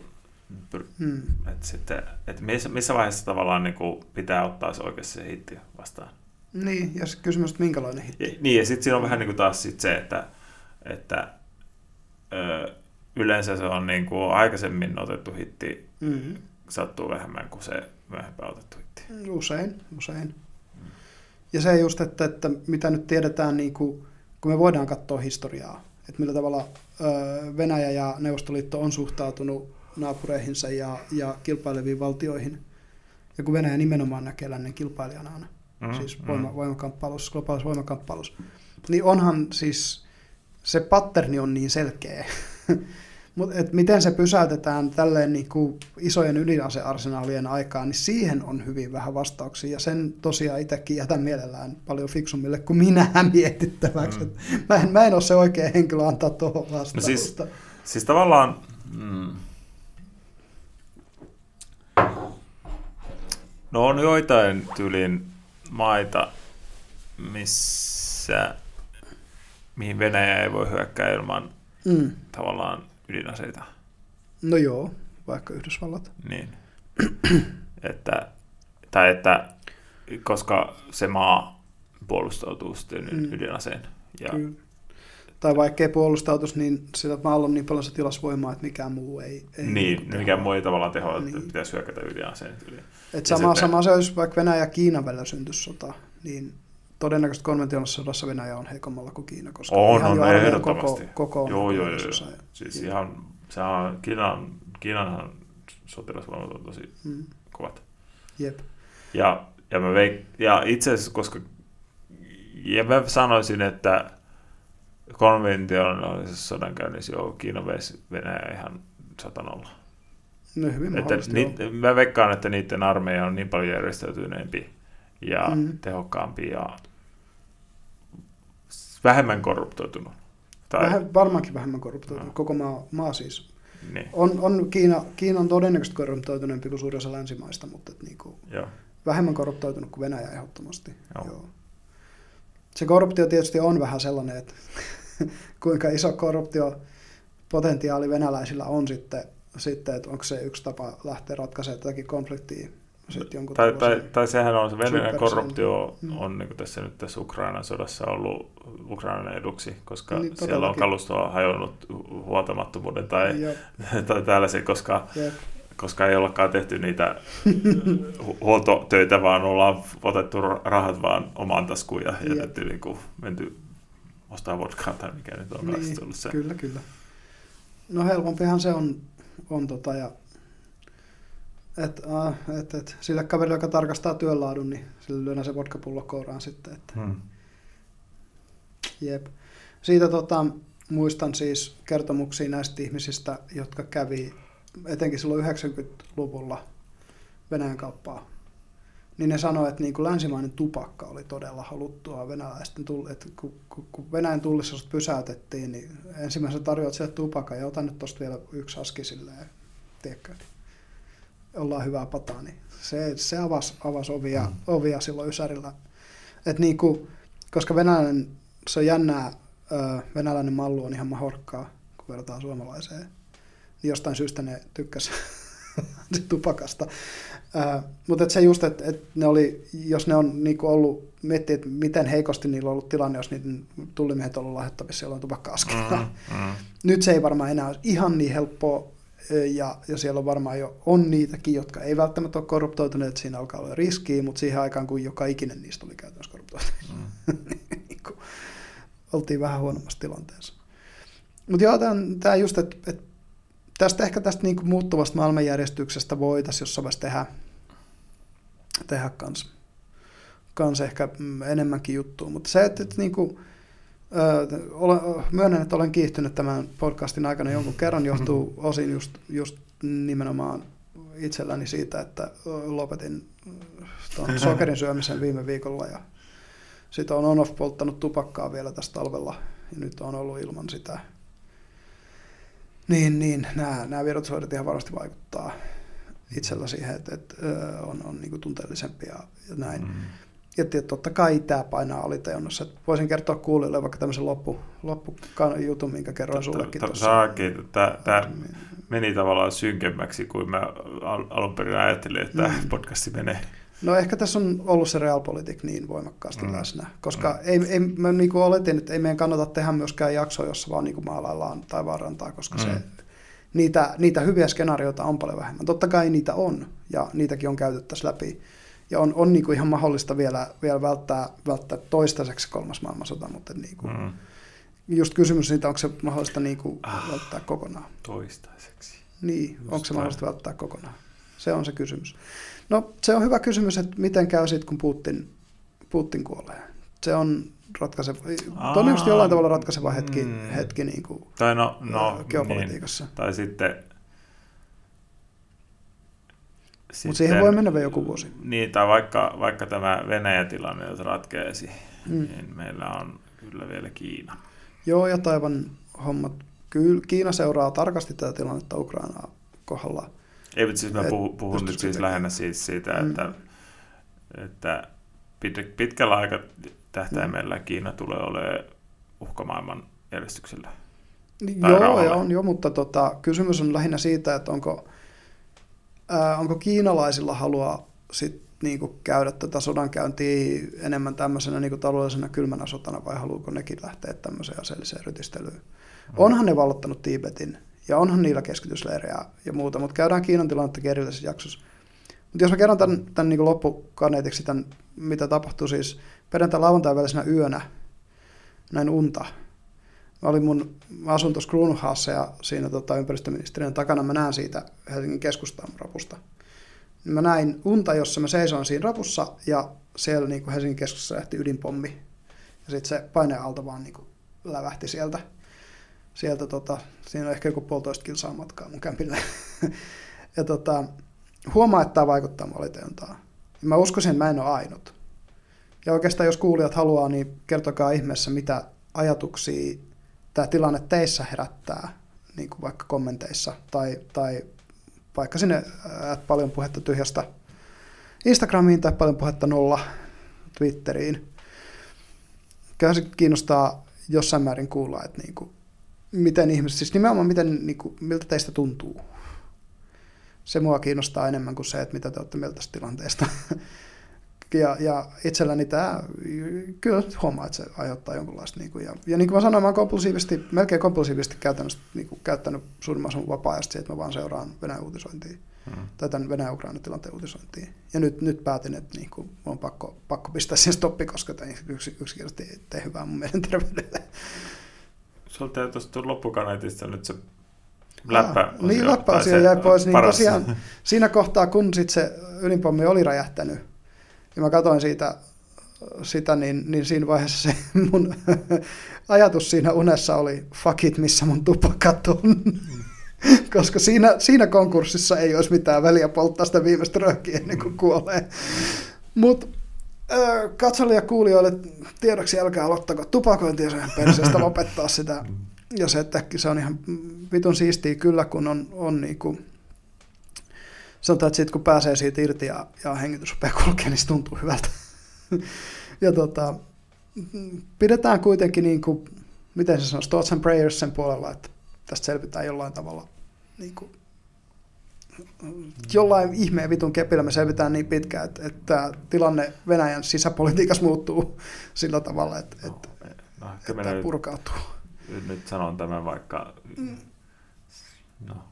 pyr- sit, mm, että, sitten, että missä, missä vaiheessa tavallaan niin kuin pitää ottaa se oikeasti se hitti vastaan. niin, ja se kysymys, että minkälainen hitti. Ja, niin, ja sitten siinä on vähän niin kuin taas sit se, että, että ö, yleensä se on niin kuin aikaisemmin otettu hitti Mm, sattuu vähemmän kuin se myöhempään otettu hitti. usein, usein. Ja se just, että, että mitä nyt tiedetään, niin kuin, kun me voidaan katsoa historiaa, että millä tavalla ö, Venäjä ja Neuvostoliitto on suhtautunut naapureihinsa ja, ja kilpaileviin valtioihin. Ja kun Venäjä nimenomaan näkee lännen kilpailijana aina, Mm, siis voima, voimakamppailussa, globaalissa voimakamppailussa, niin onhan siis se patterni on niin selkeä. Mutta miten se pysäytetään tälleen niin kuin isojen ydinasearsenaalien aikaan, niin siihen on hyvin vähän vastauksia. Ja sen tosiaan itsekin jätän mielellään paljon fiksummille kuin minä mietittäväksi. Mm. Mm. Mä, en, mä en ole se oikea henkilö antaa tuohon vastausta. No siis- Siis tavallaan... Mm, no on joitain tyylin maita, missä mihin Venäjä ei voi hyökkää ilman mm. tavallaan ydinaseita. No joo, vaikka Yhdysvallat. Niin. että, tai että koska se maa puolustautuu sitten Mm. ydinaseen. Ja, Kyllä. Tai vaikka ei puolustautus, niin sillä maalla on niin paljon se tilasvoimaa, että mikään muu ei... ei niin, kuin niin mikä muu ei tavallaan tehoa, että Niin. pitäisi hyökätä ydinaseen yli. Et sama, sitten- sama se olisi vaikka Venäjä ja Kiinan välillä syntyisi sota, niin todennäköisesti konventionaalisessa sodassa Venäjä on heikommalla kuin Kiina, koska On, ihan on, ehdottomasti. koko, koko Joo, joo, joo. on- Siis ihan, se on, Kiinan, Kiinanhan sotilasvoimat on tosi Mm, kovat. jep. Ja, ja, mä veik, ja itse asiassa, koska ja mä sanoisin, että konventionaalisessa sodankäynnissä joo, Kiina veisi Venäjä ihan satanolla. No hyvin Että ni, mä veikkaan, että niiden armeija on niin paljon järjestäytyneempi ja Mm. tehokkaampi ja vähemmän korruptoitunut. Tai, Vähän, varmaankin vähemmän korruptoitunut. Joo. Koko maa, maa siis. Niin. On, on Kiina, Kiina on todennäköisesti korruptoituneempi kuin suurin osa länsimaista, mutta et niinku, Joo. vähemmän korruptoitunut kuin Venäjä ehdottomasti. Joo. Joo. Se korruptio tietysti on vähän sellainen, että kuinka iso korruptiopotentiaali venäläisillä on sitten, sitten että onko se yksi tapa lähteä ratkaisemaan tätäkin konfliktia. Sitten jonkun Tai, tai, tai sehän on se Venäjän korruptio Mm. on niin tässä nyt tässä Ukrainan sodassa ollut Ukrainan eduksi, koska Niin, siellä on kalustoa hajonnut hu- huoltamattomuuden tai, Jep, tai tällaisen, koska, jep. koska ei ollakaan tehty niitä hu- huoltotöitä, vaan ollaan otettu rahat vaan omaan taskuun ja jätetty niin kuin, menty ostaa vodkaa tai mikä nyt on Niin, tullut se. Kyllä, kyllä. No helpompihan se on, on tota, ja, et, äh, et, et, sille kaverille, joka tarkastaa työnlaadun, niin sille lyödään se vodkapullo kouraan sitten. Että, Hmm. jep. Siitä tota, muistan siis kertomuksia näistä ihmisistä, jotka kävi etenkin silloin 90-luvulla Venäjän kauppaa. Niin ne sanoi, että niin kuin länsimainen tupakka oli todella haluttua venäläisten tull- että kun, kun, kun Venäjän tullissa pysäytettiin, niin ensimmäisenä tarjoat sieltä tupakan ja otan nyt tosta vielä yksi aski silleen, tiedätkö, ollaan hyvää pataa, niin se, se avasi, avasi ovia, Mm. ovia silloin Ysärillä. Et niin kuin, koska venäläinen, se on jännää, venäläinen mallu on ihan mahorkkaa, kun verrataan suomalaiseen. Niin jostain syystä ne tykkäs tupakasta. Ö, mutta et se just, että et ne oli, jos ne on niinku ollut, miettii, että miten heikosti niillä on ollut tilanne, jos niiden tullimiehet on ollut lahjoittavissa jollain tupakka-askeella. Mm, mm. Nyt se ei varmaan enää ole ihan niin helppoa, ja, ja siellä on varmaan jo on niitäkin, jotka ei välttämättä ole korruptoituneet, että siinä alkaa olla riskiä, mutta siihen aikaan, kun joka ikinen niistä oli käytännössä korruptoitunut, Mm. niin oltiin vähän huonommassa tilanteessa. Mutta joo, tämä just, että et tästä ehkä tästä niinku muuttuvasta maailmanjärjestyksestä voitaisiin jossain vaiheessa tehdä, tehdä kans, kans ehkä mm, enemmänkin juttua, mutta se, että, että niinku, olen, myönnän, että olen kiihtynyt tämän podcastin aikana jonkun kerran, johtuu osin just, just nimenomaan itselläni siitä, että lopetin ton sokerin syömisen viime viikolla ja sitten on on-off polttanut tupakkaa vielä tässä talvella ja nyt on ollut ilman sitä. Niin, niin nämä, nämä vierotusoireet ihan varmasti vaikuttaa itsellä siihen, että, että on, on niin tunteellisempi ja, ja näin. Mm. Ja totta kai tämä painaa alitajunnassa. Voisin kertoa kuulijoille vaikka tämmöisen loppu, loppujutun, minkä kerroin sullekin tuossa. Tämä Niin. meni tavallaan synkemmäksi kuin mä al- alun perin ajattelin, että Mm. podcasti menee. No ehkä tässä on ollut se realpolitik niin voimakkaasti Mm. läsnä, koska mm. ei, ei, mä niin kuin oletin, että ei meidän kannata tehdä myöskään jaksoa, jossa vaan niin kuin maalaillaan tai vaarantaa, koska mm. se, niitä, niitä hyviä skenaarioita on paljon vähemmän. Totta kai niitä on, ja niitäkin on käytettäisiin läpi. Ja on, on niin kuin ihan mahdollista vielä, vielä välttää, välttää toistaiseksi kolmas maailmansota, mutta niin kuin, mm. Just kysymys siitä, onko se mahdollista niin kuin Ah. välttää kokonaan. Toistaiseksi. Niin, Just onko se näin. mahdollista välttää kokonaan? Se on se kysymys. No se on hyvä kysymys, että miten käy sitten, kun Putin, Putin kuolee. Se on ratkaiseva, Aa, todennäköisesti jollain tavalla ratkaiseva hetki, mm. hetki niin kuin, Tai no, no ö, geopolitiikassa. Niin. Tai sitten... Mutta siihen voi mennä vielä joku vuosi. Niin, tai vaikka, vaikka tämä Venäjä-tilanne, jos ratkeaisi, Mm. niin meillä on kyllä vielä Kiina. Joo, ja Taivan hommat. Kyllä Kiina seuraa tarkasti tätä tilannetta Ukrainaa kohdalla. Ei, mutta siis mä puhun, puhun nyt siis lähinnä siis siitä, Mm. että, että pit- pitkällä aikatähtäimellä Kiina tulee olemaan uhkamaailman järjestyksellä. Niin, joo, ja on jo, mutta tota, kysymys on lähinnä siitä, että onko, ää, onko kiinalaisilla halua sit, niinku, käydä tätä sodankäyntiä enemmän tämmöisenä niinku, taloudellisena kylmänä sotana vai haluuko nekin lähteä tämmöiseen aseelliseen rytistelyyn. Onhan ne vallottanut Tiibetin ja onhan niillä keskitysleirejä ja muuta, mutta käydään Kiinan tilannetta erillisessä jaksossa. Mutta jos mä kerron tämän, tämän niin loppukaneetiksi, tämän, mitä tapahtui siis perjantai lauantai välisenä yönä, näin unta. Mä, olin mun, mä asun tuossa Kruunhaassa ja siinä tota, ympäristöministeriön takana mä näen siitä Helsingin keskustan rapusta. Mä näin unta, jossa mä seisoin siinä rapussa ja siellä niin kuin Helsingin keskustassa lähti ydinpommi. Ja sitten se paineaalto vaan niin kuin lävähti sieltä. sieltä tota, siinä on ehkä joku puolitoista kilsaa matkaa mun kämpille. ja tota, huomaa, että tämä vaikuttaa mun. Ja mä uskoisin, että mä en ole ainut. Ja oikeastaan jos kuulijat haluaa, niin kertokaa ihmeessä, mitä ajatuksia tämä tilanne teissä herättää niin kuin vaikka kommenteissa tai, tai vaikka sinne että paljon puhetta tyhjästä Instagramiin tai paljon puhetta nolla Twitteriin. Kyllä se kiinnostaa jossain määrin kuulla, että niin kuin, miten ihmiset, siis nimenomaan miten, niin kuin, miltä teistä tuntuu. Se mua kiinnostaa enemmän kuin se, että mitä te olette mieltä tästä tilanteesta. ja, ja itselläni tämä, kyllä huomaa, että se aiheuttaa jonkunlaista. Niin kuin, ja, ja niin kuin mä sanoin, mä olen kompulsiivisesti, melkein kompulsiivisesti käytännössä niin kuin, käyttänyt suurimman osan vapaa-ajasta että mä vaan seuraan Venäjän uutisointia. Hmm. Tai tämän Venäjän-Ukraina tilanteen uutisointiin. Ja nyt, nyt päätin, että niin kuin, on pakko, pakko pistää siihen stoppi, koska tämä yksi, yksinkertaisesti ei tee hyvää mun mielenterveydelle. Sulta ei tuosta loppukaneetista nyt se läppä ah, Niin, läppäosio jäi pois. Niin tosiaan siinä kohtaa, kun sit se ydinpommi oli räjähtänyt, ja mä katsoin siitä, sitä, niin, niin siinä vaiheessa se mun ajatus siinä unessa oli, fuck it, missä mun tupakat on. Koska siinä, siinä konkurssissa ei olisi mitään väliä polttaa sitä viimeistä röökiä ennen kuin kuolee. Mutta katsojille ja kuulijoille tiedoksi älkää aloittako tupakointia sen perseestä lopettaa sitä. Ja se, että se on ihan vitun siistiä kyllä, kun on, on niinku, sanotaan, että sit kun pääsee siitä irti ja, ja hengitys rupeaa kulkea, niin se tuntuu hyvältä. ja tota, pidetään kuitenkin, niin kuin, miten se sanoisi, thoughts and prayers sen puolella, että tästä selvitään jollain tavalla niin kuin, jollain ihmeen vitun kepillä me selvitään niin pitkään, että, että tilanne Venäjän sisäpolitiikassa muuttuu sillä tavalla, että, no, että, no, että purkautuu. Nyt, nyt sanon tämän vaikka, mm. no,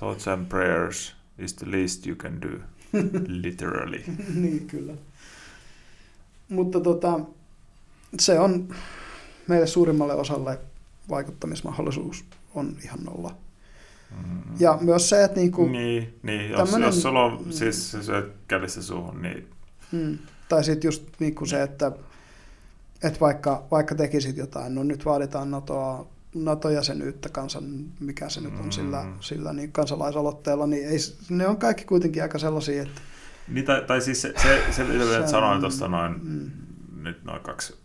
thoughts and prayers is the least you can do, literally. niin, kyllä. Mutta tota, se on meille suurimmalle osalle vaikuttamismahdollisuus on ihan nolla. Mm. Ja myös se, että niinku, niin, niin, jos, tämmönen, jos sulla on mm. siis se syöt kädessä suuhun, niin... Mm, tai sitten just niinku se, että, että vaikka, vaikka tekisit jotain, no nyt vaaditaan NATOa, NATO-jäsenyyttä kansan, mikä se nyt on mm. sillä, sillä niin kansalaisaloitteella, niin ei, ne on kaikki kuitenkin aika sellaisia, että... Niin, tai, tai siis se, se, se, se sanoin tuosta noin, mm. nyt noin kaksi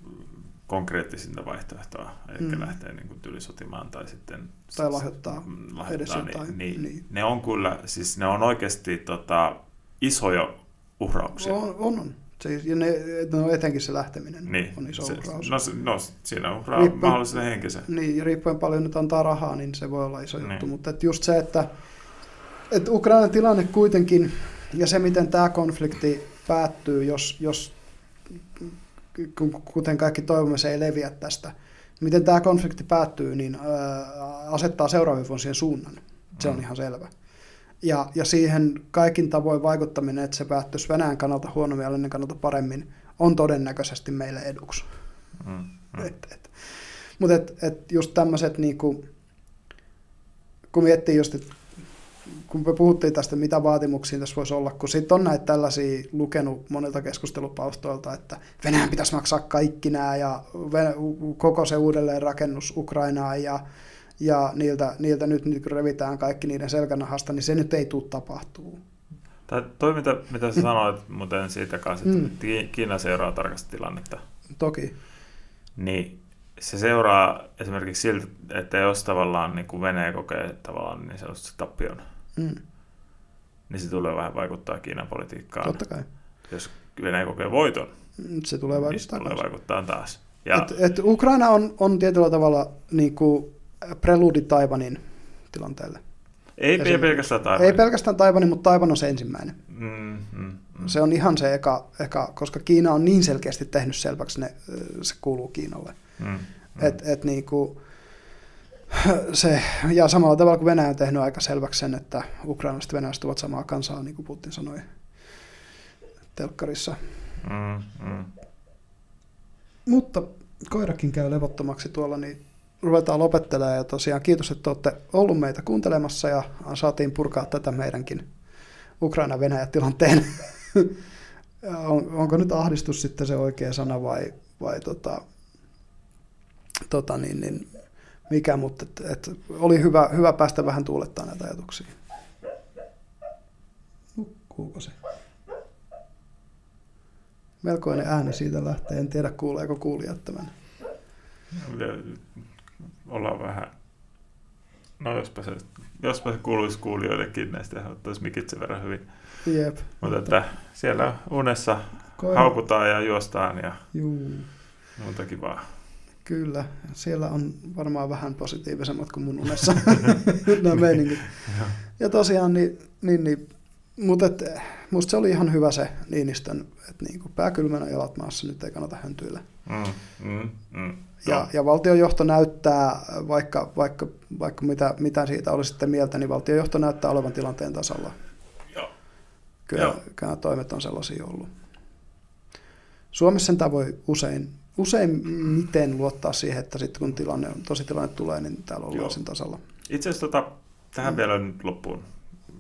konkreettisinta vaihtoehtoa, eikä mm. lähteä niin kuin tylisotimaan tai sitten... Tai lahjoittaa, lahjoittaa edes niin, jotain. Niin, niin. Ne on kyllä, siis ne on oikeasti tota, isoja uhrauksia. On, on. on. Siis, ja ne, no etenkin se lähteminen niin. on iso se, uhraus. No, no siinä uhraa riippuen, mahdollisesti henkisen. Niin, ja riippuen paljon nyt antaa rahaa, niin se voi olla iso niin. juttu. Mutta että just se, että, että Ukrainan tilanne kuitenkin, ja se miten tämä konflikti päättyy, jos, jos kuten kaikki toivomme, se ei leviä tästä. Miten tämä konflikti päättyy, niin asettaa seuraavien vuosien suunnan. Se on mm. ihan selvä. Ja, ja siihen kaikin tavoin vaikuttaminen, että se päättyisi Venäjän kannalta huonommin ja lännen kannalta paremmin, on todennäköisesti meille eduksi. Mm, mm. Et, et. Mutta et, et just tämmöiset, niinku, kun miettii just, että kun me puhuttiin tästä, mitä vaatimuksia tässä voisi olla, kun sitten on näitä tällaisia lukenut monilta keskustelupalstoilta, että Venäjän pitäisi maksaa kaikki nämä ja koko se uudelleenrakennus Ukrainaa ja, ja niiltä, niiltä nyt niin revitään kaikki niiden selkänahasta, niin se nyt ei tule tapahtuu. Tai toi, mitä, mitä sä sanoit muuten siitä kanssa, että mm. Kiina seuraa tarkasti tilannetta. Toki. Niin se seuraa esimerkiksi siltä, että jos tavallaan niin kuin Venäjä kokee tavallaan niin sellaista tappion, mm. niin se tulee vähän vaikuttaa Kiinan politiikkaan. Totta kai. Jos Venäjä kokee voiton, mm, se tulee vaikuttaa, niin se tulee vaikuttaa taas. Ja, et, et Ukraina on, on tietyllä tavalla niin kuin preludi Taivanin tilanteelle. Ei, ei pelkästään Taivanin. Ei pelkästään Taivanin, mutta Taivan on se ensimmäinen. Mm, mm, mm. Se on ihan se eka, eka, koska Kiina on niin selkeästi tehnyt selväksi, ne, se kuuluu Kiinalle. Mm, mm. Et, et niinku, se, ja samalla tavalla kuin Venäjä on tehnyt aika selväksi sen, että ukrainalaiset ja venäläiset ovat samaa kansaa, niin kuin Putin sanoi telkkarissa. Mm, mm. Mutta koirakin käy levottomaksi tuolla, niin ruvetaan lopettelemaan. Ja tosiaan kiitos, että olette ollut meitä kuuntelemassa ja saatiin purkaa tätä meidänkin Ukraina-Venäjä-tilanteen. On, onko nyt ahdistus sitten se oikea sana vai, vai tota, tota niin, niin, mikä, mutta et, et oli hyvä, hyvä päästä vähän tuulettaa näitä ajatuksia. Nukkuuko se? Melkoinen ääni siitä lähtee, en tiedä kuuleeko kuulijat tämän. Olla vähän... No jospa se, jospa se kuuluisi kuulijoillekin näistä, ottaisi mikit sen verran hyvin. Jep. Mutta että siellä unessa Koira- haukutaan ja juostaan ja Juu, muuta kivaa. kyllä. Siellä on varmaan vähän positiivisemmat kuin mun unessa nämä meiningit. Joo. Ja tosiaan, niin, niin, niin mutta et, musta se oli ihan hyvä se Niinistön, että niin pää kylmänä jalat maassa, nyt ei kannata höntyillä. Mm, mm, mm. Ja, ja valtionjohto näyttää, vaikka, vaikka, vaikka mitä, mitä siitä oli sitten mieltä, niin valtionjohto näyttää olevan tilanteen tasalla. Joo. Kyllä, Joo. kyllä nämä toimet on sellaisia ollut. Suomessa tämä voi usein, usein miten luottaa siihen, että sitten kun tilanne on, tosi tilanne tulee, niin täällä ollaan Joo. sen tasalla. Itse asiassa tota, tähän Mm. vielä nyt loppuun.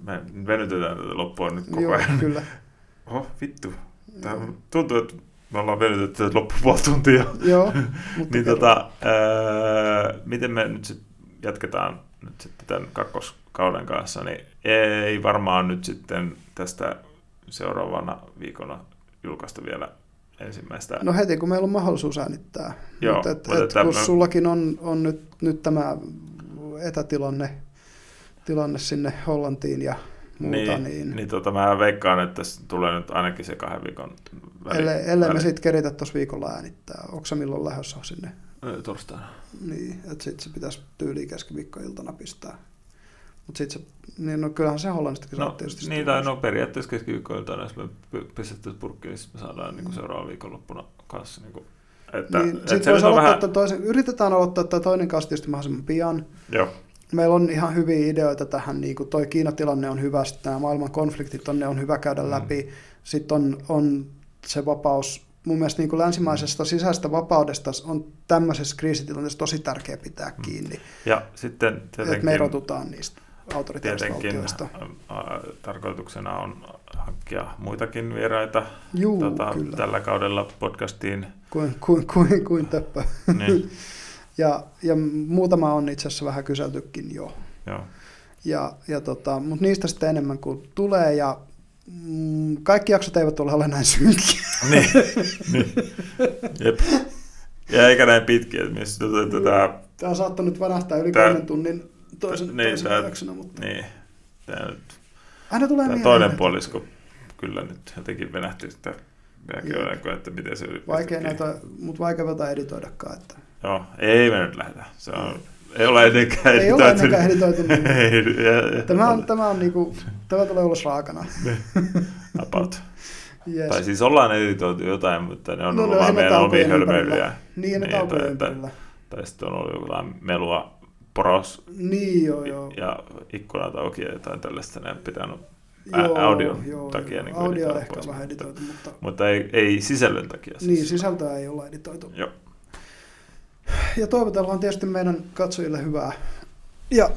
Me venytetään tätä loppua nyt koko Joo, ajan. kyllä. Oho, vittu. Tämä tuntuu, että me ollaan venytetty tätä loppu puoli tuntia. Joo, mutta niin tota, ää, miten me nyt sit jatketaan nyt sitten tämän kakkoskauden kanssa, niin ei varmaan nyt sitten tästä seuraavana viikona julkaista vielä ensimmäistä. No heti, kun meillä on mahdollisuus äänittää. Joo, Mutta et, mutta et, että kun mä- sullakin on, on nyt, nyt tämä etätilanne tilanne sinne Hollantiin ja muuta, niin, niin, niin tota, mä veikkaan, että tässä tulee nyt ainakin se kahden viikon väli. ellei, ellei me sitten keritä tuossa viikolla äänittää. Onko se milloin lähdössä sinne? Torstaina. Niin, että sitten se pitäisi tyyliin keskiviikkoiltana pistää. Mutta sitten se, niin no kyllähän se Hollannistakin No, tietysti. niin, tai no periaatteessa keskiviikkoilta, jos me pistettäisiin purkkiin, niin me saadaan niin seuraavan viikonloppuna kanssa. Niin kuin, että, niin, että sit se voisi aloittaa vähän, vähän... toisen, yritetään aloittaa tämä toinen kanssa tietysti mahdollisimman pian. joo, Meillä on ihan hyviä ideoita tähän, niin kuin toi Kiinatilanne on hyvä, sitten nämä maailman konfliktit on, ne on hyvä käydä Mm. läpi. Sitten on, on se vapaus, mun mielestä niin kuin länsimaisesta sisäisestä vapaudesta on tämmöisessä kriisitilanteessa tosi tärkeä pitää kiinni, ja sitten että me tietenkin, erotutaan niistä autoritaarista tietenkin tarkoituksena on hankkia muitakin vieraita Juu, tota, kyllä, tällä kaudella podcastiin. kuin, kuin, kuin, kuin töppö. Niin, Ja, ja muutama on itse asiassa vähän kyseltykin jo. joo. Ja, ja tota, mutta niistä sitten enemmän kuin tulee ja mm, kaikki jaksot eivät ole ole näin synkkiä. niin, niin. Jep. Ja eikä näin pitkiä, missä tuntuu, että tämä, Tämä on saattanut vanahtaa yli Tää- kolmen tunnin toisen, niin, toisen tää- jaksona, mutta niin, tämä nyt aina tulee Tämä toinen puolisko kyllä nyt jotenkin venähti sitä jälkeen, että miten se Vaikea näitä, mutta vaikea tätä editoidakaan. Että. Joo, ei me nyt lähdetä. Se on, ei ole ennenkään Ei ole editoitu. ennenkään editoitu. Niin. Ei, ja- ja- Tämä, on, tämä, on niinku, tämä tulee ulos raakana. About. Yes. Tai siis ollaan editoitu jotain, mutta ne on No, ollut no, vaan ei ne meidän omia hölmöilyjä. Niin, ne Niin, tai- ympärillä. Tai sitten on ollut jotain melua poros Niin, joo, joo. ja ikkunat auki ja jotain tällaista. Ne pitänyt joo, audion joo, takia joo. niin Audio ehkä pois, vähän editoitu, mutta Mutta ei, ei sisällön takia. siis. niin, sisältöä ei olla editoitu. Joo. Ja toivotellaan tietysti meidän katsojille hyvää ja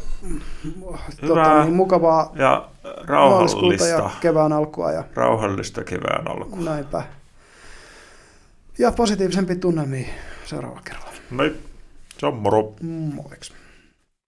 Hyvää tota, niin, mukavaa Ja rauhallista, ja kevään alkua ja rauhallista kevään alkua. näinpä. Ja positiivisempi tunnelmia seuraavalla kerralla. Moi. Se on moro. Moiks.